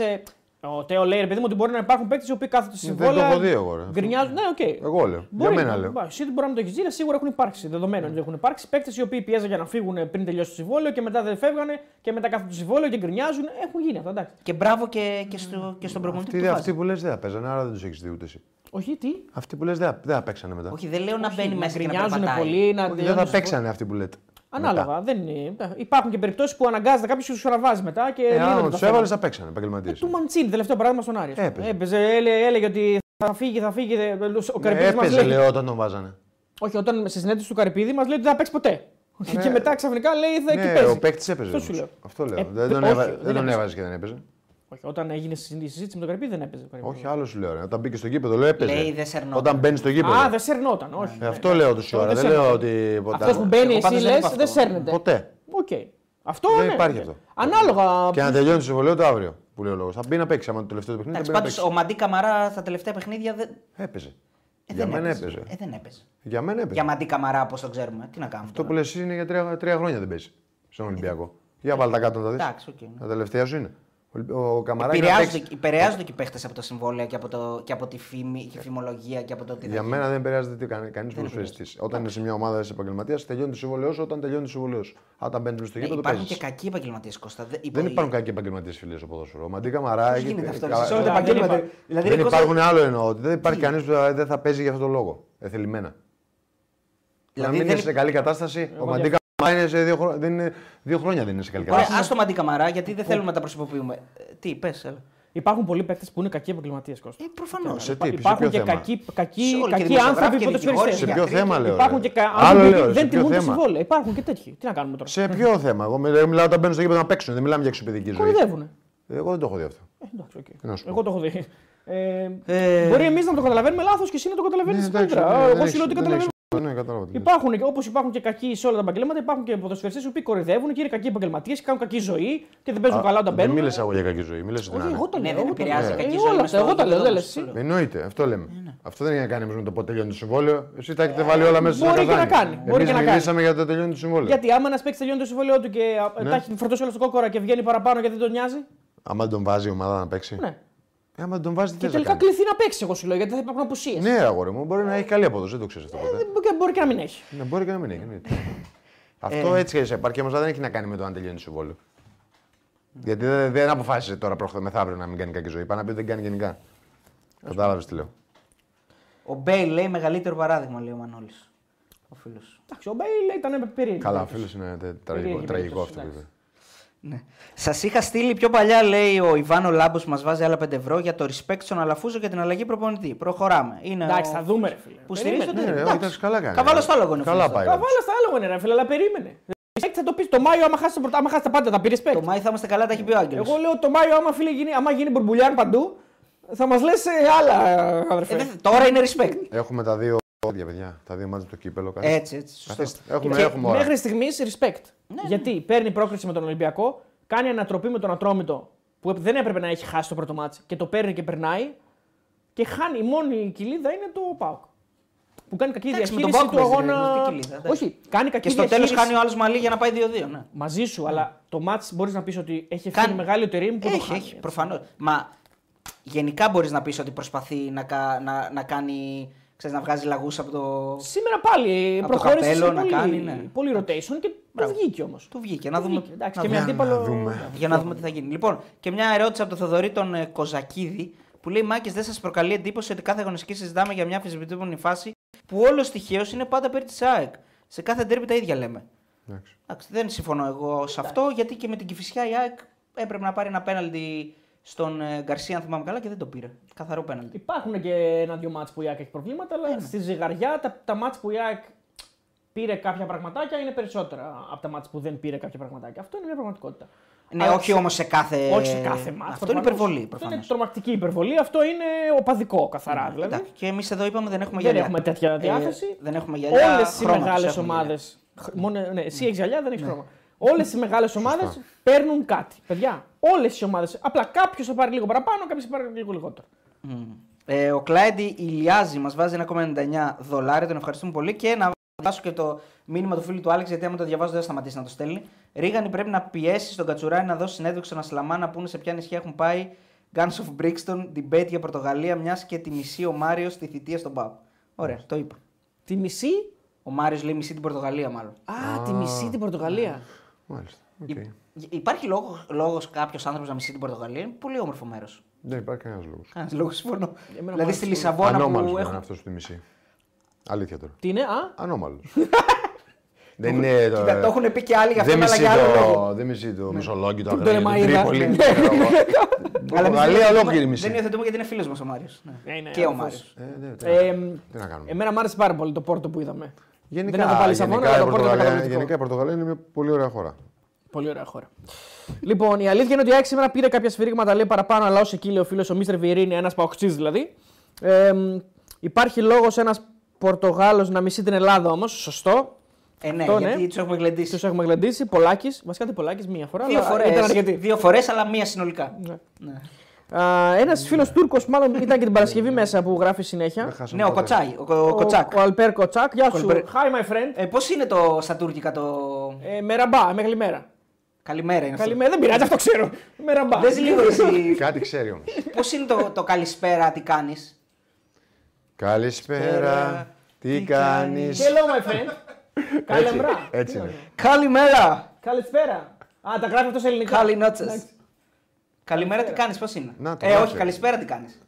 ο Τέο λέει, ρε παιδί μου, ότι μπορεί να υπάρχουν παίκτες οι οποίοι κάθονται στη συμβόλαια. Δεν το έχω δει εγώ. Ρε. Γκρινιάζουν. Ναι, ok. Okay. Εγώ λέω. Μπορεί, για μένα λέω. Εσύ δεν μπορεί να το έχεις δει, σίγουρα έχουν υπάρξει. Δεδομένου ότι έχουν υπάρξει παίκτες οι οποίοι πιέζαν για να φύγουν πριν τελειώσει το συμβόλαιο και μετά δεν φεύγανε και μετά κάθονται το συμβόλαιο και γκρινιάζουν. Έχουν γίνει αυτά. Εντάξει. Και μπράβο και, και, στο, και στον προπονητή. Αυτοί, αυτοί που λες δεν θα παίζανε, άρα δεν τους έχεις δει ούτε εσύ. Όχι, τι; Αυτοί που λες δεν θα παίξανε μετά. Όχι, δεν λέω να μπαίνει μέσα και να πολύ. Δεν θα παίξανε αυτοί που λέτε. Ανάλογα. Δεν είναι. Υπάρχουν και περιπτώσεις που αναγκάζεται κάποιος και τους αναβάζει μετά. Και ε, αν τους έβαλες, θα παίξανε επαγγελματίες. Ε, του Μαντσίνη, τελευταίο παράδειγμα στον Άρη. Έπαιζε. Έπαιζε έλεγε ότι θα φύγει, θα φύγει. Ο Καρυπίδης ναι, έπαιζε, λέει... λέω, όταν τον βάζανε. Όχι, όταν σε συνέντευξη του Καρυπίδη μας λέει ότι δεν θα παίξει ποτέ. Ναι. Και μετά ξαφνικά λέει θα ναι, παίζει. Ο παίκτης έπαιζε. Αυτό, λέω. Αυτό λέω. Ε, δεν τον, έβα... δεν τον έβαζε και δεν έπαιζε. Όχι, όταν έγινε η συζήτηση με τον Καρυπίδη δεν έπαιζε. Όχι, άλλος σου λέω. Ρε. Όταν μπήκε στο γήπεδο, λέω έπαιζε. Λέει, δεν σερνόταν. Όταν μπαίνει στο γήπεδο. Α, δεν σερνόταν. Όχι. Ε, αυτό λέω τους ώρα. Δεν λέω ότι. Αυτός που μπαίνει εσύ λες δεν σέρνεται. Ποτέ. Okay. Αυτό δεν ναι. υπάρχει αυτό. Ανάλογα. Και να τελειώνει το συμβολέο το αύριο. Που λέει ο λόγος. Θα μπει να παίξει άμα το τελευταίο παιχνίδι. Πάντως ο Μαντί Καμαρά στα τελευταία παιχνίδια δεν. Έπαιζε. Ε, για μένα έπαιζε. Ε, δεν έπαιζε. Για μένα έπαιζε. Για Μαντί Καμαρά, όπως το ξέρουμε. Τι να κάνουμε. Αυτό τώρα. που λες είναι για τρία, τρία χρόνια δεν παίζει στον Ολυμπιακό. Για βάλτε τα κάτω να τα δεις. Εντάξει, okay. Τα τελευταία σου είναι. Ο επηρεάζονται, επηρεάζονται και οι παίχτες από τα συμβόλαια και από, το, και από τη, φήμη, τη φημολογία και από το τι Για μένα δεν επηρεάζεται κανείς κανείς ποδοσφαιριστή. Όταν είναι σε μια ομάδα της επαγγελματίας, τελειώνει το συμβόλαιό σου όταν τελειώνει το συμβόλαιό σου. Όταν μπαίνει στο γήπεδο, Υπάρχουν και κακοί επαγγελματίες Κώστα. Δεν υπάρχουν κακοί επαγγελματίες φίλε στο ποδόσφαιρο. Ο Μαντί Καμαρά. Δεν γίνεται αυτό. Σε όλα τα επαγγέλματα. Δεν υπάρχουν άλλο εννοώ. Δεν υπάρχει κανείς που δεν θα παίζει για αυτόν τον λόγο. Εθελημένα. Να μην είναι σε καλή κατάσταση. Ο Μαντί είναι σε δύο, χρόνια, δεν είναι, δύο χρόνια δεν είναι σε καλή κατάσταση. Α το Μαντί Καμαρά, γιατί δεν θέλουμε να τα προσωποποιούμε. Ε, τι, πες, έλα. Υπάρχουν πολλοί παίκτες που είναι κακοί επαγγελματίες Κώστα. Ε, Προφανώς. Υπάρχουν και κακοί, κακοί, κακοί άνθρωποι ποδοσφαιριστέ. Σε ποιο θέμα λέω. Υπάρχουν και άνθρωποι που δεν τιμούν το συμβόλαιο. Υπάρχουν και τέτοιοι. Τι να κάνουμε τώρα; Σε ποιο θέμα; Εγώ μιλάω όταν μπαίνουν στο γήπεδο να παίξουν. Δεν μιλάμε για εξωπαιδική ζωή. Κορυδεύουν. Εγώ δεν το έχω δει αυτό. Ε, Εγώ το έχω δει. Ε, μπορεί εμείς να το καταλαβαίνουμε λάθος και εσύ να το καταλαβαίνεις ναι, καλύτερα. Εγώ λέω ότι καταλαβαίνω. Ναι, υπάρχουν, όπως υπάρχουν και κακοί σε όλα τα επαγγέλματα, υπάρχουν και ποδοσφαιριστές που κορυδεύουν και είναι κακοί επαγγελματίες και κάνουν κακή ζωή και δεν παίζουν καλά όταν μπαίνουν. Δεν μίλησα εγώ για κακή ζωή. Μίλησα Όχι, εγώ το λέω. Δεν επηρεάζει κακή ζωή. Εγώ το λέω. Δεν Εννοείται, αυτό λέμε. Ε, ναι. Αυτό δεν έχει να κάνει με το πότε τελειώνει το συμβόλαιο. Εσύ τα έχετε βάλει όλα μέσα Μπορεί και να κάνει. Εμείς μιλήσαμε για το τελειώνει το συμβόλαιο. Γιατί άμα ένας παίξει τελειώνει το συμβόλαιο του και ναι. τα έχει φορτώσει όλος στο κόκορα και βγαίνει παραπάνω γιατί δεν τον νοιάζει; Άμα τον βάζει η ομάδα να παίξει. Ναι. Ε, άμα τον βάζει, και τελικά κληθεί να παίξει, εγώ σου λέω, γιατί θα υπάρχουν απουσίες. Ναι, αγόρι μου, μπορεί να έχει καλή απόδοση, δεν το ξέρεις αυτό ποτέ. Ε, μπορεί και να μην έχει. Ναι, μπορεί και να μην έχει. Ναι. αυτό ε. έτσι και σε επαρκή όμως δεν έχει να κάνει με το αν τελειώνει το συμβόλαιο. Γιατί δεν, δεν αποφάσισε τώρα προχθές μεθαύριο να μην κάνει κακή ζωή. Πάει να πει ότι δεν κάνει γενικά. Κατάλαβες τι λέω. Ο Μπέι λέει μεγαλύτερο παράδειγμα, λέει ο Μανώλης. Ο φίλος. Εντάξει, ο Μπέι ήταν περίεργο. Καλά, ο φίλος είναι τραγικό, αυτό που είπε. Ναι. Σας είχα στείλει πιο παλιά, λέει ο Ιβάνο Λάμπος που μας βάζει άλλα 5 ευρώ για το respect στον Αλαφούζο και την αλλαγή προπονητή. Προχωράμε. Είναι Εντάξει, ο... θα δούμε, ρε φίλε. Που Περίμενε. στηρίζει το Ναι, τέρμα. όχι, εντάξει, καλά κάνει. Καβάλα στο άλογο είναι. Καλά φίλος. πάει. Καβάλα στα άλλο είναι, ρε φίλε, αλλά περίμενε. Respect θα το πεις το Μάιο, άμα χάσει τα, πρωτα- άμα χάσει τα πάντα, θα πει respect. Το Μάη θα είμαστε καλά, τα έχει πει ο Άγγελος. Εγώ λέω το Μάιο, άμα, φίλε, γίνει, άμα γίνει μπουρμπουλιάν παντού, θα μας λες άλλα, αδερφέ. Ε, δεν- τώρα είναι respect. Έχουμε τα δύο πόδια, παιδιά. Τα δύο μάτια το κύπελο. Καθίστε. Έτσι, έτσι. Σωστό. Καθίστε. Έχουμε, Και έχουμε ώρα. μέχρι στιγμής respect. Γιατί παίρνει πρόκριση με τον Ολυμπιακό, κάνει ανατροπή με τον Ατρόμητο που δεν έπρεπε να έχει χάσει το πρώτο μάτς και το παίρνει και περνάει. Και χάνει. Η μόνη κοιλίδα είναι το Πάοκ. Που κάνει κακή Εντάξει, με διαχείριση τον του Πάοκ, ρε, αγώνα. τι κοιλίδα, εντάξει. Όχι, κάνει κακή Και στο τέλος διαχείριση. χάνει ο άλλος μαλλί για να πάει 2-2. Ναι. Μαζί σου, αλλά το μάτς μπορείς να πεις ότι έχει ευθύνη Κάνει. μεγάλη ο Τερήμ που το Έχει, χάνει. έχει, προφανώς. Μα γενικά μπορείς να πεις ότι προσπαθεί να, κα- να, να κάνει. Ξέρεις, να βγάζει λαγούς από το. Σήμερα πάλι Από το προχώρησε σε καπέλο να πολύ, κάνει, ναι. πολύ rotation και το βγήκε όμως. Του βγήκε. Να δούμε. Εντάξει, να και με δούμε. αντίπαλο. δούμε. Για να δούμε τι θα γίνει. Λοιπόν, και μια ερώτηση από τον Θοδωρή τον ε, Κοζακίδη που λέει: Μάκης, δεν σας προκαλεί εντύπωση ότι κάθε αγωνιστική συζητάμε για μια αμφισβητούμενη φάση που όλος τυχαίως είναι πάντα περί της ΑΕΚ. Σε κάθε ντέρμπι τα ίδια λέμε. Εντάξει. Εντάξει, δεν συμφωνώ εγώ σε αυτό γιατί και με την Κυφυσιά η ΑΕΚ έπρεπε να πάρει ένα πέναλτι στον ε, Γκαρσία, αν θυμάμαι καλά, και δεν το πήρε. Καθαρό πέναλτι. Υπάρχουν και ένα-δύο μάτς που η ΑΕΚ έχει προβλήματα, Ναι, αλλά στη ζυγαριά τα, τα μάτς που η ΑΕΚ πήρε κάποια πραγματάκια είναι περισσότερα από τα μάτς που δεν πήρε κάποια πραγματάκια. Αυτό είναι μια πραγματικότητα. Ναι, Αλλά όχι όμως σε κάθε. όχι σε κάθε μάτς. Αυτό είναι προφανώς. υπερβολή. Αυτό προφανώς. είναι τρομακτική υπερβολή. Αυτό είναι οπαδικό καθαρά. δηλαδή. Εντάξει, και εμείς εδώ είπαμε δεν έχουμε Δεν γυαλιά. έχουμε τέτοια Ε, διάθεση. δεν έχουμε γυαλιά. Όλες οι χρώματος μεγάλες έχουμε ομάδες. Μόνο, ναι, εσύ έχεις γυαλιά, δεν έχεις χρώμα. Όλες οι μεγάλες ομάδες παίρνουν κάτι. Παιδιά, όλες οι ομάδες. Απλά κάποιος θα πάρει λίγο παραπάνω, κάποιος θα πάρει λίγο λιγότερο. Μμμ. Ε, ο Κλάιντι Ηλιάζη μας βάζει 1,99 δολάρια. Τον ευχαριστούμε πολύ. Και να διαβάσω και το μήνυμα του φίλου του Άλεξ, γιατί άμα το διαβάζω δεν θα σταματήσει να το στέλνει. Ρίγανη πρέπει να πιέσεις στον Κατσουράνη να δώσει συνέντευξη στον Ασλαμά να πούνε σε ποια νησιά έχουν πάει Guns of Brixton, debate για Πορτογαλία, μιας και τη μισή ο Μάριος στη θητεία στον Πάο. Ωραία, το είπα. Τη μισεί; Ο Μάριος λέει μισεί την Πορτογαλία, μάλλον. Α, τη μισεί την Πορτογαλία. Μάλιστα. οκ. Υ- Υπάρχει λόγο λόγος κάποιος άνθρωπος να μισεί την Πορτογαλία; Είναι πολύ όμορφο μέρος. Δεν υπάρχει κανένας λόγος. Κανένας λόγος συμφωνώ. Εμένα μου Δηλαδή άρεσε στη πολύ. Λισαβόνα Ανώμαλος που είναι έχουν. αυτό στη μισεί. Αλήθεια τώρα. Τι είναι, α; Ανώμαλος. Δεν είναι το. Κοίτα, το έχουν πει και άλλοι για αυτό, Δεν αλλά μισεί για άλλο λόγο. το, δεν μισεί το Μεσολόγγι, το Το Αγρίνιο, το Πτολεμαΐδα. Τρίπολη. Ναι. ξέρω εγώ. Αλλά εμείς Πορτογαλία δεν υιοθετούμε- ολόκληρη μισεί. Δεν υιοθετούμε γιατί είναι φίλος μας ο Μάριος. Ναι, ναι, και ο αδερφός. Μάριος. Ε, ναι, τι Ε, να- Τι να κάνουμε. εμένα μου άρεσε πάρα πολύ το πόρτο που είδαμε. Γενικά, δεν έχω πάλι Λισαβόνα, γενικά, αλλά η το πόρτο ήταν Πορτογαλία, καταπληκτικό. γενικά η Πορτογαλία είναι μια πολύ ωραία χώρα. Πολύ ωραία χώρα. λοιπόν, η αλήθεια είναι ότι η ΑΕΚ σήμερα πήρε κάποια σφυρίγματα λέει παραπάνω, αλλά ω εκεί λέει ο φίλος ο Μίστερ Βιερίνη, ένας παοξή δηλαδή. Ε, μ, υπάρχει λόγος ένας Πορτογάλος να μισεί την Ελλάδα όμως. Σωστό. Ε, ναι, Αυτό, ναι. γιατί τους έχουμε γλεντήσει. Τους έχουμε γλεντήσει. Πολάκης. Βασικά δεν Πολάκης μία φορά. Δύο αλλά φορές. Ήταν αρκετή. Δύο φορές, αλλά μία συνολικά. Ναι. Ναι. Ένας φίλος Τούρκος, μάλλον ήταν και την Παρασκευή μέσα που γράφει συνέχεια. Δεν χάσαμε Ναι, ο ποτέ. Κοτσάι, ο, ο Κοτσάκ. Ο, ο Αλπέρ Κοτσάκ. Γεια σου. Κολμπέρ. Hi, my friend. Ε, Πώς είναι το στα τουρκικά το. Ε, μεραμπά, μέχρι μέρα. Καλημέρα είναι αυτό. Καλημέρα, δεν πειράζει, αυτό ξέρω. Μεραμπά. Δες λίγο εσύ. Κάτι ξέρει όμως. Πώς είναι το, το καλησπέρα, τι κάνεις; Καλησπέρα, τι κάνεις; Hello, my friend. Καλημέρα. Έτσι είναι. Καλημέρα! Καλησπέρα. Α, τα γράφει αυτός σε ελληνικά. Καλή νότσε. Εντάξει. Καλημέρα, τι κάνεις, πώς είναι; Να, το ε, γράφει. όχι, καλησπέρα, τι κάνεις;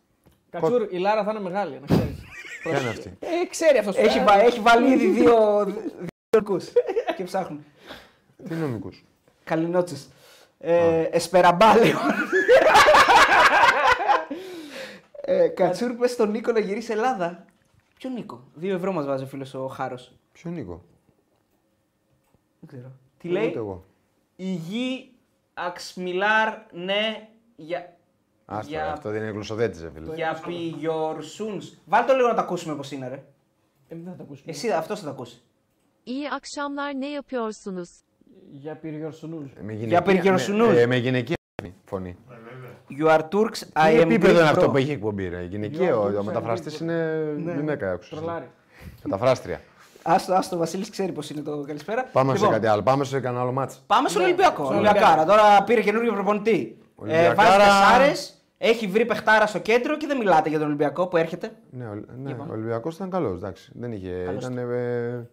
Κατσούρ, η Λάρα θα είναι μεγάλη, να ξέρεις. Ποια είναι αυτή; ε, ξέρει αυτός. Έχει, βα- έχει βάλει ήδη δύο, δύο ορκούς και ψάχνουν. Τι νομικούς; Καληνότσες. Ε, Εσπεραμπάλεο. ε, Κατσούρ, πες στον Νίκο να γυρίσει Ελλάδα. Ποιο Νίκο; Δύο ευρώ μας βάζει ο φίλος ο Χάρος. Ποιο Νίκο; Δεν ξέρω. Τι Ούτε λέει; εγώ. Η γη αξμιλάρ ναι για... Άστα, για- αυτό δεν είναι γλωσσοδέτης, ρε φίλε. Για πηγιορσούνς. Βάλτε το λίγο να το ακούσουμε πώς είναι ρε. Ε, δεν θα τα ακούσουμε. Εσύ αυτός θα το ακούσεις. İyi akşamlar ne yapıyorsunuz? Για πυριορσουνούς. Με Για περικαιροσουνούς. με, ε, με γυναικεία φωνή. You are Turks, Τι I am επίπεδο Greek, είναι αυτό bro. που έχει εκπομπή, ρε; Γυναικείο, Γιώργο, ο μεταφραστής Greek, είναι γυναίκα, άκουσα. Τρολάρι. Μεταφράστρια. Άστο, άστο, ο Βασίλης ξέρει πώς είναι το καλησπέρα. Πάμε σε Λοιπόν, κάτι άλλο. Πάμε σε κανένα άλλο μάτς. Πάμε στον Ολυμπιακό. στον Ολυμπιακάρα. Τώρα πήρε καινούργιο προπονητή. Ε, Ολυμπιακάρα. βάζεις τεσσάρε, έχει βρει παιχτάρα στο κέντρο και δεν μιλάτε για τον Ολυμπιακό που έρχεται. Ναι, ο, ναι, Για πάμε. ο Ολυμπιακός ήταν καλός, εντάξει. Δεν είχε, Καλός ήταν ε,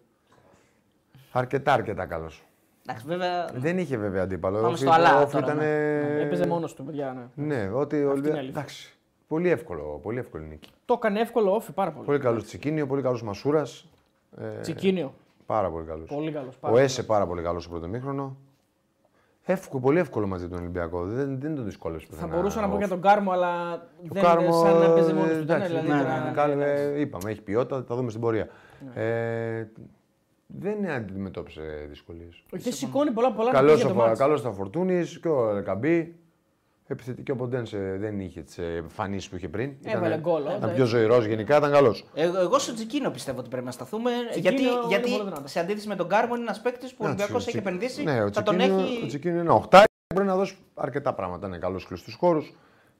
αρκετά αρκετά καλός. Εντάξει, βέβαια. Δεν είχε βέβαια αντίπαλο. Πάμε Ο στο Φι- αλλά ο Φι τώρα, ήταν, ναι. ε, Έπαιζε μόνος του, παιδιά. Ναι. Ναι, ότι ο είναι Ολυμπιακός. αλήθεια. Εντάξει. Πολύ εύκολο, πολύ εύκολη νίκη. Το έκανε εύκολο όφη πάρα πολύ. Πολύ καλός Τσικίνιο, πολύ καλός Μασούρας. Ε, Τσικίνιο. πάρα πολύ καλός. Πολύ καλός. Ο Έσε πάρα πολύ καλός στο πρώτο μήχρονο. Εύκολο, πολύ εύκολο μαζί τον Ολυμπιακό. Δεν, δεν τον δυσκόλεψε. Θα πουθενά μπορούσα να πω ο για τον Κάρμο, αλλά Ο δεν Κάρμο, είναι σαν να παίζει μόνος ε, του. εντάξει, Δηλαδή, ναι, τώρα- ναι, κάλε, είπαμε, έχει ποιότητα, θα δούμε στην πορεία. Ε, δεν αντιμετώπισε δυσκολίες. Όχι, δεν σηκώνει πολλά πολλά να πει Καλός για το ο, μάτς. καλός ο Φορτούνης και ο Καμπή. Επιθετική ο Ποντένσε δεν είχε τις εμφανίσεις που είχε πριν. Έβαλε γκολ, Ήταν εντάξει. πιο ζωηρός γενικά, ήταν καλός. Εγώ, εγώ στο Τζικίνο πιστεύω ότι πρέπει να σταθούμε. Τζικίνο γιατί είναι γιατί πολύ δυνατός. σε αντίθεση με τον Κάρμο είναι ένας παίκτης που ο Ολυμπιακός έχει επενδύσει. Ναι, ο θα τον Τσικίνιο, έχει. ο Τσικίνιο είναι οχτάρι. Μπορεί να δώσει αρκετά πράγματα. Είναι καλός κλειστούς χώρους.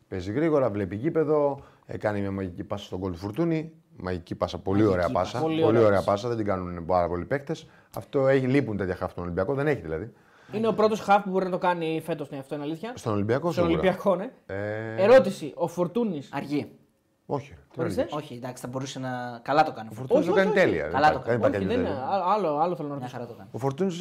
Παίζει γρήγορα, βλέπει γήπεδο. Έκανε μια μαγική πάσα στον κόλ του Φουρτούνη. Μαγική πάσα, πολύ Μαγική ωραία πάσα. πάσα. Πολύ Πολύ, ωραία ωραία πάσα. πάσα. Δεν την κάνουν πάρα πολλοί παίκτες. Αυτό έχει, λείπουν τέτοια χάφη στον Ολυμπιακό. Δεν έχει δηλαδή. Είναι ο πρώτος χαφ που μπορεί να το κάνει φέτος, ναι, αυτό είναι αλήθεια. Στον Ολυμπιακό Στον σίγουρα. Ολυμπιακό, ναι. Ε, Ερώτηση. Ο Φορτούνης. Αργή. Όχι. τι Ορίστε. αργείς. Όχι, εντάξει, θα μπορούσε να. Καλά το κάνει. Ο Φορτούνης Όχι, το όχι, κάνει όχι. τέλεια. Δεν Καλά υπάρχει- το κάνει. δεν Όχι, υπάρχει δεν είναι. τέλεια. Άλλο, άλλο θέλω να Μια ρωτήσω. χαρά το κάνει. Ο Φορτούνης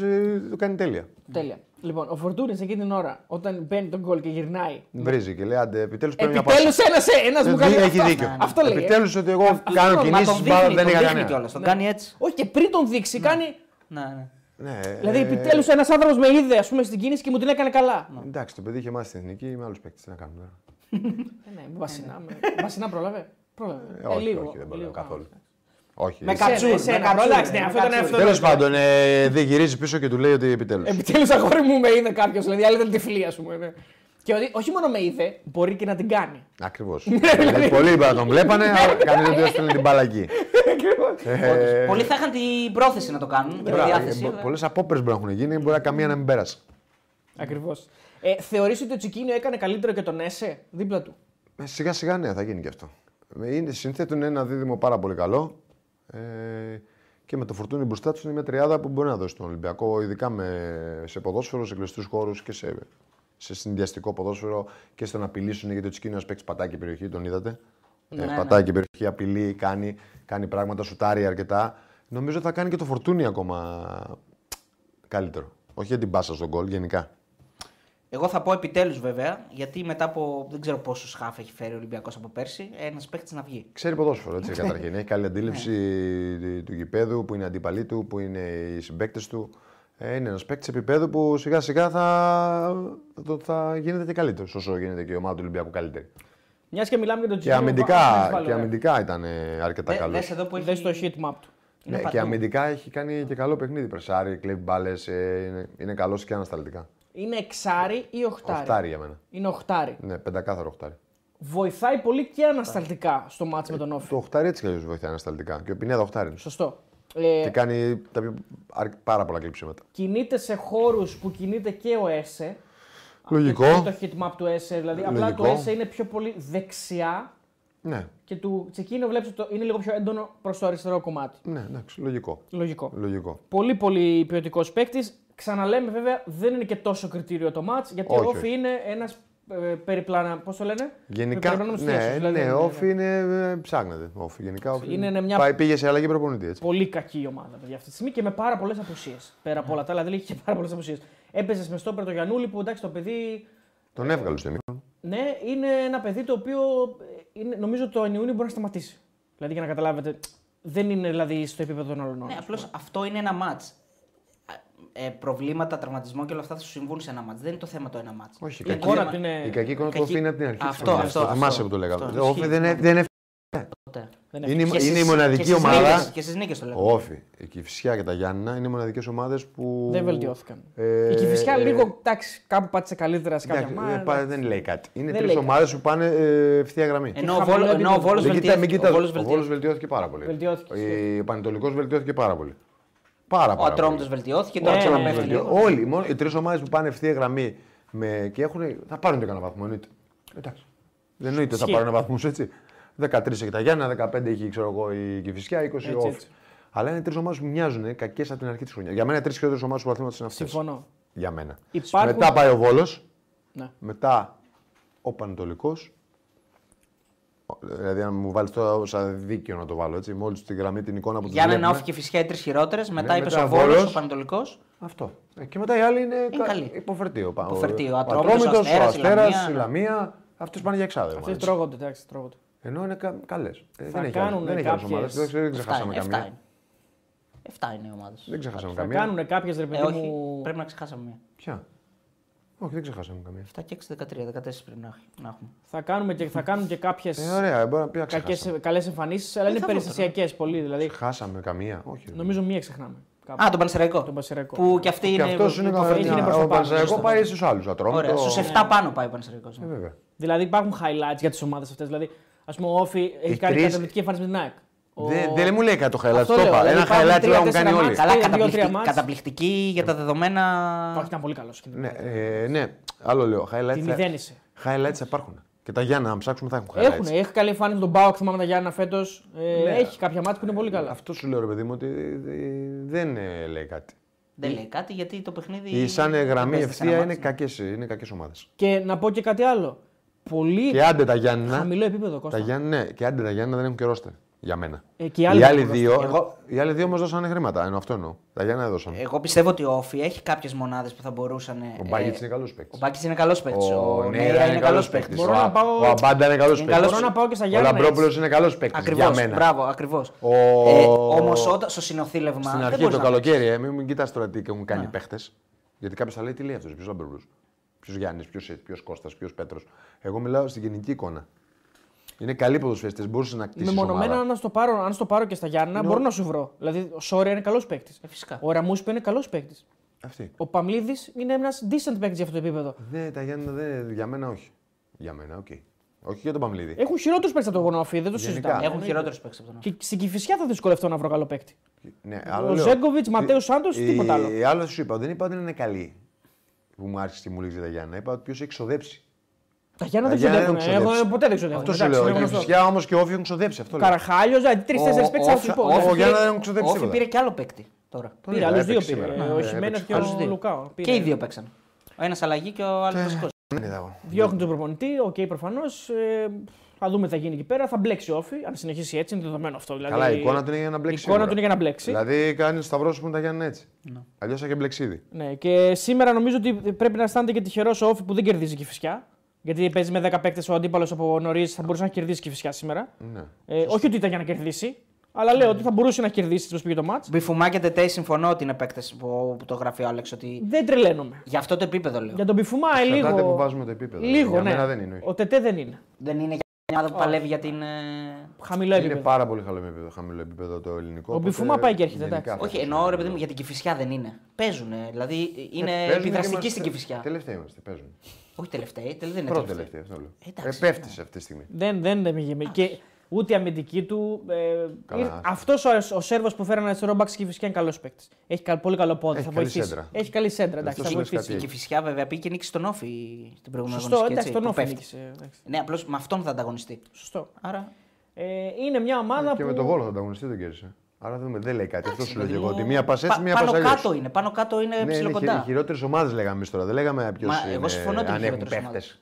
το κάνει τέλεια. Τέλεια. Λοιπόν, ο Φορτούνης εκείνη την ώρα, όταν μπαίνει τον γκολ και γυρνάει. Βρίζει και λέει: Άντε, επιτέλους πρέπει να Επιτέλους πάσα. ένας ένας μου Ε, κάνει Έχει αυτό. δίκιο. Αυτό λέει. ε. Επιτέλους ότι εγώ κάνω Μα κινήσεις τον μπάλα δείχνει, δεν τον είχα δείχνει κανένα. κιόλας. Τον κάνει έτσι. Όχι, και πριν τον δείξει, κάνει. Ναι, ναι. Ναι, Δηλαδή, ε, επιτέλους ένας άνθρωπος με είδε ας πούμε, στην κίνηση και μου την έκανε καλά. Εντάξει, το παιδί είχε μάθει στην εθνική με άλλους παίκτες. Τι να κάνουμε. τώρα. Ε, Ναι, βασινά, με- βασινά πρόλαβε; Πρόλαβε. Ε, όχι, λίγο, όχι, δεν πρόλαβε λίγο. καθόλου. Όχι. Με εσύ- κατσούρ. εσένα, με κατσούρ, εντάξει, ναι, με αυτό ήταν κατσούρ. αυτό. Τέλος πάντων, ε, δεν γυρίζει πίσω και του λέει ότι επιτέλους. Επιτέλους, αγόρι μου με είδε κάποιος. Δηλαδή, άλλη ήταν τυφλή, ας πούμε. ναι. Και ότι όχι μόνο με είδε, μπορεί και να την κάνει. Ακριβώς. Ναι, Πολλοί είπα να τον βλέπανε, αλλά κανείς δεν του έστειλε την μπάλα εκεί. Ε, Πολλοί θα είχαν την πρόθεση να το κάνουν και τη διάθεση. αλλά- Πολλές απόπειρες μπορεί να έχουν γίνει, μπορεί να καμία να μην πέρασε. Ακριβώς. Ε, θεωρείς ότι ο Τσικίνιο έκανε καλύτερο και τον Έσε δίπλα του; Ε, Σιγά σιγά ναι, θα γίνει και αυτό. Ε, Είναι, συνθέτουν ένα δίδυμο πάρα πολύ καλό. Ε, και με το φορτούνι μπροστά τους είναι μια τριάδα που μπορεί να δώσει τον Ολυμπιακό, ειδικά με, σε ποδόσφαιρο, σε κλειστούς χώρους και σε, σε συνδυαστικό ποδόσφαιρο και στο να απειλήσουν. Γιατί ο Τσικίνιος παίξει πατάκι περιοχή, τον είδατε. Ναι, ε, ναι. πατάκι περιοχή, απειλεί, κάνει, κάνει πράγματα, σουτάρει αρκετά. Νομίζω θα κάνει και το φορτούνι ακόμα καλύτερο. Όχι για την πάσα στον γκολ, γενικά. Εγώ θα πω επιτέλους βέβαια, γιατί μετά από δεν ξέρω πόσους χάφ έχει φέρει ο Ολυμπιακός από πέρσι, ένας παίκτης να βγει. Ξέρει ποδόσφαιρο, έτσι καταρχήν. Έχει καλή αντίληψη του γηπέδου, που είναι αντίπαλοι του, που είναι οι συμπαίκτες του. Ε, είναι ένας παίκτης επίπεδου που σιγά σιγά θα, θα, το- θα γίνεται και καλύτερος, όσο γίνεται και η ομάδα του Ολυμπιακού καλύτερη. Μιας και μιλάμε για τον Και Τσικίνιο. αμυντικά, βάλω, και ε. αμυντικά ήταν ε, αρκετά Δε- καλός. δες εδώ που έχει. Δες το heat map του. είναι Ναι, και παντού. αμυντικά έχει κάνει και καλό παιχνίδι. Πρεσάρι, κλέβει μπάλες, είναι, είναι καλός και ανασταλτικά. Είναι εξάρι ή οχτάρι; Οχτάρι για μένα. Είναι οχτάρι. Ναι, πεντακάθαρο οχτάρι. Βοηθάει πολύ και ανασταλτικά στο μάτς με τον Όφη. Το οχτάρι έτσι κι αλλιώς βοηθάει ανασταλτικά. Και ο Πινέδα οχτάρι. είναι. Σωστό. Ε, Και κάνει τα πιο, αρ- πάρα πολλά κλειψίματα. κινείται σε χώρους που κινείται και ο Έσε. Λογικό. Αυτό είναι το heat map του Έσε. Δηλαδή, απλά Λογικό. το Έσε είναι πιο πολύ δεξιά Ναι, και του Τσεκίνιο βλέπεις ότι το- είναι λίγο πιο έντονο προς το αριστερό κομμάτι. ναι, εντάξει, λογικό. Λογικό. Λογικό. Πολύ πολύ ποιοτικός παίκτης. Ξαναλέμε βέβαια δεν είναι και τόσο κριτήριο το match γιατί Όχι, ο Όφη όχι. είναι ένας ε, περιπλάνα. Πώς το λένε; Γενικά, Περιπλανόμενος ναι, θείασος, δηλαδή, ναι, ναι, όφη είναι, ε, ψάχνεται. Όφη, γενικά, όφη Είναι, ναι, μια- Πάει, πήγε σε αλλαγή προπονητή, έτσι. Πολύ κακή η ομάδα παιδιά, αυτή τη στιγμή και με πάρα πολλές απουσίες. Πέρα από όλα τα άλλα, δηλαδή έχει και πάρα πολλές απουσίες. Έπαιζε με στόπερ το Γιανούλη που εντάξει το παιδί. Τον έβγαλε στο ημίχρονο. Ναι, είναι ένα παιδί το οποίο ε, είναι, νομίζω το Ιούνιο μπορεί να σταματήσει. Δηλαδή για να καταλάβετε, δεν είναι δηλαδή στο επίπεδο των άλλων. Ναι, απλώς αυτό είναι ένα μάτ. Ε, προβλήματα, τραυματισμό και όλα αυτά θα σου συμβούν σε ένα μάτς. Δεν είναι το θέμα το ένα μάτς. Όχι, η Η κακή, εικόνα του είναι. η κακή εικόνα του κακή- Όφη είναι από την αρχή. της Αυτό, χρονιάς. αυτό, Το αυτό. θυμάσαι που το λέγαμε. Αυτό. Ο Όφη Ισχύει. δεν είναι, δεν είναι δεν είναι, έχει. η- είναι η μοναδική ομάδα. Και στις νίκες το λέω. Ο Όφη, η Κυφσιά και τα Γιάννηνα είναι οι μοναδικές ομάδες που. Δεν βελτιώθηκαν. Ε, η Κυφυσιά ε, λίγο εντάξει, κάπου πάτησε καλύτερα σε κάποια εντάξει, μάτια. δεν πάει- δεν λέει κάτι. Είναι Δεν τρεις λέει ομάδες που πάνε ε, ευθεία γραμμή. Ενώ ο χαμηλό Βόλο- ενώ ο επίπεδο. Βόλος Δεν κοιτά- μην βελτιώθηκε. κοιτάς, Ο Βόλος Ο Βόλος βελτιώθηκε. βελτιώθηκε πάρα πολύ. Βελτιώθηκε, Ο Πανετολικός βελτιώθηκε πάρα πολύ. Πάρα, Ο πάρα Ατρόμητο πολύ. βελτιώθηκε. Ναι, Τώρα ναι, ξαναπέφτει ναι, λίγο. Όλοι, οι μόνο- οι τρεις ομάδες που πάνε ευθεία γραμμή με, και έχουν, θα πάρουν και κανένα βαθμό. Εννοείται. Εντάξει. Δεν εννοείται θα Ισχύει. πάρουν βαθμούς έτσι. 13 έχει τα Γιάννα, 15 έχει ξέρω εγώ, η Κυφυσιά, 20 Έτσι, ο Όφη. έτσι. Αλλά είναι τρεις ομάδες που μοιάζουν κακές από την αρχή της χρονιάς. Για μένα, οι τρεις χειρότερες ομάδες του βαθμού είναι αυτές. Συμφωνώ. Για μένα. Υπάρχουν- Μετά πάει ο Βόλος, Ναι. μετά ο Πανετολικός. Δηλαδή, αν μου βάλεις τώρα σαν δίκαιο να το βάλω έτσι, με όλη τη γραμμή την εικόνα που του Γιάννενα, βλέπουμε. Όφη και φυσικά οι τρεις χειρότερες. Μετά Ναι, είπε μετά ο Βόλο, Βόλος. ο Πανετολικός. Αυτό. Ε, και μετά οι άλλοι είναι, κα- καλοί. υποφερτοί. Ο, Υποφερτοί. Ο ο Ατρόμητος, Ατρόμητος, ο Αστέρας, ο η Αστέρας, Λαμία, η ναι. Λαμία. Αυτέ πάνε για εξάδε. Αυτέ τρώγονται, εντάξει, τρώγονται. Ενώ είναι κα, καλές. δεν έχει κάνουν άλλες- δεν έχει άλλες κάποιες- ομάδες. Δεν, δεν Εφτά ξεχάσαμε είναι. Εφτά καμία. είναι. Εφτά είναι οι ομάδες. Δεν ξεχάσαμε Θα καμία. κάνουν κάποιες ρε Ε, παιδί όχι, μου. πρέπει να ξεχάσαμε μία. Ποια; Όχι, δεν ξεχάσαμε καμία. 7 και 6, 13, 14 πρέπει να, έχ- να έχουμε. Θα κάνουμε και, θα κάνουμε και κάποιες Ε, ωραία, μπορεί να πει να ξεχάσαμε. καλές εμφανίσεις, αλλά είναι θα περιστασιακέ πολύ. Δηλαδή, Χάσαμε καμία. Όχι. νομίζω μία ξεχνάμε. Κάπου. Α, τον Πανσεραϊκό. Τον Πανσεραϊκό. Που και αυτή και είναι. αυτός είναι υποφερή- έχει είναι προς κανένα. τα Ο πάνω, Πανσεραϊκό σωστά. πάει στους άλλους. Ατρόμητο. Ωραία, στους 7 πάνω πάει ο Πανσεραϊκός. Ε, βέβαια. Δηλαδή υπάρχουν highlights για τις ομάδες αυτές. Δηλαδή, ας πούμε, ο Όφη έχει κάνει τρεις- καταπληκτική εμφάνιση με την ΑΕΚ. Ο- Δεν, δεν μου λέει κάτι το highlight. Αυτό Το λέω, είπα. δηλαδή Ένα υπάρχουν highlight τρία, που έχουν κάνει τέσσερα όλοι. μάτς. Καλά, Δύο-τρία καταπληκτική, μάτς. καταπληκτική για τα δεδομένα. Όχι, ήταν πολύ καλός. Ναι, ε, ναι, άλλο λέω. Τη Highlights, θα- μηδένισε. highlights υπάρχουν. Και τα Γιάννα, να ψάξουμε, θα έχουν highlights. Έχουν, έχει καλή εμφάνιση με τον Μπάουκ, θυμάμαι τα Γιάννα φέτος. Ε, Ναι. Έχει κάποια μάτια που είναι πολύ καλά. Αυτό σου λέω, ρε παιδί μου, ότι ε, δεν ε, λέει κάτι. Δεν λέει κάτι γιατί το παιχνίδι. Η σαν δεν γραμμή παίζεται σε ένα ευθεία είναι μάτς. κακές, είναι κακές ομάδες. Και να πω και κάτι άλλο. Πολύ Και άντε τα Γιάννα. χαμηλό επίπεδο Τα Κώστα. Γιάννα, ναι, και άντε τα Γιάννα δεν έχουν και ρόστερ. Για μένα. Ε, και οι άλλοι οι, άλλοι έχουν δύο, Εγώ- οι άλλοι δύο όμως δώσανε χρήματα. Ενώ αυτό εννοώ. Τα Γιάννα έδωσαν. Εγώ πιστεύω ότι ο Όφη έχει κάποιες μονάδες που θα μπορούσαν. ο ε, Μπάγκετς είναι καλός παίκτης. Ο Μπάκη είναι καλός παίκτης. Ο Νέιρα είναι καλός παίκτης. Μπορώ να πάω- Ο Αμπάντα είναι καλός Είναι παίκτης. καλός. Μπορώ να πάω και στα Ο Γιάννα. Λαμπρόπουλος είναι καλός παίκτης. Για Ακριβώς. μένα. Μπράβο, ακριβώς. Ο- Ε, Όμως στο συνοθήλευμα. Στην δεν αρχή μπορείς το να καλοκαίρι, ε, μην, μην κοιτάς τώρα τι έχουν κάνει οι παίχτες. Γιατί κάποιος θα λέει τι λέει αυτός, ποιος Λαμπρόπουλος. Ποιος Γιάννης, ποιος Κώστας, ποιος Πέτρος. Εγώ μιλάω στην γενική εικόνα. Είναι καλοί ποδοσφαιριστές, μπορούσες να κτίσεις. Μεμονωμένα, αν στο πάρω, αν στο πάρω και στα Γιάννα, Είναι μπορώ ο- να σου βρω. Δηλαδή, ο Σόρια είναι καλός παίκτης. Ε, φυσικά. Ο Ραμούσπε είναι καλός παίκτης. Αυτή. Ο Παμλίδης είναι ένας decent παίκτης για αυτό το επίπεδο. Ναι, τα Γιάννα δεν, για μένα όχι. Για μένα, οκ. Όχι για τον Παμλίδη. Έχουν χειρότερους παίκτες από τον ΟΦΗ, δεν το Γενικά. συζητάμε. Έχουν χειρότερους παίκτες από τον ΟΦΗ. Και στην Κηφισιά θα δυσκολευτώ να βρω καλό παίκτη. Ναι, Ο Ζέγκοβιτς, Ματέος Σάντος, τίποτα άλλο. Η άλλο σου είπα, δεν είπα ότι είναι καλή. Που μου άρχισε και μου λέει τα Γιάννα. Είπα ότι ποιος έχει ξοδέψει. Τα Γιάννα δεν Τα Γιάννα δεν ξοδεύουν. έχουν Εγώ ξοδέψει. ποτέ δεν ξοδεύουν. Αυτό σου Εντάξει, λέω. είναι Η γνωστό. φυσιά όμως και ο Όφη έχουν ξοδέψει. Αυτό λέω. Καραχάλιος, δηλαδή τρει-τέσσερι Ο- παίκτες ο- θα σου πω. ο- Εντάξει, Ο Όφη Γιάννα πήρε- δεν έχουν ξοδέψει. Ο Όφη τίποτα. πήρε και άλλο παίκτη τώρα. Τον Πήρε είδα, άλλου δύο έπαιξε πήρε. σήμερα. Ο Ναι, Χιμένεθ έπαιξε. και Άλλους ο δύο. Λουκάο. Και οι δύο παίξαν. Ο ένας αλλαγή και ο άλλος βασικό. Δεν είδα εγώ. Διώχνουν τον προπονητή, οκ, προφανώς. θα δούμε τι θα γίνει εκεί πέρα. Θα μπλέξει ο Όφη, αν συνεχίσει έτσι, είναι δεδομένο αυτό. Δηλαδή, Καλά, η εικόνα του είναι για να η μπλέξει. εικόνα σίγουρα. του είναι για να μπλέξει. Δηλαδή κάνει σταυρό που είναι τα Γιάννα έτσι. Αλλιώς θα είχε μπλεξίδι. Ναι, και σήμερα νομίζω ότι πρέπει να αισθάνεται και τυχερός ο Όφη που δεν κερδίζει και η φυσιά. Γιατί παίζει με 10 παίκτες ο αντίπαλος από νωρίς, θα μπορούσε να κερδίσει και η φυσιά σήμερα. Ναι. Ε, όχι ότι ήταν για να κερδίσει, αλλά λέω ότι θα μπορούσε να κερδίσει όπως πήγε το μάτ. Μπιφουμά και Τετέι συμφωνώ ότι είναι παίκτες που, που το γράφει ο Άλεξ. Ότι Δεν τρελαίνομαι. για αυτό το επίπεδο λέω. Για τον Πιφουμά ε, λίγο. Εξαρτάται που βάζουμε το επίπεδο. Λίγο, για ναι. μένα δεν είναι. όχι. Ο Τετέ δεν είναι. Δεν είναι για μια ομάδα που παλεύει για την. ε, Χαμηλό Είναι επίπεδο. πάρα πολύ χαμηλό επίπεδο, χαμηλό επίπεδο το ελληνικό. Ο οπότε Μπιφούμα πάει και έρχεται, γενικά εντάξει. θα Όχι, είναι εννοώ ρε παιδί μου επίπεδο. για την κυφισιά δεν είναι. Παίζουν. Δηλαδή είναι Ε, παίζουν και επιδραστικοί είμαστε- στην κυφισιά. Τελευταίοι είμαστε, παίζουν. Όχι τελευταίοι, δεν είναι Πρώτο τελευταίοι. τελευταίο, αυτό λέω. Ε, εντάξει, Ε, πέφτεις αυτή τη στιγμή. Δεν, δεν, δεν πήγε. Και ούτε η αμυντική του. Ε, Καλά. Αυτός ο, ο Σέρβος που φέρανε αριστερό μπαξ και φυσικά είναι καλός παίκτης. Έχει κα- πολύ καλό πόδι. Έχει θα καλή βοηθήσει. σέντρα. Έχει καλή σέντρα. Εντάξει, Αυτός θα λες βοηθήσει. κάτι. Η κυφισιά βέβαια πήγε και νίκησε τον Όφη στην προηγούμενη Σωστό, αγωνιστική, εντάξει, έτσι, τον που Όφη πέφτει. νίκησε. εντάξει. Ναι, απλώς με αυτόν θα ανταγωνιστεί. Σωστό. Άρα. Ε, είναι μια ομάδα Και που. με το βόλο θα ανταγωνιστεί τον κέρδισε. Άρα δεν, δεν λέει κάτι. Αυτό σου λέω και παιδί εγώ. μου, Ότι μία πα έτσι, πα- μία πα Πάνω αλλιώ. κάτω είναι, πάνω κάτω είναι Ναι, είναι χει- οι ψιλοκοντά. χειρότερες ομάδες λέγαμε εμείς τώρα. Δεν λέγαμε ποιος Μα είναι. εγώ συμφωνώ ότι είναι αν έχουν χειρότερες παίχτες.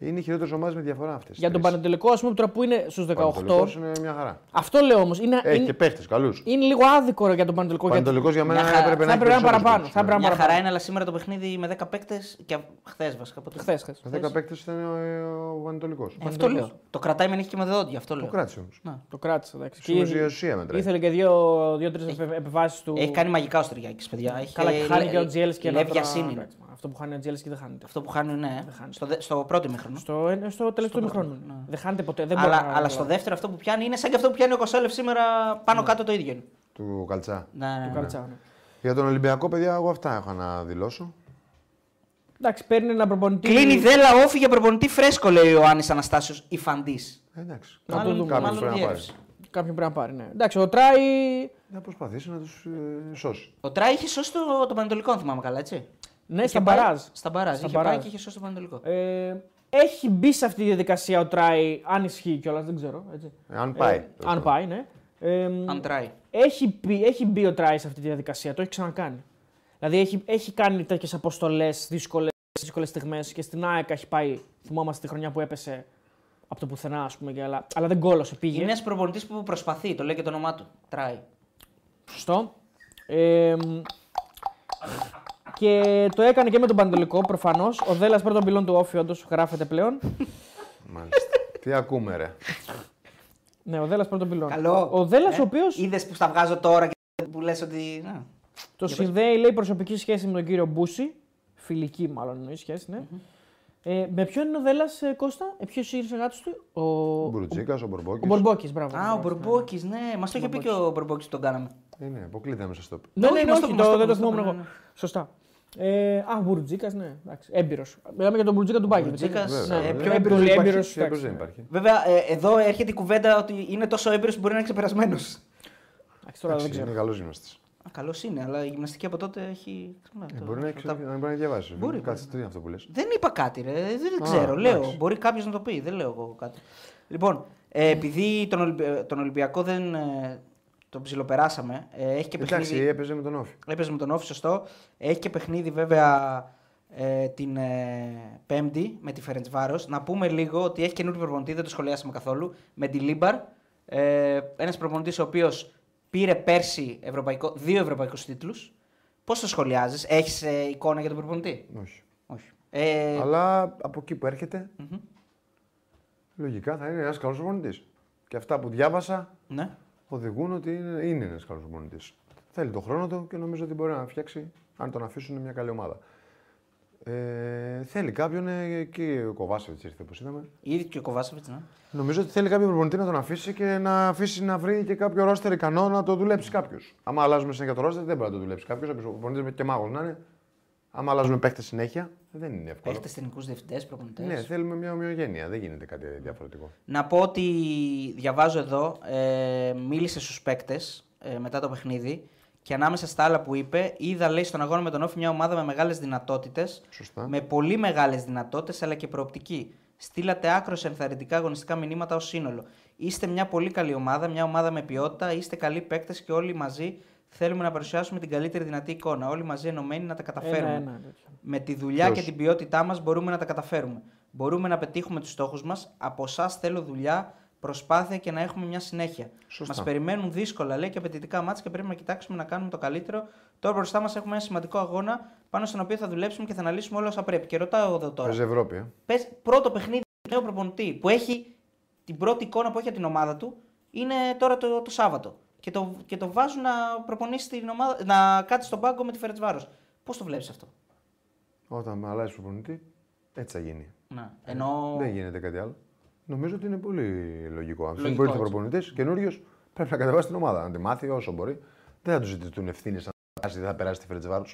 Ομάδες. Ναι. Είναι οι χειρότερες ομάδες με διαφορά αυτές. Για τον Πανετολικό, ας πούμε, τώρα που είναι στους 18. είναι μια χαρά. Αυτό λέω όμως. Είναι, Έχει είναι, και παίχτες καλούς. είναι λίγο άδικο για τον Πανετολικό. Ο γιατί- Πανετολικός για μένα Μια χαρά. έπρεπε Θα να έχει έπρεπε να είναι περισσότερους παραπάνω. παίκτες, Θα ναι. έπρεπε Μια να χαρά παραπάνω. είναι, αλλά σήμερα το παιχνίδι με 10 παίκτες και χθες βασικά. πότε. Χθες, χθες. Με 10 παίκτες ήταν ο- ο Πανετολικός. Ε, Αυτό λέω. Το κρατάει με νύχη και με δόντια. Αυτό Το λέω. κράτησε όμως. Το κράτησε. εντάξει. Σου Και η ουσία μετράει. Ήθελε και δύο-τρει επιβάσεις του. Έχει κάνει μαγικά ο Στεριάκη, παιδιά. Έχει Καλά, και χάνει λε- και ο Τζιέλσκι. ένα Λεύ τώρα- Γιασίνη. εντάξει, Αυτό που χάνει ο Τζιέλσκι δεν χάνεται. Αυτό που χάνει, ναι. χάνει. Στο, δε- στο πρώτο ημίχρονο. Στο, ε, στο τελευταίο μηχρόνο. ναι. Δεν χάνεται ποτέ. Δεν μπορεί Αλλά, να- αλλά στο δεύτερο αυτό που πιάνει είναι σαν και αυτό που πιάνει ο Κοσέλεφ σήμερα πάνω κάτω το ίδιο. είναι. Του Καλτσά. Ναι, ναι, Του ναι. Καρτσάου, ναι. Για τον Ολυμπιακό, παιδιά, εγώ αυτά έχω να δηλώσω. Εντάξει, παίρνει ένα προπονητή. Κλείνει δέλα όφη για προπονητή φρέσκο, λέει ο Άννης Αναστάσιος, η φαντής. Ε, εντάξει. Να το Μάλλον- δούμε. Κάποιος μάλλον πρέπει να πάρει. διέρευσε. Κάποιον πρέπει να πάρει. Ναι. Εντάξει, ο Τράι. Να προσπαθήσει να τους σώσει. Ο Τράι είχε σώσει το, το Πανετολικό, αν θυμάμαι καλά, έτσι. Ναι, Είχε στα πάει- μπαράζ. Στα μπαράζ. Στα είχε πάει μπαράζ. και είχε σώσει το Πανετολικό. Ε, έχει μπει σε αυτή τη διαδικασία ο Τράι, αν ισχύει κιόλας, δεν ξέρω. Έτσι. Ε, αν πάει. Ε, τέλος αν πάντων. πάει, ναι. Ε, Αν τράει. έχει, μπει, έχει μπει ο Τράι σε αυτή τη διαδικασία, το έχει ξανακάνει. Δηλαδή έχει, έχει κάνει τέτοιες αποστολές δύσκολες δύσκολες στιγμές και στην ΑΕΚ έχει πάει. Θυμόμαστε τη χρονιά που έπεσε από το πουθενά, ας πούμε, και αλλά, αλλά δεν κόλωσε, πήγε. Είναι ένας προπονητής που προσπαθεί, το λέει και το όνομά του. Τράει. Σωστό. Ε, και το έκανε και με τον Παντελικό προφανώς. Ο Δέλλα πρώτον πυλών του Όφη, όντως γράφεται πλέον. Μάλιστα. Τι ακούμε, ρε. ναι, ο Δέλλα πρώτον πυλών. Καλό. Ο Δέλλα, ο οποίο Είδες που στα βγάζω τώρα και που λες ότι. να. το συνδέει, λέει, προσωπική σχέση με τον κύριο Μπούση. Φιλική, μάλλον εννοείς σχέση, ναι. Ε, με ποιον είναι ο Δέλλα Κώστα, ε, ποιος είναι ο γάτος του, ο, Ο Μπουρτζίκα, ο ο Μπορμπόκης. Μπορμπόκη, μπράβο. Α, ο Μπορμπόκης, ναι. Μας το είχε πει και ο Μπορμπόκης που τον κάναμε. Ε, ναι, αποκλείται μέσα στο. Ναι, Όχι, ναι, ναι, μας το όχι, είπε, μας το, το δεν το είπε, μας το θυμόμουν είπε, εγώ. ναι, ναι. Σωστά. Ε, α, Μπουρτζίκας, ναι, εντάξει. Έμπειρος. Μιλάμε για τον Μπουρτζίκα του Μπάγκερ. Μπουρτζίκας, έτσι. ε, Ναι, πιο πιο έμπειρος έμπειρος. δεν έμπειρος, Ποιος εντάξει. δεν υπάρχει. Βέβαια, ε, εδώ έρχεται η κουβέντα ότι είναι τόσο έμπειρος που μπορεί να είναι ξεπερασμένος. Εντάξει, Τώρα δεν Εντάξει, ξέρω. Είναι καλός γυμναστής. Καλός είναι, αλλά η γυμναστική από τότε έχει. ξεχνά, το- Μπορεί να τα- έχει- να μπορεί να διαβάσει. Μπορεί, Κάτσε, τι είναι αυτό που λες. Δεν είπα κάτι, ρε. Δεν Α, ξέρω. Λέω. εντάξει. Μπορεί κάποιος να το πει. Δεν λέω εγώ κάτι. Λοιπόν, ε, επειδή τον, Ολυμπι- ε, τον Ολυμπιακό δεν ε, τον ψιλοπεράσαμε, ε, έχει και παιχνίδι. Εντάξει, έπαιζε με τον Όφη. Έπαιζε με τον Όφη, σωστό. Έχει και παιχνίδι βέβαια ε, την ε, Πέμπτη με τη Φερεντσβάρος. Να πούμε λίγο ότι έχει καινούριο προπονητή, δεν το σχολιάσαμε καθόλου. Μεντιλίμπαρ. Ε, Ένας προπονητής ο οποίος πήρε πέρσι ευρωπαϊκό, δύο ευρωπαϊκούς τίτλους. Πώς το σχολιάζεις, έχεις ε, εικόνα για τον προπονητή; Όχι. Όχι. Ε, Αλλά από εκεί που έρχεται, μμμ. λογικά θα είναι ένας καλός προπονητής. Και αυτά που διάβασα Ναι. Οδηγούν ότι είναι, είναι ένας καλός προπονητής. Θέλει τον χρόνο του και νομίζω ότι μπορεί να φτιάξει, αν τον αφήσουν, μια καλή ομάδα. Ε, θέλει κάποιον, ε, και ο Κοβάσεβιτς ήρθε όπως είδαμε. Ήδη και ο Κοβάσεβιτς, ναι. Νομίζω ότι θέλει κάποιο προπονητή να τον αφήσει και να αφήσει να βρει και κάποιο ρόστερ ικανό να το δουλέψει κάποιος. Άμα αλλάζουμε συνέχεια το ρόστερ, δεν μπορεί να το δουλέψει κάποιος. Ο προπονητής και μάγος να είναι. Άμα αλλάζουμε παίχτε συνέχεια, δεν είναι εύκολο. Παίχτες τεχνικούς διευθυντές, προπονητές. Ναι, θέλουμε μια ομοιογένεια. Δεν γίνεται κάτι διαφορετικό. Να πω ότι διαβάζω εδώ, ε, μίλησε στους παίκτες ε, μετά το παιχνίδι και ανάμεσα στα άλλα που είπε, είδα λέει στον αγώνα με τον Όφη μια ομάδα με μεγάλες δυνατότητες, Σωστά. με πολύ μεγάλες δυνατότητες αλλά και προοπτική. Στείλατε άκρος ενθαρρυντικά αγωνιστικά μηνύματα ως σύνολο. Είστε μια πολύ καλή ομάδα, μια ομάδα με ποιότητα, είστε καλοί παίκτες και όλοι μαζί θέλουμε να παρουσιάσουμε την καλύτερη δυνατή εικόνα. Όλοι μαζί ενωμένοι να τα καταφέρουμε. Ένα, ένα, τέτοιο. Με τη δουλειά Ποιος; και την ποιότητά μας μπορούμε να τα καταφέρουμε. Μπορούμε να πετύχουμε τους στόχους μας. Από εσά θέλω δουλειά, προσπάθεια και να έχουμε μια συνέχεια. Σωστά. Μας περιμένουν δύσκολα λέει και απαιτητικά μάτια και πρέπει να κοιτάξουμε να κάνουμε το καλύτερο. Τώρα μπροστά μας έχουμε ένα σημαντικό αγώνα πάνω στον οποίο θα δουλέψουμε και θα αναλύσουμε όλα όσα πρέπει. Και ρωτάω εδώ τώρα. Παίζει Ευρώπη. Ε. Πες, πρώτο παιχνίδι του νέου προπονητή που έχει την πρώτη εικόνα που έχει από την ομάδα του είναι τώρα το, το Σάββατο. Και το, και το βάζουν να προπονήσει την ομάδα, να κάτσει στον πάγκο με τη Φερετσβάρος. Πώς το βλέπεις αυτό; Όταν με αλλάζει προπονητή, έτσι θα γίνει. Να. Ενώ... Δεν γίνεται κάτι άλλο. Νομίζω ότι είναι πολύ λογικό. Αν Λογικό, που ήρθε ο έτσι. προπονητής καινούριο, πρέπει να κατεβάσει την ομάδα. Να τη μάθει όσο μπορεί. Δεν θα του ζητήσουν ευθύνες αν περάσει, δεν θα περάσει τη Φερετσβάρου.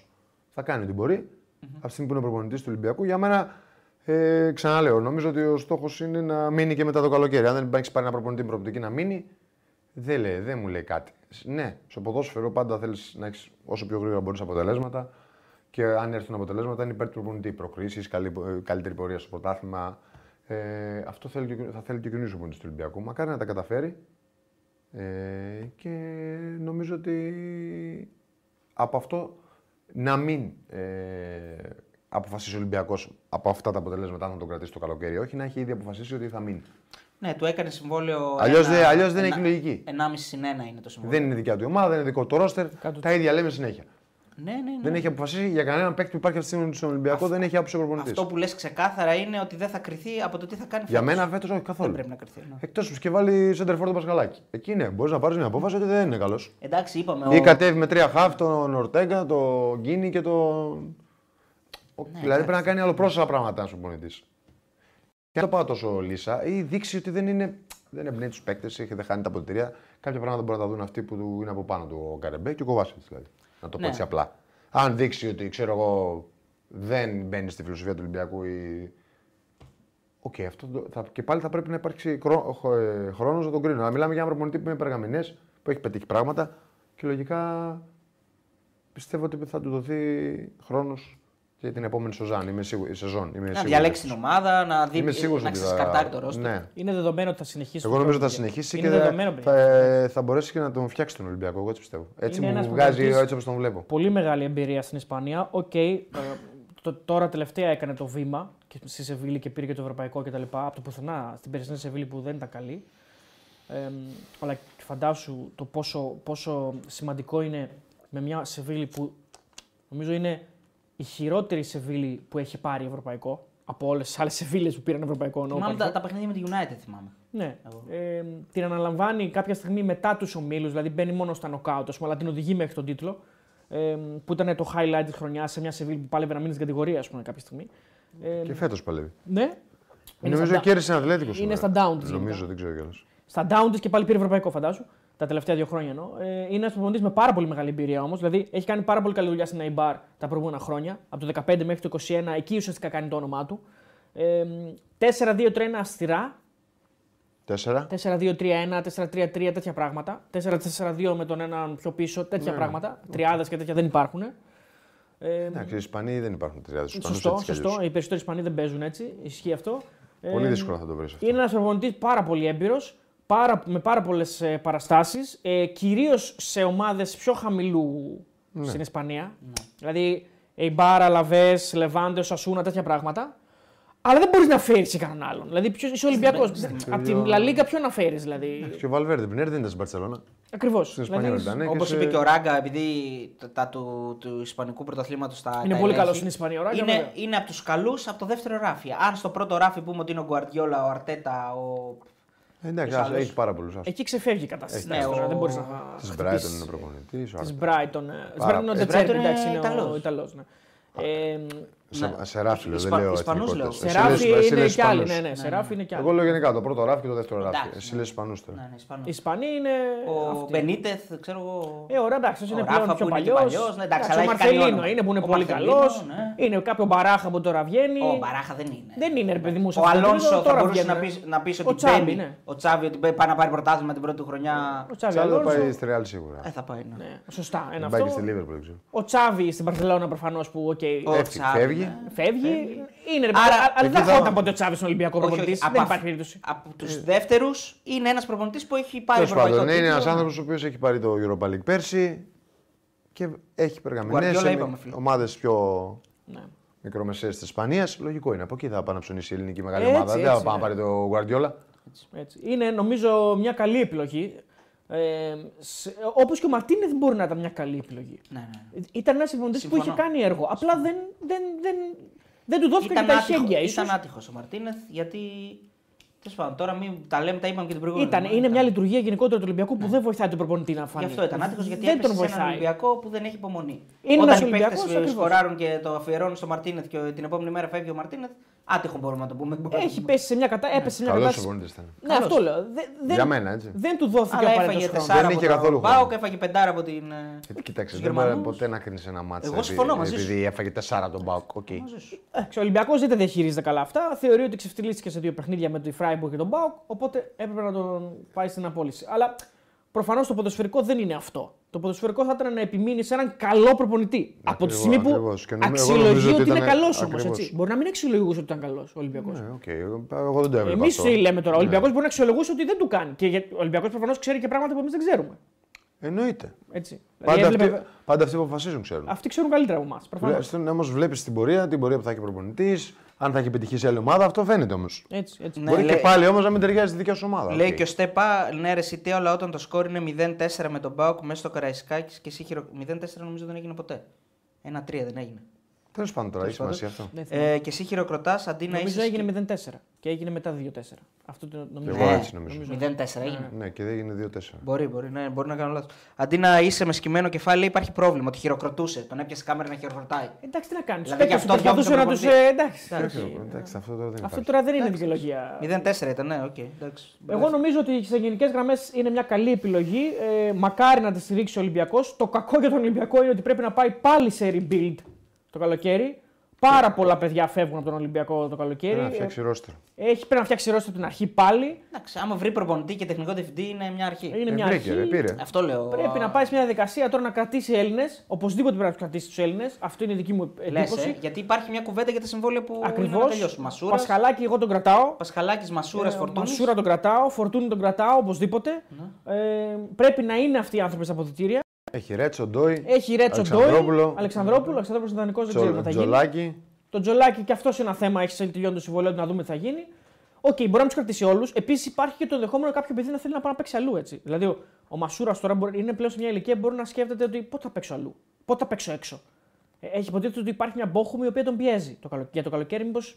Θα κάνει ό,τι μπορεί. Από τη στιγμή που είναι προπονητής του Ολυμπιακού, για μένα ε, ξαναλέω, νομίζω ότι ο στόχος είναι να μείνει και μετά το καλοκαίρι. Αν δεν έχει πάρει ένα προπονητή με προοπτική να μείνει, δεν, λέει, δεν μου λέει κάτι. Ναι, στο ποδόσφαιρο πάντα θέλεις να έχεις όσο πιο γρήγορα μπορείς αποτελέσματα. Και αν έρθουν αποτελέσματα, είναι υπέρ του προπονητή. Προκρίσεις, καλή, ε, καλύτερη πορεία στο πρωτάθλημα. Ε, αυτό θέλει, και ο- θα θέλει και ο καινούριο προπονητής του Ολυμπιακού. Μακάρι να τα καταφέρει. Ε, και νομίζω ότι από αυτό να μην ε, αποφασίσει ο Ολυμπιακός από αυτά τα αποτελέσματα αν θα τον κρατήσει το καλοκαίρι. Όχι, να έχει ήδη αποφασίσει ότι θα μείνει. Ναι, του έκανε συμβόλαιο. Αλλιώς ένα- δεν- αλλιώς δεν ένα- έχει λογική. 1,5 συν 1 είναι το συμβόλαιο. Δεν είναι δικιά του η ομάδα, δεν είναι δικό του το ρόστερ. Κάτω Τα ίδια λέμε συνέχεια. Ναι, ναι, ναι. Δεν έχει αποφασίσει για κανέναν παίκτη που υπάρχει αυτή τη στιγμή στον Ολυμπιακό, δεν έχει άποψη ο προπονητής. Αυτό που λες ξεκάθαρα είναι ότι δεν θα κρυθεί από το τι θα κάνει Για φέτος. μένα φέτος όχι καθόλου. Δεν πρέπει να κρυθεί. Ναι. Εκτός που και βάλει σέντερφορ τον Πασχαλάκη. Εκεί ναι, μπορείς να πάρεις μια απόφαση ότι δεν είναι καλός. Εντάξει, είπαμε. Ή ο- κατέβει με τρία χαφ τον Ορτέγκα, τον Γκίνη και τον. Ο- Ναι, δηλαδή πρέπει να κάνει άλλο πρόσωπα πράγματα ένας προπονητής. Και αν το πάω τόσο λύσα, ή δείξει ότι δεν είναι. Δεν εμπνέει τους παίκτες, έχει δεν χάνει τα αποδυτήρια. Κάποια πράγματα μπορεί να τα δουν αυτοί που είναι από πάνω του ο Καρεμπέ και ο Κοβάσεβιτς. Δηλαδή. Να το πω Ναι. έτσι απλά. Αν δείξει ότι ξέρω εγώ δεν μπαίνει στη φιλοσοφία του Ολυμπιακού ή. Οκ, αυτό το- θα, και πάλι θα πρέπει να υπάρξει χρόνος να τον κρίνω. Να μιλάμε για ένα προπονητή που είναι περγαμηνές, που έχει πετύχει πράγματα και λογικά πιστεύω ότι θα του δοθεί χρόνος για την επόμενη σεζόν. Είμαι σίγουρη. Σεζόν, είμαι Να σίγουρος. διαλέξεις την ομάδα, να δει Είμαι σίγουρος να ότι θα- ξεσκαρτάρει το ρόστερ. Ναι. Είναι δεδομένο ότι θα συνεχίσει. Εγώ το νομίζω ότι θα χρόνο. συνεχίσει Είναι και δεδομένο, θα, παιδιά. θα, θα μπορέσει και να τον φτιάξει τον Ολυμπιακό. Εγώ έτσι πιστεύω. Έτσι Είναι ένας μου βγάζει προπονητής- έτσι όπως τον βλέπω. Πολύ μεγάλη εμπειρία στην Ισπανία. Οκ, ε, το- τώρα τελευταία έκανε το βήμα και στη Σεβίλη και πήρε και το ευρωπαϊκό κτλ. Από το πουθενά στην περσινή Σεβίλη που δεν ήταν καλή. Ε, αλλά φαντάσου το πόσο, πόσο σημαντικό είναι με μια Σεβίλη που νομίζω είναι η χειρότερη Σεβίλη που έχει πάρει ευρωπαϊκό από όλες τις άλλες Σεβίλες που πήραν ευρωπαϊκό. εννοώ Θυμάμαι τα, παρελθόν. τα παιχνίδια με τη United, θυμάμαι. Ναι. Εγώ. Ε, την αναλαμβάνει κάποια στιγμή μετά τους ομίλους, δηλαδή μπαίνει μόνο στα νοκάουτ, ας πούμε, αλλά την οδηγεί μέχρι τον τίτλο. Ε, που ήταν το highlight της χρονιάς σε μια Σεβίλ που πάλευε να μείνει στην κατηγορία, ας πούμε, κάποια στιγμή. Ε, Και φέτος παλεύει. ναι. Είναι Νομίζω στα- κέρδισε ένα Ατλέτικο. είναι στα down της Νομίζω, γενικά. δεν ξέρω κιόλας. Στα down της και πάλι πήρε ευρωπαϊκό, φαντάζου. Τα τελευταία δύο χρόνια εννοώ. Ε, είναι ένας προπονητής με πάρα πολύ μεγάλη εμπειρία όμως. Δηλαδή έχει κάνει πάρα πολύ καλή δουλειά στην Aibar τα προηγούμενα χρόνια. Από το 15 μέχρι το 21, εκεί ουσιαστικά κάνει το όνομά του. Ε, 4-2-3 αυστηρά. 4. 4-2-3-1, 4-3-3, τέτοια πράγματα. 4-4-2 με τον έναν πιο πίσω, τέτοια Ναι. πράγματα. Τριάδες και τέτοια δεν υπάρχουν. Ε, Εντάξει, οι Ισπανοί δεν υπάρχουν τριάδες. σωστό, σωστό. Οι περισσότεροι Ισπανοί δεν παίζουν έτσι. Ισχύει αυτό. Πολύ Ε, δύσκολα θα το βρεις αυτό. Είναι ένας προπονητής πάρα πολύ έμπειρος, πάρα, με πάρα πολλές ε, παραστάσεις, ε, κυρίως σε ομάδες πιο χαμηλού Ναι. στην Ισπανία. Δηλαδή, Εϊμπάρα, Λαβές, Λεβάντες, Σασούνα, τέτοια πράγματα. Αλλά δεν μπορείς να φέρεις σε κανέναν άλλον. Δηλαδή, ποιο είσαι Ολυμπιακός. Από την Λα Λίγκα, ποιο να φέρεις, δηλαδή; Και ο Βαλβέρντε πριν έρθει δεν ήταν στην Παρσελόνα. Ακριβώς. Στην Ισπανία δεν ήταν. Όπως και είπε σε- και ο Ράγκα, επειδή τα, τα του, του Ισπανικού πρωταθλήματος τα. Είναι τα πολύ ελέγχει, καλός στην Ισπανία. ο Ράγκα, Είναι, βέβαια. είναι από τους καλούς από το δεύτερο ράφι. Αν στο πρώτο ράφι πούμε ότι είναι ο Γκουαρδιόλα, ο Αρτέτα, ο. Ε, Εντάξει, Τους ας- άλλους. έχει πάρα πολλούς. Εκεί ξεφεύγει η κατάσταση. Ναι, τώρα, ο- Δεν μπορείς να. Της Μπράιτον είναι προπονητής. Της Brighton. Τη Πάρα- Brighton είναι ο Ε, Ντετσέρμπι, Brighton είναι εντάξει, είναι ο Ιταλός. Ιταλός. Ναι. Ε, Σε ράφι, λέω, δεν Ισπα- λέω Ισπανούς εθνικότητες. λέω. Εσύ Σεράφι λες- εσύ είναι λες κι άλλοι. Ισπανούς. Ναι, ναι, Σεράφι είναι κι άλλοι. Εγώ λέω γενικά το πρώτο ράφι και το δεύτερο ράφι. Εντάξει, Εσύ ναι. λες Ισπανούς Ναι, τώρα. ναι, Ισπανός. Οι Ισπανοί είναι. Ο αυτοί. Μπενίτεθ, ξέρω εγώ. Ε, ωραία, εντάξει, αυτός Ο είναι Ράφα πλέον πιο που είναι και παλιός. παλιός, ναι, εντάξει, αλλά ο έχει κάνει Μαρθελίνο όνομα. είναι που είναι Ο πολύ Μαρθελίνο, καλός. ναι. Είναι κάποιο μπαράχα που τώρα βγαίνει. Ο Μπαράχα δεν είναι. Δεν είναι, ρε παιδί μου. σε Ο αυτό το Αλόνσο επίπεδο, θα τώρα μπορούσε να βγαίνουν. πει να πεις Ο ότι Τσάβη, μπαίνει. ναι. Ο Τσάβη ότι πάει να πάρει πρωτάθλημα την πρώτη του χρονιά. Ο Τσάβη Τσάβη θα Αλόνσο. πάει στη Ρεάλ σίγουρα. Ε, θα πάει. Ναι. Ναι, σωστά, ένα Πάει και στη αυτό. Λίβερπουλ, δεν ξέρω. Ο Τσάβη στην Παρσελόνα προφανώς που οκ, Ο Έφυγε, Τσάβη, φεύγει. ναι. φεύγει. Είναι ρε παιδί, Άρα, αλλά- αλλά εκεί δεν θα- δεχόταν ποτέ ο Τσάβης στον Ολυμπιακός Όχι, όχι, προπονητής. από Δεν αυ- υπάρχει περίπτωση. Από τους δεύτερους είναι ένας προπονητής που έχει πάρει Τέλος πάντων, ευρωπαϊκό είναι ένας τίτλο. άνθρωπος ο οποίος έχει πάρει το Europa League πέρσι και έχει περγαμηνέ Guardiola σε είπαμε, φίλε. ομάδες πιο Ναι. μικρομεσαίες της Ισπανίας. Λογικό είναι. Από εκεί θα πάει να ψωνίσει η ελληνική μεγάλη Έτσι, ομάδα. Δεν έτσι, θα πάει να ναι. πάρει το Guardiola. Έτσι. Είναι νομίζω μια καλή επιλογή. Ε, Όπως και ο Μαρτίνεθ μπορεί να ήταν μια καλή επιλογή. Ναι, ναι. Ήταν ένας προπονητή που Συμφωνώ. είχε κάνει έργο. Απλά δεν, δεν, δεν, δεν του δόθηκαν Ήταν, και τα άτυχο, χέρια. ίσως. ήταν άτυχος ο Μαρτίνεθ γιατί. Τέλος πάντων, τώρα μην τα λέμε, τα είπαμε και την προηγούμενη. Ήταν, εβδομάδα. είναι μια λειτουργία γενικότερα του Ολυμπιακού που δεν βοηθάει τον προπονητή να φανεί. Γι' αυτό ήταν άτυχος γιατί δεν έπεσε τον σε έναν βοηθάει. Ολυμπιακό που δεν έχει υπομονή. Είναι Όταν ένας οι Ολυμπιακός, παίκτες ακριβώς. σκοράρουν και το αφιερώνουν στο Μαρτίνεθ και την επόμενη μέρα φεύγει ο Μαρτίνεθ, άτυχο μπορούμε να το πούμε. Έχει πέσει σε μια, κατα... έπεσε σε μια Καλός κατάσταση. προπονητής ήταν. Ναι, αυτό λέω. Δεν, δεν, Για μένα, έτσι. δεν του δόθηκε Αλλά απαραίτητος έφαγε χρόνος. τεσσάρα Δεν από είχε τον καθόλου ΠΑΟΚ, χρόνο. έφαγε πεντάρα από την. ε, Ε, Κοίταξε, τους δεν μπορεί Γερμανούς. ποτέ να κρίνεις ένα ματς. Εγώ συμφωνώ μαζί σου. Επειδή έφαγε 4 τον Μπάουκ. Οκ. μαζί σου. Ε, ο Ολυμπιακός δεν τα διαχειρίζεται καλά αυτά. Θεωρεί ότι ξεφτυλίστηκε σε δύο παιχνίδια με τον Φράιμπουργκ και τον ΠΑΟΚ. Οπότε έπρεπε να τον πάει στην απόλυση. Αλλά προφανώς το ποδοσφαιρικό δεν είναι αυτό. Το ποδοσφαιρικό θα ήταν να επιμείνει σε έναν καλό προπονητή. Από τη Ακριβώς, στιγμή που ακριβώς. Και νομι- εγώ αξιολογεί νομίζω ότι, ότι είναι ήταν- καλός όμως. ακριβώς. Μπορεί να μην αξιολογούσε ότι ήταν καλός ο Ολυμπιακός. Ναι, οκ. Εγώ- Εγώ δεν το έβλεπα. Εμείς αυτό. λέμε τώρα. Ο Ναι. Ολυμπιακός μπορεί να αξιολογούσε ότι δεν του κάνει. Και για- ο Ολυμπιακός προφανώς ξέρει και πράγματα που εμείς δεν ξέρουμε. Εννοείται. Έτσι. Πάντα, Δηλαδή, αυτοί, έβλεπε- πάντα αυτοί που αποφασίζουν ξέρουν. Αυτοί ξέρουν καλύτερα από εμάς. Τουλάχιστον όμως βλέπεις την πορεία, την πορεία που θα έχει προπονητής, αν θα έχει πετυχεί σε άλλη ομάδα, αυτό φαίνεται όμως. Έτσι, έτσι. Ναι, Μπορεί λέει- και πάλι όμως να μην ταιριάζει στη δικιά σου ομάδα. Λέει οκ. και ο Στέπα, ναι, ρε Σιτή, αλλά όταν το σκόρ είναι 0-4 με τον ΠΑΟΚ μέσα στο Καραϊσκάκης και εσύ χειρο... 0-4 νομίζω δεν έγινε ποτέ. 1-3 δεν έγινε. Τέλος πάντων τώρα, έχει σημασία αυτό. Δεν θυμάμαι. Ε, και εσύ χειροκροτάς αντί να Νομίζω είσαι. έγινε 0-4 και έγινε μετά 2-4. Αυτό το νομίζω. Εγώ Ναι. έτσι νομίζω. 0-4 έγινε. Ναι, και δεν έγινε 2-4. Μπορεί, μπορεί, ναι, μπορεί να κάνω λάθος. Αντί να είσαι με σκυμμένο κεφάλι, λέει, υπάρχει πρόβλημα. Ότι χειροκροτούσε. Τον έπιασε κάμερα να χειροκροτάει. Εντάξει, τι να κάνεις. Δηλαδή, και αυτό προσπαθούσε να διώχνει τους. τον Ε, εντάξει. Εντάξει. Εντάξει, αυτό τώρα δεν Αυτό υπάρχει. τώρα δεν είναι δικαιολογία. 0-4 ήταν, ναι, οκ. εντάξει. Εγώ νομίζω ότι σε γενικές γραμμές είναι μια καλή επιλογή. Ε, μακάρι να τη στηρίξει ο Ολυμπιακός. Το κακό για τον Ολυμπιακό είναι ότι πρέπει να πάει πάλι σε rebuild το καλοκαίρι. Πάρα πολλά παιδιά φεύγουν από τον Ολυμπιακό το καλοκαίρι. Πρέπει να φτιάξει ρόστερ. Ε, Έχει, πρέπει να φτιάξει ρόστερ από την αρχή πάλι. Εντάξει, άμα βρει προπονητή και τεχνικό διευθυντή είναι μια αρχή. Είναι Ε, μια βρήκε, αρχή. ρε, πήρε. Αυτό λέω. Πρέπει να πάει σε μια διαδικασία τώρα να κρατήσει Έλληνες. Οπωσδήποτε πρέπει να τους κρατήσει τους Έλληνες. Αυτό είναι η δική μου Λες, εντύπωση. ε, γιατί υπάρχει μια κουβέντα για τα συμβόλαια που είναι Ακριβώς. να τελειώσουν. Μασούρας, Πασχαλάκη, εγώ τον κρατάω. Πασχαλάκης, Μασούρας, Ε, Φορτούνης. Μασούρα τον κρατάω. Φορτούνη τον κρατάω οπωσδήποτε. Ναι. Ε, πρέπει να είναι αυτοί οι άνθρωποι στα αποδυτήρια. Έχει Ρέτσο, Ντόι, Έχει Ρέτσο Ντόι. Αλεξανδρόπουλο. Αλεξανδρόπουλο. Αλεξανδρόπουλος είναι δανεικό, δεν Τζο- ξέρουμε τι θα γίνει. Τζολάκη. Το Τζολάκι και αυτός είναι ένα θέμα. Έχει τελειώνει το συμβόλαιο του να δούμε τι θα γίνει. Οκ, μπορεί να τους κρατήσει όλους. Επίσης υπάρχει και το ενδεχόμενο κάποιο παιδί να θέλει να πάει να παίξει αλλού. Έτσι. Δηλαδή ο, ο Μασούρας τώρα μπορεί, είναι πλέον σε μια ηλικία που μπορεί να σκέφτεται ότι πότε θα παίξω αλλού; Πότε θα παίξω έξω; Ε, Έχει υποτίθεται ότι υπάρχει μια Μπόχουμ η η οποία τον πιέζει το καλο... για το καλοκαίρι. Μήπως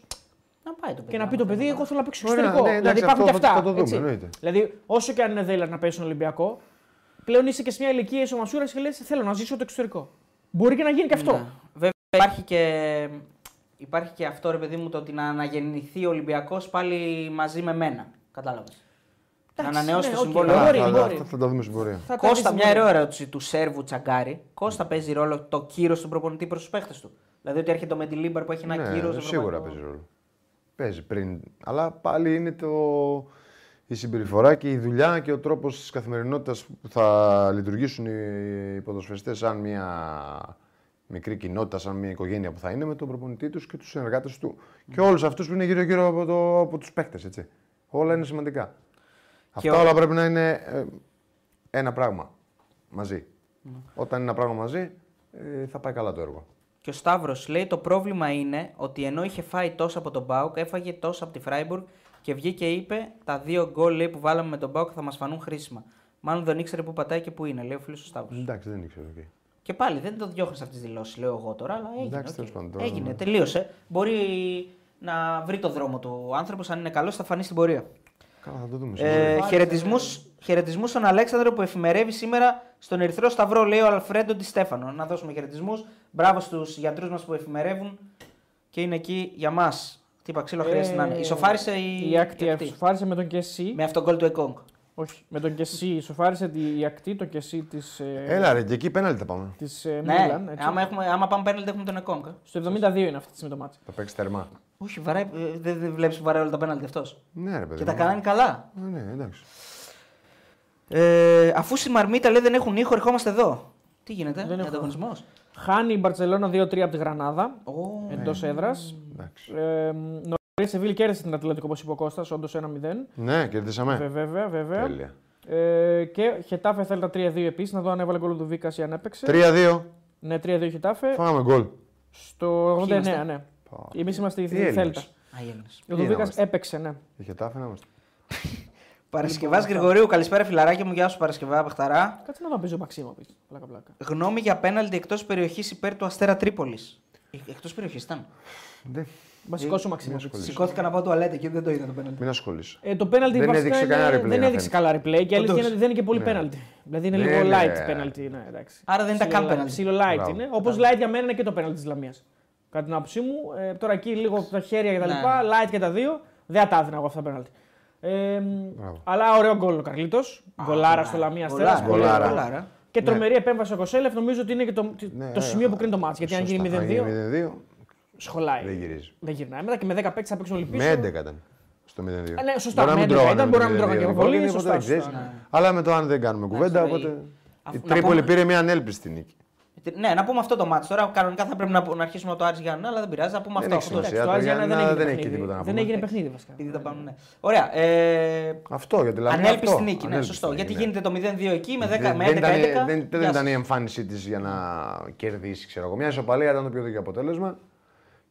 Να πάει το παιδί. και να πει άμα το θέλει. παιδί, εγώ θέλω να παίξω Ωραία, εξωτερικό. ναι, εντάξει, δηλαδή υπάρχουν αυτό και θα- αυτά. θα το δούμε, έτσι. εννοείται. Δηλαδή, όσο και αν είναι δέλεαρ να παίξει στον Ολυμπιακό, πλέον είσαι και σε μια ηλικία είσαι ο Μασούρα και λες: Θέλω να ζήσω το εξωτερικό. Μπορεί και να γίνει και αυτό. Ναι. Βέβαια υπάρχει και, υπάρχει και αυτό ρε παιδί μου το ότι να αναγεννηθεί ο Ολυμπιακός πάλι μαζί με μένα. Κατάλαβες. Να Εντάξει, ανανεώσει ναι, το οκ, συμβόλαιο. μπορεί, θα, μπορεί. θα, θα τα δούμε στην πορεία. Θα τα Κώστα, δεις μια μπορεί. ωραία ερώτηση του Σέρβου Τσαγκάρη. Κώστα παίζει ρόλο το κύρο του προπονητή προς τους παίχτες του. Δηλαδή ότι έρχεται το Μεντιλίμπαρ που έχει ένα ναι, κύρο. σίγουρα παίζει ρόλο. Παίζει πριν. Αλλά πάλι είναι το... η συμπεριφορά και η δουλειά και ο τρόπος της καθημερινότητας που θα λειτουργήσουν οι ποδοσφαιριστές σαν μια μικρή κοινότητα, σαν μια οικογένεια που θα είναι με τον προπονητή τους και τους συνεργάτες του και όλους αυτούς που είναι γύρω-γύρω από, το, από τους παίχτε. Όλα είναι σημαντικά. Αυτά ο- όλα πρέπει να είναι ε, ένα πράγμα μαζί. Όταν είναι ένα πράγμα μαζί, ε, θα πάει καλά το έργο. Και ο Σταύρος λέει: Το πρόβλημα είναι ότι ενώ είχε φάει τόσα από τον Μπάουκ, έφαγε τόσα από τη Φράιμπουργκ και βγήκε και είπε: Τα δύο γκολ λέει, που βάλαμε με τον ΠΑΟΚ θα μας φανούν χρήσιμα. Μάλλον δεν ήξερε που πατάει και που είναι, λέει ο φίλος ο Σταύρος. Εντάξει, δεν ήξερα. οκ. Και πάλι δεν το διώχνεις αυτές τις δηλώσεις, λέω εγώ τώρα, αλλά έγινε. Εντάξει, οκ. τέλος πάντων, τώρα έγινε, ναι. τελείωσε. Μπορεί να βρει το δρόμο του ο άνθρωπος, αν είναι καλός, θα φανεί στην πορεία. Καλά, θα το δούμε. Ε, σίγουρα. χαιρετισμούς, χαιρετισμούς στον Αλέξανδρο που εφημερεύει σήμερα στον Ερυθρό Σταυρό, λέει ο Αλφρέντο Ντι Στέφανο. Να δώσουμε χαιρετισμούς. Μπράβο στους γιατρούς μας που εφημερεύουν και είναι εκεί για μας. Τι είπα, ξύλο χρειάζεται να είναι. Ισοφάρισε η, Η ακτή η ακτή. ισοφάρισε με τον Κεσί. Με αυτόν τον γκολ του Εκόνγκ. Όχι, με τον Κεσί ισοφάρισε τη- η ακτή, το Κεσί της Έλα ρε, και εκεί πέναλτι θα πάμε. της, ε, Ναι, Μίλαν. έτσι. άμα, έχουμε, άμα πάμε πέναλτι έχουμε τον Εκόνγκ. ε. Στο 72 είναι αυτή τη στιγμή το μάτι. Θα παίξει τερμά. Όχι, βαράει, ε, δεν, δεν βλέπεις που βαράει όλα τα πέναλτι αυτός. Ναι, ρε παιδί. Και τα μου. κάνανε καλά. Ε, Ναι, εντάξει. Ε, αφού στη Μαρμίτα λέει δεν έχουν ήχο, ερχόμαστε εδώ. Τι γίνεται, Δεν δεν έχω. ανταγωνισμός; Χάνει η Μπαρσελόνα 2-3 από τη Γρανάδα εντός έδρας. εντάξει. Ε, Νωρί η Σεβίλη κέρδισε την Ατλαντικό όπως είπε ο Κώστας, όντως 1-0. Ναι, κερδίσαμε. Βέβαια, βέβαια. Τέλεια. Ε, και Χετάφε θέλει τα 3-2 επίσης. Να δω αν έβαλε γκολ του Βίκας ή αν έπαιξε. 3-2. Ναι, 3-2 Χετάφε. Φάγαμε γκολ. Στο 89, είμαστε; ναι. Εμείς είμαστε η Τι Έλληνες. Θέλτα. Α, οι Έλληνες. Ο Τι Δουβίκα είμαστε; έπαιξε, ναι. Είχε τάφη να είμαστε. Παρασκευάς Γρηγορίου, καλησπέρα φιλαράκια μου, γεια σου Παρασκευά Πεχταρά. Κάτσε να δω αν παίζει ο Μαξίμο. πίσω. Πλάκα, πλάκα. Γνώμη για πέναλτι εκτός περιοχής υπέρ του Αστέρα Τρίπολης. Εκτός περιοχής ήταν. Δεν. Βασικό ο Μαξίμο. ασχολείσαι. Σηκώθηκα να πάω τουαλέτα και δεν το είδα το πέναλτι. Μην ασχολείσαι. Ε, το πέναλτι Δεν βασικά έδειξε είναι- κανένα replay, δεν να έδειξε φαίνεται. καλά replay και η αλήθεια Όντως. είναι ότι δεν είναι και πολύ Ναι. πέναλτι. Δηλαδή είναι Ναι, λίγο ναι. light πέναλτι. Ναι, εντάξει. Άρα δεν ήταν Ψιλο- καν penalty. Ψιλο light Μπράβο. είναι. Όπως light για μένα είναι και το πέναλτι της Λαμίας. Κατά την άποψή μου, ε, τώρα εκεί λίγο τα χέρια και τα Ναι. λοιπά, light και τα δύο, δεν θα τα έδινα εγώ αυτά τα πέναλτι. Ε, Μπράβο. αλλά ωραίο γκολ ο Καρλίτος. Γκολάρα στο Λαμία Γκολάρα, Αστέρα. γκολάρα. γκολάρα. Και τρομερή επέμβαση ο Κοσέλεφ νομίζω ότι είναι και το, Ναι, το σημείο που κρίνει το μάτς. Γιατί αν Σωστά. γίνει Αν 0-2, γίνει 0-2, σχολάει. δεν γυρίζει. Δεν γυρνάει. Μετά και με 10 παίκτες θα παίξουν όλοι πίσω. Με 11 ήταν. Στο 0-2. Ε, ναι, σωστά, Μπορεί να με μην 11 τρώγανε ήταν, με μπορεί το να μην τρώγανε 0-2 και πολύ, γκολ, σωστά, ποτέ δεν ξέρεις. σωστά, ναι. Αλλά με το αν δεν κάνουμε κουβέντα, Εντάξει, οπότε. αφού- Η να Τρίπολη πούμε- πήρε μια ανέλπιστη νίκη. Ναι, να πούμε αυτό το μάτι τώρα. Κανονικά θα πρέπει να, να αρχίσουμε από το Άρης Γιάννη, αλλά δεν πειράζει. Να πούμε Δεν αυτό. έχει αυτό το- σημασία. Εντάξει, το το Άρης Γιάννα Γιάννα δεν δεν έγινε έχει παιχνίδι. τίποτα να Δεν πούμε. έγινε παιχνίδι βασικά. Επειδή τα πάμε, ναι. Ωραία. Ε, Αυτό για τη Λαμία. ανέλπιστη αυτό. νίκη, ναι, Ανέλπιστη σωστό. νίκη, Γιατί ναι. γίνεται το 0-2 εκεί με 10 Δεν- με δεν 11. ήταν- Δεν δεν Γεια ήταν η σας. εμφάνισή της για να κερδίσει, ξέρω εγώ. Μια ισοπαλία ήταν το πιο δίκαιο αποτέλεσμα.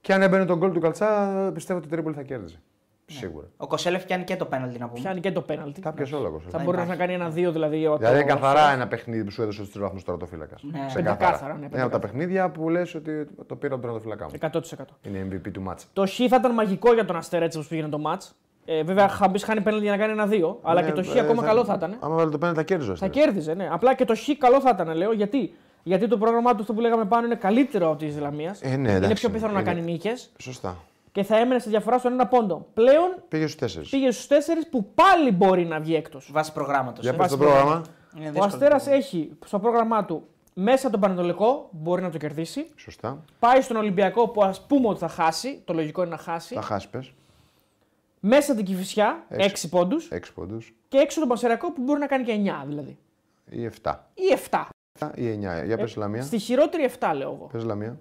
Και αν έμπαινε τον γκολ του Καλτσά, πιστεύω ότι η Τρίπολη θα κέρδιζε. Σίγουρα. Ο Κοσέλεφ πιάνει και το πέναλτι να πούμε. Πιάνει και το πέναλτι. Τα πιασε όλα Θα εγώ. μπορεί να κάνει ένα-δύο δηλαδή. ο- Δηλαδή το- καθαρά ένα παιχνίδι που σου έδωσε του τρει βαθμού τερματοφύλακα. Ναι. Πεντακάθαρα, ναι, Είναι από τα παιχνίδια που λες ότι το πήρα από τον τερματοφύλακα μου. 100%. Είναι MVP του μάτσα. Το Χ θα ήταν μαγικό για τον Αστέρα έτσι όπως πήγαινε το μάτς. Ε, βέβαια, Χαμπής χάνει πέναλτι για να κάνει ένα-δύο. Αλλά Ναι, και το Χ ε, ακόμα καλό θα ήταν. Άμα βάλει το πέναλτι θα κέρδιζε. ο Θα Αστέρας. κέρδιζε, ναι. Απλά και το Χ καλό θα ήταν, λέω. Γιατί, γιατί το πρόγραμμά του, αυτό που λέγαμε πάνω, είναι καλύτερο από τη Ισλαμίας. Ε, ναι, είναι εντάξει, πιο πιθανό να είναι- κάνει νίκες Σωστά. Και θα έμενε στη διαφορά στον ένα πόντο. Πλέον Πήγε στους τέσσερις. πήγε στους τέσσερις που πάλι μπορεί να βγει έκτος. Βάσει προγράμματος. Για Ε. πες το πρόγραμμα. Ο Αστέρας έχει στο πρόγραμμά του μέσα τον Πανετολικό, μπορεί να το κερδίσει. Σωστά. Πάει στον Ολυμπιακό που ας πούμε ότι θα χάσει. Το λογικό είναι να χάσει. Θα χάσει πες. Μέσα την Κυφυσιά, Έξι. 6 πόντους. Έξι πόντους Και έξω τον Πασερακό που μπορεί να κάνει και 9 δηλαδή. ή 7. Ή 7. Ή 9. Για πες Λαμία. Ε, Στη χειρότερη 7 λέω εγώ. Πες Λαμία.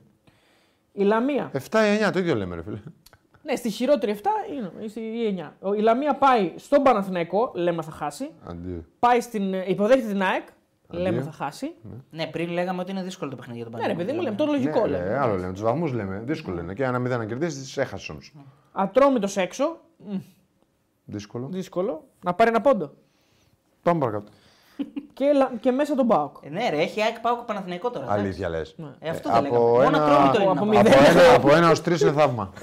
Η Λαμία. 7 ή 9, το ίδιο λέμε, ρε φίλε. Ναι, στη χειρότερη 7 είναι ή στη- ή 9. Ο- Η Λαμία πάει στον Παναθηναϊκό, λέμε θα χάσει. Αντί. Πάει στην. ε, Υποδέχεται την ΑΕΚ, λέμε Αντίο. θα χάσει. Ναι, Ναι, πριν λέγαμε ότι είναι δύσκολο το παιχνίδι για τον Ναι, ρε παιδί μου, λέμε το Ναι, λογικό. ρε, λέμε. άλλο λέμε. Τους βαθμούς λέμε. Δύσκολο είναι. Και ένα μηδέν να κερδίσεις, έχασες όμως. Ατρόμητος έξω, Δύσκολο. δύσκολο. Να πάρει ένα πόντο. Πάμε παρακάτω. Και, λα- και μέσα τον Μπάουκ. Ε, ναι, ρε, έχει ΑΕΚ πάω Παναθηναϊκό τώρα. εντάξει. Αλήθεια λες. Ε, αυτό δεν λέγαμε. Από Μόνο ένα- ατρόμητο είναι. από να μηδέν. πάω. Από ένα, από ένα ως τρεις είναι θαύμα.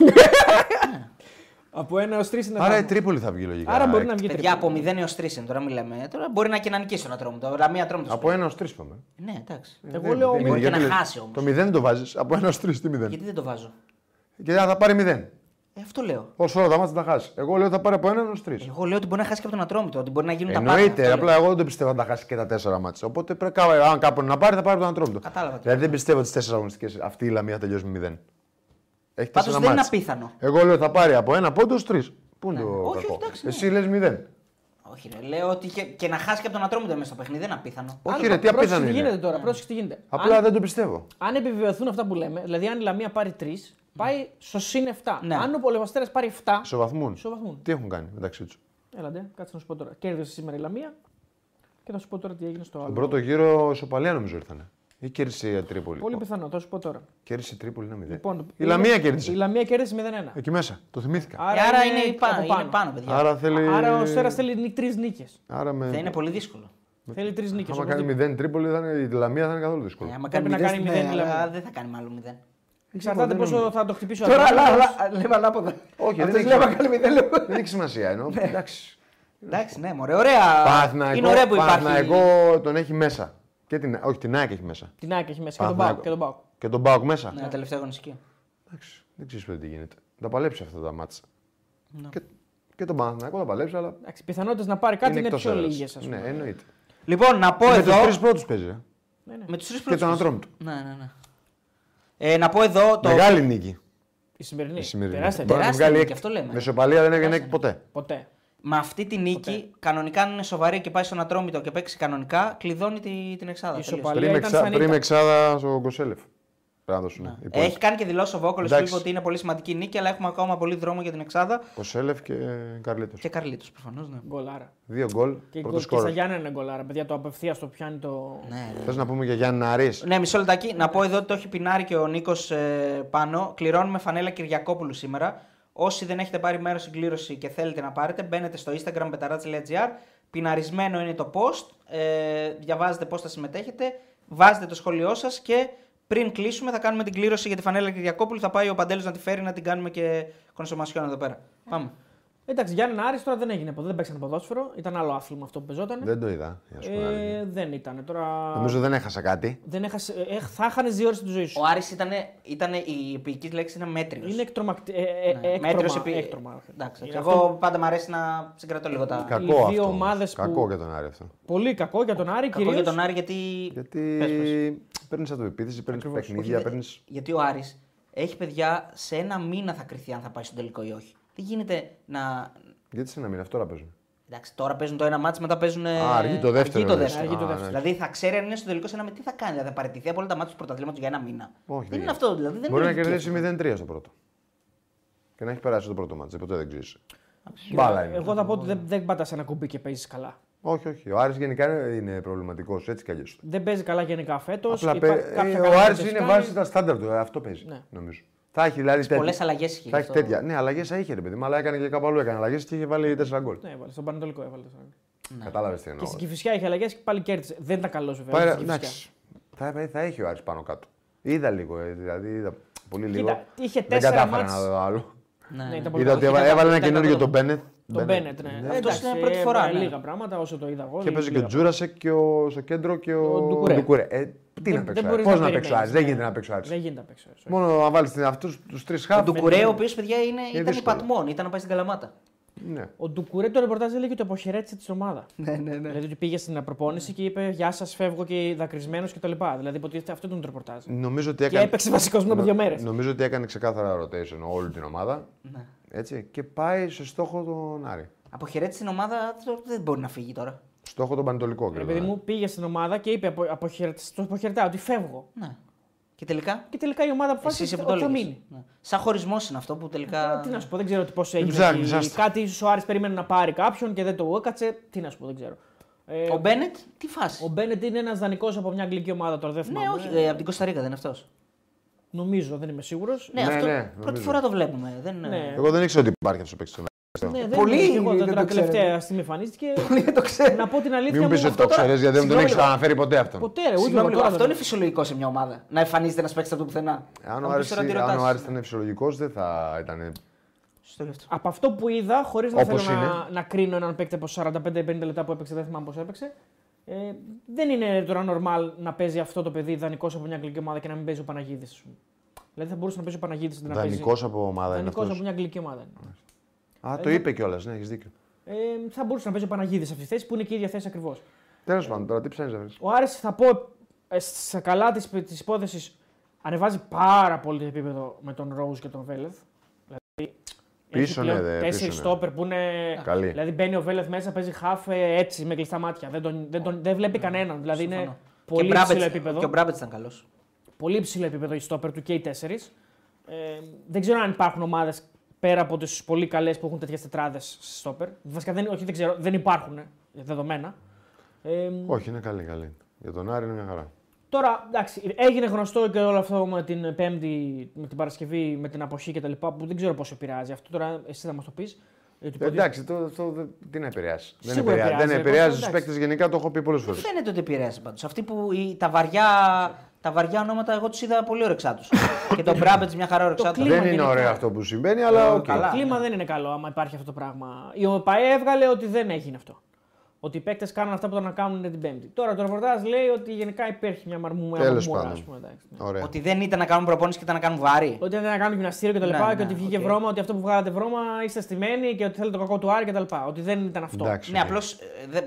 Από ένα ως τρεις είναι Άρα η θαύμα. Τρίπολη θα βγει λογικά. Άρα μπορεί Εκ- να βγει Παιδιά τρίπολη. από 0 έως 3 είναι τώρα, μιλάμε. Τώρα μπορεί να και να νικήσει ένα τρόμο. Λαμία τρόμος. Από ένα ως τρεις πάμε. Ναι, εντάξει. Εγώ λέω Δεν- Μπορεί και γιατί να λες- χάσει όμως. Το 0 δεν το βάζεις. Από ένα ως τρεις τι 0. Γιατί δεν το βάζω; Και θα πάρει 0. Ε, αυτό λέω. Όσο ώρα τα μάτια θα χάσει. Εγώ λέω θα πάρει από έναν ως τρεις. Εγώ λέω ότι μπορεί να χάσει και από τον Ατρόμητο. Ότι μπορεί να γίνουν τα πάντα. Εννοείται, Αυτό απλά εγώ δεν πιστεύω να τα χάσει και τα τέσσερα μάτια. Οπότε πρέπει κάπου- αν κάπου να πάρει θα πάρει τον Ατρόμητο. Κατάλαβα τι Δηλαδή δεν πιστεύω τις τέσσερα αγωνιστικές αυτή η Λαμία θα τελειώσει με 0. Έχει Πάντως τέσσερα δεν είναι μάτς. απίθανο. Εγώ λέω θα πάρει από ένα πόντο ως τρεις. Πού είναι Ναι. το Όχι, κακό; όχι, εντάξει, ναι. Εσύ λες 0. Όχι, ρε. Λέω ότι και, και να χάσει και από τον Ατρόμητο μέσα στο παιχνίδι δεν είναι απίθανο. Όχι, Άλλο, ρε, τι πρόσεξε απίθανο τι γίνεται είναι. τώρα. Πρόσεξε τι γίνεται. Απλά Αν, δεν το πιστεύω. αν επιβεβαιωθούν αυτά που λέμε, δηλαδή αν η Λαμία πάρει 3, πάει στο συν 7. Ναι. Αν ο Πολεμαστέρας πάρει 7. Ισοβαθμούν. Ισοβαθμούν. Τι έχουν κάνει μεταξύ τους; Έλατε, κάτσε να σου πω τώρα. Κέρδισε σήμερα η Λαμία και θα σου πω τώρα τι έγινε στο άλλο. Τον πρώτο γύρο ισοπαλία νομίζω ήρθανε. Ή κέρδισε η Τρίπολη. Πολύ πιθανό, θα σου πω τώρα. Κέρδισε η Τρίπολη ένα 0. Λοιπόν, το- η Λαμία κέρδισε. Η Λαμία κέρδισε 0-1. Εκεί μέσα. Το θυμήθηκα. Άρα, Άρα είναι, είναι, πάνω, από είναι πάνω, παιδιά. Άρα θέλει. Άρα ο Σέρα θέλει τρεις νίκες. Άρα με... Θα είναι πολύ δύσκολο. Θέλει τρεις νίκες. Άμα κάνει 0 Τρίπολη, θα είναι... η Λαμία θα είναι καθόλου δύσκολο. Ε, άμα Πρέπει κάνει να μηδέν κάνει στην- μηδέν η ναι, Λαμία. αλλά δεν θα κάνει μάλλον μηδέν. Εξαρτάται δεν πόσο νομίζω. θα το χτυπήσει ο Τώρα, αλλά, αντίπαλος. αλλά, λέμε ανάποδα. Όχι, δεν Αυτός έχει λέει, σημασία. άμα κάνει μηδέν, λέω. Δεν έχει σημασία εννοώ. Εντάξει. Εντάξει, ναι, μωρέ, ωραία. Παναθηναϊκό, Είναι ωραία που υπάρχει. Παναθηναϊκό τον έχει μέσα. Και την... Όχι, την ΑΕΚ έχει μέσα. Την ΑΕΚ έχει μέσα και τον Παναθηναϊκό. Πάο. Και τον Πάο. Και τον Μπάουκ μέσα. Ναι, τελευταία αγωνιστική. Εντάξει, δεν ξέρεις τι γίνεται. Θα παλέψει αυτά τα μάτσα. Ναι. Και, και τον Παναθηναϊκό θα παλέψει, αλλά. Εντάξει, πιθανότητες να πάρει κάτι είναι, εκτός πιο έδρας. λίγες, ας πούμε. Ναι, εννοείται. Λοιπόν, να πω Με εδώ. τους τρεις πρώτους παίζει. ε. Ναι, ναι. Με τους τρεις Και πρώτους. τον Ατρόμητο. Ναι, ναι, ναι. Ε, να πω εδώ το. Μεγάλη νίκη. Η σημερινή. Η σημερινή. Τεράστια. Μπορεί να τεράστια βγάλει νίκη, έκ- αυτό λέμε. Με σοπαλία δεν έγινε έκ ποτέ. Ποτέ. Με αυτή τη νίκη, κανονικά αν είναι σοβαρή και πάει στον Ατρόμητο και παίξει κανονικά, κλειδώνει τη, την εξάδα. Η τελείωσε. ισοπαλία Πριν με, ήταν εξά... σαν πριν με ήττα. εξάδα στο Κοσέλεφ. Πρέπει να δώσουν. οι υπόλοιποι. Έχει κάνει και δηλώσεις ο Βόκολος που Εντάξει. είπε ότι είναι πολύ σημαντική νίκη, αλλά έχουμε ακόμα πολύ δρόμο για την εξάδα. Κοσέλεφ και Καρλίτος. Και Καρλίτος προφανώς. Ναι. Γκολάρα. Δύο γκολ. Και, Πρώτο γκολ, και σκόρ. στα Γιάννενα είναι γκολάρα. Παιδιά, το απευθείας το πιάνει το. Ναι, ναι. Θες να πούμε για Γιάννη Ναρή. Ναι, μισό λεπτάκι. Να πω εδώ ότι το έχει πινάρει και ο Νίκος πάνω. Κληρώνουμε φανέλα Κυριακόπουλου σήμερα. Όσοι δεν έχετε πάρει μέρος στην κλήρωση και θέλετε να πάρετε, μπαίνετε στο Instagram πεταράτς.gr. Πιναρισμένο είναι το post. Ε, διαβάζετε πώς θα συμμετέχετε. Βάζετε το σχόλιο σας και πριν κλείσουμε θα κάνουμε την κλήρωση για τη φανέλα Κυριακόπουλου. Θα πάει ο Παντέλο να τη φέρει να την κάνουμε και κονσομασιόν εδώ πέρα. Πάμε. Εντάξει, Γιάννη Άρης τώρα δεν έγινε ποτέ. Δεν παίξανε ποδόσφαιρο. Ήταν άλλο άθλημα αυτό που παίζονταν. Δεν το είδα. για να σου πω την αλήθεια. Ε, δεν ήταν. Τώρα. Νομίζω δεν έχασα κάτι. Δεν έχασε, ε, θα χάνε δύο ώρες τη ζωή σου. Ο Άρης ήταν, ήταν η επική λέξη είναι μέτριος. Είναι εκτρομακ... ε, ε, Ναι, έκτρωμα. μέτριος επί- έκτρωμα, όχι. Εντάξει, Είναι εγώ αυτό πάντα μου αρέσει να συγκρατώ λίγο τα. Κακό δύο αυτό. ομάδες που- Κακό για τον Άρη αυτό. Πολύ κακό για τον Άρη Κακό κυρίως. για τον Άρη γιατί. Γιατί Πες, πες. παίρνεις αυτοπεποίθηση, παίρνεις Ακριβώς. παιχνίδια, Όχι, δε- παίρνει. Γιατί ο Άρης έχει παιδιά σε ένα μήνα θα κρυθεί αν θα πάει στον τελικό ή όχι. Δεν γίνεται να. Γιατί σε ένα μήνα αυτό τώρα παίζουν. Εντάξει, τώρα παίζουν το ένα μάτσο, μετά παίζουν. ε, Α, αργεί το δεύτερο, αργεί το λες. δεύτερο. Αργεί το Α, δεύτερο. ναι. Δηλαδή θα ξέρει αν είναι στο τελικό σε ένα μήνα τι θα κάνει. Δηλαδή θα παραιτηθεί από όλα τα μάτια του πρωταθλήματος για ένα μήνα. Όχι, δεν δεν είναι αυτό δηλαδή. Δεν Μπορεί να είναι λογική κερδίσει αυτό. 0-3 στο πρώτο. Και να έχει περάσει το πρώτο μάτς. Ποτέ δεν ξέρεις. Μπάλα είναι. Εγώ θα πω ότι δεν, δεν πατάς ένα κουμπί και παίζεις καλά. Όχι, όχι. Ο Άρης γενικά είναι- είναι προβληματικός έτσι κι αλλιώς. Δεν παίζει καλά γενικά φέτος. Απλά παι- ε, ο Άρης είναι βάση στα στάνταρ του. ε, Αυτό παίζει. Ναι. Νομίζω. Θα έχει δηλαδή τέτοια. Πολλές αλλαγές είχε Θα γι' έχει αυτό. τέτοια. Ναι, αλλαγές θα είχε ρε παιδί, μου, αλλά έκανε και κάπου αλλού έκανε αλλαγές και είχε βάλει 4 γκολ. Ναι, έβαλε. Στον Πανετολικό έβαλε. Κατάλαβες τι Και εννοώ. στην Κυφυσιά είχε αλλαγές και πάλι κέρδισε. Δεν ήταν καλός βέβαια. Πάει- στην Κηφισιά. εντάξει. Θα, θα έχει ο Άρης πάνω κάτω. Είδα λίγο, ε, δηλαδή είδα πολύ λίγο. Κοίτα, είχε δεν τέσσερα κατάφερα μάτς. να δω άλλο. Ναι, Ναι, ναι. ήταν πολύ Είδα καλό. ότι Ήταν έβα- έβαλε ένα ήταν καινούργιο καλό. τον Μπένετ. Τον Μπένετ, ναι. Αυτός Εντάξει, είναι πρώτη ε, φορά, έβαλε ναι. Λίγα πράγματα όσο το είδα εγώ. Και παίζει και λίγα ο Τζούρασεκ και ο, στο κέντρο και ο, Ο Ντουκουρέ. Ντουκουρέ. Ε, τι Δεν- να δεν παίξει. μπορείς Πώς να περιμένεις, παίξει ο Άρης. ναι. Δεν γίνεται να παίξει ο Άρης. Δεν γίνεται να παίξει. όχι. Μόνο να βάλεις αυτούς τους τρεις Ο χαφ. Ντουκουρέ, ο οποίος παιδιά είναι, ήταν δύσκολο. υπατμόν, ήταν να πάει στην Καλαμάτα. Ναι. Ο Ντουκουρέ το ρεπορτάζ έλεγε ότι αποχαιρέτησε τη ομάδα. Ναι, ναι, ναι. Δηλαδή ότι πήγε στην προπόνηση και είπε Γεια σας, φεύγω και δακρυσμένος κτλ. Δηλαδή υποτίθεται αυτό ήταν το ρεπορτάζ. Νομίζω ότι Και έκανε. έπαιξε βασικός μετά από δύο μέρες. Νομίζω ότι έκανε ξεκάθαρα rotation όλη την ομάδα. Ναι. Έτσι, και πάει σε στόχο τον Άρη. Αποχαιρέτησε την ομάδα, το- δεν μπορεί να φύγει τώρα. Στόχο τον Πανετολικό. Ρε παιδί μου πήγε στην ομάδα και είπε απο- αποχαιρετ- το αποχαιρετάω ότι φεύγω. Ναι. Και τελικά; Και τελικά η ομάδα Εσύ αποφάσισε είσαι που το ότι θα έλεγες. μείνει. Ναι. Σαν χωρισμός είναι αυτό που τελικά. Ε, Τι να σου πω, δεν ξέρω πώς έγινε. ψάχνεις, εκεί. άστα. Κάτι ίσως ο Άρης περίμενε να πάρει κάποιον και δεν το έκατσε. Τι να σου πω, δεν ξέρω. Ε, Ο Μπένετ, τι φάση. ο Μπένετ είναι ένας δανεικός από μια αγγλική ομάδα τώρα, δεν Ναι, θυμάμαι. όχι, ε, από την Κωνσταντίνα δεν είναι αυτός. Νομίζω, δεν είμαι σίγουρος. Ναι, Ναι, αυτό ναι, πρώτη νομίζω. φορά το βλέπουμε. Δεν... Ναι. Εγώ δεν ήξερα ότι υπάρχει αυτός που παίξει. Ναι, δεν Πολύ είναι. Και εγώ δεν τώρα το ξέρετε. τελευταία στιγμή εμφανίστηκε. Δεν το ξέρω. να πω την αλήθεια. Μην μου πεις ότι αυτό το τώρα- ξέρει γιατί δεν τον Συγγνώμη, έχεις αναφέρει ποτέ αυτό. Ποτέ, ρε, ούτε Συγγνώμη εγώ λίγο, τώρα. αυτό δεν- είναι φυσιολογικό σε μια ομάδα. Να εμφανίζεται ένας παίκτης από το πουθενά. Αν Να ο μου Άρης πεις τώρα τι αν ο ρωτάς. Άρης ήταν φυσιολογικός, δεν θα ήταν. Στο γι' αυτό. Από αυτό που είδα, χωρίς να Όπως θέλω είναι. να, να κρίνω έναν παίκτη από 45-50 λεπτά που έπαιξε, δεν θυμάμαι πώς έπαιξε. Ε, δεν είναι τώρα normal να παίζει αυτό το παιδί δανεικός από μια αγγλική ομάδα και να μην παίζει ο Παναγίδης. Δηλαδή θα μπορούσε να παίζει ο Παναγίδης αντί να παίζει. Δανεικό από ομάδα είναι Δανεικός από αυτό. μια αγγλική ομάδα. Α, το είπε κιόλας, ναι, έχεις δίκιο. Ε, θα μπορούσε να παίζει ο Παναγίδης σε αυτή τη θέση που είναι και η ίδια θέση ακριβώς. Τέλος πάντων, τώρα τι ψάχνεις να βρεις. Ο Άρης θα πω ε, στα καλά της της υπόθεσης ανεβάζει πάρα πολύ το επίπεδο με τον Ρόουζ και τον Βέλεθ. Δηλαδή, Πίσω, έχει πλέον ναι, δε, τέσσερις πίσω, ναι. στόπερ που είναι. Καλή. Δηλαδή μπαίνει ο Βέλεθ μέσα, παίζει χάφ ε, έτσι με κλειστά μάτια. Δεν, τον, δεν, τον, δεν βλέπει κανέναν. Δηλαδή είναι Συμφωνώ. πολύ και ψηλό Μπράμπετς- επίπεδο. Και ο Μπράμπετς ήταν καλός. Πολύ ψηλό επίπεδο οι στόπερ του και οι τέσσερις. Ε, δεν ξέρω αν υπάρχουν ομάδες πέρα από τις πολύ καλές που έχουν τέτοιες τετράδες στόπερ. Βασικά δεν, όχι, δεν ξέρω, δεν υπάρχουν ε, δεδομένα. Ε, Όχι, είναι καλή, καλή. Για τον Άρη είναι μια χαρά. Τώρα, εντάξει, έγινε γνωστό και όλο αυτό με την Πέμπτη, με την Παρασκευή, με την αποχή κτλ. που δεν ξέρω πώς επηρεάζει αυτό. Τώρα εσύ θα μας το πεις. Εντάξει, το, το, το, τι να επηρεάσει. Δεν Σίγουρα επηρεάζει, δεν επηρεάζει, επηρεάζει τους εντάξει. παίκτες γενικά, το έχω πει πολλές φορές. Δεν φαίνεται ότι επηρέασε πάντως. Αυτοί που οι- τα, βαριά, τα βαριά ονόματα, εγώ τους είδα πολύ ορεξάτους. και τον Μπράμπετς μια χαρά ορεξάτο. κλίμα Δεν είναι γενικά. ωραίο αυτό που συμβαίνει, αλλά οκ. καλά. Το κλίμα δεν είναι καλό άμα υπάρχει αυτό το πράγμα. Η ΠΑΕ έβγαλε ότι δεν έγινε αυτό. Ότι οι παίκτες κάνουν αυτά που ήταν να κάνουν την Πέμπτη. Τώρα το ρεπορτάζ λέει ότι γενικά υπάρχει μια μουρμούρα. Τέλος μουρμούρα, πάντων. ας πούμε, εντάξει. Ωραία. Ότι δεν ήταν να κάνουν προπόνηση και ήταν να κάνουν βάρη. Ότι δεν να κάνουν γυμναστήριο κτλ. Ναι, Και, ναι, και ότι βγήκε οκ. βρώμα, ότι αυτό που βγάλατε βρώμα είστε στημένοι και ότι θέλετε το κακό του Άρη κτλ. Ότι δεν ήταν αυτό. Εντάξει. Ναι, απλώς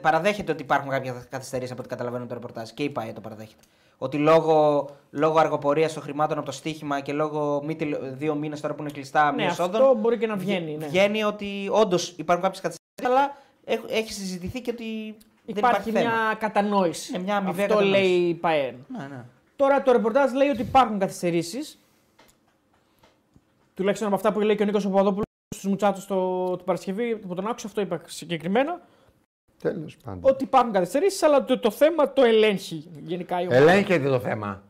παραδέχεται ότι υπάρχουν κάποια καθυστερήσει από ό,τι καταλαβαίνω το ρεπορτάζ. Και η ΠΑΕ το παραδέχεται. Ότι λόγω, λόγω αργοπορίας των χρημάτων από το στοίχημα και λόγω μη τελ- δύο μήνες τώρα που είναι κλειστά Ναι, μη εσόδων. αυτό μπορεί και να βγαίνει. Ναι. Βγαίνει ότι όντως υπάρχουν κάποιες καθυστερήσει, αλλά έχ- έχει συζητηθεί και ότι δεν Υπάρχει υπάρχει θέμα. μια κατανόηση. Ναι, μια αμοιβαία Αυτό κατανόηση. λέει η ΠΑΕ. Ναι, ναι. Τώρα το ρεπορτάζ λέει ότι υπάρχουν καθυστερήσεις. Τουλάχιστον από αυτά που λέει και ο Νίκος Παπαδόπουλος στους Μουτσάτους το, την Παρασκευή που τον άκουσα, αυτό είπα συγκεκριμένα. Τέλος πάντων. Ότι υπάρχουν καθυστερήσεις, αλλά το, το θέμα το ελέγχει γενικά η ομάδα. Ελέγχεται το θέμα.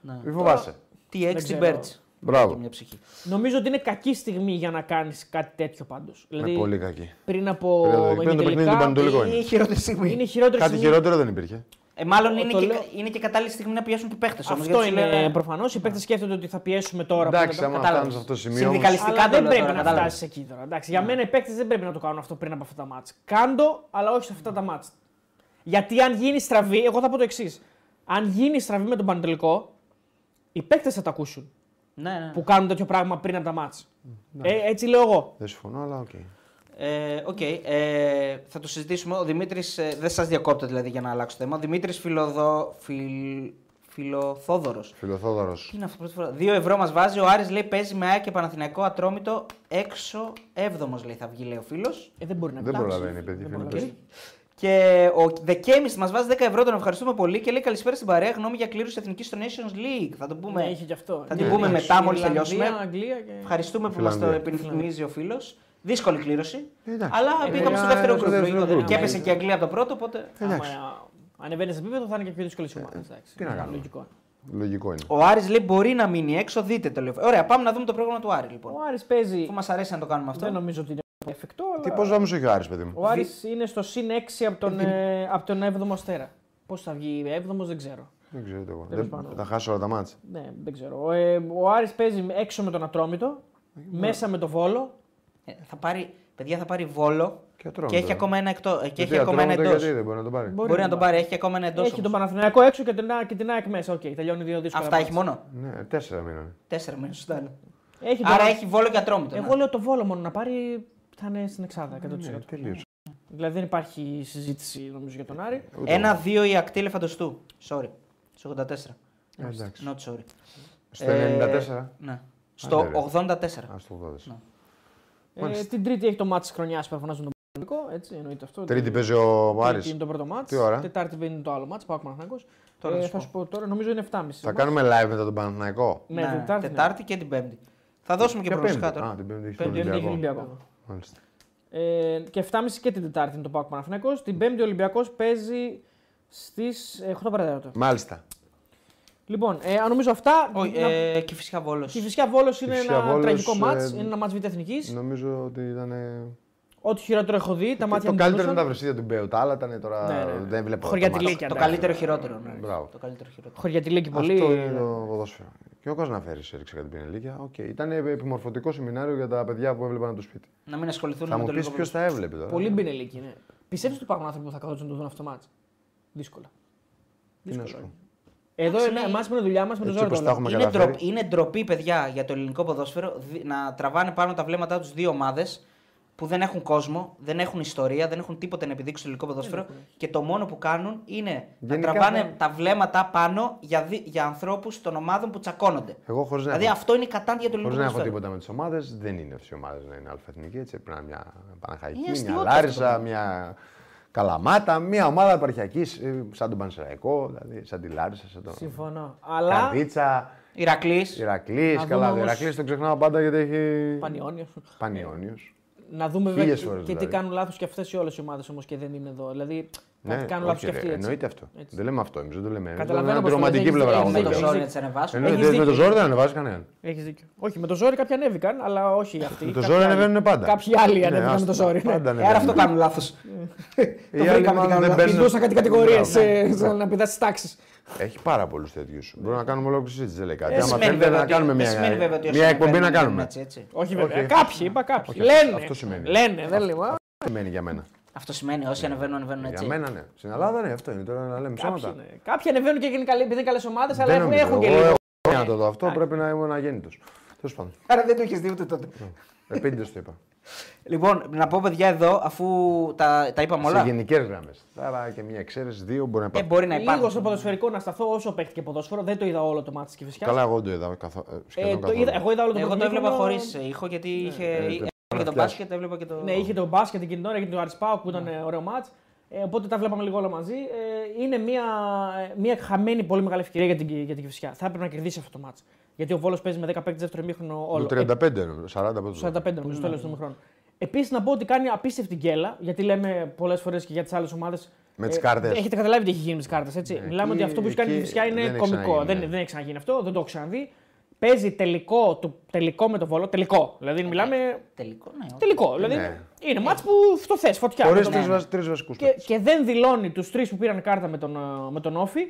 ναι. Μην φοβάσαι. Τι έχει στην ξέρω. Πέρτ. Μπράβο. Μια ψυχή. Νομίζω ότι είναι κακή στιγμή για να κάνεις κάτι τέτοιο πάντως. Είναι Δηλαδή πολύ κακή. πριν από Πριν το- πριν το παιχνίδι του ημιτελικά, Πανετολικού Είναι είναι. η χειρότερη στιγμή. είναι η χειρότερη Κάτι στιγμή. χειρότερο δεν υπήρχε. Ε, μάλλον Το- είναι, το και, λέω- είναι και κατάλληλη στιγμή να πιέσουν και παίχτες όμως. Αυτό είναι προφανώς. Οι παίκτε σκέφτονται ότι θα πιέσουμε τώρα. που Εντάξει, είναι το- άμα κατάλαβες. φτάνεις σε αυτό το σημείο. όμως- Συνδικαλιστικά Αλλά το δεν λέω πρέπει τώρα, να κατάλαβες. φτάσεις εκεί τώρα. Εντάξει, για μένα οι παίκτε δεν πρέπει να το κάνουν αυτό πριν από αυτά τα μάτς. Κάντο, αλλά όχι σε αυτά τα μάτς. Γιατί αν γίνει στραβή, εγώ θα πω το εξής. Αν γίνει στραβή με τον Πανετολικό, οι παίκτες θα τα ακούσουν Ναι, ναι. που κάνουν τέτοιο πράγμα πριν από τα μάτς. Ε, έτσι λέω εγώ. Δεν συμφωνώ, αλλά οκ. Ε, οκ, ε, θα το συζητήσουμε. Ο Δημήτρης, δεν σας διακόπτω δηλαδή για να αλλάξω θέμα. Ο Δημήτρης Φιλοδο... Φιλ... Φιλοθόδωρος. Φιλοθόδωρος. Τι είναι αυτό πρώτη φορά; 2 ευρώ μας βάζει. Ο Άρης λέει παίζει με ΑΕΚ και Παναθηναϊκό ατρόμητο έξω. Έβδομος λέει θα βγει, λέει ο φίλος. Ε, δεν μπορεί να Δεν φτάσει. προλαβαίνει, παιδί. Δεν φίλε. προλαβαίνει. Και ο Δεκέμι μας βάζει 10 ευρώ, τον ευχαριστούμε πολύ και λέει καλησπέρα στην παρέα. Γνώμη για κλήρωση εθνικής στο Nations League. Θα το πούμε. Ναι, είχε και αυτό. Θα Ναι, την πούμε ναι. μετά, μόλις Ιρλανδία, τελειώσουμε. Αγγλία και... Ευχαριστούμε που μας το Φιλανδία. επιθυμίζει ο φίλος. Δύσκολη κλήρωση. Εντάξει. Αλλά Ε, πήγαμε στο παιδιά, δεύτερο στο γκρουπ. δεύτερο λογικό δεν είναι. γκρουπ. Και έπεσε και η Αγγλία από το πρώτο, οπότε. Εντάξει. Άμα ανεβαίνεις σε επίπεδο θα είναι και πιο δύσκολε ομάδε. τι να κάνουμε. Λογικό. Λογικό είναι. Ο Άρης λέει μπορεί να μείνει έξω, δείτε το λέω. Ωραία, πάμε να δούμε το πρόγραμμα του Άρη λοιπόν. Ο Άρης παίζει. Αφού μας αρέσει να το κάνουμε αυτό. Δεν νομίζω ότι είναι εφικτό. Τι Αλλά... πώς βάμε έχει ο Άρης, παιδί μου; Ο Άρης είναι στο συν 6 από τον, ε, από τον 7ο αστέρα. Πώς θα βγει 7ο δεν ξέρω. Δεν ξέρω εγώ. Τέλος Δεν- πάντων. Θα χάσω όλα τα μάτσα. Ναι, δεν ξέρω. Ε, ο Άρης παίζει έξω με τον Ατρόμητο, μέσα με τον Βόλο. Ε, θα πάρει, παιδιά θα πάρει βόλο και, και έχει ακόμα ένα, εκτό, ε, και έχει ακόμα ένα εντός. δεν μπορεί να τον πάρει. Μπορεί, μπορεί να, να τον πάρει, έχει ακόμα ένα εντός. Έχει όμως. τον Παναθηναϊκό έξω και την, και την ΑΕΚ μέσα. Okay, τελειώνει δύο δύσκολα. Αυτά έχει μόνο; Ναι, τέσσερα μήνα. Τέσσερα μήνα, σωστά. Έχει Άρα έχει βόλο και ατρόμητο. Εγώ ναι. λέω το βόλο μόνο να πάρει θα είναι στην Εξάδα Ναι, τελείωσε. Δηλαδή δεν υπάρχει συζήτηση νομίζω για τον ε, Άρη. Ένα-δύο η ακτή λεφαντοστού. Sorry. Στο 84. Not sorry. Στο 94. Ναι. Στο 84. Α, στο 84. Ε, Μάλιστα. την Τρίτη έχει το μάτι της χρονιάς που φωνάζουν τον Παναθηναϊκό. Έτσι εννοείται αυτό. Τρίτη παίζει ο Τρίτη Άρης. είναι το πρώτο μάτς. Τι ώρα; Τετάρτη είναι το άλλο μάτς. Πάω Παναθηναϊκός. Τώρα ε, θα σου θα πω. σου πω τώρα, νομίζω είναι 7.30. Θα κάνουμε live μετά τον Παναθηναϊκό; Ναι, Τετάρτη, ναι. Τετάρτη και την Πέμπτη. Θα δώσουμε και Ποια προγνωστικά Πέμπτη; τώρα. Α, την Πέμπτη έχει τον Πέμπτη Πέμπτη έχει Ολυμπιακό. Ολυμπιακό. Μάλιστα. Ε, και 7.30 και την Τετάρτη είναι το Πάο Παναθηναϊκός. Την Πέμπτη ο Ολυμπιακός παίζει στις 8 παρατέταρτο. Μάλιστα. Λοιπόν, ε, αν νομίζω αυτά. Όχι, να- ε, και φυσικά βόλος. Και η Φυσικά Βόλος είναι Κηφισιά ένα Βόλος, τραγικό ε, μάτς. Είναι ένα μάτς β' εθνικής. Νομίζω ότι ήταν. Ό,τι χειρότερο έχω δει, τα μάτια Το μου καλύτερο είναι πονούσαν. τα βρεσίδια του Μπέου. Τα άλλα ήταν τώρα. Ναι, ναι. Δεν βλέπω. Χωριατιλίκια. Το εντάξει. καλύτερο χειρότερο. Ναι. Μπράβο. Το καλύτερο χειρότερο. Χωριατιλίκη πολύ. Αυτό είναι το ποδόσφαιρο. Και ο Καζαναφέρη έριξε κατά την Πινελίκια. Οκ. Ήταν επιμορφωτικό σεμινάριο για τα παιδιά που έβλεπαν το σπίτι. Να μην ασχοληθούν Θα με μου το πεις λίγο ποιος τα έβλεπε τώρα. Πολύ μπινελίκη είναι. Πιστεύεις ότι υπάρχουν άνθρωποι που θα καθόντουσαν να το δουν αυτό το μάτς; Δύσκολα. Τι να σου πω. Εδώ Εντάξει, είναι ναι. εμάς με δουλειά μας με το Έτσι ζόρι. όπως το τα βλέπουμε. έχουμε Είναι, καταφέρει. ντροπ- είναι ντροπή, παιδιά, για το ελληνικό ποδόσφαιρο δι- να τραβάνε πάνω τα βλέμματά τους δύο ομάδες που δεν έχουν κόσμο, δεν έχουν ιστορία, δεν έχουν τίποτα να επιδείξουν στο ελληνικό ποδόσφαιρο και το μόνο που κάνουν είναι Γενικά να τραβάνε θα- τα βλέμματα πάνω για, δι- για ανθρώπους των ομάδων που τσακώνονται. Εγώ χωρίς να, Δηλαδή έχω- αυτό είναι η κατάντια του χωρίς ελληνικού να έχω ποδοσφαίρου. τίποτα με τις ομάδες, δεν είναι αυτές οι ομάδες να είναι αλφαθνική. Έτσι πρέπει να είναι μια Παναχαϊκή, Είναι μια αστείωτο αυτό Λάρισα, το μια Καλαμάτα, μια ομάδα επαρχιακής σαν τον Πανσεραϊκό, δηλαδή σαν τη Λάρισα, σαν τον Συμφωνώ. Αλλά. Καρδίτσα, Ηρακλής. Ηρακλής. Να Καλά, δούμε όμως- Ηρακλής το ξεχνάω πάντα γιατί έχει. Πανιόνιος. Πανιόνιος. Να δούμε βέβαια Χίλιες και, φορές και τι δηλαδή. κάνουν λάθος και αυτές οι όλες οι ομάδες όμως και δεν είναι εδώ. Δηλαδή κάτι κάνουν όχι, λάθος και ρε, αυτοί. έτσι. Εννοείται αυτό. Έτσι. Δεν λέμε αυτό εμείς, δεν το λέμε. Καταλαβαίνω Καταλαβαίνω πως την το ρομαντική έχεις πλευρά. δίκιο, με εγώ το έχεις λέω. ζόρι δίκιο. να τι ανεβάσουν. Εννοείται, Έχεις με το δίκιο. ζόρι δεν ανεβάζει κανέναν. Έχεις δίκιο. Όχι, με το ζόρι κάποιοι ανέβηκαν, αλλά όχι αυτοί. Με το Κάποιοι ζόρι άλλοι. ανεβαίνουν πάντα. Κάποιοι άλλοι Ναι, ανέβηκαν με το άστα, ζόρι. ναι. πάντα Ε, άρα ανεβαίνουν. αυτό κάνουν λάθος. Οι Το άλλοι βρήκαμε μάλλον τι κάνουν δεν λάθος. μπαίνουν- Πηδούσαν κάτι κατηγορίες Μπράβο. να πηδάς τι τάξεις. Έχει πάρα πολλούς τέτοιους. Μπορούμε να κάνουμε ολόκληρη συζήτηση, δεν λέει κάτι. Δεν Άμα σημαίνει θέλετε βέβαια να ότι- κάνουμε δεν σημαίνει βέβαια μια, ότι μια όσοι εκπομπή να ανεβαίνουν κάνουμε. είναι έτσι, έτσι. Όχι βέβαια. Όχι. Κάποιοι, είπα κάποιοι. Όχι, αυτό- Λένε. αυτό σημαίνει. Λένε, δεν λέω. α. Τι σημαίνει για μένα. Αυτό σημαίνει όσοι ανεβαίνουν, ανεβαίνουν έτσι. Για μένα ναι. Στην Ελλάδα ναι, αυτό είναι. Τώρα να λέμε Κάποιοι, ψέματα. ναι. Κάποιοι ανεβαίνουν και είναι καλοί, επειδή είναι καλές ομάδες, αλλά Δεν έχουν, νομίζω. έχουν και Εγώ λίγο. έχω να το δω αυτό, πρέπει να είμαι αγέννητο. Τέλος πάντων. Άρα δεν το είχε δει ούτε τότε. Επίτηδε το είπα. Λοιπόν, να πω παιδιά εδώ, αφού τα, τα είπαμε Σε όλα. γενικές γραμμές. Τώρα και μια εξαίρεση, δύο μπορεί να Ε, υπάρχει. μπορεί να Λίγο στο υπάρχουν. ποδοσφαιρικό να σταθώ όσο παίχτηκε ποδόσφαιρο. Δεν το είδα όλο το μάτι της Κυφυσιάς. Καλά, εγώ δεν το είδα καθο... ε, Ε, σχεδόν το καθόλου. είδα, εγώ είδα όλο το Εγώ το πρώτο έβλεπα ημίχρονο. χωρί ήχο γιατί είχε. Ε, έβλεπα και το φτιάξει. μπάσκετ, έβλεπα και το. Ναι, είχε το μπάσκετ εκείνη την ώρα, είχε το Αρισπάου που ήταν ε, ωραίο μάτς. Ε, οπότε τα βλέπαμε λίγο όλα μαζί. Ε, είναι μια, ε, μια χαμένη πολύ μεγάλη ευκαιρία για την, για την Κυφσιά. Θα έπρεπε να κερδίσει αυτό το μάτς. Γιατί ο Βόλος παίζει με 15 δεύτερο ημίχρονο όλο. Το 35, νομίζω, 40 πότε το 45 νομίζω στο τέλος του ημίχρονου. Επίσης να πω ότι κάνει απίστευτη γκέλα, γιατί λέμε πολλές φορές και για τις άλλες ομάδες. Με τις κάρτες. Έχετε καταλάβει τι έχει γίνει με τις κάρτες, έτσι. Ναι, Μιλάμε εκεί- ότι αυτό που έχει κάνει η εκεί Κυφσιά είναι δεν έχει κωμικό. ξαναγίνει, δεν, ναι. δεν έχει ξαναγίνει αυτό, δεν το έχω ξαναδεί. Παίζει τελικό, το, τελικό με το Βόλο. Τελικό. Δηλαδή μιλάμε. Τελικό, ναι. όχι. Τελικό. Δηλαδή Ναι. είναι μάτς που το θες, φωτιά. Χωρίς Με τον- τρεις βασικούς και, και δεν δηλώνει τους τρεις που πήραν κάρτα με τον, ε, με τον Όφη,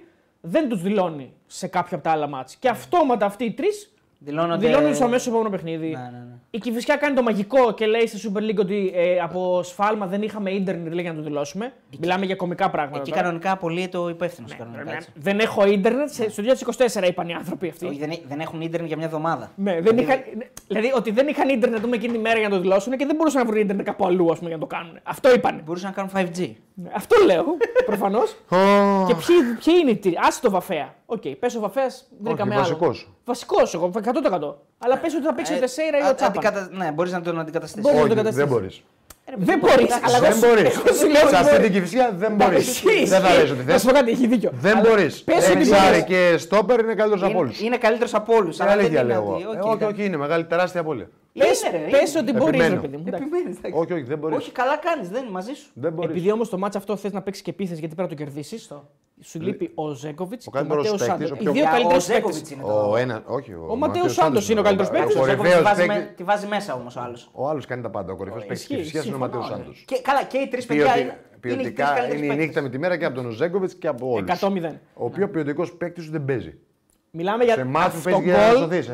δεν τους δηλώνει σε κάποιο από τα άλλα μάτς. Και αυτόματα αυτοί οι τρεις Δηλώνονται. δηλώνουν στο αμέσως επόμενο παιχνίδι. Ναι, ναι, ναι. Η Κυφυσιά κάνει το μαγικό και λέει στη Super League ότι ε, από σφάλμα δεν είχαμε ίντερνετ λέει, για να το δηλώσουμε. Μιλάμε για κομικά πράγματα. Εκεί τώρα. κανονικά απολύεται ο υπεύθυνο. Ναι, δεν έχω ίντερνετ. σε- Στο 2024 είπαν οι άνθρωποι αυτοί. Όχι, δεν, έ- δεν έχουν ίντερνετ για μια εβδομάδα. Ναι, δεν είχαν, δηλαδή ότι δεν είχαν ίντερνετ να δούμε εκείνη τη μέρα για να το δηλώσουν και δεν μπορούσαν να βρουν ίντερνετ κάπου αλλού ας πούμε, για να το κάνουν. Αυτό είπαν. Μπορούσαν να κάνουν 5G. Αυτό λέω προφανώς. και ποιοι, ποιοι είναι οι τύποι. Άσε τον Βαφέα. Ok, okay, πες ο Βαφέας, δεν Όχι, είχαμε άλλο. βασικός. Βασικό, εγώ 100%. Αλλά πες ότι θα παίξει ο Ε, Τεσέιρα ή α- ο Τσάπαν. αντικατα- Ναι, μπορείς να τον αντικαταστήσεις. Μπορεί. να Όχι, το καταστήσεις. δεν μπορεί. Δεν μπορείς. Αλλά εγώ Δεν σου- μπορείς. εγώ σου λέω Σε ότι αυτή μπορεί. την κυφσιά δεν μπορείς. Ισχύει, Δεν θα ισχύει. λες ότι Να σου θες. πω κάτι, έχει δίκιο. Δεν Αλλά μπορείς. Πες ότι Εξάρι μπορείς. και στόπερ είναι καλύτερος από όλους. Είναι, είναι καλύτερος από όλους. Είναι αλήθεια λέω εγώ. Ε, Όχι, όχι, είναι μεγάλη τεράστια απώλεια. Πες, Είναι, ρε, πες είναι. ότι μπορείς, ρε Επιμένω. παιδί μου. εντάξει. Επιμένεις, εντάξει. Όχι, όχι, δεν μπορείς. Όχι, καλά κάνεις, δεν είναι μαζί σου. Δεν μπορείς. Επειδή όμως το μάτσα αυτό θες να παίξεις και επίθεση γιατί πρέπει να το κερδίσεις, σου λείπει ο Ζέκοβιτς και ο καλύτερος Ματέος παίκτης, Σάντος. ο Οι πιο- δύο Για- καλύτερους Ο Ζέκοβιτς παίκτες. είναι το. Ο ένας, όχι. Ο Ματέος Σάντος είναι ο καλύτερος παίκτης. Ο Ο Ζέκοβιτς κορυφαίο τη βάζεις, παίκτη. με- τη βάζεις μέσα όμως ο άλλος. Ο άλλος κάνει τα πάντα. Ο κορυφαίος παίκτης ισχύει, τη φυσικά είναι ο συμφωνώ, Ματέος ναι. Σάντος. Και, καλά, και οι τρεις παιδιά είναι. Ποιοτικά είναι η νύχτα με τη μέρα και από τον Ζέγκοβιτ και από όλους. 100-0. Ο πιο ποιοτικός παίκτης σου δεν παίζει. Μιλάμε για Σε μάτι που αυτό παίζει για να γκολ. σωθείς.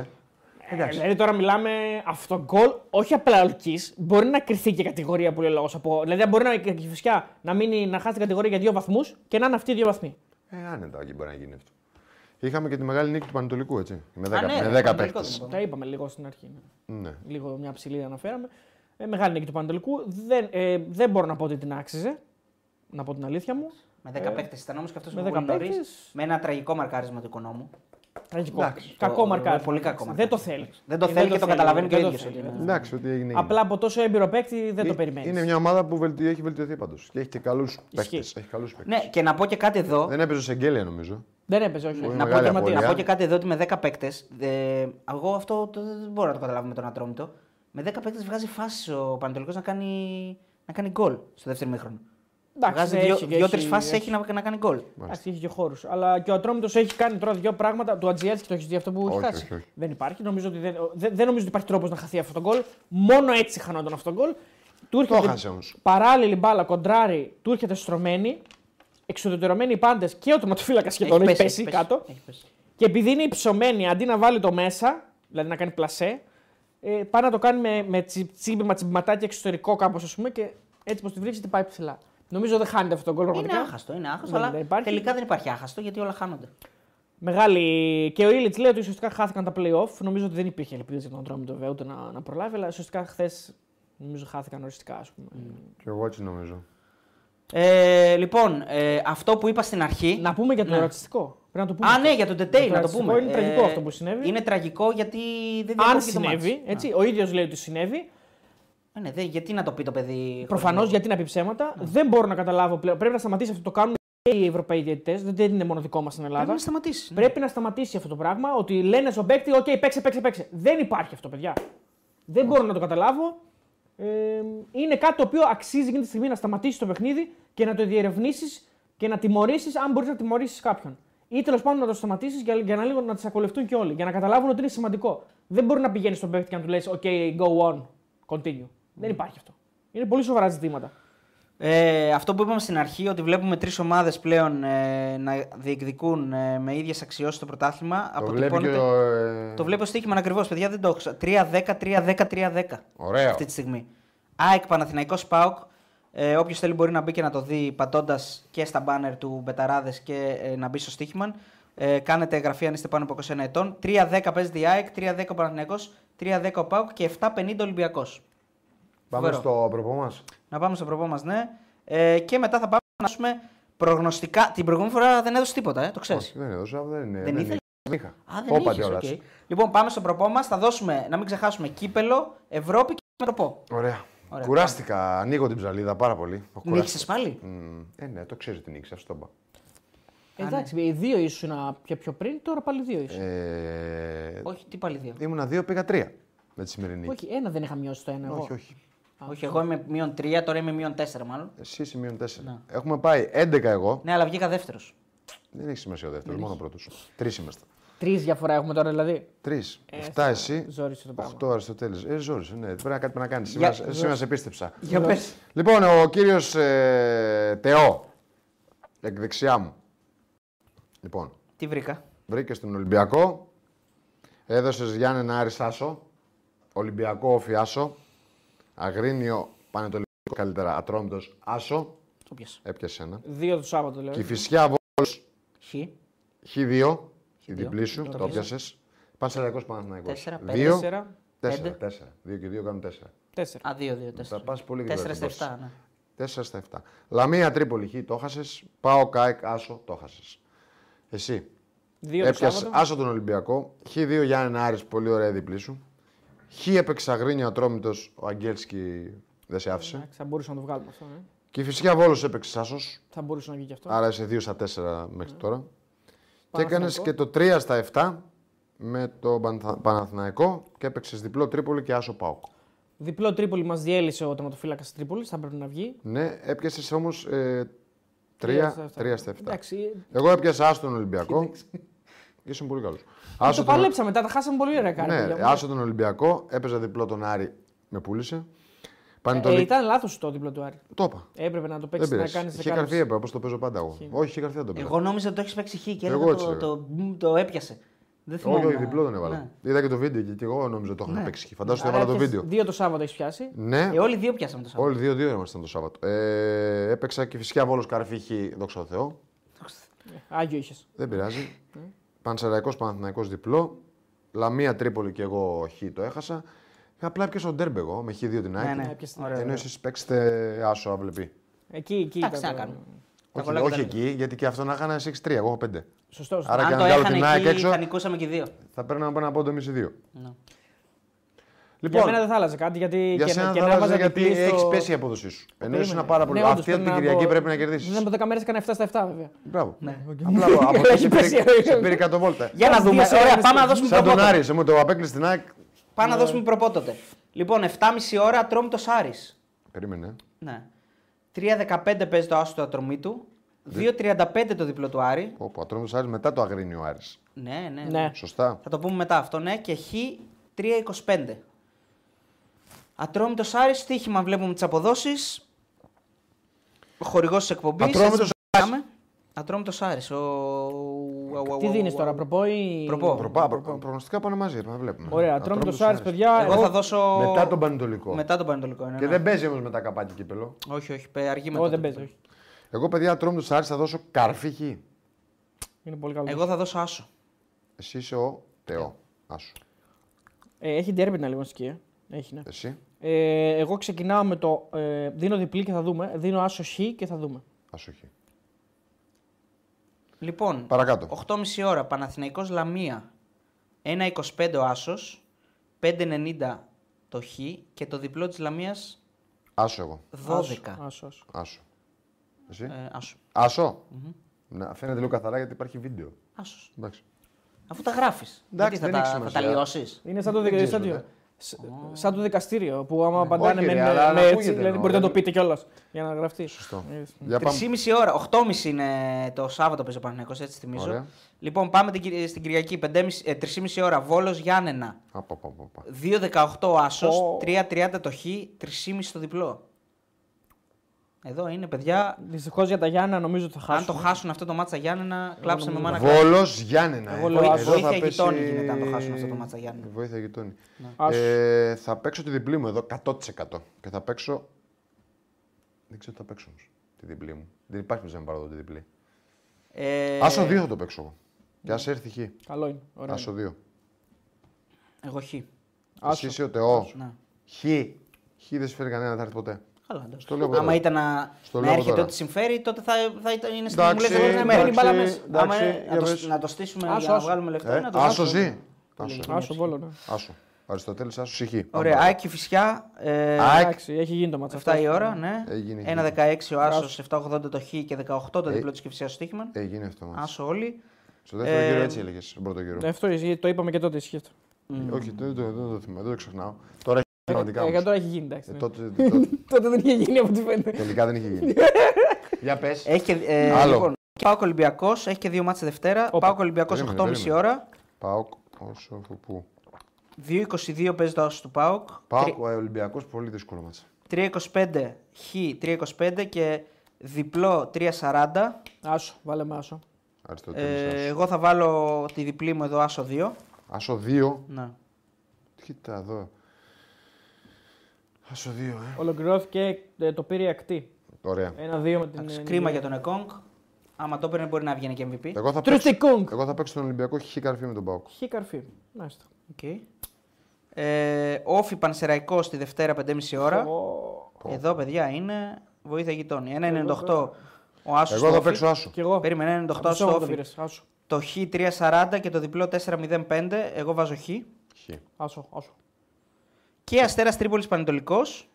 Ε. Ε, Δηλαδή τώρα μιλάμε αυτό γκολ, όχι απλά ολική. Μπορεί να κρυθεί και κατηγορία που λέει ο λόγος από. Δηλαδή μπορεί να, η φυσικά να, μείνει, να χάσει την κατηγορία για δύο βαθμούς και να είναι αυτοί οι δύο βαθμοί. Ε, άνετα εκεί μπορεί να γίνει αυτό. Είχαμε και τη μεγάλη νίκη του Πανετολικού, έτσι. Με 10, Α, ναι, με το 10 Πανετολικό παίχτε. δεν είπαμε. Τα είπαμε λίγο στην αρχή. Ναι. Λίγο μια ψηλή αναφέραμε. Ε, μεγάλη νίκη του Παντελικού. Δεν, ε, δεν μπορώ να πω ότι την άξιζε. Να πω την αλήθεια μου. Με 10 παίκτες ήταν όμως και αυτός με που 10 πολύ νωρίς. παίκτες. Με ένα τραγικό μαρκάρισμα του οικονόμου. Τραγικό. Εντάξει. Κακό Το- μαρκάρισμα. πολύ κακό Δεν μαρκάρισμα. το θέλεις. Δεν το Ε, θέλει και το καταλαβαίνει και ο Δεν το ίδιος θέλει. ότι είναι. Εντάξει, ό,τι έγινε. έγινε. Απλά από τόσο έμπειρο παίκτη δεν το Ε, περιμένεις. Είναι μια ομάδα που βελτι... έχει βελτιωθεί πάντως. Και έχει και καλούς παίκτες. Ισχύει. Έχει καλούς παίκτες. Ναι, και να πω και κάτι εδώ. Δεν έπαιζε σε Γκέλια νομίζω. Δεν έπαιζε, όχι. Πολύ Να πω, μεγάλη και, απώλεια. να πω και κάτι εδώ ότι με 10 παίκτες. Ε, εγώ αυτό το, δεν μπορώ να το καταλάβω με τον Ατρόμητο. Με 10 παίκτες βγάζει φάση ο Πανετολικό να κάνει, να κάνει γκολ στο δεύτερο μήχρονο. Εντάξει, Βγάζει έχει- δύο-τρει έχει- φάσεις έχει. έχει να, να κάνει γκολ. Εντάξει, έχει και χώρους. Αλλά και ο Ατρόμητος έχει κάνει τώρα δύο πράγματα. Του Ατζιέλσκι το έχεις δει αυτό που έχει Όχι, χάσει; όχι, όχι. Δεν υπάρχει. Νομίζω ότι δεν, δεν, δεν νομίζω ότι υπάρχει τρόπος να χαθεί αυτό το γκολ. Μόνο έτσι χανόταν αυτό το γκολ. Του Το έρχεται έχασε όμως. παράλληλη μπάλα, κοντράρι, του έρχεται στρωμένη, εξουδετερωμένοι οι πάντες και ο τερματοφύλακας σχεδόν έχει, πέσει, κάτω. Έχει πέσει. Και επειδή είναι υψωμένη, αντί να βάλει το μέσα, δηλαδή να κάνει πλασέ, ε, πάει να το κάνει με, με τσι- τσίμπημα, τσιμπηματάκι εξωτερικό κάπως, ας πούμε, και έτσι πως τη βρίσκεται πάει ψηλά. Νομίζω δεν χάνεται αυτό το γκολ Είναι πραγματικά. άχαστο, είναι άχαστο, Δεν- αλλά δεν υπάρχει. τελικά δεν υπάρχει άχαστο γιατί όλα χάνονται. Μεγάλη. Και ο Ήλιτ λέει ότι ουσιαστικά χάθηκαν τα playoff. Νομίζω ότι δεν υπήρχε ελπίδα για τον Ατρόμητο βέβαια ούτε να, να προλάβει, αλλά ουσιαστικά χθες νομίζω χάθηκαν οριστικά, ας πούμε. Και εγώ έτσι νομίζω. Ε, λοιπόν, ε, αυτό που είπα στην αρχή. Να πούμε για το Ναι. ρατσιστικό. Πρέπει να το πούμε. Α, αυτό. ναι, για τον Τετέι, Το να το ρατσιστικό πούμε. Ε, είναι τραγικό αυτό που συνέβη. Είναι τραγικό γιατί δεν Αν διακόπηκε το συνέβη, μάτς. έτσι, ο ίδιος λέει ότι συνέβη. Ε, ναι, δε- γιατί να το πει το παιδί. Προφανώς χωρίς γιατί να πει ψέματα. Δεν μπορώ να καταλάβω πλέον. Πρέπει να σταματήσει αυτό. Το κάνουν και οι Ευρωπαίοι διαιτητές. Δεν είναι μόνο δικό μας στην Ελλάδα. Πρέπει να σταματήσει. ναι. Πρέπει να σταματήσει αυτό το πράγμα. Ότι λένε στον παίκτη: Οκ, παίξε, παίξε, παίξε. Δεν υπάρχει αυτό, παιδιά. Δεν μπορώ να το καταλάβω. Ε, είναι κάτι το οποίο αξίζει εκείνη τη στιγμή να σταματήσεις το παιχνίδι και να το διερευνήσεις και να τιμωρήσεις αν μπορείς να τιμωρήσεις κάποιον. Ή τέλος πάντων να το σταματήσεις για, για να λίγο να τσακολευτούν και όλοι. Για να καταλάβουν ότι είναι σημαντικό. Δεν μπορεί να πηγαίνεις στον παίκτη και να του λες: OK, go on, continue. Δεν υπάρχει αυτό. Είναι πολύ σοβαρά ζητήματα. Ε, αυτό που είπαμε στην αρχή, ότι βλέπουμε τρεις ομάδες πλέον ε, να διεκδικούν ε, με ίδιες αξιώσεις το πρωτάθλημα. Το βλέπει και αποτυπώνεται- ο. ε, Το βλέπω στοίχημα ακριβώς, παιδιά, δεν το έχω. 3-10, 3-10, 3-10. Ωραίο. Αυτή τη στιγμή. ΑΕΚ Παναθηναϊκός ΠΑΟΚ. Ε, Όποιος θέλει μπορεί να μπει και να το δει πατώντας και στα μπάνερ του Μπεταράδες και ε, να μπει στο στοίχημα. Ε, κάνετε εγγραφή αν είστε πάνω από 21 ετών. 3-10 παίζει η ΑΕΚ, 3-10 ο Παναθηναϊκός, 3-10 ο ΠΑΟΚ και 7-50 Ολυμπιακός. Πάμε φοβερό. στο προπό μας. Να πάμε στο προπό μας, ναι. Ε, και μετά θα πάμε να δώσουμε προγνωστικά. Την προηγούμενη φορά δεν έδωσε τίποτα, ε, το ξέρεις. Όχι, δεν έδωσα, δεν είναι. Δεν ήθελε; είχα. είχα. Α, δεν Όπα είχες, κιόλας. οκ. Λοιπόν, πάμε στο προπό μας. Θα δώσουμε, να μην ξεχάσουμε, κύπελο, Ευρώπη και προπό. Ωραία. Ωραία, Κουράστηκα, ανοίγω την ψαλίδα πάρα πολύ. Έχω κουράσει. Νίκησε πάλι; Μμ, Ε, ναι, το ξέρει την νίκη, αυτό το είπα. Εντάξει, οι δύο ήσουν πιο, πιο πριν, τώρα πάλι δύο ήσουν. Ε, Όχι, τι πάλι δύο. ήμουνα δύο, πήγα τρία με τη σημερινή. Όχι, ένα δεν είχα μειώσει το ένα. εγώ. όχι, όχι. Όχι, εγώ είμαι μείον 3, τώρα είμαι μείον 4 μάλλον. Εσύ είσαι μείον τέσσερα. Έχουμε πάει 11 εγώ. Ναι, αλλά βγήκα δεύτερος. Δεν έχει σημασία ο δεύτερος, μόνο πρώτος. Τρεις είμαστε. Τρεις διαφορά έχουμε τώρα δηλαδή. Τρεις. Ε, Εφτά εσύ. ζόρισες το πράγμα. Οχτώ Αριστοτέλης. Ε, ζόρισες, ναι. Πρέπει να κάτι να κάνεις. Σήμερα, Για- σήμερα σε πίστεψα. Για πες. Λοιπόν, ο κύριος ε, Τεό. Εκ δεξιά μου. Λοιπόν, Τι βρήκα; βρήκες στον Ολυμπιακό. Έδωσες Γιάννενα Άρη Άσο. Ολυμπιακό Οφιάσο. Αγρίνιο Πανετολικό καλύτερα. Ατρόμητο Άσο. Το πιάσα. Έπιασες ένα. Δύο το Σάββατο λέω. Και φυσιά Βόλος Χ. Χ2. Η Χ2. διπλή σου. Το Το πιάσα. πιάσε. Πανσεραϊκό Παναθηναϊκός. Τέσσερα, πέντε. Δύο. Τέσσερα. Τέσσερα. πέντε. Τέσσερα. Δύο και δύο κάνουν τέσσερα. Τέσσερα. Α, 2, 2, Θα 4. πας πολύ 4 γρήγορα. στα στην 7, πόση. ναι. 4 στα 7. Λαμία Τρίπολη Χ, το χάσε. Πάω Κάικ, Άσο, το χάσε. Εσύ. Δύο το Έπιασες Σάββατο. Άσο τον Ολυμπιακό. Χ2 Γιάννη Άρης, πολύ ωραία η διπλή σου. Χ έπαιξε Αγρίνια ο Τρόμητο, ο Αγγέλσκι δεν σε άφησε. Εντάξει, θα μπορούσε να το βγάλουμε αυτό. Ναι. Και φυσικά Βόλο έπαιξε Άσο. Θα μπορούσε να βγει και αυτό. Άρα είσαι 2 στα 4 μέχρι τώρα. Και έκανες Παναθηναϊκό. και το 3 στα 7 με το Πανθα- Παναθηναϊκό και έπαιξες διπλό Τρίπολη και Άσο Πάοκ. Διπλό Τρίπολη μας διέλυσε ο τερματοφύλακας τη Τρίπολης. Θα πρέπει να βγει. Ναι, έπιασες όμως ε, 3 Τρία στα 7. Εντάξει. Εγώ έπιασα άσο τον Ολυμπιακό. Ήσουν πολύ καλός. το παλέψαμε μετά, τα χάσαμε πολύ ωραία κάτι. Ναι, παιδιά μου. άσο τον Ολυμπιακό. Έπαιζα διπλό τον Άρη. Με πούλησε. Ε, Πανετολικό. ήταν λάθος το δίπλο του Άρη. Το είπα. Έπρεπε να το Δεν παίξεις να πειράζει. κάνεις Είχε καρφί έπρεπε, όπως το παίζω πάντα εγώ. Όχι, είχε καρφί δεν το πήρα. Εγώ νόμιζα ότι το έχεις παίξει Χ και Εγώ έλεγα έτσι το, λέγα. το, μ, το έπιασε. Δεν Όχι, όχι, θυμόμουν. διπλό τον έβαλα. Ναι. Είδα και το βίντεο και, και εγώ νόμιζα ότι το είχα Ναι. παίξει. Φαντάζομαι ότι έβαλα το βίντεο. Δύο το Σάββατο έχεις πιάσει. Ναι, Ε, όλοι δύο πιάσαμε το Σάββατο. όλοι δύο-δύο ήμασταν το Σάββατο. Ε, έπαιξα και φυσικά βόλος καρφί χ, δόξα τω Θεώ. Άγιο είχες. Δεν πειράζει. Πανσεραϊκός Παναθηναϊκός διπλό. Λαμία Τρίπολη και εγώ χ το έχασα. Απλά έπιασα τον Ντέρμπε εγώ με χ2 την Ναι, ΑΕΚ. ναι. έπιασε. Ωραία, Ενώ ωραία. εσείς παίξετε άσο αυλεπή. Εκεί, εκεί. Εντάξει, ήταν τι να το- κάνουμε. Τα Όχι, κολλάκια όχι τα- εκεί, γιατί και αυτό να είχαν 6-3. Εγώ έχω 5. Σωστό. σωστό. Άρα και Αν αν το βγάλω την έχανε ΑΕΚ εκεί, έξω, θα νικούσαμε και δύο. θα παίρναμε από ένα πόντο εμείς οι δύο. Ναι. Για Λοιπόν, μένα δεν θα άλλαζε κάτι γιατί για και, σένα και θα να άλλαζε έβαζα γιατί διπλή στο- έχει πέσει η απόδοσή σου. Ενώ Περίμενε. ήσουν πάρα πολύ. Ναι, όντως, Αυτή πρέπει την να Κυριακή πω- πρέπει να Δεν κερδίσει. από 10 μέρες έκανε 7 στα 7 βέβαια. Μπράβο. Ναι. Απλά από εκεί Έχει σε πέσει. πήρε- σε πήρε 100 βόλτα. Για να Δύο δούμε. σειρές Ωραία, είναι πάμε να στο- δώσουμε Σαν τον προπότο. Άρη, σε μου το απέκλεισε την ΑΕΚ. Πάμε να δώσουμε προπό τότε. Λοιπόν, 7,5 ώρα Ατρόμητο Άρη. Περίμενε. Ναι. 3,15 παίζει το άσο του Ατρομήτου. 2,35 το διπλό του Άρη. Όπου ατρόμητο Άρης μετά το Αγρίνιο Άρης. Ναι, ναι. Ναι. Σωστά. Θα το πούμε μετά αυτό, ναι. Και Χ 3,25. Ατρόμητος Άρης, στοίχημα βλέπουμε τις αποδόσεις. Ο χορηγός της εκπομπής. Ατρόμητος Ατρόμητος Άρης. Ο... ο- ο- Τι ο- δίνεις ο- τώρα, προπό ή. Προπό. Προπά, προ- προγνωστικά πάνε μαζί, να βλέπουμε. Ωραία, Ατρόμητος Ατρόμητος Άρης, παιδιά. Εγώ θα δώσω. Μετά τον Πανετολικό. Μετά τον Πανετολικό. Ναι, Και ναι. δεν παίζει όμως μετά καπάκι κύπελο. Όχι, όχι, παι- αργεί μετά. Εγώ δεν το- παίζει, όχι. Εγώ, παιδιά, Ατρόμητος Άρης θα δώσω καρφί χ. Είναι πολύ καλός. Εγώ θα δώσω άσο. Εσύ είσαι ο Θεό. Άσου. Ε, έχει ντέρμπι την άλλη μασική, ε. Έχει, ναι. Εσύ. Ε, εγώ ξεκινάω με το. Ε, δίνω διπλή και θα δούμε. Δίνω άσο χ και θα δούμε. Άσου χ. Λοιπόν, Παρακάτω. 8.30 ώρα Παναθηναϊκός Λαμία. 1.25 ο Άσος. 5.90 το Χ και το διπλό της Λαμίας Άσο εγώ. 12. Άσο, άσος. Άσο. Εσύ; Ε, άσο. Άσο. Να φαίνεται λίγο καθαρά γιατί υπάρχει βίντεο. Άσος. Εντάξει. Αφού τα γράφεις. Εντάξει, Γιατί δεν θα, έχει τα, θα σημασία. τα λιώσεις; Είναι σαν το, Δεν δικα- ξέρεις σαν, ποτέ. σ- σαν το δικαστήριο που άμα απαντάνε Όχι, με, ρε, με, αλλά με ακούγεται έτσι, δηλαδή εννοώ, μπορείτε να το δηλαδή. πείτε κιόλας για να γραφτεί. Σωστό. Ε, Για πάμε. 3,5 ώρα, 8.30 είναι το Σάββατο παίζει ο Παναθηναϊκός, έτσι θυμίζω. Ωραία. Λοιπόν, πάμε την, Κυρι- στην Κυριακή, 5,5 ε, 3,5 ώρα, Βόλος Γιάννενα. Απα, απα, απα, απα. 2,18 ο Άσος, Ω. 3,30 το Χ, 3,5 το διπλό. Εδώ είναι, παιδιά. Δυστυχώς για τα Γιάννα νομίζω ότι θα χάσουν. Αν το χάσουν αυτό το μάτσα Γιάννενα, κλάψτε με μάνα Βόλος Γιάννενα. Εγώ ε. λέω Εδώ άσο. θα Βοήθεια πέσει- γειτόνι γίνεται αν το χάσουν αυτό το μάτσα Γιάννενα. Βοήθεια γειτόνι. Άσο. Ε, θα παίξω τη διπλή μου εδώ 100%. Και θα παίξω. Δεν ξέρω τι θα παίξω όμως. Τη διπλή μου. Δεν υπάρχει να πάρω εδώ τη διπλή. Ε, Άσο 2 θα το παίξω εγώ. Και ας έρθει χ. Καλό είναι. Ωραία. Άσο 2. Εγώ Χ. Εσύ Άσο. είσαι ο Θεό. Ναι. Χ. Χ δεν συμφέρει κανένα, δεν θα έρθει ποτέ. Καλά, εντάξει. Στο λέω Άμα τώρα. ήταν να, Στο να λέω έρχεται τώρα. ό,τι συμφέρει, τότε θα, θα ήταν, είναι στην Εντάξει, μου λες, να μένει εντάξει, μπάλα μέσα. εντάξει, Άμα είναι- για να, το, πες. να το στήσουμε Άσο, για να άσο. βγάλουμε λεφτά. Ε, να το άσο δώσουμε. ζει. Πολύ. Άσο. Άσο βόλο, ναι. Άσο. Αριστοτέλης, άσο σ. Χ. Ωραία, Άκη Φυσιά. Ε, ΑΕΚ. Εντάξει, έχει γίνει το μάτσο 7 η ώρα, ναι. Έγινε, 1-16 ο Άσος, 7-80 το Χ και 18 το Ε, διπλό της Κυφυσιά στο στοίχημα. Έγινε αυτό. μας. Άσο όλοι. Στο δεύτερο Ε, γύρο έτσι έλεγες. Στον πρώτο γύρο. Αυτό ισχύει, το είπαμε και τότε ισχύει αυτό. Όχι, δεν το, δεν το θυμάμαι, δεν το ξεχνάω. Τώρα έχει πραγματικά. Ε, όμως. για τώρα έχει γίνει, εντάξει. Ε, ναι. τότε, τότε, Τότε δεν είχε γίνει από ό,τι φαίνεται. τελικά δεν είχε γίνει. Για πες. Έχει και, ε, Άλλο. λοιπόν, ΠΑΟΚ Ολυμπιακός, έχει και δύο ματς Δευτέρα. Όπα. ΠΑΟΚ Ολυμπιακός Περίμενε, 8.30 περίμενε. ώρα. ΠΑΟΚ, όσο που. 2.22 παίζει το άσος του ΠΑΟΚ. ΠΑΟΚ, ο Ολυμπιακός, πολύ δύσκολο ματς. 3.25 Χ, 3.25 και διπλό 3.40. Άσο, βάλε με άσο. Αριστοτέλης. Ε, εγώ θα βάλω τη διπλή μου εδώ άσο 2. Άσο 2. Ναι. Κοίτα εδώ. Άσο 2, ε. Ολοκληρώθηκε ε, το πήρε ακτή. Ωραία. Ένα-δύο με την. Εντάξει, ε, κρίμα για Νιγηρία. τον Εκόνγκ. Άμα το έπαιρνε μπορεί να βγαίνει και MVP. Εγώ θα, παίξω, Τρουστικούγκ. εγώ θα παίξω τον Ολυμπιακό χ καρφί με τον Πάοκ. Χ καρφί. Μάλιστα. Okay. Ε, όφι Πανσεραϊκό τη Δευτέρα 5.30 ώρα. Εγώ- Εδώ παιδιά είναι βοήθεια γειτόνι. 1.98 ο Άσος. Εγώ θα παίξω άσο. Κι εγώ. Περίμενε 1.98 Από στο το όφι. πήρες. Άσο. Το Χ 3.40 και το διπλό 4.05. Εγώ βάζω Χ. Χ. Άσο. Άσο. Και Αστέρας Τρίπολης Πανετολικός.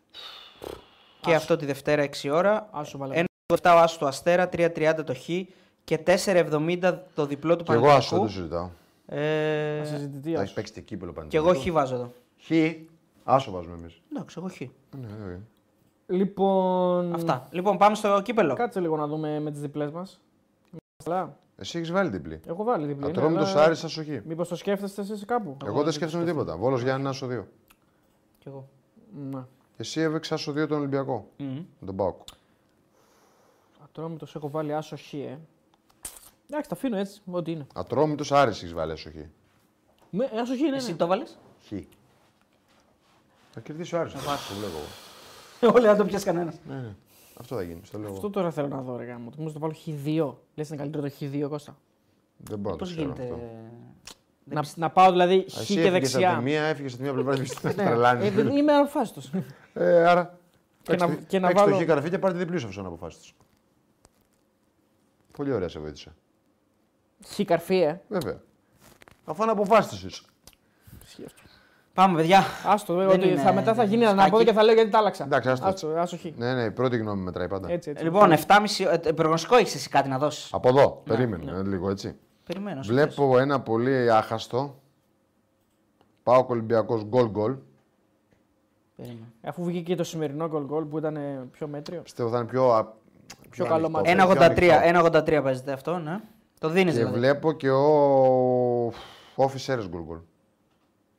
Και αυτό τη Δευτέρα 6 ώρα. Άσο βάλε. 1.87 ο Άσο του Αστέρα, 3.30 το Χ και 4.70 το διπλό του Και εγώ άσο, δεν το Πανετολικού. συζητάω. Ε, Ασυζητητή Θα έχει άσο. παίξει και κύπελο και πανεπιστήμιο. εγώ Χ βάζω εδώ. Χ. Άσο βάζουμε εμείς. Εντάξει, εγώ Χ. Ναι, ναι, ναι. Λοιπόν. Αυτά. Λοιπόν, πάμε στο κύπελο. Κάτσε λίγο να δούμε με τις διπλές μας. Καλά. Εσύ έχεις βάλει διπλή. Έχω βάλει διπλή. Ατρόμητο Άρη άσο χ. Μήπως το σκέφτεστε εσείς κάπου; Εγώ δεν σκέφτομαι τίποτα. Βόλος Γιάννη άσο 2. Κι εγώ. Ναι. Εσύ έβεξε άσο 2 τον Ολυμπιακό. Μμμ. Με τον Πάοκ. Ατρόμητος έχω βάλει άσο χ, ε. Εντάξει, τα αφήνω έτσι, ό,τι είναι. Ατρόμητος Άρης έχεις βάλει άσο χ. Με, άσο χ είναι. Εσύ Ναι. το βάλει. Χ. Θα κερδίσει ο Άρης. Το βλέπω εγώ. Όλοι δεν το πιάσει κανένας. Ναι, ναι. Αυτό θα γίνει. Στο λέω. Αυτό εγώ. τώρα θέλω να δω, ρε γάμο. Μου το βάλω χ2. Λες είναι καλύτερο το χ2, Κώστα. Δεν μπορώ να Πώς το ξέρω γίνεται. αυτό. Δεν Να, πιστε- να πάω δηλαδή χ Εσύ και έφυγες από τη δεξιά. μία, έφυγες από τη μία πλευρά και στην Ναι. Ε, τρελάνης. δεν- είμαι αρφάστο. Ε, άρα. Και να- παίξτε- και να παίξτε βάλω- το χ καρφί και πάρτε διπλή σου να αποφάσισε. Πολύ ωραία σε βοήθησε. χ καρφί, ε. Βέβαια. Αφού είναι αποφάσισε. Ισχύει αυτό. Πάμε, παιδιά. Άστο, βέβαια, Δεν ότι είναι θα μετά θα γίνει σκάκι. ανάποδο και θα λέω γιατί τα άλλαξα. Εντάξει, άστο. Άστο, άσο χ. Ναι, ναι, η πρώτη γνώμη μετράει πάντα. Έτσι, έτσι. Λοιπόν, 7,5. Ε, προγνωστικό έχεις εσύ κάτι να δώσεις. Από εδώ, περίμενε ε, λίγο έτσι. Περιμένω. σου Βλέπω ένα πολύ άχαστο. Πάω Ολυμπιακός γκολ γκολ. πες. Περίμενε. Αφού βγήκε και το σημερινό γκολ γκολ που ήταν ε, πιο μέτριο. Πιστεύω θα είναι πιο, α- Πιο καλό ανοιχτό, μάτι. πιο 1,83 ανοιχτό. 1,83 παίζεται αυτό, ναι. Το δίνεις Και δηλαδή. βλέπω και ο Όφη Σέρε γκολ γκολ.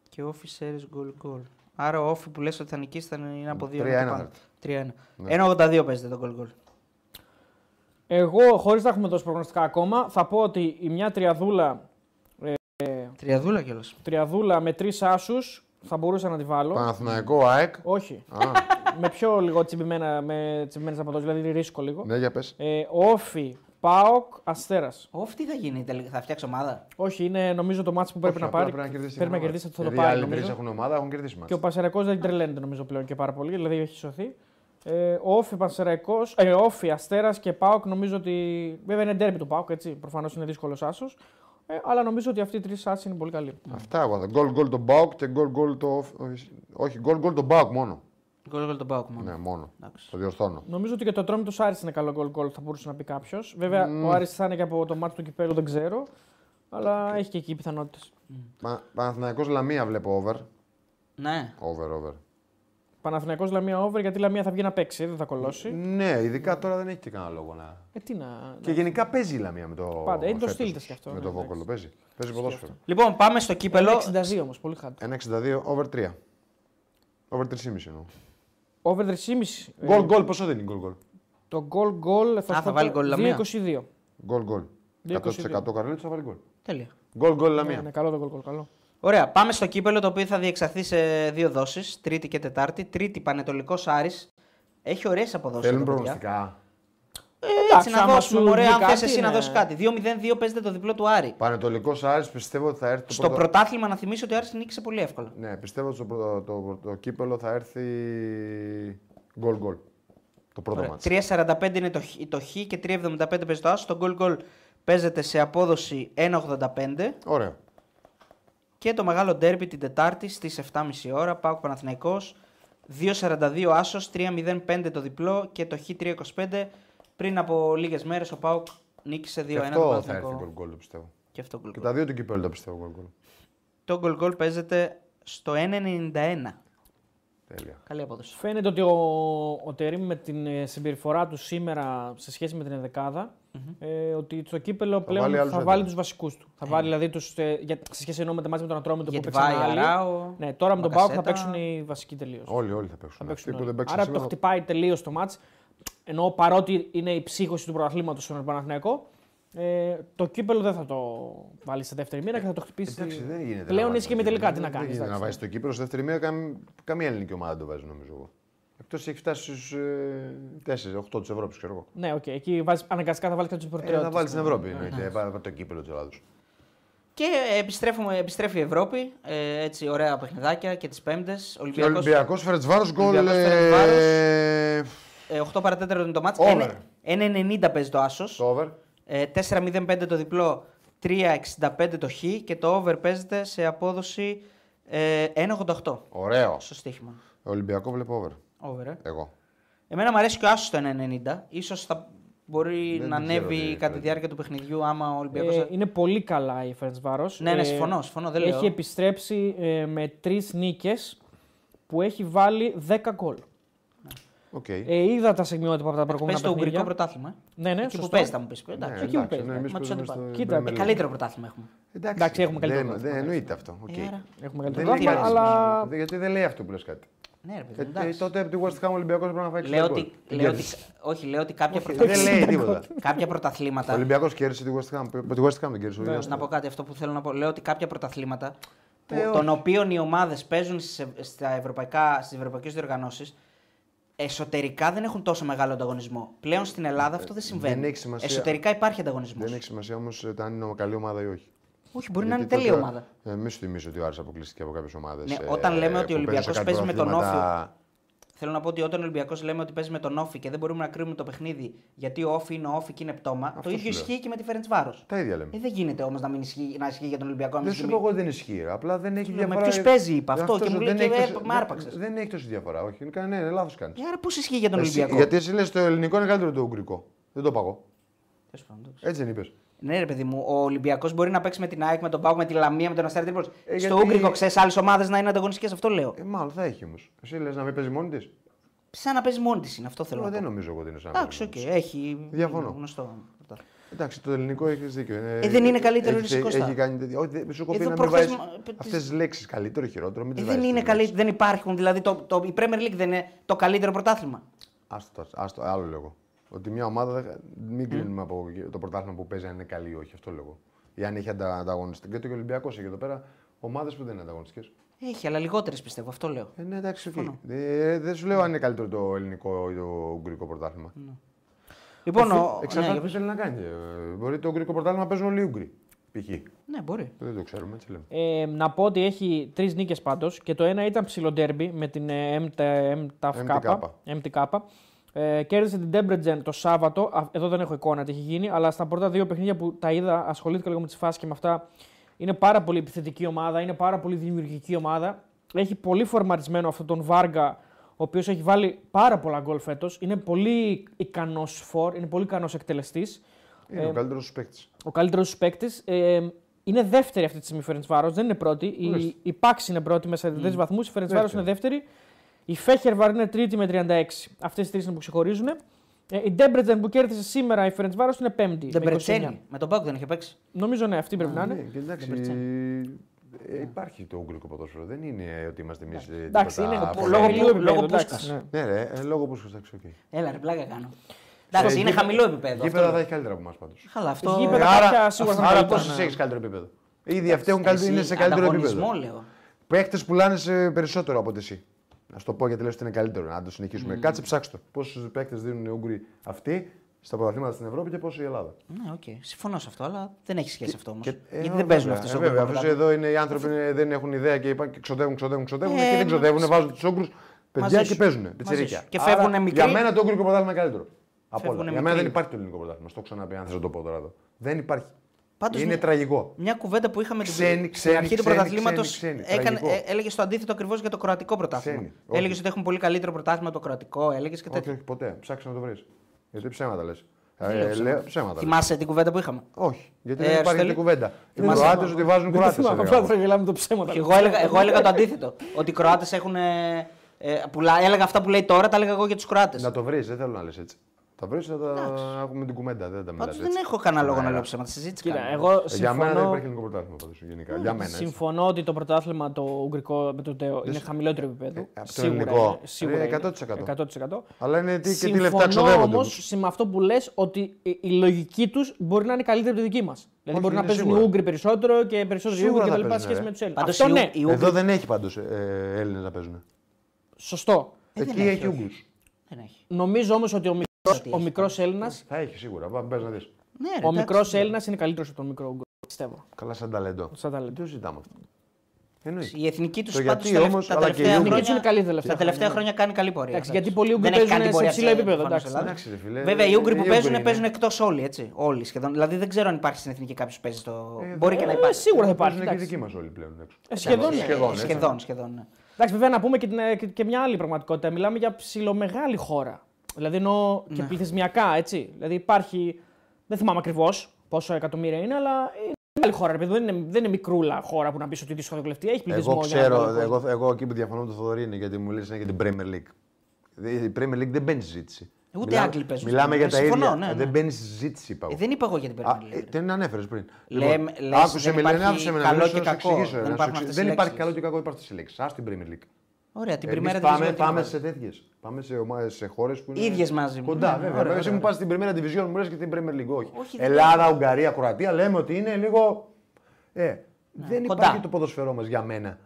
Και officers goal goal. Άρα ο όφη που λες ότι θα νικήσει θα είναι από 2 3-1 θα έρθει. 3-1. Ναι. 1,82 παίζεται το γκολ γκολ. Εγώ, χωρίς να έχουμε δώσει προγνωστικά ακόμα, θα πω ότι η μια τριαδούλα, Τριαδούλα κιόλας. τριαδούλα με τρεις άσους θα μπορούσα να τη βάλω. Παναθηναϊκό, ΑΕΚ. Όχι. Α, με πιο λίγο τσιμπημένα, με τσιμπημένες αποδόσεις, δηλαδή ρίσκο λίγο. ναι, για πες. Ε, όφι, ΠΑΟΚ, Αστέρας. Ο όφη τι θα γίνει, τελικά, θα φτιάξει ομάδα. Όχι, είναι νομίζω το μάτσο που πρέπει Όχι, να απλά πάρει. Πρέπει να κερδίσει. πρέπει να ένα κερδίσει, μάτς. θα το Γιατί πάρει. Οι άλλοι τρεις νομίζω. έχουν ομάδα, έχουν κερδίσει Και ο μάτς. Πασεραϊκό δεν τρελαίνεται νομίζω πλέον και πάρα πολύ, δηλαδή έχει σωθεί. Ε, όφι, Πασεραϊκό, ε, όφι, Αστέρας και ΠΑΟΚ νομίζω ότι. Βέβαια είναι ντέρμπι του ΠΑΟΚ, έτσι. Προφανώς είναι δύσκολος άσος. Ε, αλλά νομίζω ότι αυτοί οι τρεις άσοι είναι πολύ καλοί. Αυτά εγώ θα. Γκολ γκολ τον ΠΑΟΚ και γκολ γκολ το. όχι, Όχι, γκολ γκολ τον ΠΑΟΚ μόνο. Γκολ γκολ τον ΠΑΟΚ μόνο. Ναι, μόνο. Εντάξει. Το διορθώνω. Νομίζω ότι και το Ατρόμητος Άρης είναι καλό γκολ γκολ, θα μπορούσε να πει κάποιος. Βέβαια, ο Άρης θα είναι και από το ματς του κυπέλλου, δεν ξέρω. Αλλά έχει και εκεί πιθανότητες. Πα- Παναθηναϊκός Λαμία βλέπω over. Ναι. Over, over. Παναθηναϊκός Λαμία over γιατί η Λαμία θα βγει να παίξει, δεν θα κολώσει. Ναι, ειδικά τώρα δεν έχει και κανένα λόγο να. Ε, τι να. Και γενικά παίζει η Λαμία με το. Πάντα, είναι το φέτος, στυλ της κι αυτό, Με ναι, το εντάξει. Βόκολο παίζει. Παίζει ποδόσφαιρο. Λοιπόν, πάμε στο κύπελο. 62 όμως, πολύ χάντο. 1,62 over 3. Over 3,5 εννοώ. Over 3,5. ε, Γκολ γκολ, πόσο δίνει γκολ γκολ; Το γκολ γκολ θα βάλει γκολ Λαμία; 2-22. Γκολ γκολ. 2,22. 100% Καρλίτο θα βάλει γκολ. Τέλεια. Γκολ γκολ Ναι, Λαμία. ναι, καλό το γκολ γκολ, καλό. Ωραία, πάμε στο κύπελο το οποίο θα διεξαχθεί σε δύο δόσεις, Τρίτη και Τετάρτη. Τρίτη Πανετολικός Άρης. Έχει ωραίες αποδόσεις. Θέλουν προγνωστικά. Έτσι Εντάξει, να άμα δώσουμε, σου μωρέ, βγει αν θες κάτι, εσύ να ναι. δώσεις κάτι. 2-0-2 παίζεται το διπλό του Άρη. Πανετολικός Άρης πιστεύω ότι θα έρθει. το Στο πρώτο- πρωτάθλημα να θυμίσω ότι ο Άρης νίκησε πολύ εύκολα. Ναι, πιστεύω ότι στο πρώτο- το, το, κύπελο θα έρθει γκολ γκολ. Το πρώτο Ωραία. μάτς. 3,45 είναι το, χ- το χ και 3,75 παίζει το άσο. Το γκολ γκολ παίζεται σε απόδοση 1,85. Ωραίο. Και το μεγάλο ντέρμπι την Τετάρτη στις 7.30 ώρα. Πάω Παναθηναϊκός. 2.42 άσος, 3.05 το διπλό και το Χ3.25. Πριν από λίγες μέρες ο Πάουκ νίκησε 2-1 Και το αυτό θα Παναθηναϊκό. έρθει γκολ γκολ, το πιστεύω. Και αυτό γκολ Και γκολ. τα δύο του κυπέλου τα πιστεύω γκολ γκολ. Το γκολ γκολ παίζεται στο 1.91. Τέλεια. Καλή απόδοση. Φαίνεται ότι ο, ο Τερήμ με την ε, συμπεριφορά του σήμερα σε σχέση με την ενδεκάδα, ε, ότι στο κύπελο πλέον βάλει άλλους θα έντονους. βάλει τους βασικούς του. Θα βάλει δηλαδή τους, ε, για, σε σχέση ενώ με το μάτι με τον Ατρόμητο που Γιατί παίξαν βάει άλλοι. Αράο. Ναι, τώρα με τον Πάοκ θα Μπακασέτα. παίξουν οι βασικοί τελείως. Όλοι, όλοι θα παίξουν. Θα παίξουν Αυτοί που όλοι. δεν παίξαν Άρα το σήμερα, χτυπάει τελείως το μάτς. Ενώ παρότι είναι η ψύχωση του πρωταθλήματος στον Παναθηναϊκό, ε, το κύπελο δεν θα το βάλει σε δεύτερη μοίρα και θα το χτυπήσει. Εντάξει, δεν γίνεται. Πλέον να είσαι βάζεις και με το τελικά, κύπελλο. τι να Δεν κάνεις, γίνεται να εντάξει. βάζει το κύπελο. Σε δεύτερη μοίρα καμ- καμία ελληνική ομάδα δεν το βάζει, νομίζω εγώ. Εκτός έχει φτάσει στους ε, 4-8 της Ευρώπης, ξέρω εγώ. Ναι, οκ. Εκεί βάζεις, αναγκαστικά θα βάλει κάποιες Ε, προτεραιότητες. θα βάλει στην Ευρώπη. εννοείται. Ε, πάρε το κύπελο της Ελλάδα. Και επιστρέφουμε, επιστρέφει η Ευρώπη. Ε, έτσι, ωραία παιχνιδάκια και τις Πέμπτες. Και Ολυμπιακό. Ολυμπιακός Φερετσβάρο γκολ. Ολυμπιακός ε, Φερεντσβάρος. Ε, 8 παρατέταρτο είναι το μάτς. Over. 1,90 παίζει το άσος. Το over. Ε, 4,05 το διπλό. 3,65 το χ και το over παίζεται σε απόδοση ε, 1,88 Ωραίο. στο στοίχημα. Ολυμπιακό βλέπω over. Over. ε. Εγώ. Εμένα μου αρέσει και ο άσος το 1,90. Ίσως θα μπορεί Δεν να ξέρω ανέβει τι κατά τη είναι. διάρκεια του παιχνιδιού άμα ο Ολυμπιακός... Ε, είναι πολύ καλά η Φερεντσβάρο. Ναι, ναι, συμφωνώ, συμφωνώ, δεν λέω. Έχει επιστρέψει ε, με τρεις νίκες που έχει βάλει 10 γκολ. Οκ. Ε, είδα τα στιγμιότυπα από τα προηγούμενα Παίζει το Ουγγρικό παιχνίδια. πρωτάθλημα. ε. Ναι, ναι, Εκεί που σωστό. παίζει θα μου πεις. Εντάξει. Ναι, εκεί που εντάξει, παίζει, ναι, εμείς μα τους παίζουμε αντιπάλους. στο Κοίτα, Premier Ε, League. καλύτερο πρωτάθλημα έχουμε. Εντάξει, έχουμε καλύτερο Δεν, πρωτάθλημα. δεν εννοείται αυτό. οκ. Ε, άρα. Έχουμε Δεν καλύτερο λέει πρόβλημα, κάτι. αλλά Δεν- Γιατί δεν λέει αυτό που λες κάτι. Ναι, ρε παιδί, Γιατί εντάξει. τότε από τη West Ham Ολυμπιακός πρέπει να φάει 60 Λέω γκολ. ότι, Δεν λέω ότι, κέρδισε. όχι, λέω ότι κάποια, Δεν πρωτα... λέει τίποτα. κάποια Ο πρωταθλήματα. Ολυμπιακός κέρδισε τη West Ham. Τη West Ham δεν κέρδισε. ο Να Ολυμπιακός. πω κάτι αυτό που θέλω να πω. Λέω ότι κάποια πρωταθλήματα που, Ε, των όχι. οποίων οι ομάδες παίζουν στις, στα ευρωπαϊκά, στις ευρωπαϊκές διοργανώσεις εσωτερικά δεν έχουν τόσο μεγάλο ανταγωνισμό. Πλέον στην Ελλάδα αυτό δεν συμβαίνει. Ε, δεν έχει σημασία. Εσωτερικά υπάρχει ανταγωνισμός. Δεν έχει σημασία όμως αν είναι καλή ομάδα ή όχι. Όχι, μπορεί να είναι Γιατί τέλεια τότε- ομάδα. Ε, μη σου θυμίσω ότι ο Άρης αποκλείστηκε από κάποιες ομάδες. Ναι, όταν λέμε ότι ο Ολυμπιακός παίζει με τον Θέλω να πω ότι όταν ο Ολυμπιακός λέμε ότι παίζει με τον Όφη και δεν μπορούμε να κρίνουμε το παιχνίδι γιατί ο Όφη είναι ο Όφη και είναι πτώμα, Αυτό το ίδιο σου λέω. ισχύει και με τη Φέρεντ Βάρος. Τα ίδια λέμε. Ε, δεν γίνεται όμως να, μην ισχύει, να ισχύει για τον Ολυμπιακό. να μην Δεν σου ισχύει- πω εγώ δεν ισχύει. ρε. Απλά δεν έχει Σου λέω, με διαφορά. ποιους παίζει, είπα αυτό, Αυτός και μου δεν λέει και, έχει ε, τόση- με άρπαξες. Δεν, δεν έχει τόση διαφορά. Όχι, είναι κανένα, ναι, λάθος κάνεις. Ε, Άρα πώς ισχύει για τον Ολυμπιακό; Γιατί εσύ λες το ελληνικό είναι καλύτερο το ουγγρικό. Δεν το παγώ. Τέλος πάντων, εντάξει. Έτσι δεν είπες. Ναι, ρε παιδί μου, ο Ολυμπιακός μπορεί να παίξει με την ΑΕΚ, με τον Πάου, με τη Λαμία, με τον Αστέρα Τρίπολη. Ε, Στο γιατί- Ούγκρικο ξέρεις άλλες ομάδες να είναι ανταγωνιστικές, αυτό λέω. Ε, μάλλον θα έχει όμως. Εσύ λες να μην παίζει μόνη της; Σαν να παίζει μόνη της είναι, αυτό θέλω Ε, να δεν πω. νομίζω εγώ ότι είναι σαν. Εντάξει, οκ, έχει. Διαφωνώ. είναι Γνωστό. Εντάξει, το ελληνικό έχεις δίκιο. Ε, δεν είναι καλύτερο, έχει, ρε, Κώστα. έχει κάνει τέτοια. Όχι, δεν- σου κοπεί Εδώ να μην προχθές βάζεις μα- π- αυτές τις λέξεις καλύτερο ή χειρότερο. Μην Ε, τις δεν βάζεις είναι τις καλή, λέξεις. δεν υπάρχουν. Δηλαδή το, το, η Premier League δεν είναι το καλύτερο πρωτάθλημα. Άστο, άστο, άστο, άλλο λέγω. Ότι μια ομάδα δεν- μην κρίνουμε από το πρωτάθλημα που παίζει αν είναι καλή ή όχι. Αυτό λέγω. Ή αν έχει αντα, ανταγωνιστική. Γιατί και ο Ολυμπιακός έχει εδώ πέρα ομάδες που δεν είναι ανταγωνιστικές. Έχει, αλλά λιγότερες πιστεύω. Αυτό λέω. Ε, ναι, εντάξει, οκ. Συμφωνώ. Ε, δεν σου λέω αν είναι καλύτερο το ελληνικό ή το ουγγρικό πρωτάθλημα. Λοιπόν, ο... Εξαρτάται ναι, τι θέλει να κάνει. Ε, Μπορεί το ουγγρικό πρωτάθλημα να παίζουν όλοι οι Ούγγροι. Π.χ. ναι, μπορεί. Δεν το ξέρουμε, έτσι λέμε. Ε, να πω ότι έχει τρεις νίκες πάντως και το ένα ήταν ψιλοντέρμπι με την ε, MTK. MTK. Ε, κέρδισε την Debrecen το Σάββατο. Α, Εδώ δεν έχω εικόνα τι έχει γίνει, αλλά στα πρώτα δύο παιχνίδια που τα είδα, ασχολήθηκα λίγο με τις φάσεις και με αυτά. Είναι πάρα πολύ επιθετική ομάδα, είναι πάρα πολύ δημιουργική ομάδα. Έχει πολύ φορμαρισμένο αυτόν τον Βάργα, ο οποίος έχει βάλει πάρα πολλά γκολ φέτος. Είναι πολύ ικανός φορ, είναι πολύ ικανός εκτελεστής. Είναι ο καλύτερος παίκτης. Ο καλύτερός τους παίκτης. Ε, είναι δεύτερη αυτή τη στιγμή η Φερεντσβάρο, δεν είναι πρώτη. Η, Ορίστε. η Πάξη είναι πρώτη με 43 βαθμούς, η Φερεντσβάρο είναι δεύτερη. Η Φέχερβαρ είναι τρίτη με 36. Αυτές τι τρεις είναι που ξεχωρίζουν. Ε, η Ντέμπρετζεν που κέρδισε σήμερα η Φερεντσβάρο είναι πέμπτη. Δεν με 29. Μπρετσένι. Με τον ΠΑΟΚ δεν είχε παίξει. Νομίζω ναι, αυτή πρέπει να Ναι, είναι. και εντάξει, Δεν ε, υπάρχει το ουγγρικό ποδόσφαιρο. Δεν είναι ότι είμαστε εμείς. Εντάξει, είναι από- λόγω λόγω- επίπεδου, λόγω εντάξει, Πούσκας. ναι. Ναι, ρε, ε, λόγω που σου εντάξει, οκ. Έλα, ρε, πλάκα κάνω. Εντάξει, είναι χαμηλό επίπεδο. Γήπεδα αυτό. θα έχει καλύτερα από εμάς πάντως. Καλά, αυτό. Γήπεδα Άρα, κάποια σίγουρα θα είναι άρα καλύτερα, πόσε ναι. έχεις καλύτερο επίπεδο; Ήδη αυτοί έχουν καλύτερο- είναι Εσύ, σε καλύτερο ανταγωνισμό, επίπεδο. λέω. Παίχτε πουλάνε σε περισσότερο από ότι εσύ. Να σου το πω γιατί λέω ότι είναι καλύτερο. Να το συνεχίσουμε. Κάτσε ψάξτε το. Πόσους παίχτε δίνουν οι Ούγγροι αυτοί στα πρωταθλήματα στην Ευρώπη και πόσο η Ελλάδα. Ναι, οκ. Συμφωνώ σε αυτό, αλλά δεν έχει σχέση αυτό όμως. Και- ε, Γιατί ε, δεν παίζουν βέβαια, αυτοί ε, στο Βέβαια, κόκκινο αφού πρωτάθλημα. εδώ είναι οι άνθρωποι είναι- δεν έχουν ιδέα και, είπαν και ξοδεύουν, ξοδεύουν, ξοδεύουν Ε, και δεν ξοδεύουν, μαζί βάζουν τους Ούγγρους παιδιά Μαζί και σου. παίζουν. Μαζί Πιτσιρίκια. σου. Και φεύγουνε Άρα, μικροί. Για μένα το Ούγγρικο πρωτάθλημα είναι καλύτερο. Από όλα. Φεύγουνε Για μένα μικροί. δεν υπάρχει το ελληνικό πρωτάθλημα. Στο έχω ξαναπεί, αν θες να το πω τώρα εδώ. Δεν υπάρχει. Πάντως είναι μια- τραγικό. Μια κουβέντα που είχαμε την- Ξένοι, στην ξένοι, αρχή του ξένοι, πρωταθλήματος ξένοι, ξένοι. Τραγικό. έλεγε το αντίθετο ακριβώς για το κροατικό πρωτάθλημα. Ξένοι. Όχι. Έλεγε ότι έχουν πολύ καλύτερο πρωτάθλημα από το κροατικό, έλεγες και Όχι, τέτοια. όχι, ποτέ. Ψάξε να το βρεις. Γιατί ψέματα λες. Δεν λέω Ε, ψέματα. λέω ψέματα. λες. Θυμάσαι την κουβέντα που είχαμε; Όχι. Γιατί Ε, δεν υπάρχει Αριστοτέλη. αυτή η κουβέντα. Οι Θυμάσαι. Κροάτες ότι βάζουν Δεν το Κροάτες. θυμάμαι, απλά θα γελάμε το ψέμα. Και εγώ έλεγα, εγώ έλεγα το αντίθετο. ότι οι Κροάτες έχουν. Ε, ε, πουλά- έλεγα αυτά που λέει τώρα, τα έλεγα εγώ για τους Κροάτες. Να το βρεις, δεν θέλω να λες έτσι. Τα βρεις να τα έχουμε την κουβέντα. Δεν τα μιλάς Πάντως δεν έτσι. έχω κανένα λόγο να Ναι, λέω ναι. ψέματα. Συζήτηση Κοίτα, κάνουμε. εγώ Ε, Για μένα δεν συμφωνώ, υπάρχει ελληνικό πρωτάθλημα πάντω γενικά. Για μένα. έτσι. συμφωνώ ότι το πρωτάθλημα το ουγγρικό με το ΤΕΟ είναι χαμηλότερο επίπεδο. Ε, από το Σίγουρα ελληνικό. είναι, Σίγουρα Ε, είναι. 100%. 100%. Αλλά είναι τι, και τι Συμφωνώ λεφτά ξοδεύονται. όμως με αυτό που λες ότι η- η λογική τους μπορεί να είναι καλύτερη από τη δική μας. Δηλαδή Όχι, μπορεί να είναι παίζουν σίγουρα. οι Ούγγροι περισσότερο και περισσότερο οι Σίγουρα Ούγγροι θα κτλ. παίζουν, σχέση ρε. με τους Έλληνες. Πάντως Αυτό οι- ναι, οι Ούγγροι- Εδώ δεν έχει πάντως ε, Έλληνες να παίζουν. σωστό. Ε, δεν Εκεί έχει, έχει όχι. Ούγγρους. Δεν έχει. Νομίζω όμως ότι ο μικρός, ότι ο έχει μικρός Έλληνας, Θα έχει σίγουρα. Πάμε πες να δεις. Ναι, ρε, ο εντάξει. μικρός Έλληνας είναι καλύτερος από τον μικρό Ούγγρο. Πιστεύω. Καλά, σαν ταλέντο. Σαν ταλέντο. Δεν το ζητάμε αυτό; Εννοείται. Η εθνική τους Το πάντως γιατί τα όμως, τα αλλά και τελευταία οι χρόνια, Ούγγροι- τους είναι καλή τα τελευταία τα τελευταία χρόνια. χρόνια κάνει καλή πορεία. Εντάξει, εντάξει. γιατί πολλοί Ούγγροι Δεν έχει παίζουν κάνει σε πορεία ψηλό της επίπεδο, Εθνικής εντάξει. Ελλάδας. Εντάξει, ρε φίλε. Βέβαια, οι Ούγγροι που παίζουν είναι. παίζουν εκτός όλοι, έτσι. Όλοι σχεδόν. Δηλαδή δεν ξέρω αν υπάρχει στην εθνική κάποιος που παίζει στο. Μπορεί και να Ε, υπάρχει. Σίγουρα θα υπάρχει. Παίζουν και οι εντάξει. δικοί μας όλοι πλέον. έξω. Ε, Σχεδόν. Ε, ναι. σχεδόν, έτσι. Σχεδόν, σχεδόν. ναι. Εντάξει, βέβαια να πούμε και, την, ε, και- και μια άλλη πραγματικότητα. Μιλάμε για ψηλομεγάλη χώρα. Δηλαδή εννοώ και Ναι. πληθυσμιακά, έτσι. Δηλαδή υπάρχει. Δεν θυμάμαι ακριβώς πόσο εκατομμύρια είναι, αλλά είναι μεγάλη χώρα. ρε παιδί, Δεν είναι, δεν είναι μικρούλα χώρα που να πεις ότι η δυσκολευτεί. Έχει πληθυσμό. Εγώ για να ξέρω, βγάλει κόσμο. εγώ, εγώ εκεί που διαφωνώ με τον Θοδωρή είναι γιατί μου λέει για την Premier League. Η Premier League δεν μπαίνει στη συζήτηση. Ούτε Μιλάμε- Άγγλοι παίζουν Μιλάμε στην για Premier τα League. ίδια. Συμφωνώ, ναι, ναι. Δεν μπαίνει στη συζήτηση, είπα. Ε, εγώ. δεν είπα εγώ για την Α, Premier ε, League. την ανέφερες πριν. Λέμε- Λοιπόν, λες, άκουσε δεν με, υπάρχει λένε, άκουσε με να καλό μιλήσω, και να σου κακό. εξηγήσω, Δεν να σου υπάρχουν εξηγήσω. αυτές Δεν οι υπάρχει λέξεις. καλό και κακό, υπάρχει στη λέξη. Α την Premier League. Ωραία, την Εμείς πριμέρα πάμε, Division πάμε τι σε τέτοιες. Πάμε σε ομάδε, σε χώρες που είναι. Ίδιες μαζί μου. Κοντά, Ναι, βέβαια. ωραία, Εσύ ωραία. μου πας στην Πριμέρα Division, μου λες και την Premier League. Όχι. Όχι, δεν Ελλάδα, Ουγγαρία, Κροατία λέμε ότι είναι λίγο. Ε, δεν κοντά. υπάρχει το ποδοσφαιρό μας για μένα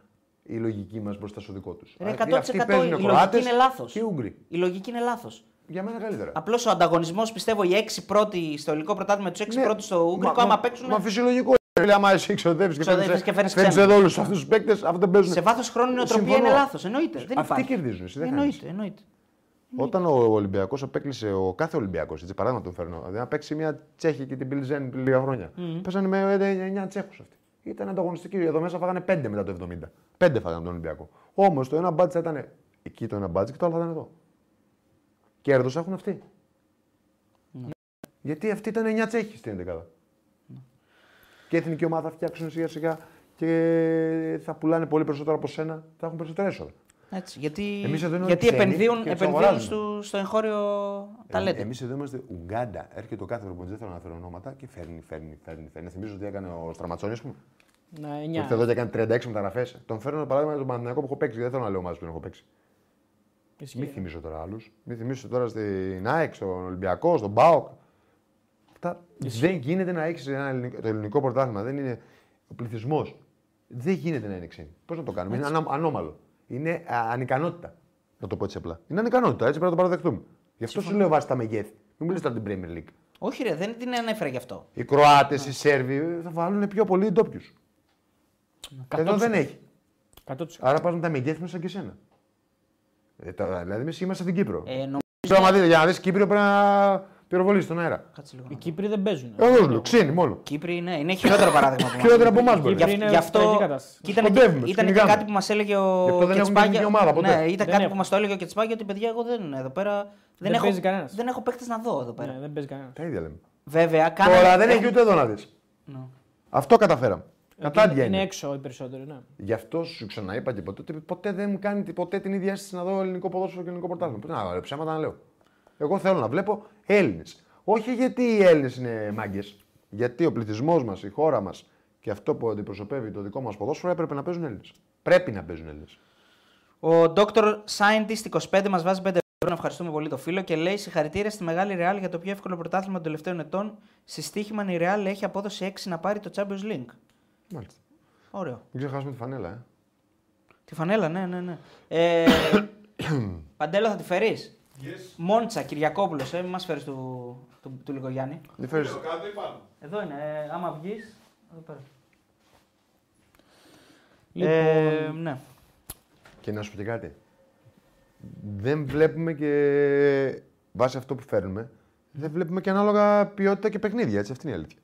η λογική μας μπροστά στο δικό τους. Ρε, 100% η λογική είναι λάθος. και οι Ούγγροι. Η λογική είναι λάθος. Για μένα καλύτερα. Απλώς ο ανταγωνισμός πιστεύω οι έξι πρώτοι στο ελληνικό πρωτάθλημα, τους έξι Ναι. πρώτοι στο Ούγγρικο, Μα- άμα μα- παίξουν. Μα φυσιολογικό. Λέει, άμα εσύ ξοδεύεις και Ξοδεύεις φέρνεις- και φέρνεις φέρνεις ξένους. εδώ όλους αυτούς τους παίκτες, αυτοί δεν παίζουν. Σε βάθος χρόνου η νοοτροπία Συμφωνώ. είναι λάθος. Εννοείται. Δεν Αυτοί υπάρχει. κερδίζουν, εσύ δεν εννοείται, χάνεις. εννοείται. Όταν ο Ολυμπιακός απέκλεισε, ο κάθε Ολυμπιακός, έτσι παράδειγμα τον φέρνω, δηλαδή να παίξει μια Τσέχη και την Πιλιζέν πριν λίγα χρόνια. Παίζανε με 9 Τσέχους αυτοί. Ήταν ανταγωνιστικοί. Εδώ μέσα φάγανε 5 μετά το 70. 5 φάγανε τον Ολυμπιακό. Όμως το ένα μπάτζ ήταν εκεί το ένα μπάτζ και το άλλο θα ήταν εδώ. Κέρδος έχουν αυτοί. Γιατί αυτοί ήταν 9 Τσέχοι στην 11. Και η εθνική ομάδα θα φτιάξουν σιγά σιγά και θα πουλάνε πολύ περισσότερο από σένα, θα έχουν περισσότερα έσοδα. Έτσι, γιατί Εμείς εδώ είναι γιατί όλοι ξένοι επενδύουν, και τους επενδύουν αγοράζουμε. στο, στο εγχώριο ταλέντο. Εμείς εδώ είμαστε Ουγγάντα. Έρχεται ο κάθε προπονητής, δεν θέλω να φέρω ονόματα και φέρνει, φέρνει, φέρνει. φέρνει. Θυμίζω ότι έκανε ο Στραματσόνη, ας πούμε. Ναι, Που 9. ήρθε εδώ και έκανε 36 μεταγραφές. Τον φέρνω παράδειγμα τον Παναθηναϊκό που έχω παίξει. Δεν θέλω να λέω ομάδε που δεν έχω παίξει. Ισχύει. Μην θυμίσω τώρα άλλους. Μην θυμίσω τώρα στην ΑΕΚ, στον Ολυμπιακό, στον ΠΑΟΚ. Αυτά δεν γίνεται να έχεις το ελληνικό πρωτάθλημα. Δεν είναι ο πληθυσμός. Δεν γίνεται να είναι ξένοι. Πώς να το κάνουμε; Είναι ανα- ανώμαλο. Είναι α, ανικανότητα. Να το πω έτσι απλά. Είναι ανικανότητα. Έτσι πρέπει να το παραδεχτούμε. Γι' αυτό σου λέω βάσει τα μεγέθη. Μην μου λε τώρα την Premier League. Όχι, ρε, δεν την ανέφερα γι' αυτό. Οι Κροάτες, οι Σέρβοι θα βάλουν πιο πολύ ντόπιους. Εδώ δεν έχει. 100%. Άρα πα με τα μεγέθη μέσα και σένα. Ε, τώρα, δηλαδή, εμείς είμαστε στην Κύπρο. Ε, νομίζω. Πρέπει να δείτε, για να δεις Κύπριο πρέπει να πυροβολείς στον αέρα. Κάτσε λίγο. Οι Κύπροι δεν παίζουν. Εγώ σου λέω, ξύνη μόνο. Κύπροι ναι, είναι χειρότερο παράδειγμα. από εμάς. Χειρότερα από εμάς μπορεί. Κύπροι Γι' είναι γι' αυτό. τραγική κατάσταση. Και ήταν, και, Κοντεύουμε, ήταν και κυνηγάμε. κάτι που μας έλεγε ο Γι' αυτό δεν έχουν Κετσπάγια. εθνική ομάδα ποτέ. Ναι, ήταν Δεν κάτι έχουν. που μας το έλεγε ο Κετσπάγια ότι παιδιά, εγώ δεν εδώ πέρα. Δεν, έχω, παίζει κανένας. δεν έχω παίκτες να δω εδώ πέρα. Ναι, δεν παίζει κανένας. Τα ίδια λέμε. Βέβαια, κάνανε- Τώρα δεν έχουν- έχει ούτε εδώ να δεις. Ναι. Αυτό καταφέραμε. Κατάντια είναι, είναι. είναι έξω οι περισσότεροι. Ναι. Γι' αυτό σου ξαναείπα και ποτέ ότι ποτέ δεν μου κάνει ποτέ την ίδια αίσθηση να δω ελληνικό ποδόσφαιρο και ελληνικό πρωτάθλημα. Πού να λέω, ψέματα να λέω. Εγώ θέλω να βλέπω Έλληνες. Όχι γιατί οι Έλληνες είναι μάγκες. Γιατί ο πληθυσμός μας, η χώρα μας και αυτό που αντιπροσωπεύει το δικό μας ποδόσφαιρο έπρεπε να παίζουν Έλληνες. Πρέπει να παίζουν Έλληνες. Ο Dr. Scientist 25 μας βάζει 5 ευρώ. Να ευχαριστούμε πολύ το φίλο και λέει συγχαρητήρια στη μεγάλη Real για το πιο εύκολο πρωτάθλημα των τελευταίων ετών. Στη στοίχημα η Real έχει απόδοση 6 να πάρει το Champions League. Μάλιστα. Ωραίο. Μην ξεχάσουμε τη φανέλα, ε. Τη φανέλα, ναι, ναι, ναι. Ε, Παντέλο, θα τη φέρεις; Yes. Μόντσα, Κυριακόπουλος, ε, μην μας φέρεις του, του, του Λιγογιάννη. Δεν φέρεις... Κάτω ή πάνω. Εδώ είναι, ε, άμα βγεις. Εδώ πέρα. Λοιπόν, Ε, ναι. Και να σου πω και κάτι. Δεν βλέπουμε και βάσει αυτό που φέρνουμε, δεν βλέπουμε και ανάλογα ποιότητα και παιχνίδια. Έτσι, αυτή είναι η αλήθεια.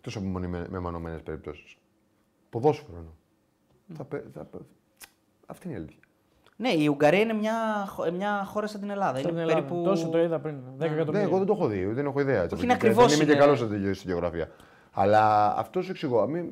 Τόσο από μονιμε- μεμονωμένες περιπτώσεις. Ποδόσφαιρο εννοώ. Θα, πε- θα, πε- αυτή είναι η αλήθεια. Ναι, η Ουγγαρία είναι μια, χω- μια χώρα σαν την Ελλάδα. στην είναι Ελλάδα. περίπου. Τόσο το είδα πριν. 10 Ναι, εκατομμύρια. εγώ δεν το έχω δει, δεν έχω ιδέα. έτσι, Όχι, από είναι εκεί. ακριβώς Δεν είμαι και είναι. καλός στη, στη γεωγραφία. Αλλά αυτός σου εξηγώ. Μην...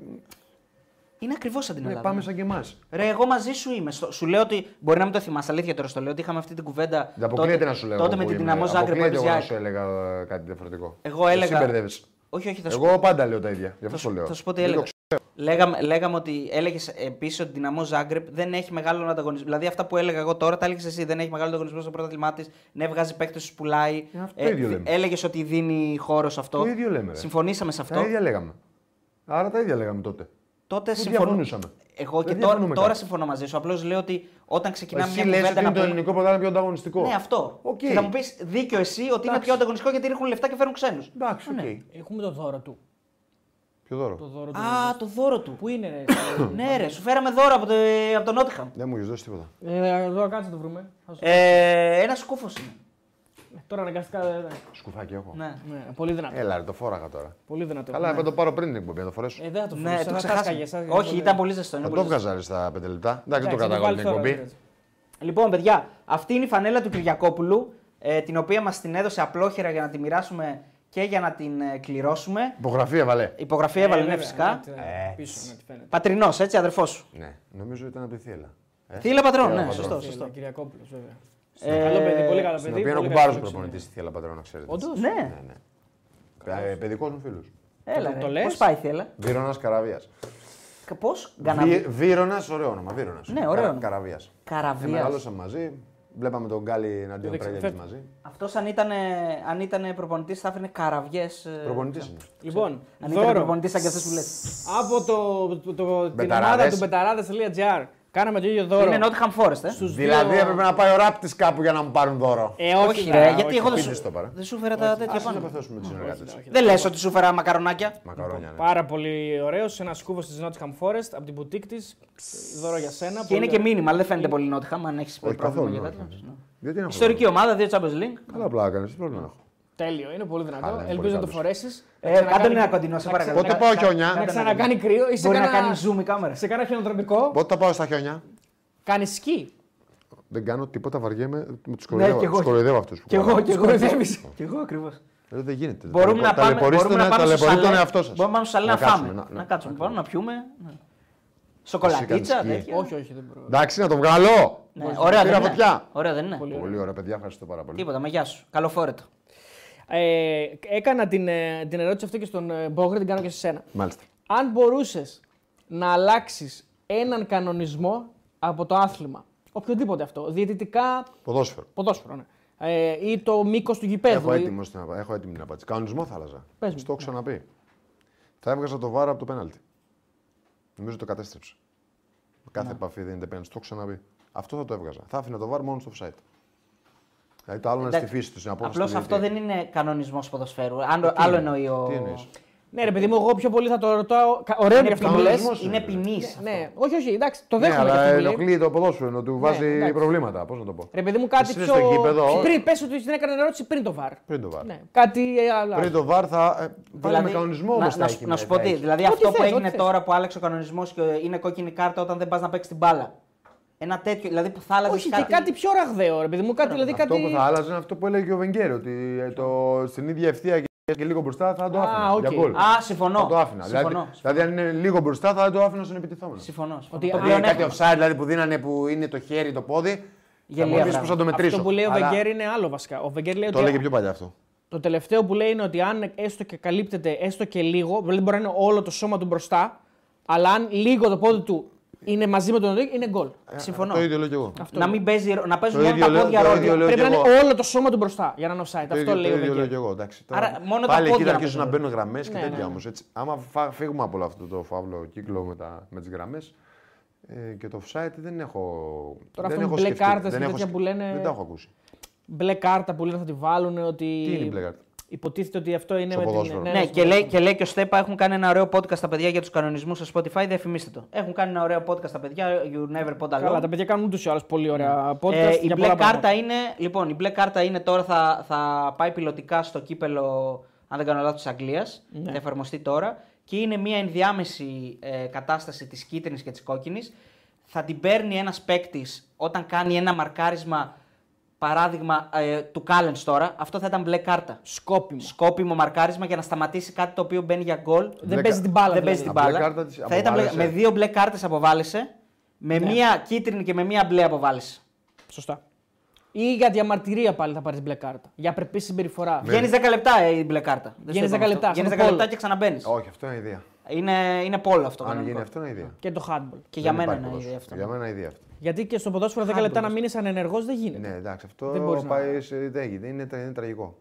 Είναι ακριβώς σαν την Ναι, Ελλάδα. πάμε ναι. σαν και εμάς. Ρε, εγώ μαζί σου είμαι. Στο- Σου λέω ότι. Μπορεί να μην το θυμάσαι, αλήθεια τώρα στο λέω ότι είχαμε αυτή την κουβέντα. Δεν αποκλείεται να σου λέω. Τότε εγώ με που την είμαι. δυναμό Ζάγκρεπ που Αποκλείεται έπαιζε εγώ να η σου ΑΕΚ. έλεγα ε, κάτι διαφορετικό. Εγώ έλεγα- Εσύ μπερδεύεις. Όχι, όχι, θα σου Εγώ πάντα λέω τα ίδια. Γι' αυτό Θα το λέω. Θα σου πω τι Δεν το έλεγα. Λέγαμε, λέγαμε ότι έλεγες επίσης ότι η Ντιναμό Ζάγκρεμπ δεν έχει μεγάλο ανταγωνισμό. Δηλαδή αυτά που έλεγα εγώ τώρα τα έλεγες εσύ. Δεν έχει μεγάλο ανταγωνισμό στο πρωτάθλημά της. Ναι, βγάζει παίκτες, τους πουλάει. Ε, αυτό το ίδιο λέμε. Έλεγες ότι δίνει χώρο σε αυτό. Το ίδιο λέμε, ρε. Συμφωνήσαμε σε Τα αυτό. ίδια λέγαμε. Άρα τα ίδια λέγαμε τότε. Τότε Δεν συμφωνού- διαφωνούσαμε. Εγώ Δεν και τώρα, διαφωνούμε τώρα κάτι. συμφωνώ μαζί σου. Απλώς λέω ότι όταν ξεκινάμε Εσύ μια λες κουβέντα ότι να είναι το πούμε- ελληνικό πρωτάθλημα πιο ανταγωνιστικό. Ναι, αυτό. Οκ. Και θα μου πεις δίκιο εσύ ότι είναι πιο ανταγωνιστικό γιατί ρίχνουν λεφτά και φέρνουν ξένους. Εντάξει, οκ. Έχουμε το δώρο του. Ποιο δώρο; Το δώρο του. Α, το δώρο του. Πού είναι, ρε. Ναι, ρε, σου φέραμε δώρο από το, από τον Νότιχαμ. Δεν μου έχεις δώσει τίποτα. ε, εδώ κάτσε το βρούμε. Θα σου- Ε, ένα σκούφος είναι. Τώρα αναγκαστικά. ε, Σκουφάκι έχω. Ναι. Ναι, πολύ δυνατό. Έλα, ρε, το φόραγα τώρα. Πολύ δυνατό. Καλά, ναι. θα το πάρω πριν την εκπομπή, να το φορέσω. Ε, δεν θα το Ναι, φορήσω. το θα ξεχάσαμε. κάσκαγε, σαν- Όχι, ήταν πολύ ζεστό. είναι Θα πολύ το ζεστό. βγάζα στα 5 λεπτά. Εντάξει, δεν το Εντάξει, θα κατάλαβα βάλεις την τώρα, εκπομπή. έτσι. Λοιπόν, παιδιά, αυτή είναι η φανέλα του Κυριακόπουλου, ε, την οποία μας την έδωσε απλόχερα για να τη μοιράσουμε και για να την ε, κληρώσουμε. Υπογραφή έβαλε. Υπογραφή Ε, έβαλε, ναι, βέβαια, φυσικά. ναι, Ε. Πίσω, ναι, τι φαίνεται. Πατρινός, έτσι, αδερφός σου. Ναι, νομίζω ήταν από τη θύελα. Ε, Θύλα πατρών, Θύελα ναι, πατρών. σωστό, Φίλε, σωστό. Κυριακόπουλος, βέβαια. Ε, Καλό παιδί, πολύ καλό Στην παιδί. οποία είναι ο πολύ κουμπάρος καλό προπονητής στη θύελα πατρών, να ξέρετε. Όντως; Ναι, Ναι, ναι. Ε, Παιδικός μου φίλος. έλα. το Το λες; Πώς πάει η θύλα. Βύρονα Καραβίας. Πώς, Βύρονα, ωραίο όνομα. Βύρονα. Ναι, ωραίο όνομα. Καραβίας. Καραβίας. Μεγαλώσαμε μαζί. Βλέπαμε τον Γκάλι εναντίον Δεν Πρέγιανη ξέρω, μαζί. Αυτός αν ήταν, αν ήτανε προπονητής θα έφερνε καραβιές. Προπονητής είναι. Λοιπόν, Αν ήταν δώρο προπονητής σαν και αυτές που λέτε. από το, το, το, την Μπεταράδες. ομάδα του μπεταράδε.gr. Κάναμε το ίδιο δώρο. Είναι Nottingham Forest, ε. στους Δηλαδή δύο- έπρεπε να πάει ο ράπτης κάπου για να μου πάρουν δώρο. Ε, Όχι, όχι, ρε, να, γιατί όχι. εγώ δεν Σπίτι σου, στο παρά. δεν σου φέρα τα τέτοια Ας να πάνω. πεθώσουμε με του συνεργάτες. όχι. Δεν λες ότι σου φέρα μακαρονάκια. Μακαρόνια, ναι. Πάρα πολύ ωραίο. Ένα σκούφο τη Nottingham Forest από την boutique της. Δώρο για σένα. Και πολύ είναι και ωραίο. μήνυμα, αλλά δεν φαίνεται πολύ Nottingham αν έχεις Όχι πρόβλημα καθόλου. για όχι, κάτι. όχι. Ναι. Γιατί να έχω Ιστορική ομάδα, δύο Champions League. Καλά πλάκα κάνεις, τι πρόβλημα έχω. Τέλειο, είναι πολύ δυνατό. Αλλά είναι Ελπίζω πολύ να το καλός. φορέσεις. Ε, κάντε ένα κοντινό, σε παρακαλώ. Πότε πάω χιόνια; Να ξανακάνει κρύο ή σε Μπορεί να κάνα- κάνει zoom η κάμερα. σε κάνα χιονοτροπικό. Πότε θα πάω στα χιόνια; Κάνεις σκι. Δεν κάνω τίποτα, βαριέμαι. Με τους Ναι, κι κοροϊδεύω, εγώ. τους κοροϊδεύω αυτούς. Κι εγώ, κι εγώ. κοροϊδεύεις. Κι εγώ ακριβώς. Δεν γίνεται. Μπορούμε να πάμε, Ταλαιπωρήστε μπορούμε να τον- πάμε στο ταλαιπωρείτε τον σαλέ. εαυτό σας. Μπορούμε να πάμε στο σαλέ να κάτσουμε, φάμε. να- Να κάτσουμε, πάνω, να πιούμε. ναι. Σοκολατίτσα, σκι. τέτοια. Όχι, όχι, δεν μπορώ. Εντάξει, να το βγάλω. Ναι, ωραία Πήρα δεν είναι. φωτιά. Ωραία δεν είναι. Πολύ ωραία, παιδιά, ευχαριστώ πάρα πολύ. Τίποτα, με γεια σου. Καλοφόρετο. Ε, έκανα την, ε, την ερώτηση αυτή και στον ε, Μπόγκρη, την κάνω και σε σένα. Μάλιστα. Αν μπορούσες να αλλάξεις έναν κανονισμό από το άθλημα, οποιοδήποτε αυτό, διαιτητικά, Ποδόσφαιρο. ποδόσφαιρο, ναι. Ε, ή το μήκος του γηπέδου. Έχω, ή- έτοιμο στην απα- έχω έτοιμη την απάντηση. Κανονισμό θα άλλαζα. Πες μου. Στο έχω ξαναπεί. Θα έβγαζα το βάρο από το πέναλτι. Νομίζω το κατέστρεψε. Κάθε επαφή δεν είναι πέναλτι. Το έχω ξαναπεί. Αυτό θα το έβγαζα. Θα άφηνα το βάρο μόνο στο offside. Δηλαδή το άλλο είναι στη Εντάξει, φύση τους. στην απόφαση Απλώς του αυτό διαιτητή. δεν είναι κανονισμός ποδοσφαίρου. Άλλο, τι άλλο είναι, εννοεί ο. τι εννοείς; Ναι, ρε παιδί μου, εγώ πιο πολύ θα το ρωτάω. κα- Ωραίο είναι αυτό που λες. κανονισμός. Είναι ποινής. Ναι, όχι, όχι, εντάξει, το Ναι, δέχομαι και αλλά αυτό που λέει. ενοχλεί το ποδόσφαιρο, ενώ του βάζει εντάξει. προβλήματα. Πώς να το πω. Ρε παιδί μου, κάτι Εσύ πιο. στο γήπεδο, Πριν, πες ότι την έκανε ερώτηση πριν το βαρ. Πριν το βάρο. Ναι, κάτι ε, άλλο. Πριν το βάρ θα. ε, Πάλι με κανονισμό όμως να, θα να, έχει. σου- να σου θα πω τι. έχει. Δηλαδή Ό,τι αυτό που θες, έγινε ό,τι θες. τώρα που άλλαξε ο κανονισμός και είναι κόκκινη κάρτα όταν δεν πας να παίξεις την μπάλα. Ένα τέτοιο. Δηλαδή που θα άλλαζες Όχι, και κάτι πιο ραγδαίο, ρε παιδί μου, κάτι, δηλαδή Αυτό κάτι. που θα άλλαζε είναι αυτό που έλεγε ο Βενγκέρ, ότι ε, το, στην ίδια ευθεία και, και λίγο μπροστά θα το Α, άφηνα. οκ. Για γκολ. Α, συμφωνώ. Θα το άφηνα. Συμφωνώ. Δηλαδή, δηλαδή, αν είναι λίγο μπροστά θα το άφηνα στον επιτιθόμενο. Συμφωνώ. συμφωνώ. Ότι Το αν πλέον κάτι έχουμε. offside δηλαδή που δίνανε που είναι το χέρι, το πόδι. Θα Γελία μου πεις πράγματα. πώ θα το μετρήσω. Αυτό που λέει ο Αλλά Βεγγέρ είναι άλλο βασικά. Ο Βεγγέρ λέει Το ότι έλεγε πιο παλιά αυτό. το τελευταίο που λέει είναι ότι αν έστω και καλύπτεται έστω και λίγο, δηλαδή μπορεί να είναι όλο το σώμα του μπροστά, αλλά αν λίγο το πόδι του είναι μαζί με τον Ρίκ, είναι γκολ. Συμφωνώ. Το ίδιο λέω κι εγώ. Να μην παίζει, να παίζουν Το μόνο ίδιο τα λέω- πόδια το ρόλο. ίδιο λέω Πρέπει κι να εγώ. είναι όλο το σώμα του μπροστά για να είναι offside. Το Αυτό ίδιο- λέει το ο ίδιο λέω Βεγγέρ. κι εγώ. εντάξει. Άρα, Τώρα, μόνο τα Πάλι εκεί πόδια θα να αρχίσουν να παίζουν. μπαίνουν γραμμές και Ναι, τέτοια ναι. όμως. Άμα φά- φύγουμε από όλο αυτό το φαύλο κύκλο με, τα, με τις γραμμές ε, και το offside δεν έχω. Τώρα δεν αυτό με έχω μπλε σκεφτεί, κάρτες δεν και έχω τέτοια σκε- που λένε- Δεν τα έχω ακούσει. Μπλε κάρτα που λένε θα τη βάλουν ότι. Τι είναι η μπλε κάρτα; Υποτίθεται ότι αυτό είναι Στο με την. ποδόσφαιρο. Ναι, στο και λέει, ποδόσφαιρο. και λέει και ο Στέπα έχουν κάνει ένα ωραίο podcast τα παιδιά για τους κανονισμούς στο Spotify. Διαφημίστε το. Έχουν κάνει ένα ωραίο podcast τα παιδιά. You never pod alone. Καλά, τα παιδιά κάνουν ούτως ή άλλως πολύ ωραία podcast. Ε, η για μπλε πολλά κάρτα πράγματα. είναι, λοιπόν, η μπλε κάρτα είναι τώρα θα, θα πάει πιλωτικά στο κύπελο, αν δεν κάνω λάθος, της Αγγλίας. Ναι. Θα εφαρμοστεί τώρα. Και είναι μια ενδιάμεση ε, κατάσταση της κίτρινης και της κόκκινης. Θα την παίρνει ένας παίκτης όταν κάνει ένα μαρκάρισμα, παράδειγμα ε, του Κάλενς τώρα. Αυτό θα ήταν μπλε κάρτα. Σκόπιμο. Σκόπιμο μαρκάρισμα για να σταματήσει κάτι το οποίο μπαίνει για γκολ. Δεν Μπλε παίζει κα- την μπάλα. Δεν δηλαδή. παίζει την Α, μπλε μπάλα. κάρτα της θα ήταν μπλε- αποβάλλεσαι. με δύο μπλε κάρτες αποβάλλεσαι. Με Ναι. μία κίτρινη και με μία μπλε αποβάλλεσαι. Σωστά. Ή για διαμαρτυρία πάλι θα πάρεις μπλε κάρτα. Για απρεπή συμπεριφορά. Βγαίνει 10 λεπτά ε, η μπλε κάρτα. Βγαίνεις 10 λεπτά, Βγαίνει σαν 10 το λεπτά πόλο. και ξαναμπαίνεις. Όχι, αυτό είναι ιδέα. Είναι, είναι πόλο αυτό. Αν κανονικό. γίνει αυτό είναι ιδέα. Και το handball. Και για Δεν μένα υπάρχει είναι ποδόσφαιρο. ιδέα αυτό. Για μένα είναι ιδέα αυτό. Γιατί και στο ποδόσφαιρο 10 Handball λεπτά να αυτό. μείνεις ανενεργός δεν γίνεται. Ναι, εντάξει, αυτό Δεν μπορείς να- πάει σε. Δεν γίνεται. Είναι, είναι τραγικό.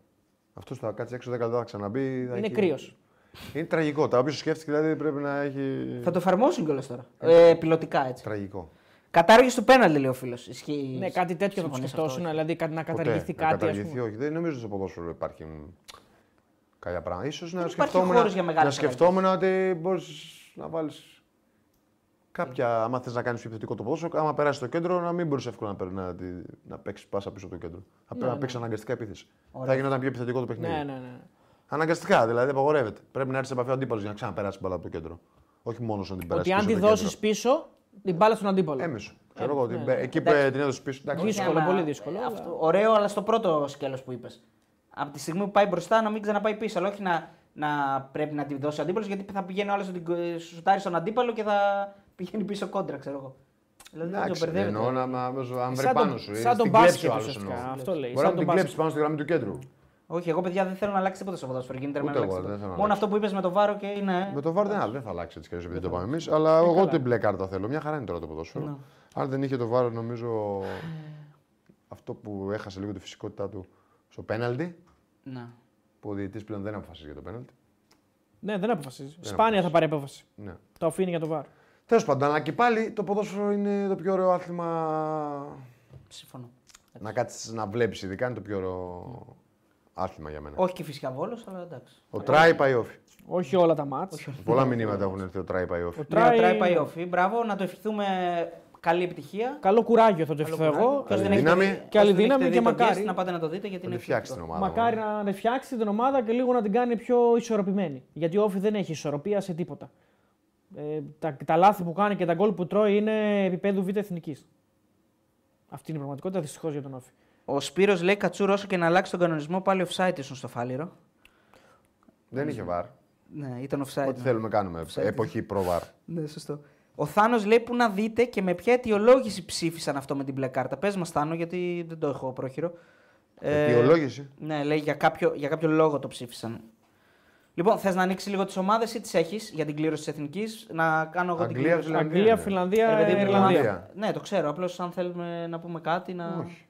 Αυτός θα κάτσει έξω 10 λεπτά, θα ξαναμπεί. θα Είναι έχει- κρύος. Είναι τραγικό. Τα όποιος σκέφτηκε δηλαδή πρέπει να έχει. Θα το εφαρμόσουν κιόλας τώρα. Ε, πιλωτικά έτσι. Τραγικό. Κατάργηση του πέναλτι, λέει ο φίλος. Ισχύει. Ναι, κάτι τέτοιο θα το συμφωνείς σκεφτόσουν, αυτό, δηλαδή κάτι- να Ποτέ. καταργηθεί Να κάτι. ας καταργηθεί, πούμε. όχι. Δεν νομίζω στο ποδόσφαιρο υπάρχει κάποια πράγματα. Ίσως να υπάρχει σκεφτόμουν, χώρος για μεγάλες να σκεφτόμουν ότι μπορείς να βάλεις κάποια. Άμα θες να κάνεις πιο επιθετικό το ποδόσφαιρο, άμα περάσεις το κέντρο, να μην μπορείς εύκολα να, περ- να, τη- να παίξεις πάσα πίσω από το κέντρο. Θα πρέπει να παίξεις αναγκαστικά επίθεση. Θα γινόταν πιο επιθετικό το παιχνίδι. Ναι, ναι, ναι. Αναγκαστικά δηλαδή, απαγορεύεται. Πρέπει να έρθεις σε επαφή ο αντίπαλος για να ξαναπεράσει την μπάλα από το κέντρο. Όχι μόνος να την περάσει. Ότι αν πίσω τη από το δώσεις κέντρο. πίσω, την μπάλα στον αντίπαλο. Έμεσο. Ξέρω εγώ. ότι ναι, μπε- ναι. Εκεί που Εντάξει. την έδωσε πίσω. εντάξει. Δύσκολο, Άμα- πολύ δύσκολο, ε, αλλά- Αυτό, ωραίο, αλλά στο πρώτο σκέλος που είπες. Από τη στιγμή που πάει μπροστά να μην ξαναπάει πίσω. Αλλά όχι να, να πρέπει να τη δώσει ο αντίπαλος γιατί θα πηγαίνει ο άλλο να την κο- σουτάρει στον αντίπαλο και θα πηγαίνει πίσω κόντρα, ξέρω εγώ. Δηλαδή δεν το Εντάξει, μπερδεύεται. εννοώ να, να, αν βρει Σαν πάνω το- σου. σαν στην το κλέψει μπάσκετ ο άλλος ουσιαστικά, εννοώ. αυτό λέει, Μπορεί σαν να το την κλέψεις μπάσκετ. πάνω στη γραμμή του κέντρου. Όχι, εγώ παιδιά δεν θέλω να αλλάξει τίποτα στο ποδόσφαιρο. Γίνεται να Ούτε μην εγώ, αλλάξει δεν τίποτα. θέλω να Μόνο αλλάξει. αυτό που είπες με το βάρο και είναι. Με το βάρ δεν, δεν θα αλλάξει έτσι κι αλλιώς επειδή το πάμε εμείς. Αλλά εγώ καλά. την μπλε κάρτα θέλω. Μια χαρά είναι τώρα το ποδόσφαιρο. Ναι. Αν δεν είχε το βάρο, νομίζω αυτό που έχασε λίγο τη φυσικότητά του στο πέναλτι. Να. Που ο διαιτητής πλέον δεν αποφασίζει για το πέναλτι. Ναι, δεν αποφασίζει. Σπάνια θα πάρει απόφαση. Ναι. Το αφήνει για το βάρ. Τέλος πάντων, αλλά και πάλι το ποδόσφαιρο είναι το πιο ωραίο άθλημα. Συμφωνώ. Να κάτσεις να βλέπεις, ειδικά είναι το πιο ωραίο άθλημα για μένα. Όχι και φυσικά βόλος, αλλά εντάξει. Ο Τράι πάει όφη. Όχι όλα τα μάτς. Πολλά μηνύματα έχουν έρθει ο Τράι πάει όφη. Ο Ναι, ο Τράι- Τράι πάει όφη. Μπράβο, να το ευχηθούμε καλή επιτυχία. Καλό κουράγιο θα το ευχηθώ εγώ. Ποιος Καλή δεν έχετε δύναμη. δει- Και άλλη ποιος δεν δύναμη έχετε και δει το μακάρι. guest, να πάτε να το δείτε γιατί είναι Να φτιάξει την εκπληκτικό. ομάδα. Μακάρι να, να φτιάξει την ομάδα και λίγο να την κάνει πιο ισορροπημένη. Γιατί ο Όφη δεν έχει ισορροπία σε τίποτα. Ε, τα, τα λάθη που κάνει και τα γκολ που τρώει είναι επίπεδου β' εθνικής. Αυτή είναι η πραγματικότητα δυστυχώς για τον Όφη. Ο Σπύρος λέει Κατσούρο όσο και να αλλάξει τον κανονισμό πάλι offside ήσουν στο φάληρο. Δεν είχε βάρ. Ναι, ήταν offside. Ό,τι θέλουμε κάνουμε. Εποχή προ-βάρ. Ναι, σωστό. Ο Θάνος λέει που να δείτε και με ποια αιτιολόγηση ψήφισαν αυτό με την μπλε κάρτα. Πες μας, Θάνο, γιατί δεν το έχω πρόχειρο. Ε, Αιτιολόγηση. Ναι, λέει για κάποιο, για κάποιο λόγο το ψήφισαν. Λοιπόν, θες να ανοίξεις λίγο τις ομάδες ή τις έχεις για την κλήρωση της εθνικής; Να κάνω εγώ την Αγγλία, κλήρωση. Φιλανδία. Αγγλία, ναι. Φιλανδία, Ρε παιδί μου, Ιρλανδία. Ιρλανδία. Ναι, το ξέρω. Απλώς αν θέλουμε να πούμε κάτι. Να... Όχι.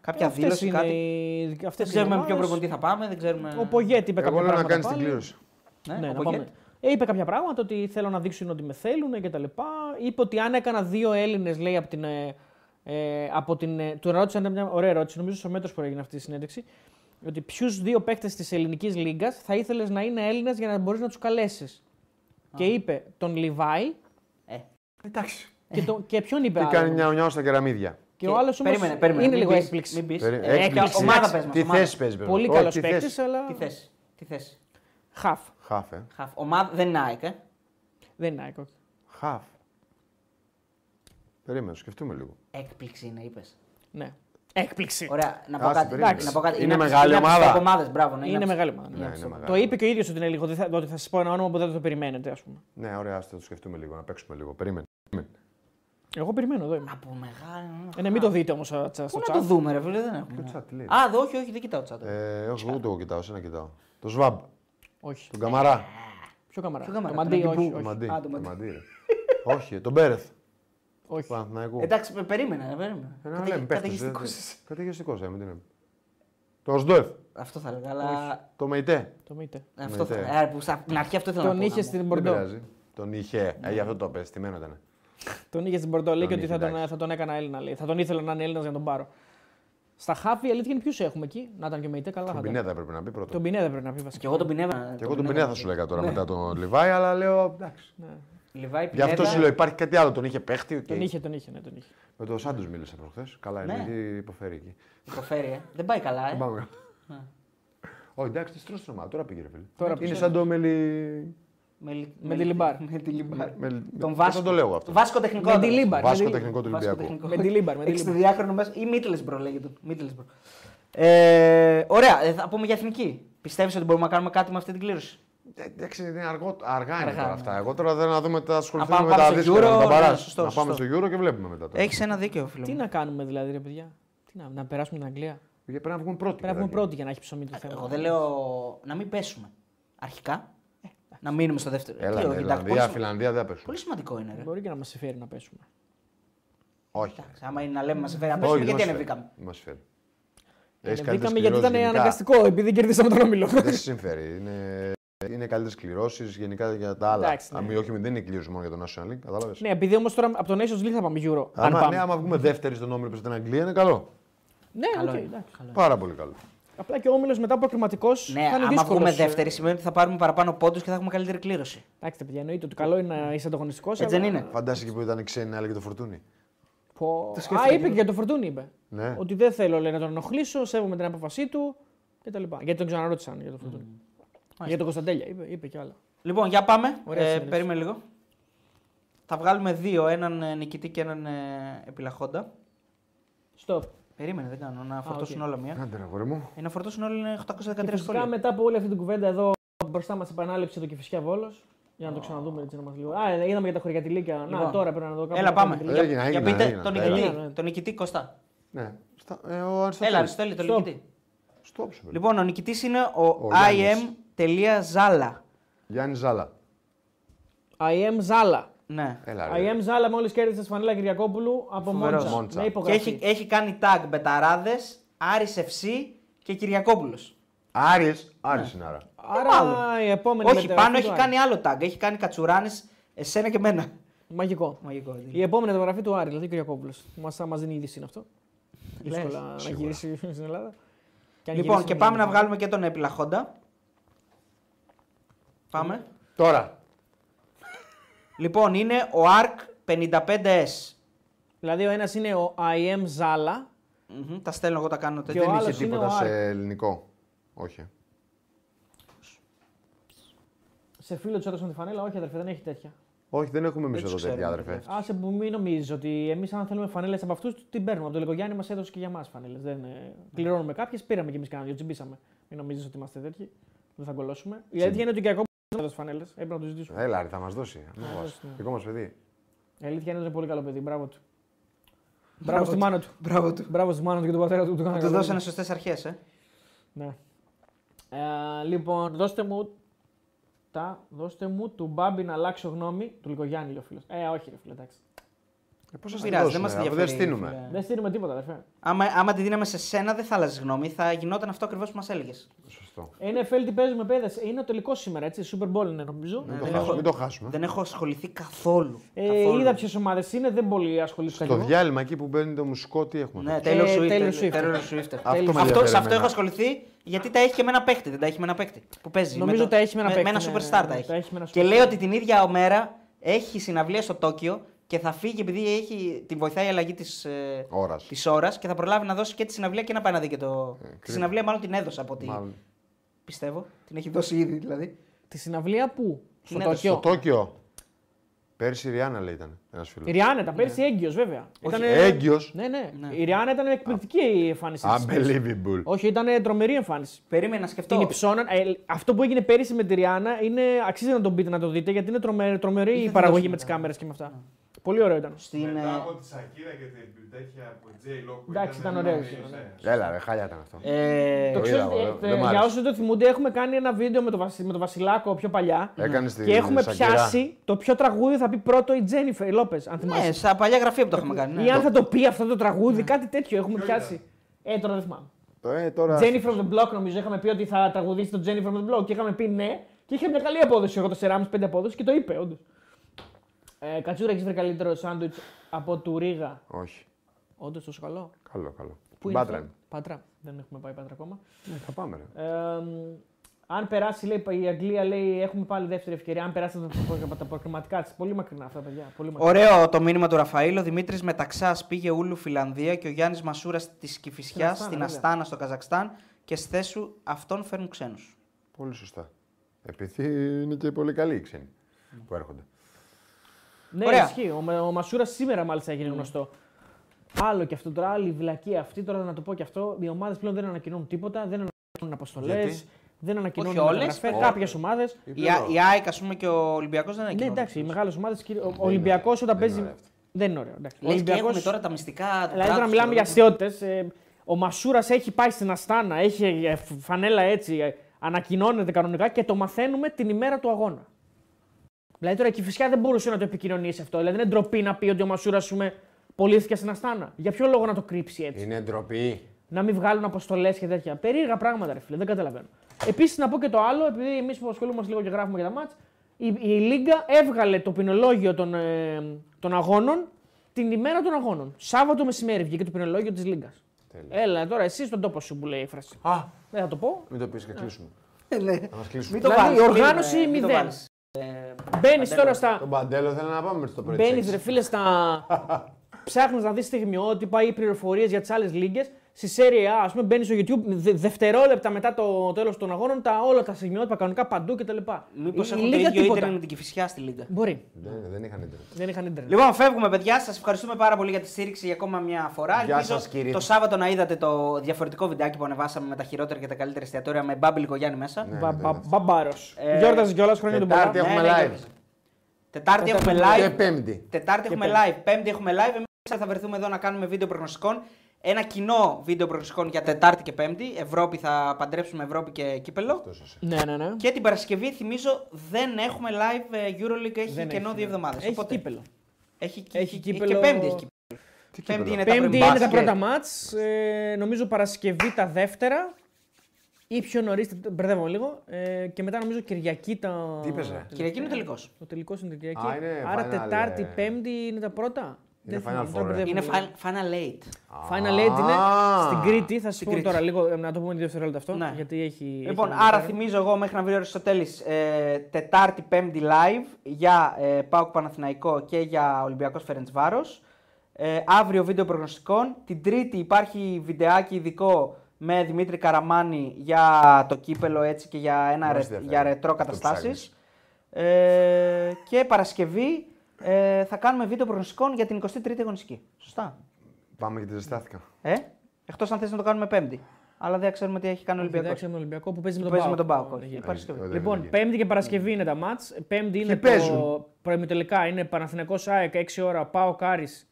Κάποια Αυτές δήλωση, είναι κάτι. οι- Δεν αυτές είναι ξέρουμε οι με ποιο ομάδες. προπονητή θα πάμε. Δεν ξέρουμε. Ο Πογέτ είπε Εγώ κάποια λέω να πράγματα. κάνεις την πάλι. κλήρωση. Ναι, Ναι, ο να Πογέτ. πάμε. Ε, είπε κάποια πράγματα ότι θέλω να δείξουν ότι με θέλουν και τα λοιπά. Είπε ότι αν έκανα δύο Έλληνες, λέει, από την. Ε, ε, από την ε, του ρώτησαν μια ωραία ερώτηση, νομίζω στο μέτρος που έγινε αυτή η συνέντευξη. Ότι ποιους δύο παίκτες της ελληνικής λίγκας θα ήθελες να είναι Έλληνες για να μπορείς να τους καλέσεις. Και είπε τον Λιβάη Ε, Εντάξει. και, τον, και ποιον είπε Τι άλλο; κάνει νιάου νιάου στα κεραμίδια. Και ο άλλος όμως Περίμενε, περίμενε. είναι μην λίγο πεις, έκπληξη. Μην πεις. Περί- Ε, έκπληξη. Ομάδα Εντάξει. πες μας, Τι ομάδα. θέση παίζει, παιδί μου. Πολύ Όχι, καλός τι παίκτης, θέση. αλλά. Τι θέση. Τι θέση. Χαφ. Χαφ, ε. Χαφ. Ομάδα δεν είναι ΑΕΚ, ε; Δεν είναι ΑΕΚ, όχι. Χαφ. Περίμενε, σκεφτούμε λίγο. Έκπληξη είναι, είπες. Ναι. Έκπληξη. Ωραία, να πω Άσε, κάτι. περίμενε. Εντάξει, να πω κάτι. Είναι από τις- μεγάλη από τις ομάδα. top ομάδες, μπράβο. ναι, Είναι από τις- μεγάλη ομάδα. Ναι, ναι. είναι μεγάλη. Το είπε και ο ίδιος ότι είναι λίγο. Ότι θα, ότι θα σας πω ένα όνομα που δεν το περιμένετε, ας πούμε. Ναι, ωραία, ας το σκεφτούμε λίγο, να παίξουμε λίγο. Περίμενε. Εγώ περιμένω, εδώ είμαι. Από μεγάλη. Ε, ναι, μην το δείτε όμως στο Πού chat. να το δούμε, ρε φίλε, δεν έχουμε. Το chat τι λέει. Α, δε, όχι, όχι, δεν κοιτάω τσάτ. Ε, όχι, ούτε εγώ κοιτάω, εσένα κοιτάω. Το Σβάμπ, Όχι. τον Καμαρά. Ποιο καμαρά; Ποιο καμαρά, Το μαντί, τον όχι. Αντιπού. Το όχι. Μαντί. Α, το Το Μαντί. Μαντί, ρε. Όχι, τον Μπέρεθ. Όχι. του Παναθηναϊκού. Εντάξει, με περίμενα, με περίμενα. Ε, να Καταιγε- λέμε, παίχτες, καταιγιστικός ε, είσαι. Καταιγιστικός, ε, μην την λέμε. Το Οσδόεφ, Αυτό θα έλεγα, αλλά. το Μεϊτέ. Το μήτε. Αυτό θα Μεϊτέ. έλεγα. Ε, που στα- Στην αρχή αυτό ήθελα να Τον πω. είχε να στην Δεν Μπορντό. πειράζει. Τον είχε, ε, γι' αυτό το πες, τιμένο ήταν. Τον είχε στην Μπορντό. Λέει Τον και ότι είχε, θα τον, εντάξει. θα τον έκανα Έλληνα. Λέει. Θα τον ήθελα να είναι Έλληνας για να τον πάρω. Στα χάφη η αλήθεια είναι ποιους έχουμε εκεί; Να ήταν και ο Μεϊτέ, καλά θα Τον ήταν. Πινέδα έπρεπε να πει πρώτο. Τον Πινέδα πρέπει να πει Και βασικά. εγώ τον πινεύα. Και εγώ τον Πινέδα θα σου λέγα τώρα Ναι. μετά τον Λιβάη, αλλά λέω εντάξει. Ναι. Λιβάη Γι' αυτό Πινέδα. σου λέω υπάρχει κάτι άλλο. Τον είχε παίχτη. οκ. Τον είχε, τον είχε, ναι, τον είχε. Με τον Σάντο μίλησα προχθές. Καλά, είναι Ναι. εκεί υποφέρει εκεί. Υποφέρει, ε. Δεν πάει καλά, Δεν ε. πάμε. Όχι, εντάξει, τη τρώσει ομάδα. Τώρα πήγε ρε φίλε. Τώρα είναι πήγε. σαν το μελι. Με, λι- Με τη Λιμπάρ. Με τη Λιμπάρ. με- Τον πώς Βάσκο. θα το λέω αυτό; Βάσκο τεχνικό. Με τη έδρας. Λίμπαρ. Βάσκο με τη- τεχνικό του Βάσκο Ολυμπιακού. τεχνικό. Με τη Λίμπαρ. Με τη Λίμπαρ. Εξτριδιάκρονο μέσα. Ή Μίτλεσμπρο λέγεται. Μίτλεσμπρο. Ε, ωραία, ε, θα πούμε για εθνική. Πιστεύεις ότι μπορούμε να κάνουμε κάτι με αυτή την κλήρωση; Ε, Εντάξει, είναι αργό, αργά είναι Αργά, τώρα ναι. αυτά. Εγώ τώρα θέλω να δούμε τα ασχοληθούμε πάμε με τα στο δύσκολα, Euro, με τα ναι, μπαράζ. σωστό, Να πάμε σωστό. στο Euro και βλέπουμε μετά. τώρα. Έχεις ένα δίκιο, φίλο. Τι μου. να κάνουμε δηλαδή, ρε παιδιά; Τι να, να περάσουμε την Αγγλία; Γιατί Πρέπει να βγουν πρώτοι. Πρέπει να βγούμε παιδάκι. πρώτοι για να έχει ψωμί το θέμα. Εγώ δεν λέω να μην πέσουμε. Αρχικά. να μείνουμε στο δεύτερο. Έλα, Τι, ναι, όχι, εντάξει, Ιρλανδία, πολύ, σημα- Φιλανδία δεν πέσουν. πολύ σημαντικό είναι. Ρε. Μπορεί και να μας συμφέρει να πέσουμε. Όχι. Εντάξει, άμα είναι να λέμε μας φέρει να πέσουμε, Όχι, γιατί δεν μας ανεβήκαμε; φέρει. Δεν μας φέρει. Ε, Έχεις Ανεβήκαμε καλύτερες γιατί ήταν κληρώσεις γενικά. αναγκαστικό, επειδή κερδίσαμε τον όμιλο. Δεν σε συμφέρει. Είναι, είναι καλύτερες κληρώσεις γενικά για τα άλλα. Εντάξει, ναι. Αμη, όχι, δεν είναι κλήρωση μόνο για το National League. Κατάλαβες. ναι, επειδή όμως τώρα από το Nations League θα πάμε Euro. αν Άμα, πάμε. ναι, άμα βγούμε δεύτεροι στον όμιλο που στην Αγγλία είναι καλό. Ναι, Καλό οκ, είναι. εντάξει. Καλό. Πάρα πολύ καλό. Απλά και ο όμιλος μετά προκριματικός Ναι, θα είναι άμα δύσκολος. βγούμε δεύτερη σημαίνει ότι θα πάρουμε παραπάνω πόντους και θα έχουμε καλύτερη κλήρωση. Εντάξει, παιδιά, εννοείται ότι καλό είναι να είσαι ανταγωνιστικός. Έτσι δεν είναι. Φαντάζεσαι εκεί που ήταν οι ξένοι να έλεγε τον Φορτούνη. Πω... Το Α, σκέφτηκα είπε και και για τον Φορτούνη, είπε. Ναι. Ότι δεν θέλω λέει, να τον ενοχλήσω, σέβομαι την απόφασή του κτλ. Γιατί τον ξαναρώτησαν για τον Φορτούνη. Για τον Κωνσταντέλια, είπε, είπε και άλλα. Λοιπόν, για πάμε. Ωραία Ε, συνέντευξη. περίμενε λίγο. Θα βγάλουμε δύο, έναν ε, νικητή και έναν ε, επιλαχόντα. Stop. Περίμενε, δεν κάνω. Να φορτώσουν οκ. όλα μία. Άντε, ρε αγόρι μου. Ε, να φορτώσουν όλα είναι 813 Και φυσικά σχόλια. μετά από όλη αυτή την κουβέντα εδώ μπροστά μας επανάληψη το Κηφισιά Βόλος. Για να το ξαναδούμε έτσι να μας λίγο. Α, είδαμε για τα χωριακατηλίκια. Να, Λοιπόν. τώρα πρέπει να το κάνουμε. Έλα, τα πάμε. χωριακατηλίκια. Έγινα, Για έγινα, πείτε έγινα. τον Έλα. νικητή. Έγινα, ναι. Τον νικητή Κωστά. Ναι. Στα, ε, ο Αριστοτέλης. Έλα, Αριστοτέλη, τον Stop. νικητή. Stop σου, παιδί. Λοιπόν, ο νικητής είναι ο, Ο Γιάννης. im.zala. Γιάννη Ζάλα. I am Zala. Ναι. Έλα, I ρε. am Zala μόλις κέρδισε σφανέλα Κυριακόπουλου από Φοβερός. Μόντσα. Μόντσα. Με Και υπογραφή. έχει, έχει κάνει tag Μπεταράδες, Άρης FC και Κυριακόπουλος. Άρης. Άρης είναι άρα. Άρα η επόμενη Όχι, μεταγραφή πάνω του έχει Άρη. κάνει άλλο tag. Έχει κάνει Κατσουράνης, εσένα και εμένα. Μαγικό. Μαγικό. δεν Η είναι. επόμενη μεταγραφή του Άρη, δηλαδή ο Κυριακόπουλος. Μας μας δίνει είδηση είναι αυτό. Λες, Δύσκολα να σίγουρα. γυρίσει στην Ελλάδα. Και αν Λοιπόν, γυρίσει, και μην πάμε να γίνει. βγάλουμε και τον επιλαχόντα. Πάμε. Τώρα. Λοιπόν, είναι ο ARC 55S. Δηλαδή, ο ένας είναι ο I am Zala. Μμμ, Τα στέλνω εγώ, τα κάνω Και τέτοια. ο Δεν είχε άλλος είναι τίποτα ο σε Άρη. ελληνικό. Όχι. Σε φίλο του έδωσαν τη φανέλα, όχι αδερφέ, δεν έχει τέτοια. Όχι, δεν έχουμε εμείς Δεν εδώ τους τέτοια ξέρουμε, αδερφέ. Άσε που μην νομίζεις ότι εμείς, αν θέλουμε φανέλες από αυτούς, την παίρνουμε. Από τον Λεκογιάννη μας έδωσε και για μας φανέλες. Δεν... ε, Πληρώνουμε κάποιες, πήραμε κι εμείς κανένα δύο, τσιμπήσαμε. Μην νομίζεις ότι είμαστε τέτοιοι. Δεν θα κολλώσουμε. Η αλήθεια είναι ότι ο Κυριακόπουλο δεν έδωσε φανέλε. Έπρεπε να το ζητήσουμε. Έλα, ρε, θα μας δώσει. δώσει, ναι. Δικό μας παιδί. Η αλήθεια είναι ότι είναι πολύ καλό παιδί. Μπράβο του. Μπράβο στη του. μάνα του. Μπράβο του. Μπράβο στη μάνα του και τον πατέρα του. που Του, Του κάνανε καλό δώσανε παιδί. σωστές αρχές, ε. Ναι. Ε, λοιπόν, δώστε μου τα, δώστε μου του Μπάμπη να αλλάξω γνώμη. Του Λικογιάννη, λέει ο φίλος. Ε, όχι, ρε φίλε, εντάξει. Ε, πώς θα Δεν στη πειράζει, δώσουμε, δεν μας αφού ενδιαφέρει, Δεν στείλουμε. φίλε. Δεν στείλουμε τίποτα, αδερφέ. Άμα, άμα τη δίναμε σε σένα, δεν θα άλλαζε γνώμη. Θα γινόταν αυτό ακριβώς που μας έλεγες. Σωστό. NFL τι παίζουμε, παιδε. Είναι ο τελικός σήμερα, έτσι. Super Bowl είναι, νομίζω. Μην, δεν το έχω- χάσουμε, μην το χάσουμε. Δεν έχω ασχοληθεί καθόλου. Ε, καθόλου. είδα ποιες ομάδες είναι, δεν πολύ ασχολήθηκα. Στο κι εγώ. διάλειμμα εκεί που μπαίνει το μουσικό, τι έχουμε. Ναι, fait? Taylor Ε, Swift. Taylor ε, Swift. Taylor Swift. Αυτό με Αυτό, ενδιαφέρει σε αυτό εμένα. έχω ασχοληθεί γιατί τα έχει και με ένα παίχτη. Δεν τα έχει με ένα παίχτη που παίζει. Νομίζω με τα έχει με ένα με, παίχτη, Με ένα ναι, superstar ναι, τα ναι, έχει. τα έχει με ένα Και superstar. λέει ότι την ίδια μέρα έχει συναυλία στο Τόκιο και θα φύγει επειδή έχει, την βοηθάει η αλλαγή της ε, Ώρας. της ώρας και θα προλάβει να δώσει και τη συναυλία και να πάει να δει και το. τη κρίμα. συναυλία μάλλον την έδωσε από ό,τι Μάλλον. πιστεύω. Την έχει δώσει ήδη δηλαδή. Τη συναυλία πού; Στο Ναι, Τόκιο. Στο Τόκιο. Πέρσι η Ριάννα λέει ήταν ένα φίλο. Η Ριάννα ήταν πέρσι έγκυος, βέβαια. Όχι, Ήτανε- έγκυος. Ναι, ναι, Ναι. Η Ριάννα ήταν εκπληκτική η εμφάνιση. της πέρσι. Unbelievable. Όχι, ήταν τρομερή εμφάνιση. Περίμενα να σκεφτώ. Την υψώναν. Ε, αυτό που έγινε πέρυσι με τη Ριάννα είναι, αξίζει να τον πείτε να το δείτε γιατί είναι τρομε, τρομερή η Ήρθε παραγωγή δώσουμε με τις μετά. κάμερες και με αυτά. Πολύ ωραίο ήταν. Στην, Μετά ε, από τη Σακύρα και την τέτοια από J-Lo που Εντάξει, ήταν ήταν ωραίο, ναι, ήταν ναι. Έλα, ρε, χάλια ήταν αυτό. ε, Το Το ξέρεις, είδα, ε, εγώ, ε, δεν μ' για άρεσε. όσους το θυμούνται, έχουμε κάνει ένα βίντεο με τον Βασι- με τον Βασιλάκο πιο παλιά. Έκανες τη Και έχουμε Σακύρα. πιάσει το ποιο τραγούδι θα πει πρώτο η Τζένιφερ Λόπες. Αν θυμάσαι. ναι, στα παλιά γραφεία που το έχουμε κάνει. ναι. Ή αν θα το πει αυτό το τραγούδι, κάτι τέτοιο έχουμε πιάσει. Ε, τώρα δεν θυμάμαι. Το, ε, τώρα... Jennifer from the Block νομίζω είχαμε πει ότι θα τραγουδήσει το Jennifer from the Block και είχαμε πει ναι. Και είχε μια καλή απόδοση. Εγώ το 4,5-5 απόδοση και το είπε, όντως. Ε, Κατσούρα, έχεις βρει καλύτερο σάντουιτς από του Ρίγα; Όχι. Όντως τόσο καλό; Καλό, καλό. Πού είναι Μπάτρα αυτό; είναι. Πάτρα. Δεν έχουμε πάει πάτρα ακόμα. Ναι, θα πάμε, ρε. Ε, αν περάσει, λέει η Αγγλία, λέει έχουμε πάλι δεύτερη ευκαιρία. Αν περάσει τα, προ- τα προκριματικά της. Πολύ μακρινά αυτά, παιδιά. Πολύ μακρινά. Ωραίο το μήνυμα του Ραφαήλ. Ο Δημήτρης Μεταξάς πήγε Ούλου Φιλανδία και ο Γιάννης Μασούρας της Κυφυσιά Αστάνα, στην βέβαια. Αστάνα στο Καζακστάν και στη θέση σου αυτόν φέρνουν ξένους. Πολύ σωστά. Επειδή είναι και πολύ καλοί οι ξένοι που έρχονται. Ναι, Ωραία. ισχύει. Ο, ο Μασούρας σήμερα μάλιστα έγινε γνωστό. Άλλο και αυτό τώρα, άλλη η βλακία αυτή. Τώρα να το πω και αυτό. Οι ομάδες πλέον δεν ανακοινώνουν τίποτα, δεν ανακοινώνουν αποστολές, Γιατί; Δεν ανακοινώνουν Όχι όλες, μεταγραφές. όχι. Κάποιες ομάδες. Η, Α- η ΑΕΚ, ας πούμε, και ο Ολυμπιακός δεν είναι Ναι, εντάξει, οι μεγάλες ομάδες. Ο Ολυμπιακός όταν δεν παίζει. είναι ωραίο αυτό. Δεν είναι ωραίο. εντάξει. Ο Λες και Ολυμπιακός- έχουμε τώρα τα μυστικά. του Δηλαδή τώρα κράτους, μιλάμε για ξέρω εγώ. αστείωτε. Ο Μασούρας έχει πάει στην Αστάνα, έχει ε, φανέλα έτσι, ε, ανακοινώνεται κανονικά και το μαθαίνουμε την ημέρα του αγώνα. Δηλαδή τώρα η φυσικά δεν μπορούσε να το επικοινωνήσει αυτό. Δηλαδή είναι ντροπή να πει ότι ο Μασούρας πούμε, πωλήθηκε στην Αστάνα. Για ποιο λόγο να το κρύψει έτσι; Είναι ντροπή. Να μην βγάλουν αποστολές και τέτοια. Περίεργα πράγματα, ρε φίλε, δεν καταλαβαίνω. Επίσης να πω και το άλλο, επειδή εμείς που ασχολούμαστε λίγο και γράφουμε για τα μάτς, η, η Λίγκα έβγαλε το ποινολόγιο των, ε, των αγώνων την ημέρα των αγώνων. Σάββατο μεσημέρι βγήκε το ποινολόγιο της Λίγκας. Τέλεια. Έλα τώρα, εσύ στον τόπο σου που λέει η φράση. Α, Δεν θα το πω. μην το πεις και κλείσουμε. Ε, ναι. Θα μας κλείσουμε. Μην το Δηλαδή, βάλεις, οργάνωση μην, ε, μην το μηδέν. βάλεις. Ε, Μπαίνεις Παντέλο. τώρα στα. Τον Παντέλο θέλω να πάμε μέχρι το πρωί. της Μπαίνεις έξι. ρε φίλε στα. Ψάχνεις να δεις στιγμιότυπα ή πληροφορίες για τις άλλες λίγε. Στη Serie A, ας πούμε, μπαίνει στο YouTube δε- δευτερόλεπτα μετά το τέλος των αγώνων, τα, όλα τα στιγμιότυπα κανονικά παντού κτλ. Μήπως Η- η έχουν το Λίγκα ίδιο τίποτα. ίντερνετ με την Κυφυσιά στη Λίγκα. Μπορεί. Δεν, δεν είχαν ίντερνετ. Δεν είχαν ίντερνετ. Λοιπόν, φεύγουμε, παιδιά. Σας ευχαριστούμε πάρα πολύ για τη στήριξη για ακόμα μια φορά. Γεια Ελπίζω σας, κύριε. το Σάββατο να είδατε το διαφορετικό βιντεάκι που ανεβάσαμε με τα χειρότερα και τα καλύτερα εστιατόρια με Μπάμπη Λικογιάννη μέσα. Ναι. Μπα- μπα- Μπαμπάρος. Ε, Γιόρταζε κιόλας χρόνια του Τετάρτη μπαμπά. έχουμε Ναι, ναι, live. γιόρταζε. Τετάρτη έχουμε Τετάρτη Και live. πέμπτη. Τετάρτη έχουμε live. Πέμπτη έχουμε live. Εμείς θα βρεθούμε εδώ να κάνουμε βίντεο προγνωστικών. Ένα κοινό βίντεο προγνωστικών για Τετάρτη και Πέμπτη. Ευρώπη θα παντρέψουμε Ευρώπη και κύπελο. Αυτός είσαι. Ναι, ναι, ναι. Και την Παρασκευή, θυμίζω, δεν έχουμε live ε, Euroleague. Έχει Δεν κενό έχει, δύο ναι. εβδομάδες. Έχει κύπελο. Έχει, Έχει έχει κύπελο- Και Πέμπτη έχει κύπελο. Τι Πέμπτη κύπελο. είναι τα Πέμπτη πρωί. είναι τα Μπάσκετ. πρώτα μάτς. Ε, νομίζω Παρασκευή τα δεύτερα. Ή πιο νωρίς, μπερδεύομαι λίγο. Ε, και μετά νομίζω Κυριακή τα. Τι είπες, ρε; Κυριακή είναι ο τελικός. Ο τελικός είναι Κυριακή. Α, είναι Άρα final, Τετάρτη, ε. Πέμπτη είναι τα πρώτα; Είναι Δεν Final θυμάμαι, Four, τώρα ε. μπερδεύομαι Είναι λίγο. final, final eight. Final Eight είναι Α. στην Κρήτη. Θα σα Στην πω Κρήτη. τώρα λίγο ε, να το πούμε δύο δευτερόλεπτα αυτό. Ναι. Γιατί έχει. Λοιπόν, έχει άρα ενδιαφέρον. θυμίζω εγώ μέχρι να βρει ο Αριστοτέλης ε, Τετάρτη, Πέμπτη live για ε, ΠΑΟΚ Παναθηναϊκό και για Ολυμπιακός Φερεντσβάρος. Ε, αύριο βίντεο προγνωστικών. Την Τρίτη υπάρχει βιντεάκι ειδικό με Δημήτρη Καραμάνη για το κύπελο έτσι και για, ένα Μας ρε, ενδιαφέρει. για ρετρό Το καταστάσεις. Ε, και Παρασκευή ε, θα κάνουμε βίντεο προγνωστικών για την 23η αγωνιστική. Σωστά. Πάμε γιατί ζεστάθηκα. Ε; Εκτός αν θες να το κάνουμε Πέμπτη. Αλλά δεν ξέρουμε τι έχει κάνει ο Ολυμπιακός. Εντάξει, με τον Ολυμπιακό που παίζει με τον Παίζει με Πάοκ. τον Πάοκ. όχι. Ε, Η Παρασκευή. Ε, δεν Λοιπόν, βγήκε. Πέμπτη και Παρασκευή είναι τα μάτς. Πέμπτη είναι παίζουν. το. Προημιτελικά είναι Παναθηναϊκός ΑΕΚ 6 ώρα, Πάο Κάρις.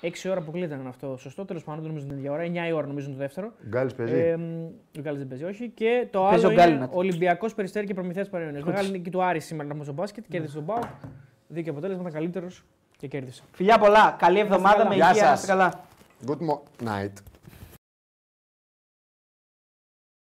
6 ώρα αποκλείται να είναι αυτό. Σωστό, τέλος πάντων, δεν νομίζω την ίδια ώρα. 9 η ώρα νομίζω είναι το δεύτερο. Γκάλης παίζει. Ε, μ, ο Γκάλης δεν παίζει, όχι. Και το Παίζει άλλο ο Γκάλη, είναι να το. Ολυμπιακός Περιστέρη και Προμηθέα Παρεωνία. Μεγάλη νίκη του Άρης σήμερα να πούμε στο μπάσκετ. Κέρδισε τον Πάο. Δίκαιο αποτέλεσμα, ήταν καλύτερος και κέρδισε. Φιλιά πολλά. Καλή εβδομάδα καλά. με Γεια υγεία. Να σας. είστε καλά. Good mo- night.